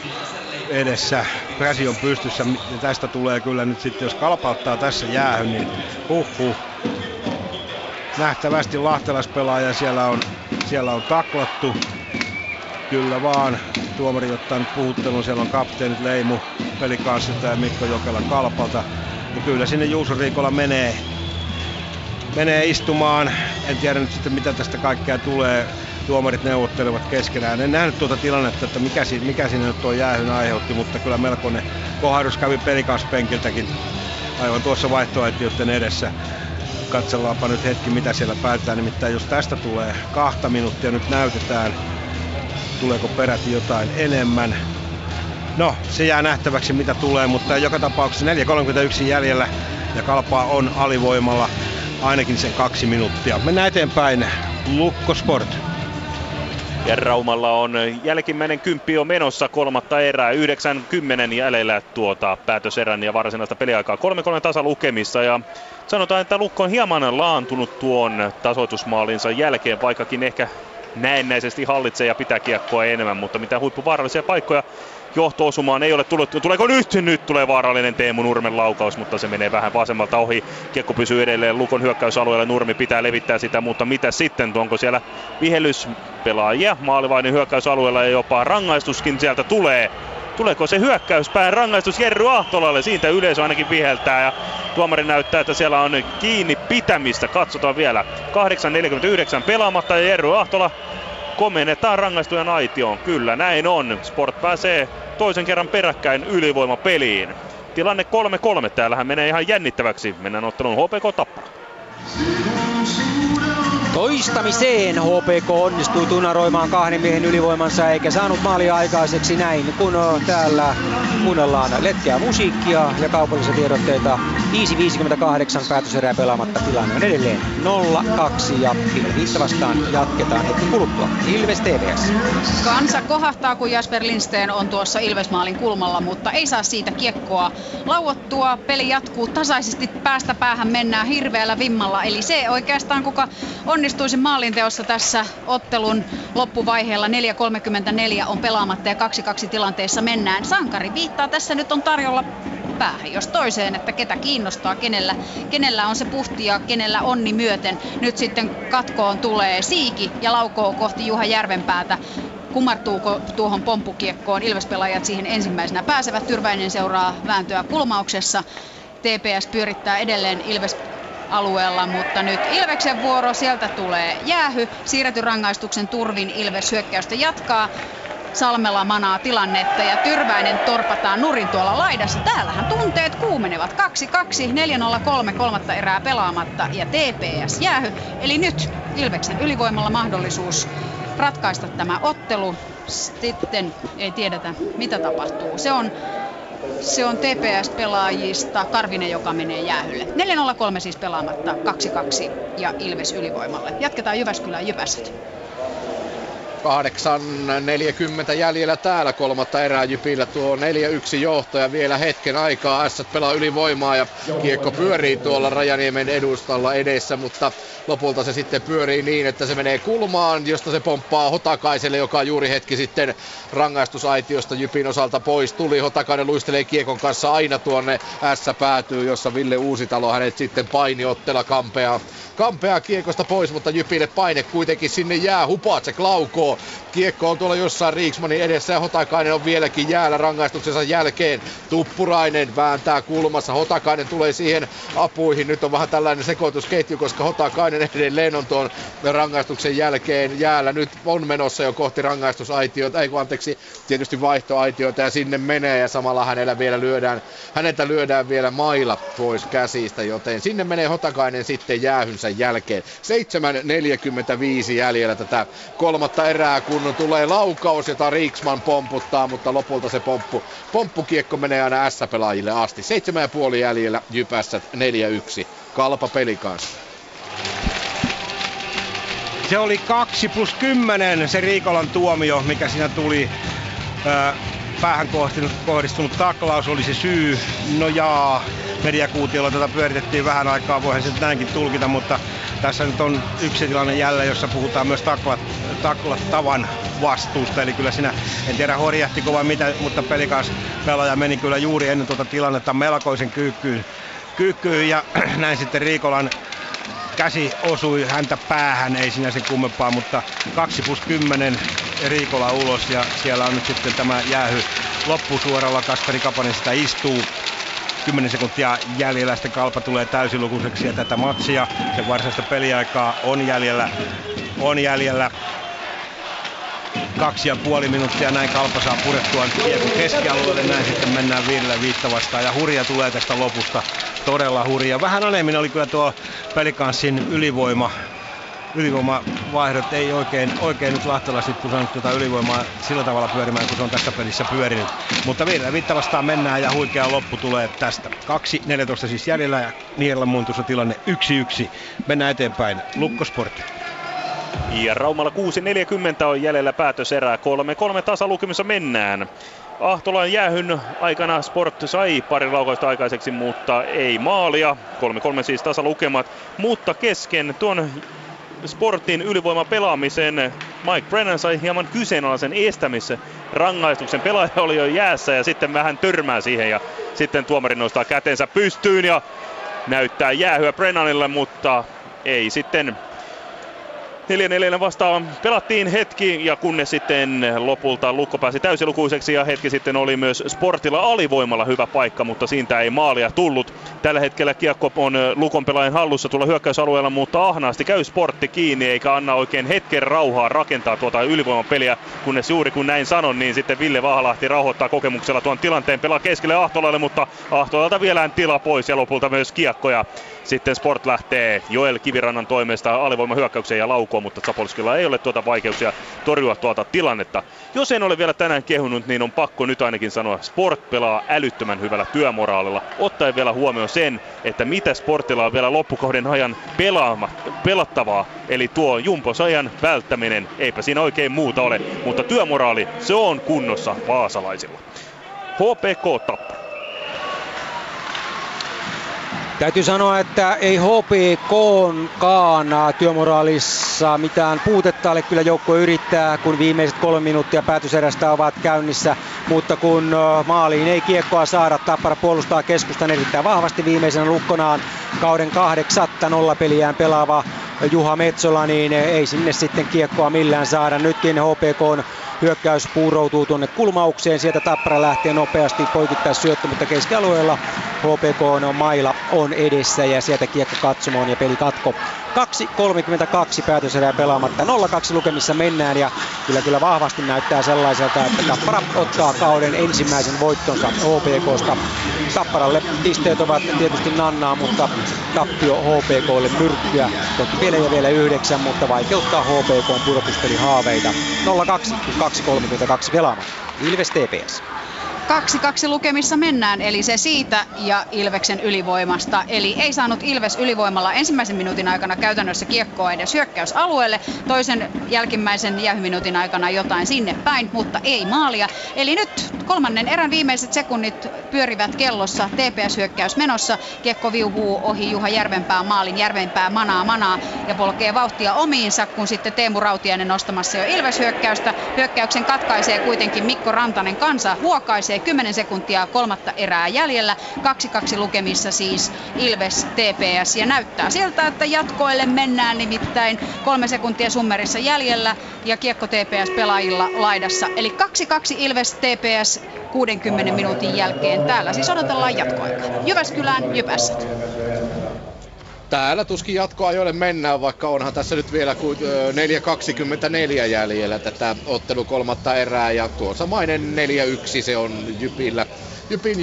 edessä. Käsi on pystyssä tästä tulee kyllä nyt sitten, jos kalpauttaa tässä jäähyn, niin huh, huh nähtävästi lahtelaispelaaja siellä on, siellä on taklattu. Kyllä vaan. Tuomari ottaa nyt puhuttelun. Siellä on kapteenit Leimu, pelikanssilta ja Mikko Jokela Kalpalta. Ja kyllä sinne Juuso Riikola menee, menee istumaan. En tiedä nyt sitten mitä tästä kaikkea tulee. Tuomarit neuvottelevat keskenään. En nähnyt tuota tilannetta, että mikä, mikä sinne nyt tuo jäähyn aiheutti, mutta kyllä melkoinen kohdus kävi pelikauspenkiltäkin aivan tuossa vaihtoehtojen edessä. Katsellaanpa nyt hetki, mitä siellä päätetään. Nimittäin jos tästä tulee kahta minuuttia nyt näytetään, tuleeko peräti jotain enemmän. No, se jää nähtäväksi mitä tulee, mutta joka tapauksessa 4.31 jäljellä ja kalpaa on alivoimalla ainakin sen kaksi minuuttia. Mennään eteenpäin. Lukko Sport.
Ja Raumalla on jälkimmäinen kymppi on menossa kolmatta erää, 90 jäljellä tuota päätöserän ja varsinaista peliaikaa. 3-3 tasa lukemissa ja sanotaan, että Lukko on hieman laantunut tuon tasoitusmaalinsa jälkeen, vaikkakin ehkä näennäisesti hallitsee ja pitää kiekkoa enemmän, mutta mitä huippuvaarallisia paikkoja johto-osumaan ei ole tullut. Tuleeko nyt? Nyt tulee vaarallinen Teemu Nurmen laukaus, mutta se menee vähän vasemmalta ohi. Kiekko pysyy edelleen Lukon hyökkäysalueella. Nurmi pitää levittää sitä, mutta mitä sitten? Onko siellä vihellyspelaajia maalivainen hyökkäysalueella ja jopa rangaistuskin sieltä tulee? Tuleeko se hyökkäyspään rangaistus Jerry Ahtolalle? Siitä yleisö ainakin viheltää ja tuomari näyttää, että siellä on kiinni pitämistä. Katsotaan vielä. 8.49 pelaamatta ja Jerry Ahtola komennetaan rangaistujan aitioon. Kyllä, näin on. Sport pääsee toisen kerran peräkkäin ylivoimapeliin. Tilanne 3-3. Täällähän menee ihan jännittäväksi. Mennään otteluun HPK Tappara.
Toistamiseen HPK onnistui tunaroimaan kahden miehen ylivoimansa eikä saanut maalia aikaiseksi näin, kun täällä kuunnellaan letkeää musiikkia ja kaupallisia tiedotteita. 5.58 päätöserää pelaamatta tilanne on edelleen 0-2 ja Ilves vastaan jatketaan hetki kuluttua. Ilves TVS.
Kansa kohahtaa, kun Jasper Lindsten on tuossa Ilvesmaalin kulmalla, mutta ei saa siitä kiekkoa lauottua. Peli jatkuu tasaisesti, päästä päähän mennään hirveällä vimmalla. Eli se oikeastaan, kuka onnistuisi maalinteossa tässä ottelun loppuvaiheella 4.34 on pelaamatta ja 2-2 tilanteessa mennään. Sankari viittaa tässä nyt on tarjolla päähän, jos toiseen, että ketä kiinnostaa, kenellä, kenellä on se puhti ja kenellä onni myöten. Nyt sitten katkoon tulee Siiki ja laukoo kohti Juha Järvenpäätä. Kumartuuko tuohon pomppukiekkoon? Ilvespelaajat siihen ensimmäisenä pääsevät. Tyrväinen seuraa vääntöä kulmauksessa. TPS pyörittää edelleen Ilves alueella, mutta nyt Ilveksen vuoro, sieltä tulee jäähy. Siirretty rangaistuksen turvin Ilves hyökkäystä jatkaa. Salmela manaa tilannetta ja Tyrväinen torpataan nurin tuolla laidassa. Täällähän tunteet kuumenevat. 2-2, 4-0-3, kolmatta erää pelaamatta ja TPS jäähy. Eli nyt Ilveksen ylivoimalla mahdollisuus ratkaista tämä ottelu. Sitten ei tiedetä mitä tapahtuu. Se on se on TPS-pelaajista Karvinen, joka menee jäähylle. 4-0-3 siis pelaamatta, 2-2 ja Ilves ylivoimalle. Jatketaan Jyväskylään Jypäsät.
8.40 jäljellä täällä kolmatta erää Jypillä tuo 4-1 johto ja vielä hetken aikaa S pelaa ylivoimaa ja kiekko pyörii tuolla Rajaniemen edustalla edessä, mutta lopulta se sitten pyörii niin, että se menee kulmaan, josta se pomppaa Hotakaiselle, joka juuri hetki sitten rangaistusaitiosta Jypin osalta pois tuli. Hotakainen luistelee kiekon kanssa aina tuonne S päätyy, jossa Ville Uusitalo hänet sitten paini ottela kampeaa, kampeaa kiekosta pois, mutta Jypille paine kuitenkin sinne jää. Hupacek laukoo. Kiekko on tuolla jossain Riiksmanin edessä ja Hotakainen on vieläkin jäällä rangaistuksensa jälkeen. Tuppurainen vääntää kulmassa. Hotakainen tulee siihen apuihin. Nyt on vähän tällainen sekoitusketju, koska Hotakainen edelleen on tuon rangaistuksen jälkeen jäällä. Nyt on menossa jo kohti rangaistusaitiota, ei kun anteeksi, tietysti vaihtoaitiota ja sinne menee ja samalla hänellä vielä lyödään, häneltä lyödään vielä maila pois käsistä, joten sinne menee Hotakainen sitten jäähynsä jälkeen. 7.45 jäljellä tätä kolmatta erää, kun tulee laukaus, jota Riksman pomputtaa, mutta lopulta se pomppu, pomppukiekko menee aina S-pelaajille asti. 7,5 jäljellä Jypässä 4-1. Kalpa peli kanssa.
Se oli 2 plus 10 se Riikolan tuomio, mikä siinä tuli. Öö, päähän kohdistunut, kohdistunut taklaus oli se syy. No jaa, mediakuutiolla tätä pyöritettiin vähän aikaa, voihan se näinkin tulkita, mutta tässä nyt on yksi tilanne jälleen, jossa puhutaan myös taklat, taklattavan vastuusta. Eli kyllä siinä, en tiedä horjahtiko vai mitä, mutta pelikas pelaaja meni kyllä juuri ennen tuota tilannetta melkoisen kyykkyyn, kyykkyyn ja näin sitten Riikolan käsi osui häntä päähän, ei sinä sen kummempaa, mutta 2 plus 10 Riikola ulos ja siellä on nyt sitten tämä jäähy loppusuoralla. Kasperi Kapanen sitä istuu. 10 sekuntia jäljellä, sitten kalpa tulee täysilukuiseksi ja tätä matsia, se varsinaista peliaikaa on jäljellä, on jäljellä kaksi ja puoli minuuttia. Näin Kalpa saa purettua kiekon keskialueelle. Näin sitten mennään Ville Viitta vastaan. Ja hurja tulee tästä lopusta. Todella hurja. Vähän alemmin oli kyllä tuo pelikanssin ylivoima ylivoimavaihdot ei oikein, oikein nyt Lahtela sitten saanut tuota ylivoimaa sillä tavalla pyörimään, kun se on tässä pelissä pyörinyt. Mutta vielä Vitta vastaan mennään ja huikea loppu tulee tästä. 2.14 siis jäljellä ja Niellä muuntussa tilanne 1-1. Mennään eteenpäin. Lukkosportti.
Ja Raumalla 6.40 on jäljellä päätöserää. 3-3 tasalukemissa mennään. Ahtolan jäähyn aikana Sport sai pari laukausta aikaiseksi, mutta ei maalia. 3-3 siis tasalukemat, mutta kesken tuon Sportin ylivoimapelaamisen Mike Brennan sai hieman kyseenalaisen estämissä rangaistuksen. Pelaaja oli jo jäässä ja sitten vähän törmää siihen ja sitten tuomari nostaa kätensä pystyyn ja näyttää jäähyä Brennanille, mutta ei sitten 4-4 vastaan pelattiin hetki ja kunnes sitten lopulta Lukko pääsi täysilukuiseksi ja hetki sitten oli myös Sportilla alivoimalla hyvä paikka, mutta siitä ei maalia tullut. Tällä hetkellä kiekko on Lukon pelaajan hallussa tuolla hyökkäysalueella, mutta ahnaasti käy Sportti kiinni eikä anna oikein hetken rauhaa rakentaa tuota ylivoimapeliä, kunnes juuri kun näin sanon, niin sitten Ville Vahalahti rauhoittaa kokemuksella tuon tilanteen pelaa keskelle Ahtolalle, mutta Ahtolalta vielä tila pois ja lopulta myös kiekkoja. Sitten Sport lähtee Joel Kivirannan toimesta alivoimahyökkäykseen ja laukoo, mutta Zapolskilla ei ole tuota vaikeuksia torjua tuota tilannetta. Jos en ole vielä tänään kehunut, niin on pakko nyt ainakin sanoa, Sport pelaa älyttömän hyvällä työmoraalilla, ottaen vielä huomioon sen, että mitä Sportilla on vielä loppukauden ajan pelaama, pelattavaa, eli tuo jumposajan välttäminen, eipä siinä oikein muuta ole, mutta työmoraali, se on kunnossa vaasalaisilla. HPK Tappara.
Täytyy sanoa, että ei HPKkaan työmoraalissa mitään puutetta ole. Kyllä joukko yrittää, kun viimeiset kolme minuuttia päätöserästä ovat käynnissä. Mutta kun maaliin ei kiekkoa saada, Tappara puolustaa keskustan erittäin vahvasti viimeisenä lukkonaan kauden kahdeksatta nollapeliään pelaava Juha Metsola, niin ei sinne sitten kiekkoa millään saada. Nytkin HPK hyökkäys puuroutuu tuonne kulmaukseen. Sieltä Tappara lähtee nopeasti poikittaa syöttö, mutta keskialueella HPK on maila on edessä ja sieltä kiekko katsomoon ja peli katko. 2.32 päätöserää pelaamatta. 0-2 lukemissa mennään ja kyllä kyllä vahvasti näyttää sellaiselta, että Tappara ottaa kauden ensimmäisen voittonsa HPKsta. Tapparalle pisteet ovat tietysti nannaa, mutta tappio HPKlle myrkkyä. Toki pelejä vielä yhdeksän, mutta vaikeuttaa HPK pudotuspeli haaveita. 0-2, 2.32 pelaamatta. Ilves TPS.
2-2 lukemissa mennään, eli se siitä ja Ilveksen ylivoimasta. Eli ei saanut Ilves ylivoimalla ensimmäisen minuutin aikana käytännössä kiekkoa edes hyökkäysalueelle. Toisen jälkimmäisen jäähyminuutin aikana jotain sinne päin, mutta ei maalia. Eli nyt kolmannen erän viimeiset sekunnit pyörivät kellossa. TPS-hyökkäys menossa. Kiekko viuhuu ohi Juha Järvenpää maalin. Järvenpää manaa manaa ja polkee vauhtia omiinsa, kun sitten Teemu Rautiainen nostamassa jo Ilves-hyökkäystä. Hyökkäyksen katkaisee kuitenkin Mikko Rantanen kansa. Huokaisee 10 sekuntia kolmatta erää jäljellä. 2-2 lukemissa siis Ilves TPS ja näyttää siltä, että jatkoille mennään nimittäin kolme sekuntia summerissa jäljellä ja kiekko TPS pelaajilla laidassa. Eli 2-2 Ilves TPS 60 minuutin jälkeen. Täällä siis odotellaan jatkoaikaa. Jyväskylään Jypässät.
Täällä tuskin jatkoajoille mennään, vaikka onhan tässä nyt vielä 4.24 jäljellä tätä ottelu kolmatta erää. Ja tuo samainen 4-1 se on Jypillä. Jypin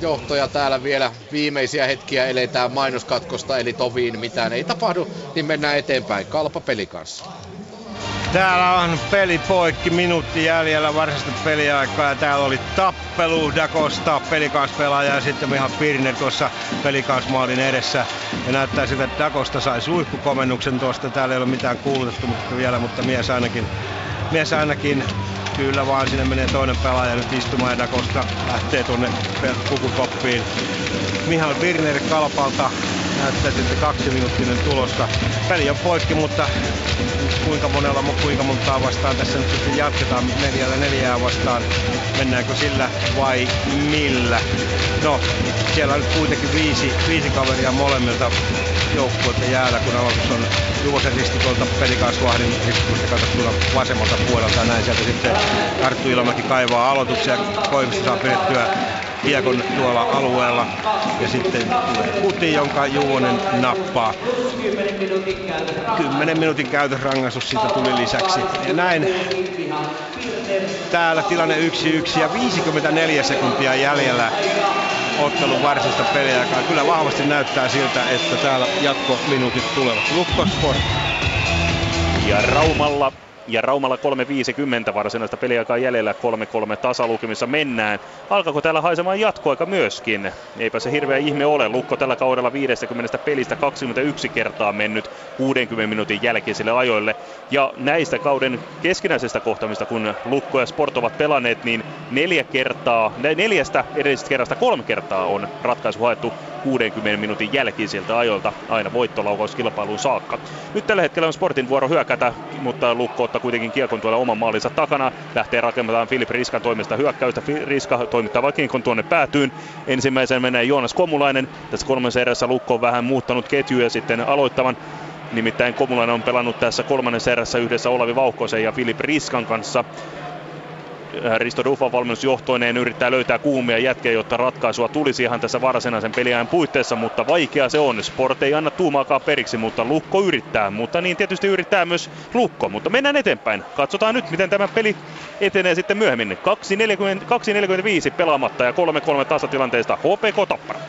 johto, ja täällä vielä viimeisiä hetkiä eletään mainoskatkosta, eli toviin mitään ei tapahdu, niin mennään eteenpäin. Kalpa peli kanssa.
Täällä on peli poikki, minuutti jäljellä varsinaista peliaikaa ja täällä oli tappelu Dakosta pelikansspelaaja ja sitten Miha Pirner tuossa pelikansmaalin edessä. Ja näyttää siltä, että Dakosta sai suihkukomennuksen tuosta. Täällä ei ole mitään kuulutettu mutta vielä, mutta mies ainakin, mies ainakin Kyllä vaan sinne menee toinen pelaaja nyt istumaan ja Dakosta lähtee tuonne pukukoppiin. Mihal Birner Kalpalta näyttää sitten kaksi minuuttinen tulosta. Peli on poikki, mutta kuinka monella, kuinka montaa vastaan tässä nyt sitten jatketaan neljällä neljää vastaan. Mennäänkö sillä vai millä? No, siellä on nyt kuitenkin viisi, viisi kaveria molemmilta joukkueilta jäällä, kun aloitus on Juvosen risti tuolta pelikansvahdin ristipuista katsottuna vasemmalta puolelta näin sieltä sitten Arttu Ilomäki kaivaa aloituksia. Koivisto saa pidettyä kiekon tuolla alueella. Ja sitten tulee kuti, jonka Juvonen nappaa. 10 minuutin käytösrangaistus siitä tuli lisäksi. Ja näin täällä tilanne 1-1 ja 54 sekuntia jäljellä ottelun varsinaista peliä, joka kyllä vahvasti näyttää siltä, että täällä jatkominuutit tulevat. Lukko Sport.
Ja Raumalla ja Raumalla 3.50 varsinaista peliaikaa jäljellä 3-3 tasalukemissa mennään. Alkaako täällä haisemaan jatkoaika myöskin? Eipä se hirveä ihme ole. Lukko tällä kaudella 50 pelistä 21 kertaa mennyt 60 minuutin jälkeisille ajoille. Ja näistä kauden keskinäisestä kohtamista, kun Lukko ja Sport ovat pelanneet, niin neljä kertaa, neljästä edellisestä kerrasta kolme kertaa on ratkaisu haettu 60 minuutin jälkeisiltä ajoilta aina voittolaukauskilpailuun saakka. Nyt tällä hetkellä on Sportin vuoro hyökätä, mutta Lukko ottaa kuitenkin kiekon tuolla oman maalinsa takana. Lähtee rakentamaan Filip Riskan toimesta hyökkäystä. Riska toimittaa vaikka tuonne päätyyn. Ensimmäisen menee Joonas Komulainen. Tässä kolmannessa erässä Lukko on vähän muuttanut ketjuja sitten aloittavan Nimittäin Komulainen on pelannut tässä kolmannessa erässä yhdessä Olavi Vauhkosen ja Filip Riskan kanssa. Äh, Risto Dufan valmennusjohtoineen yrittää löytää kuumia jätkiä, jotta ratkaisua tulisi ihan tässä varsinaisen peliajan puitteissa, mutta vaikea se on. Sport ei anna tuumaakaan periksi, mutta Lukko yrittää, mutta niin tietysti yrittää myös Lukko, mutta mennään eteenpäin. Katsotaan nyt, miten tämä peli etenee sitten myöhemmin. 2.45 pelaamatta ja 3-3 tasatilanteesta HPK Tappara.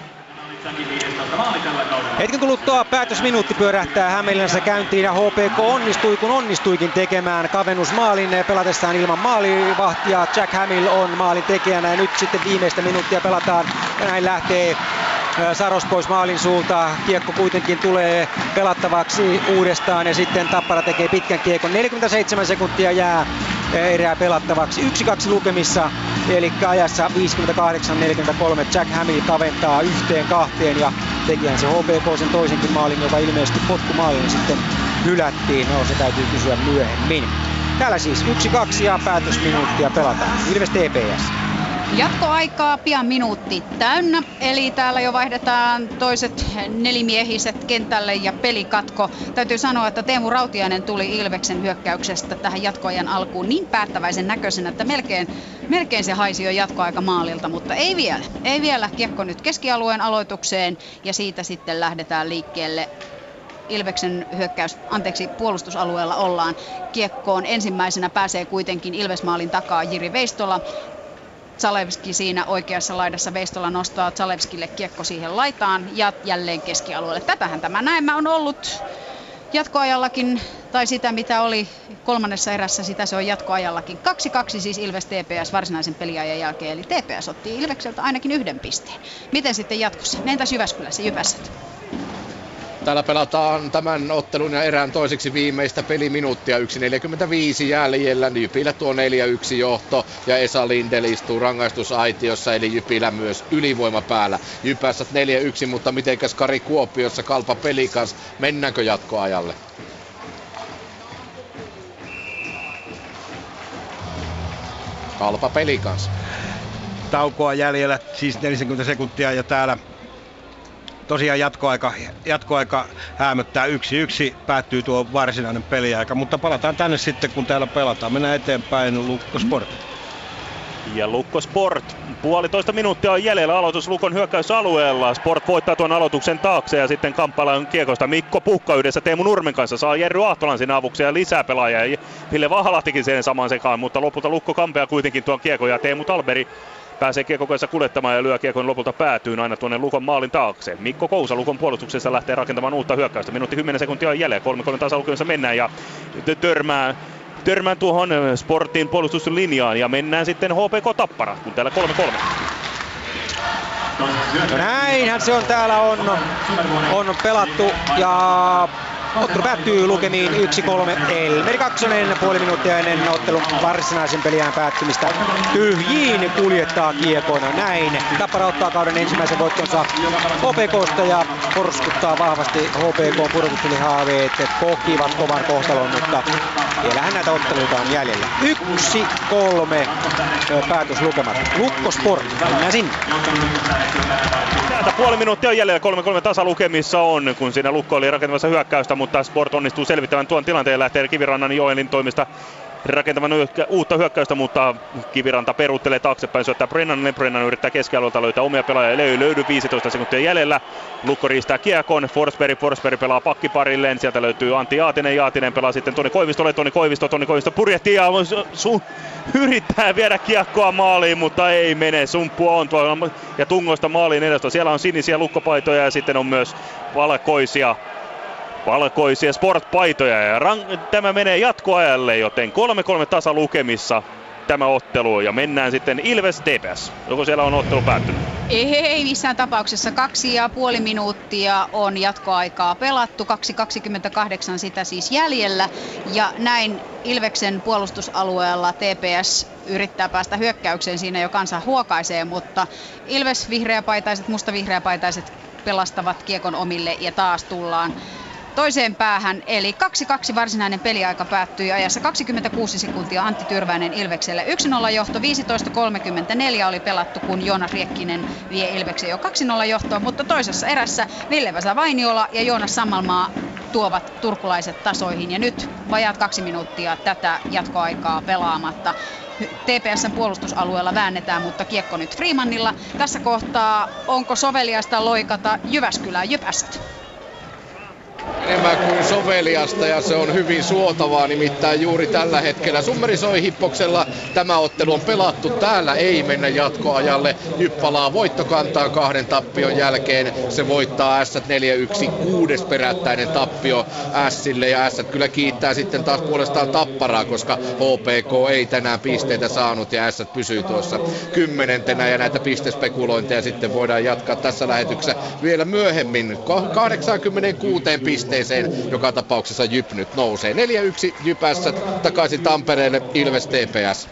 Hetken kuluttua päätösminuutti pyörähtää Hämeenlinnassa käyntiin ja HPK onnistui kun onnistuikin tekemään kavennusmaalin pelatessaan ilman maalivahtia. Jack Hamill on maalin tekijänä ja nyt sitten viimeistä minuuttia pelataan ja näin lähtee Saros pois maalin suulta. Kiekko kuitenkin tulee pelattavaksi uudestaan ja sitten Tappara tekee pitkän kiekon. 47 sekuntia jää erää pelattavaksi. 1-2 lukemissa, eli ajassa 58-43 Jack Hamill kaventaa yhteen kahteen ja tekijän se HPK sen toisenkin maalin, joka ilmeisesti potkumaalin sitten hylättiin. No se täytyy kysyä myöhemmin. Täällä siis 1-2 ja päätösminuuttia pelataan. Ilves TPS.
Jatkoaikaa pian minuutti täynnä, eli täällä jo vaihdetaan toiset nelimiehiset kentälle ja pelikatko. Täytyy sanoa, että Teemu Rautiainen tuli Ilveksen hyökkäyksestä tähän jatkoajan alkuun niin päättäväisen näköisenä, että melkein, melkein se haisi jo jatkoaika maalilta, mutta ei vielä. Ei vielä. Kiekko nyt keskialueen aloitukseen ja siitä sitten lähdetään liikkeelle Ilveksen hyökkäys, anteeksi, puolustusalueella ollaan. Kiekkoon ensimmäisenä pääsee kuitenkin Ilvesmaalin takaa Jiri Veistola. Zalewski siinä oikeassa laidassa Veistola nostaa Zalewskille kiekko siihen laitaan ja jälleen keskialueelle. Tätähän tämä näemmä on ollut jatkoajallakin, tai sitä mitä oli kolmannessa erässä, sitä se on jatkoajallakin. 2-2 siis Ilves TPS varsinaisen peliajan jälkeen, eli TPS otti Ilvekseltä ainakin yhden pisteen. Miten sitten jatkossa? Entäs Jyväskylässä, Jyväsät?
Täällä pelataan tämän ottelun ja erään toiseksi viimeistä peliminuuttia. 1.45 jäljellä. Jypillä tuo 4-1 johto ja Esa Lindel istuu rangaistusaitiossa eli Jypillä myös ylivoima päällä. Jypässä 4-1, mutta mitenkäs Kari Kuopiossa Kalpa Pelikas, mennäänkö jatkoajalle? Kalpa Pelikans.
Taukoa jäljellä, siis 40 sekuntia ja täällä tosiaan jatkoaika, jatkoaika häämöttää yksi yksi, päättyy tuo varsinainen peliaika, mutta palataan tänne sitten kun täällä pelataan. Mennään eteenpäin Lukko Sport.
Ja Lukko Sport. Puolitoista minuuttia on jäljellä aloitus Lukon hyökkäysalueella. Sport voittaa tuon aloituksen taakse ja sitten kamppaillaan kiekosta Mikko Pukka yhdessä Teemu Nurmen kanssa. Saa Jerry Ahtolan sinne avuksi ja lisää pelaajia. Ville Vahalahtikin sen saman sekaan, mutta lopulta Lukko kampea kuitenkin tuon kiekon ja Teemu Talberi pääsee kiekon kanssa kuljettamaan ja lyö kiekon lopulta päätyyn aina tuonne Lukon maalin taakse. Mikko Kousa Lukon puolustuksessa lähtee rakentamaan uutta hyökkäystä. Minuutti 10 sekuntia on jäljellä. 3-3 tasalukemissa mennään ja törmää törmään tuohon Sportin puolustuslinjaan ja mennään sitten HPK Tappara, kun täällä 3-3.
No näinhän se on täällä on, on pelattu ja Ottelu päättyy lukemiin 1-3 Elmeri Kaksonen puoli minuuttia ennen ottelun varsinaisen peliään päättymistä. Tyhjiin kuljettaa kiekon näin. Tappara ottaa kauden ensimmäisen voittonsa HPKsta ja porskuttaa vahvasti HPK pudotuspelihaaveet. Kokivat kovan kohtalon, mutta vielähän näitä otteluita on jäljellä. 1-3 päätöslukemat. Lukko Sport, mennään sinne.
Täältä puoli minuuttia jäljellä, 3-3 tasalukemissa on, kun siinä Lukko oli rakentamassa hyökkäystä, mutta Sport onnistuu selvittämään tuon tilanteen lähtee Kivirannan Joelin toimista rakentamaan hyökkä, uutta hyökkäystä, mutta Kiviranta peruuttelee taaksepäin, syöttää Brennan, Brennan yrittää keskialueelta löytää omia pelaajia, ei löydy 15 sekuntia jäljellä. Lukko riistää kiekon, Forsberg, Forsberg pelaa pakkiparilleen, sieltä löytyy Antti Jaatinen, Jaatinen pelaa sitten Toni Koivistolle, Toni Koivisto, Toni Koivisto purjehtii ja su- yrittää viedä kiekkoa maaliin, mutta ei mene, sumppu on tuolla ja tungoista maaliin edestä. Siellä on sinisiä lukkopaitoja ja sitten on myös valkoisia valkoisia sportpaitoja ja rang- tämä menee jatkoajalle, joten 3-3 tasa lukemissa tämä ottelu ja mennään sitten Ilves TPS. Joko siellä on ottelu päättynyt?
Ei missään tapauksessa. Kaksi ja puoli minuuttia on jatkoaikaa pelattu, 2.28 sitä siis jäljellä. Ja näin Ilveksen puolustusalueella TPS yrittää päästä hyökkäykseen, siinä jo kansa huokaisee, mutta Ilves vihreäpaitaiset, musta-vihreäpaitaiset pelastavat kiekon omille ja taas tullaan toiseen päähän. Eli 2-2 varsinainen peliaika päättyi ajassa 26 sekuntia Antti Tyrväinen Ilvekselle. 1-0 johto, 15.34 oli pelattu, kun Joonas Riekkinen vie Ilveksen jo 2-0 johtoon, mutta toisessa erässä Ville Väsä Vainiola ja Joonas Sammalmaa tuovat turkulaiset tasoihin. Ja nyt vajaat kaksi minuuttia tätä jatkoaikaa pelaamatta. TPSn puolustusalueella väännetään, mutta kiekko nyt Freemanilla. Tässä kohtaa onko soveliasta loikata Jyväskylään Jypästä?
Enemmän kuin soveliasta ja se on hyvin suotavaa, nimittäin juuri tällä hetkellä Summerisoi Hippoksella tämä ottelu on pelattu. Täällä ei mennä jatkoajalle. Jyppalaa voittokantaa kahden tappion jälkeen. Se voittaa S 4-1, kuudes perättäinen tappio Sille ja S kyllä kiittää sitten taas puolestaan tapparaa, koska HPK ei tänään pisteitä saanut ja S pysyy tuossa kymmenentenä ja näitä pistespekulointeja sitten voidaan jatkaa tässä lähetyksessä vielä myöhemmin 86 pisteen pisteeseen. Joka tapauksessa Jyp nyt nousee. 4-1 Jypässä takaisin Tampereelle Ilves TPS.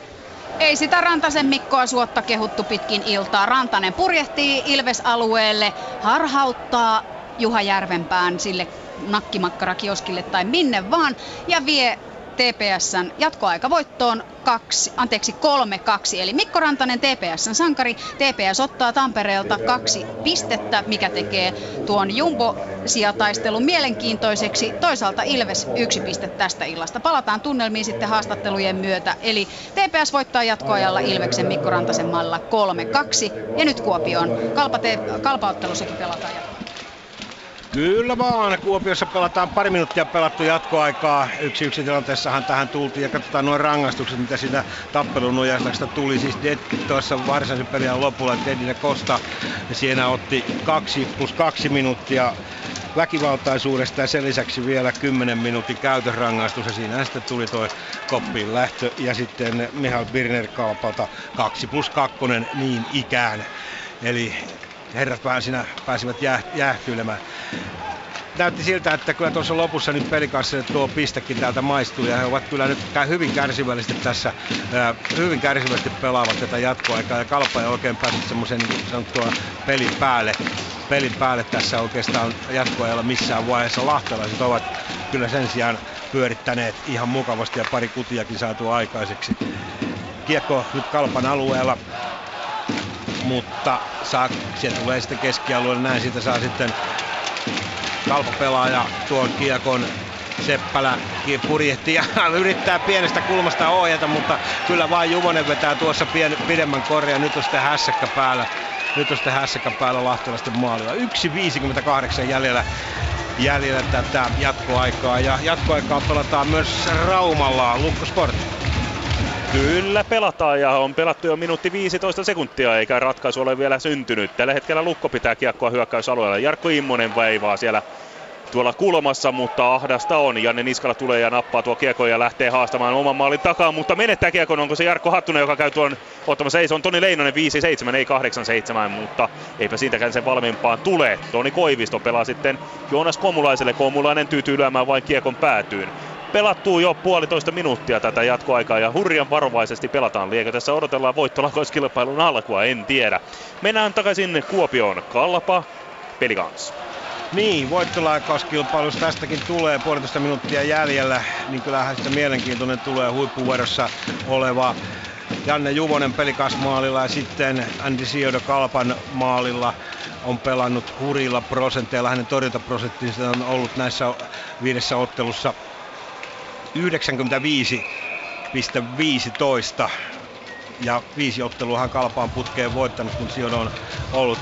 Ei sitä Rantasen Mikkoa suotta kehuttu pitkin iltaa. Rantanen purjehtii Ilves-alueelle, harhauttaa Juha Järvenpään sille nakkimakkarakioskille tai minne vaan ja vie TPSn jatkoaikavoittoon kaksi, anteeksi 3-2. Eli Mikko Rantanen TPSn sankari. TPS ottaa Tampereelta kaksi pistettä, mikä tekee tuon Jumbo-sijataistelun mielenkiintoiseksi. Toisaalta Ilves yksi piste tästä illasta. Palataan tunnelmiin sitten haastattelujen myötä. Eli TPS voittaa jatkoajalla Ilveksen Mikko Rantasen malla 3-2. Ja nyt Kuopioon. Kalpa, te- kalpaottelussakin pelataan jatkoa.
Kyllä vaan. Kuopiossa pelataan pari minuuttia pelattu jatkoaikaa. Yksi yksi tilanteessahan tähän tultiin ja katsotaan nuo rangaistukset, mitä siinä tappelun nojasta tuli. Siis Dedki tuossa varsinaisen pelin lopulla Dedine Kosta ja siinä otti kaksi plus kaksi minuuttia väkivaltaisuudesta ja sen lisäksi vielä 10 minuutin käytösrangaistus ja siinä sitten tuli tuo koppiin lähtö ja sitten Mihail Birner Kalpalta 2 plus 2 niin ikään. Eli herrat vähän siinä pääsivät jäähtyilemään. Näytti siltä, että kyllä tuossa lopussa nyt pelikassille tuo pistekin täältä maistuu ja he ovat kyllä nyt hyvin kärsivällisesti tässä, hyvin kärsivällisesti pelaavat tätä jatkoaikaa ja Kalpa ei oikein päässyt semmoisen niin sanottua pelin päälle, pelin päälle tässä oikeastaan jatkoajalla missään vaiheessa. Lahtelaiset ovat kyllä sen sijaan pyörittäneet ihan mukavasti ja pari kutiakin saatu aikaiseksi. Kiekko nyt Kalpan alueella mutta saa, se tulee sitten keskialueelle, näin siitä saa sitten kalpapelaaja tuon kiekon Seppälä purjehti ja yrittää pienestä kulmasta ohjata, mutta kyllä vain Juvonen vetää tuossa pien, pidemmän korjan. Nyt on sitten hässäkkä päällä. Nyt on sitten hässäkkä päällä Lahtelaisten maalilla. 1.58 jäljellä, jäljellä tätä jatkoaikaa. Ja jatkoaikaa pelataan myös Raumalla. Lukko Sport.
Kyllä pelataan ja on pelattu jo minuutti 15 sekuntia eikä ratkaisu ole vielä syntynyt. Tällä hetkellä Lukko pitää kiekkoa hyökkäysalueella. Jarkko Immonen vaivaa siellä tuolla kulmassa, mutta ahdasta on. Janne Niskala tulee ja nappaa tuo kiekko ja lähtee haastamaan oman maalin takaa, mutta menettää kiekon. Onko se Jarkko Hattunen, joka käy tuon ottamassa? Ei, se on Toni Leinonen 5-7, ei 8-7, mutta eipä siitäkään sen valmiimpaan tule. Toni Koivisto pelaa sitten Joonas Komulaiselle. Komulainen tyytyy lyömään vain kiekon päätyyn pelattuu jo puolitoista minuuttia tätä jatkoaikaa ja hurjan varovaisesti pelataan. Liekö tässä odotellaan voittolakauskilpailun alkua, en tiedä. Mennään takaisin Kuopioon. Kalpa, pelikans.
Niin, voittolakauskilpailusta tästäkin tulee puolitoista minuuttia jäljellä, niin kyllähän sitä mielenkiintoinen tulee huippuvuorossa oleva Janne Juvonen pelikasmaalilla ja sitten Andy Siodo Kalpan maalilla on pelannut hurilla prosenteilla. Hänen torjuntaprosenttinsa on ollut näissä viidessä ottelussa 95 15 ja viisi otteluahan kalpaan putkeen voittanut, kun siellä on ollut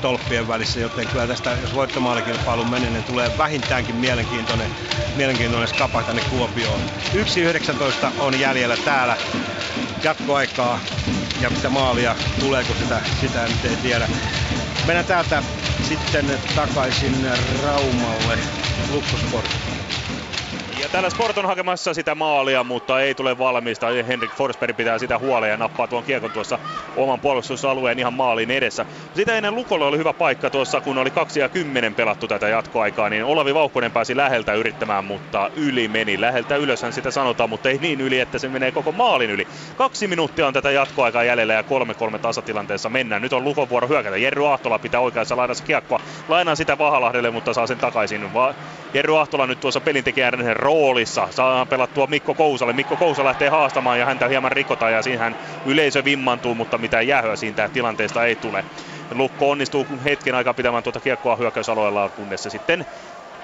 tolppien välissä, joten kyllä tästä, jos voittomaalikilpailu menee, niin tulee vähintäänkin mielenkiintoinen, mielenkiintoinen skapa tänne Kuopioon. 1.19 on jäljellä täällä jatkoaikaa ja mitä maalia tuleeko sitä, sitä nyt ei tiedä. Mennään täältä sitten takaisin Raumalle Lukkosport.
Ja täällä Sport on hakemassa sitä maalia, mutta ei tule valmista. Henrik Forsberg pitää sitä huoleen ja nappaa tuon kiekon tuossa oman puolustusalueen ihan maalin edessä. Sitä ennen Lukolla oli hyvä paikka tuossa, kun oli 2 ja 10 pelattu tätä jatkoaikaa, niin Olavi Vaukkonen pääsi läheltä yrittämään, mutta yli meni. Läheltä ylöshän sitä sanotaan, mutta ei niin yli, että se menee koko maalin yli. Kaksi minuuttia on tätä jatkoaikaa jäljellä ja 3-3 tasatilanteessa mennään. Nyt on Lukon vuoro hyökätä. Jerry Ahtola pitää oikeassa laidassa kiekkoa. Lainaa sitä Vahalahdelle, mutta saa sen takaisin. Va- Jerry Ahtola nyt tuossa pelintekijän roolissa. Saa pelattua Mikko Kousalle. Mikko Kousa lähtee haastamaan ja häntä hieman rikotaan ja siinä hän yleisö vimmantuu, mutta mitään jäähyä siitä tilanteesta ei tule. Lukko onnistuu hetken aikaa pitämään tuota kiekkoa hyökkäysalueella, kunnes se sitten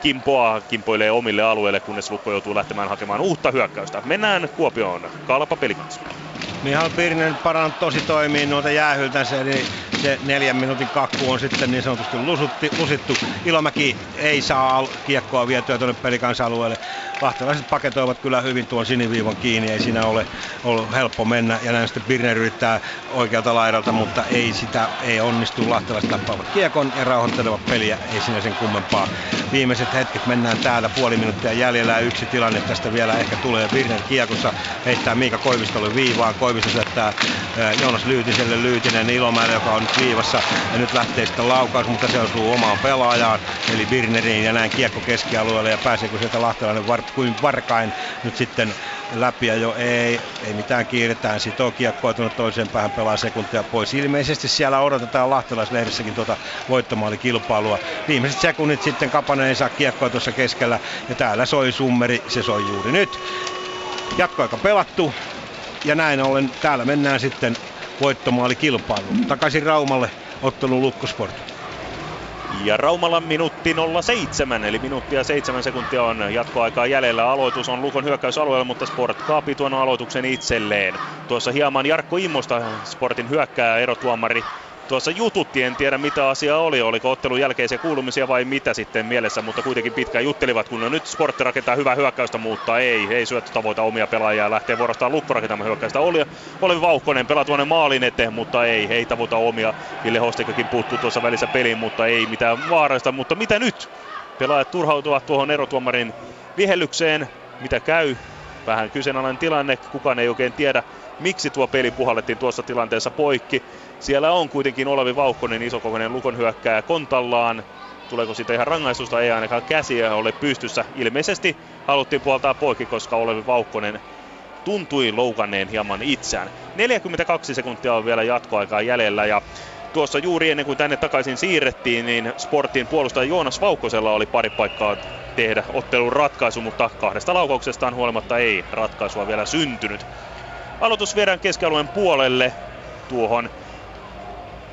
kimpoa kimpoilee omille alueille, kunnes Lukko joutuu lähtemään hakemaan uutta hyökkäystä. Mennään Kuopioon. Kalpa pelikanssa.
Mihal Pirinen parannut tosi toimii noita jäähyltänsä, eli se neljän minuutin kakku on sitten niin sanotusti lusutti, lusittu. Ilomäki ei saa kiekkoa vietyä tuonne pelikansa-alueelle. Lahtelaiset paketoivat kyllä hyvin tuon siniviivan kiinni, ei siinä ole ollut helppo mennä. Ja näin sitten Pirner yrittää oikealta laidalta, mutta ei sitä ei onnistu. Lahtelaiset tappaavat kiekon ja rauhoittelevat peliä, ei siinä sen kummempaa. Viimeiset hetket mennään täällä, puoli minuuttia jäljellä yksi tilanne tästä vielä ehkä tulee. Pirner kiekossa heittää Miika Koivistolle viivaan. Koivisto syöttää Joonas Lyytiselle Lyytinen Ilomäelle, joka on nyt viivassa. Ja nyt lähtee sitten laukaus, mutta se osuu omaan pelaajaan, eli Birneriin ja näin kiekko keskialueelle ja pääseekö sieltä Lahtelainen var, kuin varkain nyt sitten läpi ja jo ei, ei mitään kiiretään, sitoo kiekkoa tuonne toiseen päähän pelaa sekuntia pois. Ilmeisesti siellä odotetaan Lahtelaislehdessäkin tuota voittomaalikilpailua. Viimeiset sekunnit sitten Kapanen ei saa kiekkoa tuossa keskellä ja täällä soi summeri, se soi juuri nyt. Jatkoaika pelattu ja näin ollen täällä mennään sitten voittomaalikilpailuun. Takaisin Raumalle ottelun Lukkosport.
Ja Raumalla minuutti 07, eli minuuttia 7 sekuntia on jatkoaikaa jäljellä. Aloitus on Lukon hyökkäysalueella, mutta Sport kaapi tuon aloituksen itselleen. Tuossa hieman Jarkko Immosta, Sportin hyökkää erotuomari tuossa jututti, en tiedä mitä asia oli, oliko ottelun jälkeisiä kuulumisia vai mitä sitten mielessä, mutta kuitenkin pitkään juttelivat, kun no nyt Sportti rakentaa hyvää hyökkäystä, mutta ei, ei syöttö tavoita omia pelaajia, lähtee vuorostaan Lukko rakentamaan hyökkäystä. Oli, oli Vauhkonen pelaa tuonne maalin eteen, mutta ei, ei tavoita omia. Ville Hostikakin puuttuu tuossa välissä peliin, mutta ei mitään vaarasta, mutta mitä nyt? Pelaajat turhautuvat tuohon erotuomarin vihellykseen, mitä käy? Vähän kyseenalainen tilanne, kukaan ei oikein tiedä, miksi tuo peli puhallettiin tuossa tilanteessa poikki. Siellä on kuitenkin Olavi Vauhkonen, isokokoinen Lukon hyökkääjä kontallaan. Tuleeko siitä ihan rangaistusta? Ei ainakaan käsiä ole pystyssä. Ilmeisesti haluttiin puoltaa poikki, koska Olavi Vauhkonen tuntui loukanneen hieman itseään. 42 sekuntia on vielä jatkoaikaa jäljellä ja tuossa juuri ennen kuin tänne takaisin siirrettiin, niin Sportin puolustaja Joonas Vaukkosella oli pari paikkaa tehdä ottelun ratkaisu, mutta kahdesta laukauksestaan huolimatta ei ratkaisua vielä syntynyt. Aloitus viedään keskialueen puolelle tuohon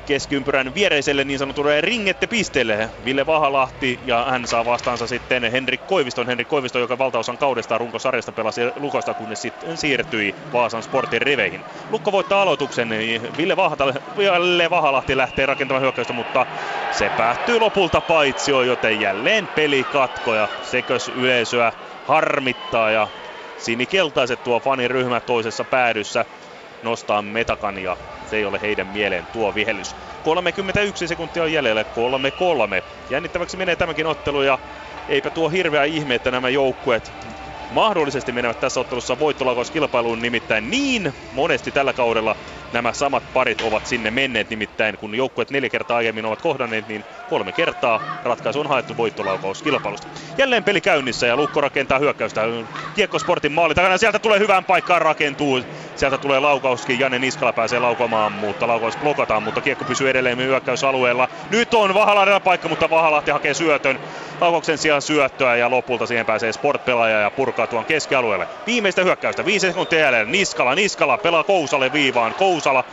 keskiympyrän viereiselle niin sanotulle ringette pisteelle. Ville Vahalahti ja hän saa vastaansa sitten Henrik Koiviston. Henrik Koivisto, joka valtaosan kaudesta runkosarjasta pelasi Lukosta, kunnes sitten siirtyi Vaasan sportin riveihin. Lukko voittaa aloituksen, Ville, Vahata, Ville Vahalahti lähtee rakentamaan hyökkäystä, mutta se päättyy lopulta paitsioon, joten jälleen pelikatko ja sekös yleisöä harmittaa ja sinikeltaiset tuo faniryhmä toisessa päädyssä nostaa metakan ja se ei ole heidän mieleen tuo vihellys. 31 sekuntia on jäljellä, 3-3. Jännittäväksi menee tämäkin ottelu ja eipä tuo hirveä ihme, että nämä joukkueet mahdollisesti menevät tässä ottelussa voittolaukaus-kilpailuun, nimittäin niin monesti tällä kaudella nämä samat parit ovat sinne menneet, nimittäin kun joukkueet neljä kertaa aiemmin ovat kohdanneet, niin kolme kertaa ratkaisu on haettu voittolaukaus-kilpailusta. Jälleen peli käynnissä ja Lukko rakentaa hyökkäystä. Kiekko Sportin maali takana, sieltä tulee hyvään paikkaan rakentuu. Sieltä tulee laukauskin, Janne Niskala pääsee laukomaan, mutta laukaus blokataan, mutta kiekko pysyy edelleen hyökkäysalueella. Nyt on Vahalahdella paikka, mutta Vahalahti hakee syötön. Laukauksen sijaan syöttöä ja lopulta siihen pääsee Sport-pelaaja ja purkaa tuon keskialueelle. Viimeistä hyökkäystä, viisi sekuntia jäljellä. Niskala, Niskala pelaa Kousalle viivaan. Kousala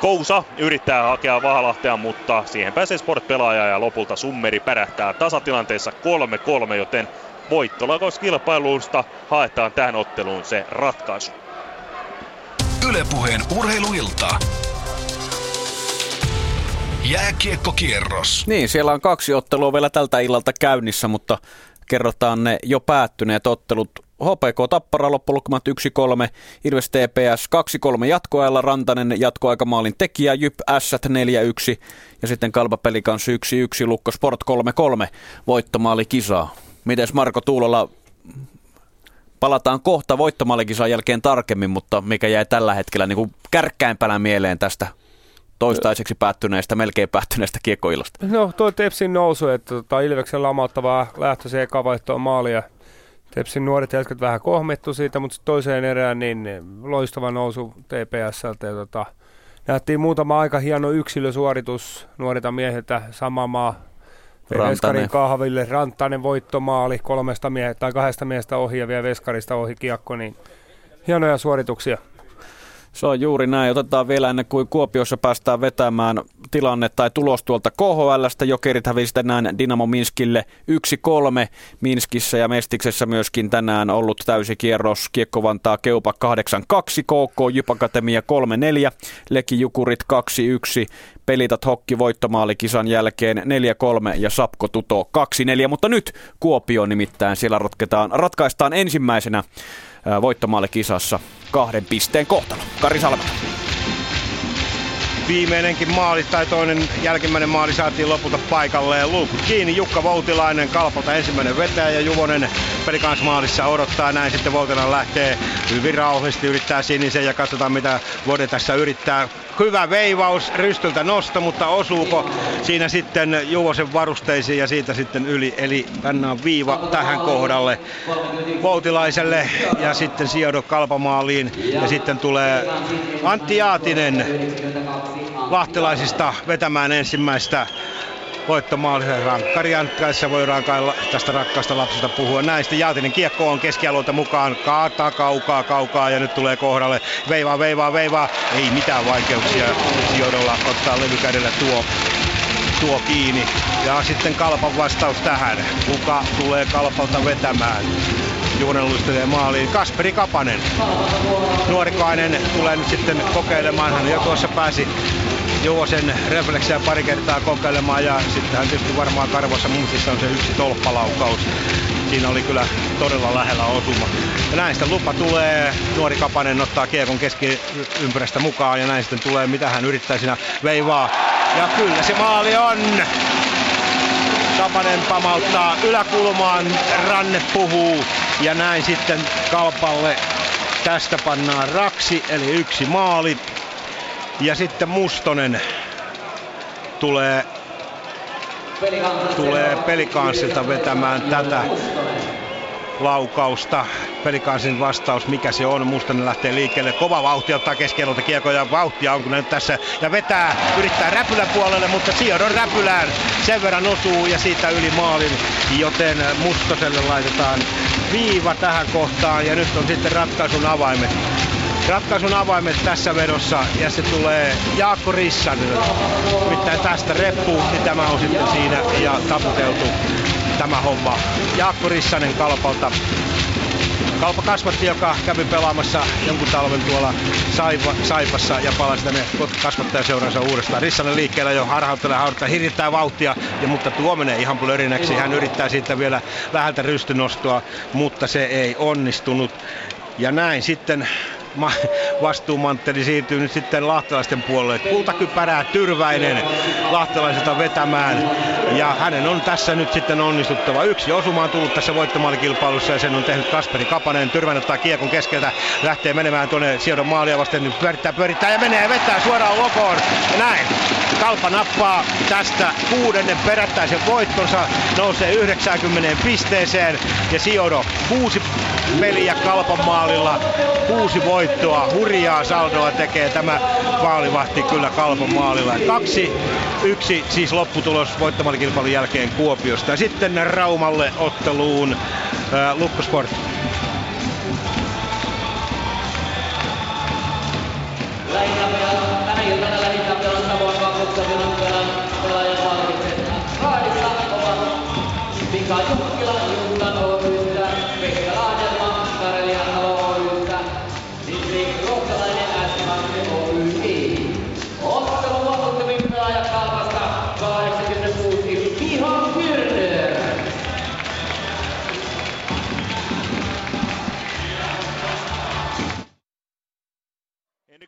Kousa yrittää hakea Vahalahtea, mutta siihen pääsee Sport-pelaaja ja lopulta Summeri pärähtää tasatilanteessa 3-3, joten voittolakauskilpailusta haetaan tähän otteluun se ratkaisu.
Ylepuheen urheiluilta. Jääkiekkokierros.
Niin, siellä on kaksi ottelua vielä tältä illalta käynnissä, mutta kerrotaan ne jo päättyneet ottelut. HPK Tappara loppulukemat 1-3, Ilves TPS 2-3 jatkoajalla, Rantanen jatkoaikamaalin tekijä, Jyp S 4-1 ja sitten Kalpa Pelikans 1-1, Lukko Sport 3-3 voittomaali kisaa. Mites Marko Tuulola, palataan kohta voittomaalikisan jälkeen tarkemmin, mutta mikä jäi tällä hetkellä niin kärkkäimpänä mieleen tästä toistaiseksi päättyneestä, melkein päättyneestä kiekkoilasta?
No tuo Tepsin nousu, että tota, Ilveksen lamauttavaa lähtö se eka maalia. Tepsin nuoret jätkät vähän kohmettu siitä, mutta toiseen erään niin loistava nousu TPSltä. Ja tota, nähtiin muutama aika hieno yksilösuoritus nuorilta miehiltä, sama maa Veskarin kahville, Rantanen voittomaali kolmesta miehestä tai kahdesta miehestä ohi ja vielä Veskarista ohi kiekko, niin hienoja suorituksia.
Se on juuri näin. Otetaan vielä ennen kuin Kuopiossa päästään vetämään tilanne tai tulos tuolta KHLstä. Jokerit hävisivät tänään Dinamo Minskille 1-3 Minskissä ja Mestiksessä myöskin tänään ollut täysi kierros. Kiekko Vantaa Keupa 8-2, KK Jypakatemia 3-4, Leki Jukurit 2-1, Pelitat Hokki voittomaalikisan jälkeen 4-3 ja Sapko Tuto 2-4, mutta nyt Kuopio nimittäin siellä ratketaan, ratkaistaan ensimmäisenä voittomaalikisassa kahden pisteen kohtalo. Kari Salmela.
Viimeinenkin maali tai toinen jälkimmäinen maali saatiin lopulta paikalleen. Luukut kiinni, Jukka Voutilainen kalpalta ensimmäinen vetäjä ja Juvonen pelikansmaalissa odottaa näin. Sitten Voutilainen lähtee hyvin rauhallisesti, yrittää sinisen ja katsotaan mitä Vode tässä yrittää hyvä veivaus, rystyltä nosto, mutta osuuko siinä sitten Juvosen varusteisiin ja siitä sitten yli. Eli pannaan viiva tähän kohdalle Voutilaiselle ja sitten Siedo kalpamaaliin ja sitten tulee Antti Jaatinen lahtelaisista vetämään ensimmäistä voittomaalisen rankkarian. Tässä voidaan kai tästä rakkaasta lapsesta puhua. Näistä Jaatinen kiekko on keskialueelta mukaan. Kaataa kaukaa, kaukaa ja nyt tulee kohdalle. Veivaa, veivaa, veivaa. Ei mitään vaikeuksia sijoidolla ottaa levykädellä tuo tuo kiinni. Ja sitten Kalpan vastaus tähän. Kuka tulee Kalpalta vetämään? Juunen luistelee maaliin. Kasperi Kapanen. Nuorikainen tulee nyt sitten kokeilemaan. Hän jo tuossa pääsi Juvosen refleksiä pari kertaa kokeilemaan ja sitten hän tietysti varmaan karvossa muistissa on se yksi tolppalaukaus. Siinä oli kyllä todella lähellä osuma. Ja näin sitten lupa tulee, nuori Kapanen ottaa kiekon keskiympyrästä mukaan ja näin sitten tulee, mitä hän yrittää siinä veivaa. Ja kyllä se maali on! Kapanen pamauttaa yläkulmaan, ranne puhuu ja näin sitten Kalpalle tästä pannaan raksi, eli yksi maali. Ja sitten Mustonen tulee, tulee pelikanssilta vetämään tätä laukausta. Pelikansin vastaus, mikä se on. Mustonen lähtee liikkeelle. Kova vauhti ottaa keskielolta kiekoja. Vauhtia on kun nyt tässä. Ja vetää, yrittää räpylän puolelle, mutta Siodon räpylään sen verran osuu ja siitä yli maalin. Joten Mustoselle laitetaan viiva tähän kohtaan. Ja nyt on sitten ratkaisun avaimet ratkaisun avaimet tässä vedossa ja se tulee Jaakko Rissanen. Nimittäin tästä reppu, niin tämä on sitten siinä ja taputeltu tämä homma. Jaakko Rissanen Kalpalta Kalpa kasvatti, joka kävi pelaamassa jonkun talven tuolla Saipa, Saipassa ja palasi tänne kasvattajaseuransa uudestaan. Rissanen liikkeellä jo harhauttelee, harhauttelee, hirittää vauhtia, ja, mutta tuo menee ihan plörinäksi. Hän yrittää siitä vielä läheltä rystynostoa, mutta se ei onnistunut. Ja näin sitten vastuumantteli siirtyy nyt sitten lahtelaisten puolelle. Kultakypärää Tyrväinen lahtelaiselta vetämään ja hänen on tässä nyt sitten onnistuttava. Yksi osuma on tullut tässä voittomaalikilpailussa ja sen on tehnyt Kasperi Kapanen. Tyrväinen ottaa kiekon keskeltä, lähtee menemään tuonne Siodon maalia vasten, nyt pyörittää, pyörittää ja menee vetää suoraan lokoon. Ja näin. Kalpa nappaa tästä kuudennen perättäisen voittonsa, nousee 90 pisteeseen ja Siodo kuusi peliä Kalpan maalilla, kuusi voittoa, hurjaa saldoa tekee tämä maalivahti kyllä Kalpan maalilla. Kaksi, yksi siis lopputulos voittomalikilpailun jälkeen Kuopiosta. Ja sitten Raumalle otteluun äh, Lukkosport tänä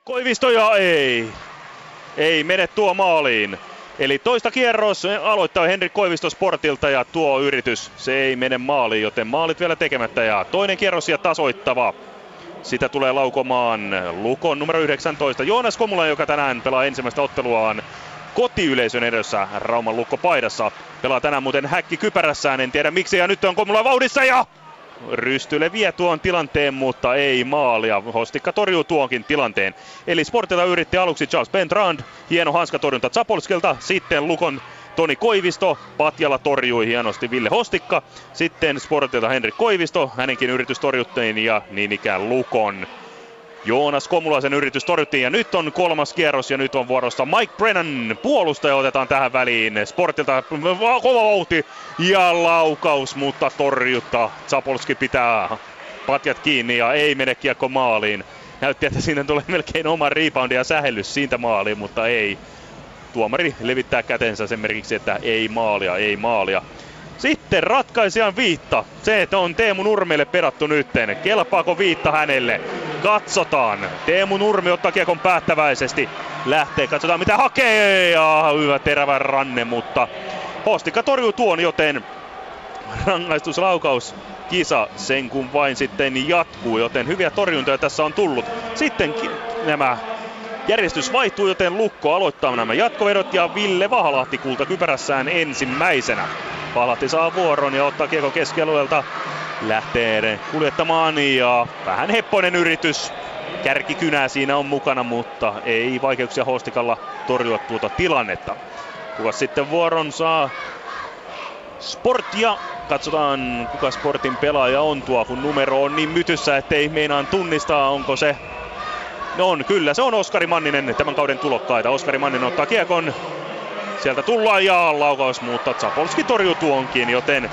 Koivisto ja ei. Ei mene tuo maaliin. Eli toista kierros aloittaa Henrik Koivisto Sportilta ja tuo yritys, se ei mene maaliin, joten maalit vielä tekemättä ja toinen kierros ja tasoittava. Sitä tulee laukomaan Lukon numero 19 Joonas Komula, joka tänään pelaa ensimmäistä otteluaan kotiyleisön edessä Rauman Lukko paidassa. Pelaa tänään muuten häkki kypärässään, en tiedä miksi ja nyt on Komula vauhdissa ja Rystyle vie tuon tilanteen, mutta ei maalia. Hostikka torjuu tuonkin tilanteen. Eli Sportilla yritti aluksi Charles Bentrand. Hieno hanskatorjunta Zapolskelta. Sitten Lukon Toni Koivisto. Patjalla torjui hienosti Ville Hostikka. Sitten Sportilta Henrik Koivisto. Hänenkin yritys torjuttiin ja niin ikään Lukon Joonas Komulaisen yritys torjuttiin ja nyt on kolmas kierros ja nyt on vuorossa Mike Brennan. Puolustaja otetaan tähän väliin. Sportilta kova vauhti ja laukaus, mutta torjutta. Zapolski pitää patjat kiinni ja ei mene kiekko maaliin. Näytti, että siinä tulee melkein oma reboundi ja sähellys siitä maaliin, mutta ei. Tuomari levittää kätensä sen merkiksi, että ei maalia, ei maalia. Sitten ratkaisijan viitta. Se, että on Teemu Nurmelle pedattu nytten. Kelpaako viitta hänelle? Katsotaan. Teemu Nurmi ottaa kiekon päättäväisesti. Lähtee, katsotaan mitä hakee. Ja hyvä terävä ranne, mutta Postikka torjuu tuon, joten rangaistuslaukaus kisa sen kun vain sitten jatkuu, joten hyviä torjuntoja tässä on tullut. Sitten nämä järjestys vaihtuu, joten Lukko aloittaa nämä jatkovedot ja Ville Vahalahti kulta kypärässään ensimmäisenä. Vahalahti saa vuoron ja ottaa kiekko keskialueelta. Lähtee kuljettamaan ja vähän heppoinen yritys. Kärkikynää siinä on mukana, mutta ei vaikeuksia Hostikalla torjua tuota tilannetta. Kuka sitten vuoron saa? Sportia. Katsotaan kuka Sportin pelaaja on tuo, kun numero on niin mytyssä, ettei meinaan tunnistaa, onko se No on, kyllä. Se on Oskari Manninen, tämän kauden tulokkaita. Oskari Manninen ottaa kiekon. Sieltä tullaan ja laukaus, mutta Zapolski torjuu tuonkin, joten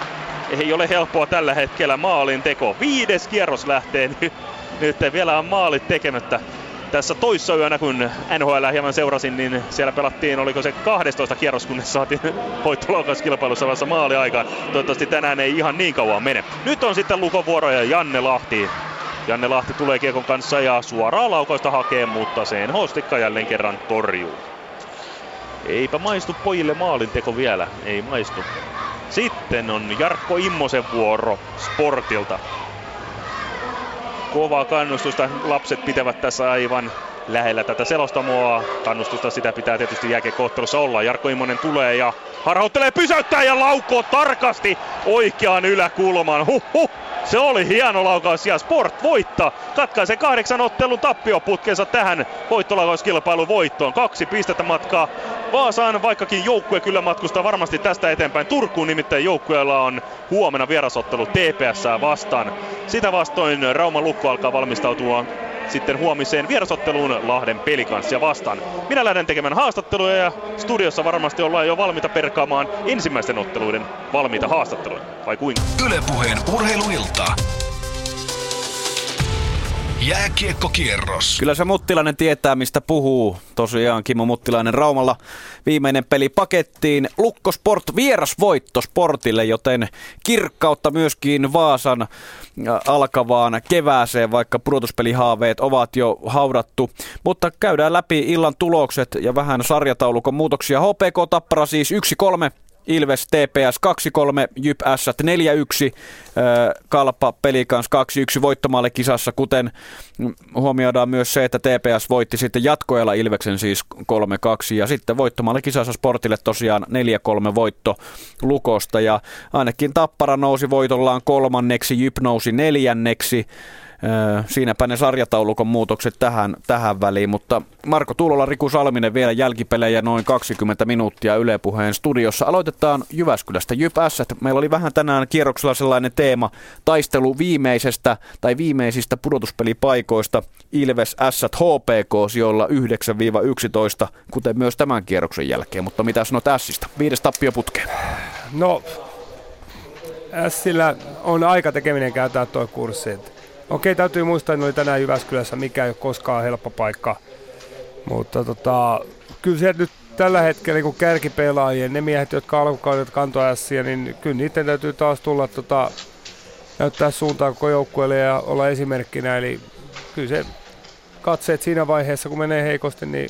ei ole helppoa tällä hetkellä maalin teko. Viides kierros lähtee nyt. Nyt vielä on maalit tekemättä. Tässä toissa yönä, kun NHL hieman seurasin, niin siellä pelattiin, oliko se 12 kierros, kunnes saatiin voittolaukauskilpailussa vasta maali aikaan. Toivottavasti tänään ei ihan niin kauan mene. Nyt on sitten Lukon vuoro ja Janne Lahti Janne Lahti tulee kiekon kanssa ja suoraa laukausta hakee, mutta sen Hostikka jälleen kerran torjuu. Eipä maistu pojille maalinteko vielä, ei maistu. Sitten on Jarkko Immosen vuoro Sportilta. Kovaa kannustusta lapset pitävät tässä aivan lähellä tätä selostamoa. Kannustusta sitä pitää tietysti jääkekohtelussa olla. Jarkko Immonen tulee ja harhauttelee pysäyttää ja laukoo tarkasti oikeaan yläkulmaan. Huh, Se oli hieno laukaus ja Sport voittaa. Katkaisee kahdeksan ottelun tappioputkensa tähän voittolaukauskilpailun voittoon. Kaksi pistettä matkaa Vaasaan, vaikkakin joukkue kyllä matkustaa varmasti tästä eteenpäin. Turkuun nimittäin joukkueella on huomenna vierasottelu TPS vastaan. Sitä vastoin Rauman lukko alkaa valmistautua sitten huomiseen vierasotteluun Lahden pelikanssia vastaan. Minä lähden tekemään haastatteluja ja studiossa varmasti ollaan jo valmiita perkaamaan ensimmäisten otteluiden valmiita haastatteluja. Vai kuinka?
Ylepuheen urheiluilta. Jääkiekkokierros.
Kyllä se Muttilainen tietää, mistä puhuu. Tosiaan Kimmo Muttilainen Raumalla viimeinen peli pakettiin. Lukko Sport vierasvoitto Sportille, joten kirkkautta myöskin Vaasan alkavaan kevääseen, vaikka pudotuspelihaaveet ovat jo haudattu. Mutta käydään läpi illan tulokset ja vähän sarjataulukon muutoksia. HPK Tappara siis 1-3 Ilves TPS 2-3, Jyp S 4-1, Kalpa Pelikans 2-1 voittomalle kisassa, kuten huomioidaan myös se, että TPS voitti sitten jatkoajalla Ilveksen siis 3-2 ja sitten voittomalle kisassa Sportille tosiaan 4-3 voitto Lukosta ja ainakin Tappara nousi voitollaan kolmanneksi, Jyp nousi neljänneksi, Siinäpä ne sarjataulukon muutokset tähän, tähän väliin, mutta Marko Tuulola, Riku Salminen vielä jälkipelejä noin 20 minuuttia Yle Puheen studiossa. Aloitetaan Jyväskylästä. Jyp Meillä oli vähän tänään kierroksella sellainen teema, taistelu viimeisestä tai viimeisistä pudotuspelipaikoista Ilves S HPK sijoilla 9-11, kuten myös tämän kierroksen jälkeen. Mutta mitä sanot Sistä? Viides tappio putkeen.
No, Sillä on aika tekeminen käyttää tuo kurssi. Okei, täytyy muistaa, että oli tänään Jyväskylässä, mikä ei ole koskaan helppo paikka. Mutta tota, kyllä se nyt tällä hetkellä niin kärkipelaajien, ne miehet, jotka alkukaudet kantoi ässiä, niin kyllä niiden täytyy taas tulla tota, näyttää suuntaa koko joukkueelle ja olla esimerkkinä. Eli kyllä se katseet siinä vaiheessa, kun menee heikosti, niin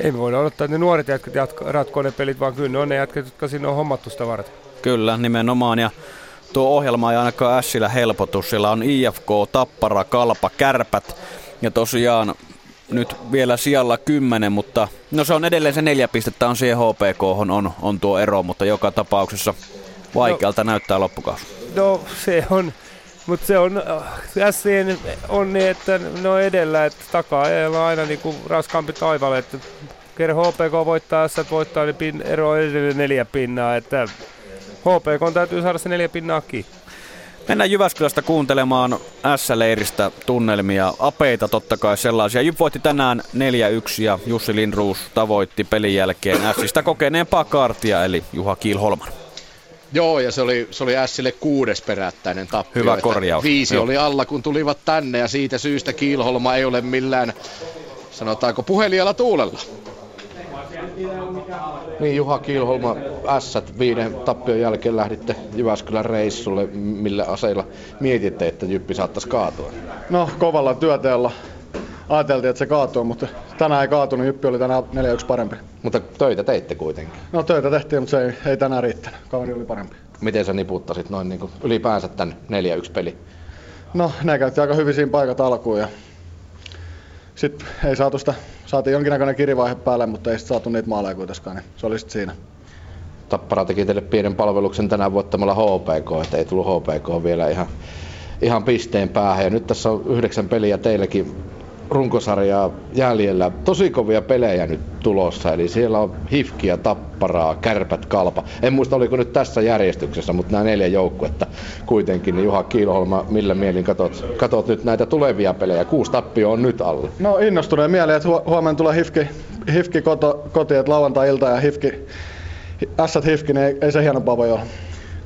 ei me voida odottaa, että ne nuoret jätkät ratkoo ne pelit, vaan kyllä ne on ne jätkät, jotka sinne on hommattu sitä varten.
Kyllä, nimenomaan. Ja tuo ohjelma ei ainakaan Ässillä helpotus. Siellä on IFK, Tappara, Kalpa, Kärpät ja tosiaan nyt vielä sijalla 10, mutta no se on edelleen se neljä pistettä on siihen HPK on, on tuo ero, mutta joka tapauksessa vaikealta no, näyttää loppukausi.
No se on, mutta se on, Ässien on niin, että ne on edellä, että takaa on aina niin kuin raskaampi taivalle, että kerran HPK voittaa, S voittaa, niin pin, ero on edelleen neljä pinnaa, että HPK täytyy saada se neljä pinnaa kiinni.
Mennään Jyväskylästä kuuntelemaan S-leiristä tunnelmia, apeita totta kai sellaisia. Jyp voitti tänään 4-1 ja Jussi Lindruus tavoitti pelin jälkeen Sistä kokeneempaa kaartia eli Juha Kiilholman.
Joo, ja se oli, se oli Sille kuudes perättäinen tappio.
Hyvä korjaus.
Viisi Joo. oli alla, kun tulivat tänne, ja siitä syystä Kiilholma ei ole millään, sanotaanko, puhelijalla tuulella. Niin, Juha Kiilholma, ässät viiden tappion jälkeen lähditte Jyväskylän reissulle. Millä aseilla mietitte, että Jyppi saattaisi kaatua?
No, kovalla työteellä ajateltiin, että se kaatuu, mutta tänään ei kaatunut. Jyppi oli tänään 4-1 parempi.
Mutta töitä teitte kuitenkin?
No töitä tehtiin, mutta se ei, ei tänään riittänyt. Kaveri oli parempi.
Miten sä niputtasit noin niin kuin ylipäänsä tämän 4-1 peli?
No, ne käytti aika hyvin siinä paikat alkuun ja sitten ei saatu sitä, saatiin jonkinnäköinen kirivaihe päälle, mutta ei saatu niitä maaleja kuitenkaan, niin se oli sitten siinä.
Tappara teki teille pienen palveluksen tänään voittamalla HPK, että ei tullut HPK vielä ihan, ihan pisteen päähän. Ja nyt tässä on yhdeksän peliä teillekin runkosarjaa jäljellä. Tosi kovia pelejä nyt tulossa, eli siellä on Hifkiä, Tapparaa, Kärpät, Kalpa. En muista oliko nyt tässä järjestyksessä, mutta nämä neljä joukkuetta kuitenkin. Niin Juha Kiiloholma, millä mielin katot, katot nyt näitä tulevia pelejä? Kuusi tappio on nyt alle.
No innostuneen mieleen, että huomenna tulee Hifki, Hifki koto, koti, että lauantai-ilta ja Hifki, Ässät Hifki, niin ei, ei se hienompaa voi olla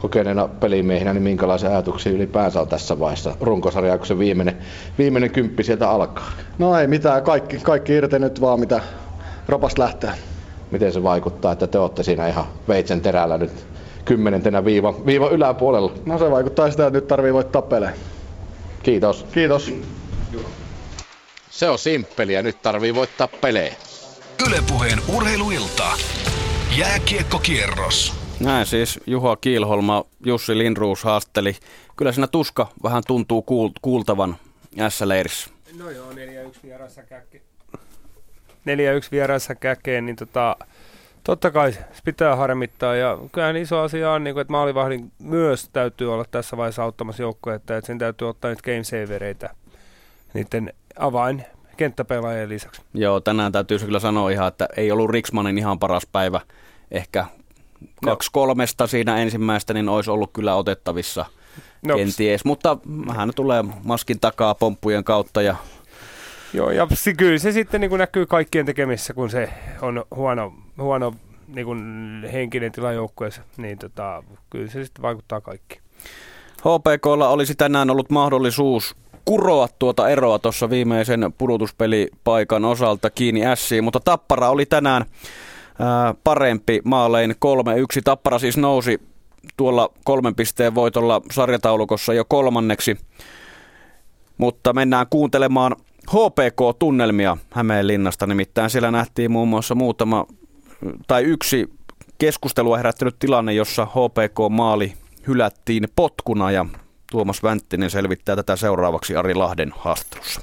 kokeneena pelimiehinä, niin minkälaisia ajatuksia ylipäänsä on tässä vaiheessa runkosarjaa, kun se viimeinen, viimeinen kymppi sieltä alkaa?
No ei mitään, kaikki, kaikki irti nyt vaan mitä ropasta lähtee.
Miten se vaikuttaa, että te olette siinä ihan veitsen terällä nyt kymmenentenä viiva, viiva yläpuolella?
No se vaikuttaa sitä, että nyt tarvii voittaa pelejä.
Kiitos.
Kiitos.
Se on simppeliä, nyt tarvii voittaa pelejä.
Ylepuheen urheiluilta. Jääkiekkokierros.
Näin siis Juha Kiilholma, Jussi Lindruus haasteli. Kyllä siinä tuska vähän tuntuu kuul- kuultavan S-leirissä.
No joo, 4-1 vierassa käkke. 4-1 vierassa käkeen, niin tota, totta kai se pitää harmittaa. Ja kyllähän iso asia on, niin kuin, että maalivahdin myös täytyy olla tässä vaiheessa auttamassa joukkoja, että sen täytyy ottaa nyt game savereita niiden avain kenttäpelaajien lisäksi.
Joo, tänään täytyy kyllä sanoa ihan, että ei ollut Riksmanin ihan paras päivä. Ehkä. Kaksi kolmesta siinä ensimmäistä, niin olisi ollut kyllä otettavissa no. kenties. Mutta hän tulee maskin takaa pomppujen kautta ja
Joo, ja kyllä se sitten niin kuin näkyy kaikkien tekemissä, kun se on huono, huono niin kuin henkinen tila joukkueessa, niin tota, kyllä se sitten vaikuttaa kaikki.
HPKlla olisi tänään ollut mahdollisuus kuroa tuota eroa tuossa viimeisen pudotuspelipaikan osalta kiinni ässiin, mutta Tappara oli tänään parempi maalein 3-1. Tappara siis nousi tuolla kolmen pisteen voitolla sarjataulukossa jo kolmanneksi. Mutta mennään kuuntelemaan HPK-tunnelmia Hämeenlinnasta. Nimittäin siellä nähtiin muun muassa muutama tai yksi keskustelua herättänyt tilanne, jossa HPK-maali hylättiin potkuna ja Tuomas Vänttinen selvittää tätä seuraavaksi Ari Lahden haastattelussa.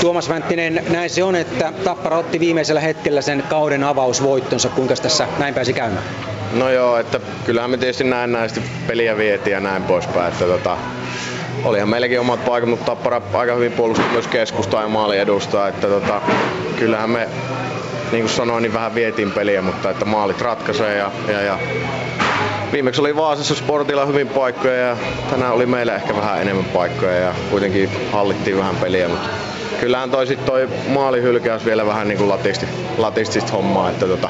Tuomas Vänttinen, näin se on, että Tappara otti viimeisellä hetkellä sen kauden avausvoittonsa. Kuinka tässä näin pääsi käymään?
No joo, että kyllähän me tietysti näin näistä peliä vietiin ja näin poispäin. Että tota, olihan meilläkin omat paikat, mutta Tappara aika hyvin puolusti myös keskustaa ja maali edustaa. Että tota, kyllähän me, niin kuin sanoin, niin vähän vietiin peliä, mutta että maalit ratkaisee ja, ja, ja viimeksi oli Vaasassa Sportilla hyvin paikkoja ja tänään oli meillä ehkä vähän enemmän paikkoja ja kuitenkin hallittiin vähän peliä, mutta kyllähän toi, sit toi maalihylkäys vielä vähän niin kuin latisti, latistista hommaa, että tota,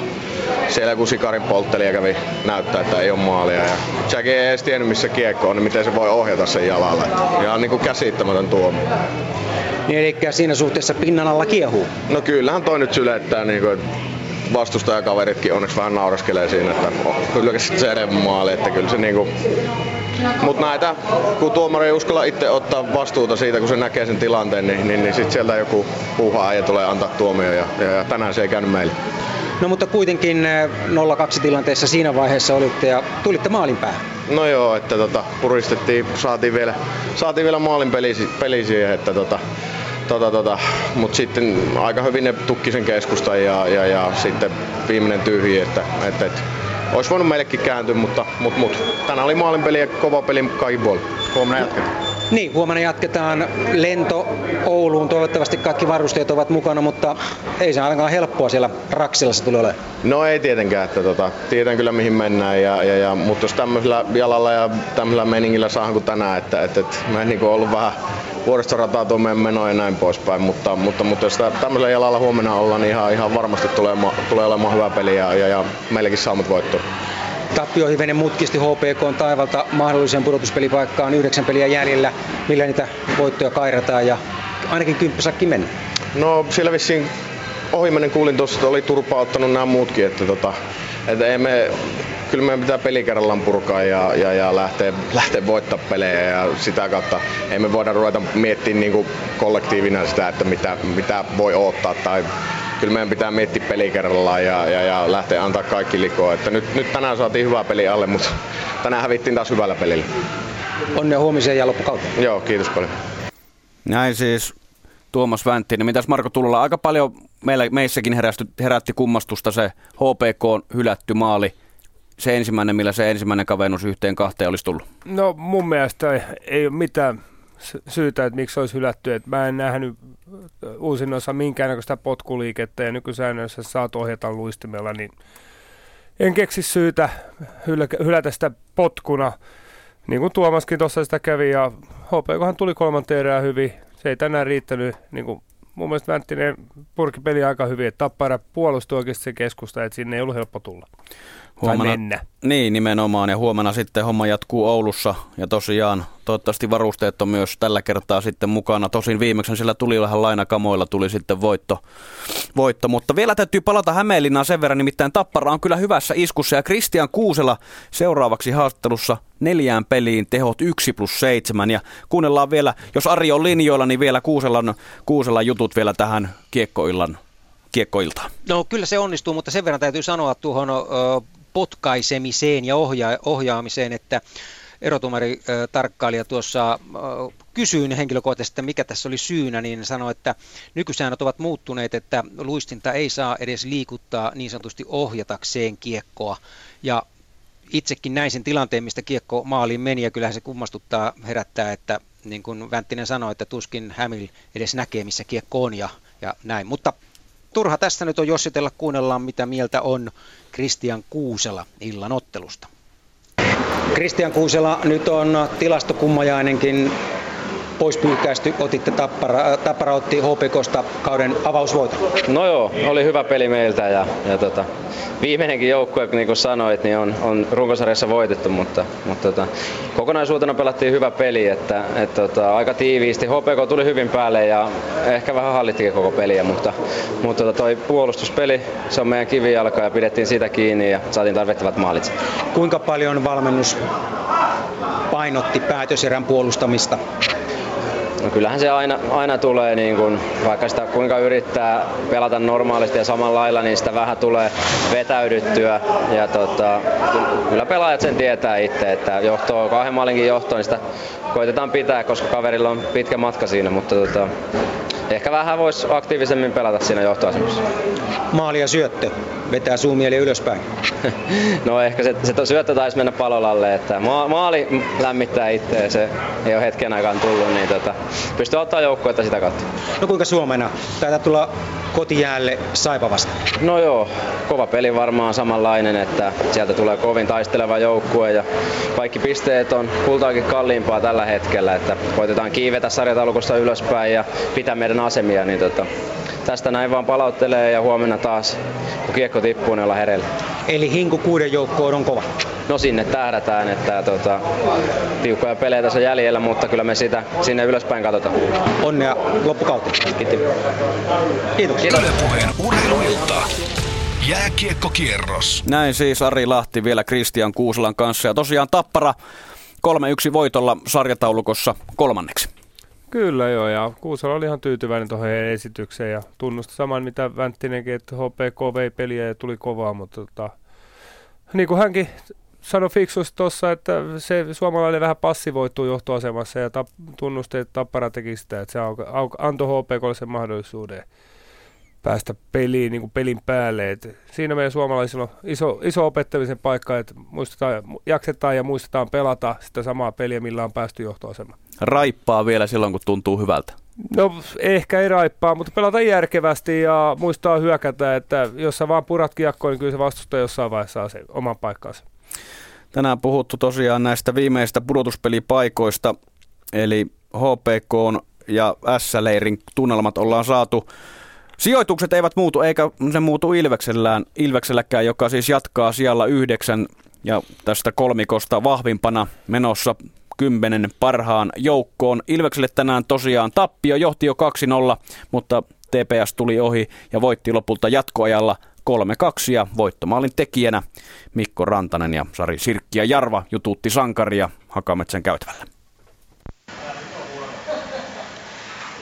siellä kun Sikarin polttelija kävi näyttää, että ei ole maalia. Ja Jack ei edes tiennyt missä kiekko on, niin miten se voi ohjata sen jalalla. Ihan niin kuin käsittämätön tuomio.
Niin eli siinä suhteessa pinnan alla kiehuu?
No kyllähän toi nyt sylettää, niin kuin, vastustajakaveritkin onneksi vähän nauraskelee siinä, että hylkäsit se enemmän maali, että kyllä se niinku, mutta näitä, kun tuomari ei uskalla itse ottaa vastuuta siitä, kun se näkee sen tilanteen, niin, niin, niin sitten sieltä joku puuhaa ja tulee antaa tuomio ja, ja, ja tänään se ei käynyt meille.
No mutta kuitenkin 0-2 tilanteessa siinä vaiheessa olitte ja tulitte maalin päähän.
No joo, että tota, puristettiin, saatiin vielä, saatiin vielä maalin peli, peli siihen, että tota, tota, tota, mutta sitten aika hyvin ne tukki sen keskustan ja, ja, ja sitten viimeinen tyhji, että, että, että olisi voinut meillekin kääntyä, mutta, mutta, mutta tänään oli maalinpeli ja kova peli kaikki puolella. Huomenna jatketaan.
Niin, huomenna jatketaan lento Ouluun. Toivottavasti kaikki varusteet ovat mukana, mutta ei se ainakaan helppoa siellä Raksilassa tulee olemaan.
No ei tietenkään, että tota, tiedän kyllä mihin mennään, ja, ja, ja, mutta jos tämmöisellä jalalla ja tämmöisellä meningillä saahan kuin tänään, että, että, että mä en niin ollut vähän vuoristorataa tuomeen menoa ja näin poispäin, mutta, mutta, mutta jos tämmöisellä jalalla huomenna ollaan, niin ihan, ihan varmasti tulee, tulee olemaan hyvä peli ja, ja, ja meillekin saamut voittoa.
Tappio hivenen mutkisti HPK taivalta mahdolliseen pudotuspelipaikkaan yhdeksän peliä jäljellä. Millä niitä voittoja kairataan ja ainakin kymppisakki mennä?
No siellä vissiin ohimennen kuulin tuossa, että oli turpaa ottanut nämä muutkin, että, tota, että ei me, kyllä meidän pitää peli kerrallaan purkaa ja, ja, ja lähteä, lähteä voittaa pelejä ja sitä kautta ei me voida ruveta miettimään niin kollektiivina sitä, että mitä, mitä voi odottaa tai kyllä meidän pitää miettiä peli kerrallaan ja, ja, ja lähteä antaa kaikki likoa. Että nyt, nyt tänään saatiin hyvä peli alle, mutta tänään hävittiin taas hyvällä pelillä.
Onnea huomiseen ja loppukautta.
Joo, kiitos paljon.
Näin siis Tuomas Vänttinen. Mitäs Marko Tulola? Aika paljon meillä, meissäkin herästy, herätti kummastusta se HPK hylätty maali. Se ensimmäinen, millä se ensimmäinen kavennus yhteen kahteen olisi tullut.
No mun mielestä ei, ei ole mitään syytä, että miksi olisi hylätty. Että mä en nähnyt uusinnoissa minkäännäköistä potkuliikettä ja nykysäännöissä saat ohjata luistimella, niin en keksi syytä hylätä sitä potkuna. Niin kuin Tuomaskin tuossa sitä kävi ja HPKhan tuli kolmanteen erään hyvin. Se ei tänään riittänyt. Niin kuin mun mielestä Vänttinen purki peli aika hyvin, että Tappara puolustui oikeasti se keskusta, että sinne ei ollut helppo tulla. Huomenna, tai mennä.
Niin, nimenomaan. Ja huomenna sitten homma jatkuu Oulussa. Ja tosiaan toivottavasti varusteet on myös tällä kertaa sitten mukana. Tosin viimeksi siellä tuli vähän lainakamoilla, tuli sitten voitto. voitto. Mutta vielä täytyy palata Hämeenlinnaan sen verran, nimittäin Tappara on kyllä hyvässä iskussa. Ja Kristian Kuusela seuraavaksi haastattelussa neljään peliin, tehot 1 plus 7. Ja kuunnellaan vielä, jos Ari on linjoilla, niin vielä Kuuselan, Kuuselan jutut vielä tähän kiekkoillan kiekkoiltaan.
No kyllä se onnistuu, mutta sen verran täytyy sanoa tuohon potkaisemiseen ja ohja- ohjaamiseen, että erotumari tarkkailija tuossa kysyin henkilökohtaisesti, että mikä tässä oli syynä, niin sanoi, että nykysäännöt ovat muuttuneet, että luistinta ei saa edes liikuttaa niin sanotusti ohjatakseen kiekkoa. Ja itsekin näin sen tilanteen, mistä kiekko maaliin meni, ja kyllähän se kummastuttaa herättää, että niin kuin Vänttinen sanoi, että tuskin Hämil edes näkee, missä kiekko on ja, ja näin. Mutta turha tässä nyt on jossitella, kuunnellaan mitä mieltä on Kristian Kuusela illan ottelusta. Kristian Kuusela, nyt on tilastokummajainenkin pois pyyhkäisty, otitte Tappara, Tappara otti HPKsta kauden avausvoiton.
No joo, oli hyvä peli meiltä ja, ja tota, viimeinenkin joukkue, niin kuin sanoit, niin on, on runkosarjassa voitettu, mutta, mutta tota, kokonaisuutena pelattiin hyvä peli, että et, tota, aika tiiviisti. HPK tuli hyvin päälle ja ehkä vähän hallittikin koko peliä, mutta, mutta tota, toi puolustuspeli, se on meidän kivijalka ja pidettiin sitä kiinni ja saatiin tarvittavat maalit.
Kuinka paljon valmennus painotti päätöserän puolustamista?
No kyllähän se aina, aina tulee, niin kun, vaikka sitä kuinka yrittää pelata normaalisti ja samalla lailla, niin sitä vähän tulee vetäydyttyä. Ja tota, kyllä pelaajat sen tietää itse, että johtoa, kahden maalinkin johtoon, niin sitä koitetaan pitää, koska kaverilla on pitkä matka siinä, mutta tota, ehkä vähän voisi aktiivisemmin pelata siinä johtoasemassa.
Maali ja syöttö vetää suumieli ylöspäin.
no ehkä se, se syöttö taisi mennä palolalle, että ma- maali lämmittää itseä, se ei ole hetken aikaan tullut, niin tota, pystyy ottaa joukkuetta sitä kautta.
No kuinka Suomena? Taitaa tulla kotijäälle Saipa vasta.
No joo, kova peli varmaan samanlainen, että sieltä tulee kovin taisteleva joukkue ja kaikki pisteet on kultaakin kalliimpaa tällä hetkellä, että koitetaan kiivetä sarjataulukosta ylöspäin ja pitää meidän asemia, niin tota, tästä näin vaan palauttelee ja huomenna taas, kun kiekko tippuu, niin ollaan hereillä.
Eli hinku kuuden joukkoon on kova?
No sinne tähdätään, että tota, tiukkoja pelejä tässä jäljellä, mutta kyllä me sitä sinne ylöspäin katsotaan.
Onnea loppukautta.
Kiitos.
Kiitos.
Ylepuheen urheiluilta. Jääkiekkokierros.
Näin siis Ari Lahti vielä Kristian Kuuselan kanssa. Ja tosiaan Tappara 3-1 voitolla sarjataulukossa kolmanneksi.
Kyllä joo, ja Kuusala oli ihan tyytyväinen tuohon esitykseen ja tunnusti saman mitä Vänttinenkin, että HPK vei peliä ja tuli kovaa, mutta tota, niin kuin hänkin sanoi fiksusti tuossa, että se suomalainen vähän passivoituu johtoasemassa ja tap, tunnusti, että Tappara teki sitä, että se antoi HPKlle sen mahdollisuuden päästä peliin, niin kuin pelin päälle. Et siinä meidän suomalaisilla on iso, iso opettamisen paikka, että muistetaan, jaksetaan ja muistetaan pelata sitä samaa peliä, millä on päästy johtoasemaan.
Raippaa vielä silloin, kun tuntuu hyvältä.
No ehkä ei raippaa, mutta pelata järkevästi ja muistaa hyökätä, että jos sä vaan purat kiekkoon, niin kyllä se vastustaja jossain vaiheessa saa sen oman paikkansa.
Tänään puhuttu tosiaan näistä viimeistä pudotuspelipaikoista, eli HPK ja S-leirin tunnelmat ollaan saatu. Sijoitukset eivät muutu, eikä se muutu Ilveksellään, Ilvekselläkään, joka siis jatkaa siellä yhdeksän ja tästä kolmikosta vahvimpana menossa kymmenen parhaan joukkoon. Ilvekselle tänään tosiaan tappio, johti jo 2-0, mutta TPS tuli ohi ja voitti lopulta jatkoajalla 3-2 ja voittomaalin tekijänä Mikko Rantanen ja Sari Sirkki ja Jarva jutuutti sankaria Hakametsän käytävällä.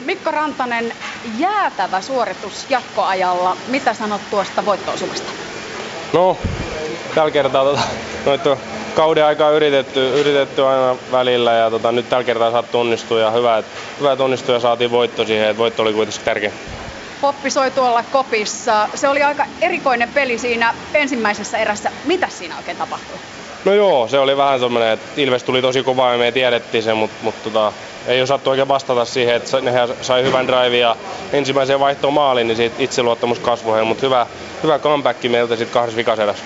Mikko Rantanen, jäätävä suoritus jatkoajalla. Mitä sanot tuosta voittoosumasta?
No, tällä kertaa tota, noita kauden aikaa yritetty, yritetty aina välillä ja tota, nyt tällä kertaa saat tunnistua ja hyvä, hyvä tunnistua ja saatiin voitto siihen, että voitto oli kuitenkin tärkeä.
Poppi soi tuolla kopissa. Se oli aika erikoinen peli siinä ensimmäisessä erässä. Mitä siinä oikein tapahtui?
No joo, se oli vähän semmoinen, että Ilves tuli tosi kovaa ja me tiedettiin se, mutta, mutta tota, ei osattu oikein vastata siihen, että ne sai hyvän drive ja ensimmäiseen vaihtoon maalin, niin siitä itseluottamus kasvoi, mutta hyvä, hyvä comeback meiltä sitten kahdessa vikaserässä.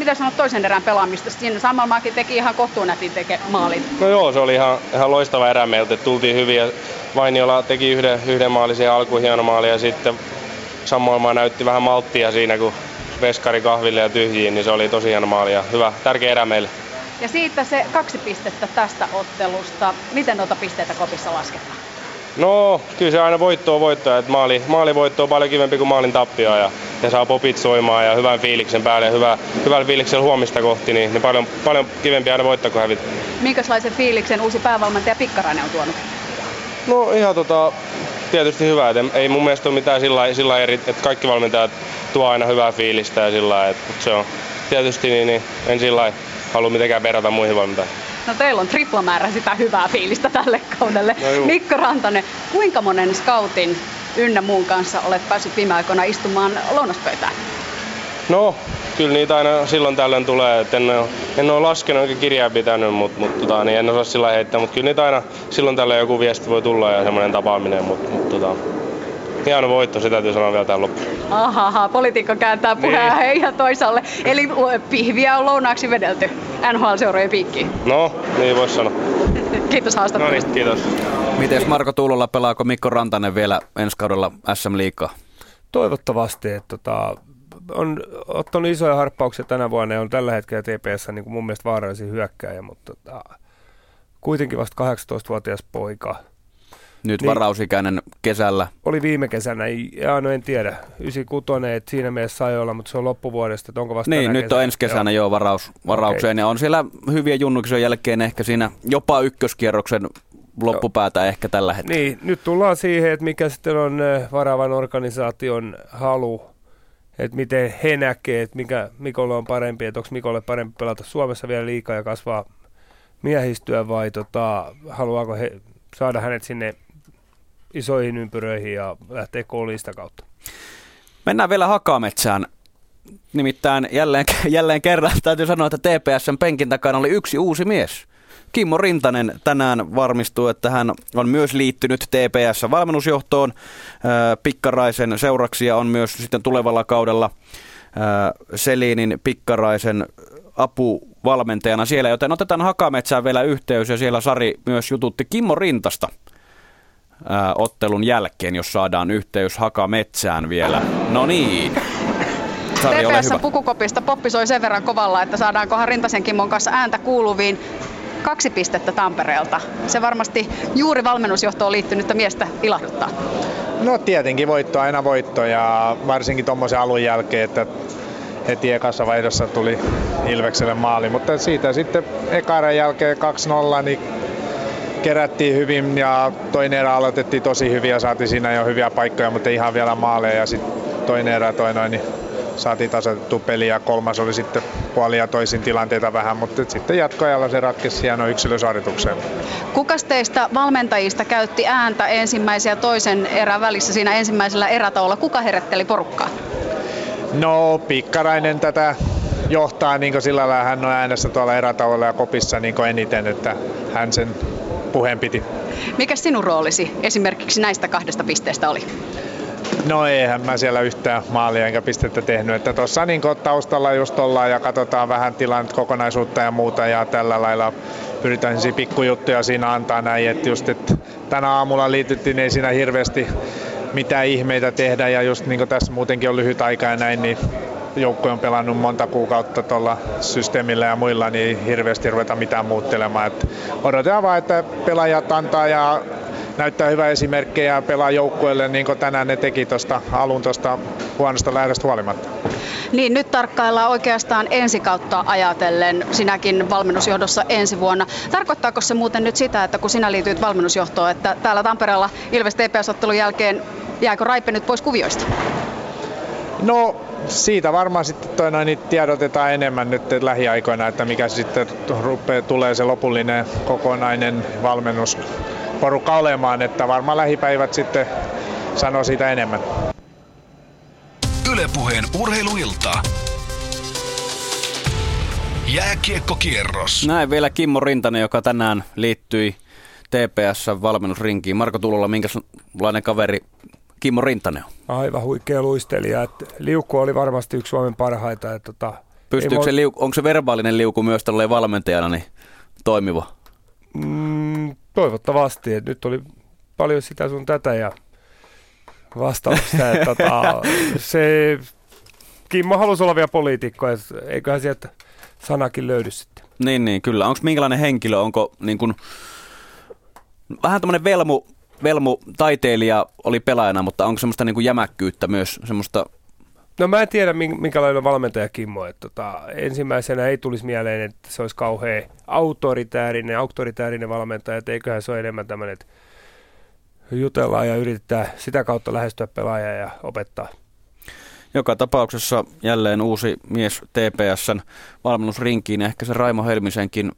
Mitä sanot toisen erän pelaamista? Siinä Sammalmaakin teki ihan kohtuunätin teke maalin.
No joo, se oli ihan, ihan loistava erä meiltä. Tultiin hyvin ja Vainiola teki yhden, yhden maalin siihen alkuun, hieno maali ja sitten Sammalmaa näytti vähän malttia siinä, kun veskari kahville ja tyhjiin, niin se oli tosi hieno maali ja hyvä, tärkeä erä meille.
Ja siitä se kaksi pistettä tästä ottelusta. Miten noita pisteitä kopissa lasketaan?
No, kyllä se aina voittoa voittoa. Että maali, maalivoitto on paljon kivempi kuin maalin tappio ja, ja saa popit soimaan ja hyvän fiiliksen päälle ja hyvä, hyvällä fiiliksen huomista kohti, niin, niin paljon, paljon kivempi aina voittaa kuin hävitä.
Minkälaisen fiiliksen uusi päävalmentaja Pikkarainen on tuonut?
No ihan tota, tietysti hyvä. Et ei mun mielestä ole mitään sillä, sillä eri, että kaikki valmentajat tuo aina hyvää fiilistä ja sillä että se on tietysti niin, niin en sillä halua mitenkään verrata muihin valmentajiin.
No teillä on triplamäärä sitä hyvää fiilistä tälle kaudelle. No Mikko Rantanen, kuinka monen scoutin ynnä muun kanssa olet päässyt viime aikoina istumaan lounaspöytään?
No, kyllä niitä aina silloin tällöin tulee. Et en, ole, en ole laskenut eikä kirjaa pitänyt, mutta mut, tota, niin en osaa sillä heittää. Mutta kyllä niitä aina silloin tällöin joku viesti voi tulla ja semmoinen tapaaminen. Mutta mut, tota, hieno voitto, se täytyy sanoa vielä tähän loppuun.
Ahaha, politiikka kääntää puheen niin. ihan toisaalle. Eli pihviä on lounaaksi vedelty NHL-seurojen piikkiin.
No, niin voisi sanoa.
Kiitos haastattelusta.
No niin, kiitos.
Miten Marko Tuulolla pelaako Mikko Rantanen vielä ensi kaudella SM Liikaa?
Toivottavasti, että tota, on ottanut isoja harppauksia tänä vuonna ja on tällä hetkellä TPS niin kuin mun mielestä vaarallisin hyökkääjä, mutta tota, kuitenkin vasta 18-vuotias poika.
Nyt niin, varausikäinen kesällä.
Oli viime kesänä, ja no en tiedä. 96, että siinä mielessä sai olla, mutta se on loppuvuodesta, että onko vasta
Niin, nyt kesänä? on ensi kesänä joo, jo varaus, varaukseen, okay. ja on siellä hyviä junnuksen jälkeen ehkä siinä jopa ykköskierroksen loppupäätä ehkä tällä hetkellä.
Niin, nyt tullaan siihen, että mikä sitten on varaavan organisaation halu että miten he näkee, että mikä Mikolle on parempi, että onko Mikolle parempi pelata Suomessa vielä liikaa ja kasvaa miehistyä vai tota, haluaako he saada hänet sinne isoihin ympyröihin ja lähteä kooliin kautta.
Mennään vielä Hakametsään. Nimittäin jälleen, jälleen kerran täytyy sanoa, että TPSn penkin takana oli yksi uusi mies. Kimmo Rintanen tänään varmistui, että hän on myös liittynyt TPS-valmennusjohtoon. Pikkaraisen seuraksi on myös sitten tulevalla kaudella Selinin Pikkaraisen apuvalmentajana siellä, joten otetaan Hakametsään vielä yhteys ja siellä Sari myös jututti Kimmo Rintasta ottelun jälkeen, jos saadaan yhteys Hakametsään vielä. No niin.
TPS pukukopista poppi soi sen verran kovalla, että saadaankohan Rintasen Kimmon kanssa ääntä kuuluviin kaksi pistettä Tampereelta. Se varmasti juuri valmennusjohtoon liittynyttä miestä ilahduttaa.
No tietenkin voitto aina voitto ja varsinkin tuommoisen alun jälkeen, että heti ekassa vaihdossa tuli Ilvekselle maali. Mutta siitä sitten ekaaren jälkeen 2-0, niin kerättiin hyvin ja toinen erä aloitettiin tosi hyvin ja saatiin siinä jo hyviä paikkoja, mutta ihan vielä maaleja ja sitten toinen erä toi noin, niin saatiin tasoitettu peli ja kolmas oli sitten puoli ja toisin tilanteita vähän, mutta sitten jatkoajalla se ratkesi hieno yksilösuoritukseen.
Kukas teistä valmentajista käytti ääntä ensimmäisen ja toisen erän välissä siinä ensimmäisellä erätauolla? Kuka herätteli porukkaa?
No, Pikkarainen tätä johtaa niin sillä lailla, hän on äänessä tuolla erätauolla ja kopissa niin eniten, että hän sen puheen piti.
Mikä sinun roolisi esimerkiksi näistä kahdesta pisteestä oli?
No eihän mä siellä yhtään maalia enkä pistettä tehnyt. Että tuossa niin taustalla just ollaan ja katsotaan vähän tilannetta, kokonaisuutta ja muuta ja tällä lailla pyritään pikkujuttuja siinä antaa näin. Että just, että tänä aamulla liityttiin, ei siinä hirveästi mitään ihmeitä tehdä ja just niin tässä muutenkin on lyhyt aika ja näin, niin joukko on pelannut monta kuukautta tuolla systeemillä ja muilla, niin hirveästi ruveta mitään muuttelemaan. Et odotetaan vaan, että pelaajat antaa ja näyttää hyvää esimerkkejä ja pelaa joukkueelle niin kuin tänään ne teki tuosta alun tuosta huonosta lähdöstä huolimatta.
Niin, nyt tarkkaillaan oikeastaan ensi kautta ajatellen sinäkin valmennusjohdossa ensi vuonna. Tarkoittaako se muuten nyt sitä, että kun sinä liityt valmennusjohtoon, että täällä Tampereella Ilves TPS-ottelun jälkeen jääkö Raipe nyt pois kuvioista?
No siitä varmaan sitten toi noin, niin tiedotetaan enemmän nyt lähiaikoina, että mikä sitten rupeaa, tulee se lopullinen kokonainen valmennusporukka olemaan, että varmaan lähipäivät sitten sanoo siitä enemmän.
Ylepuheen urheiluilta. Jääkiekkokierros.
Näin vielä Kimmo Rintanen, joka tänään liittyi TPS-valmennusrinkiin. Marko Tulolla, minkälainen kaveri Kimmo Rintanen on?
Aivan huikea luistelija. Että liukku oli varmasti yksi Suomen parhaita. Että tota,
Pystyykö se liuku, onko se verbaalinen liuku myös tälle valmentajana niin toimiva?
Mm, toivottavasti. Että nyt oli paljon sitä sun tätä ja vastausta. että, tota, se, Kimmo halusi olla vielä poliitikko, eiköhän sieltä sanakin löydy sitten.
Niin, niin kyllä. Onko minkälainen henkilö? Onko niin kun, vähän tämmöinen velmu Velmu taiteilija oli pelaajana, mutta onko semmoista niin kuin jämäkkyyttä myös semmoista
No mä en tiedä, minkälainen valmentaja Kimmo. Että tota, ensimmäisenä ei tulisi mieleen, että se olisi kauhean autoritäärinen, autoritäärinen valmentaja, että eiköhän se ole enemmän tämmöinen, että jutellaan ja yritetään sitä kautta lähestyä pelaajaa ja opettaa.
Joka tapauksessa jälleen uusi mies TPSn valmennusrinkiin. Ehkä se Raimo Helmisenkin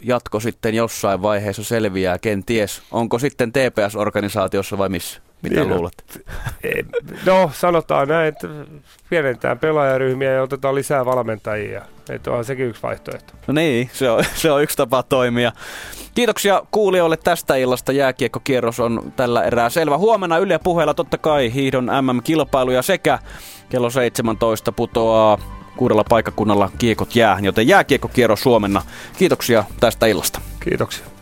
jatko sitten jossain vaiheessa selviää, kenties. Onko sitten TPS-organisaatiossa vai missä? Mitä niin, luulet?
No, sanotaan näin, että pienentään pelaajaryhmiä ja otetaan lisää valmentajia. Että on sekin yksi vaihtoehto.
No niin, se on, se on yksi tapa toimia. Kiitoksia kuulijoille tästä illasta. Jääkiekkokierros on tällä erää selvä. Huomenna Yle puheella totta kai hiihdon MM-kilpailuja sekä kello 17 putoaa kuudella paikkakunnalla kiekot jää, joten jääkiekkokierros Suomenna. Kiitoksia tästä illasta.
Kiitoksia.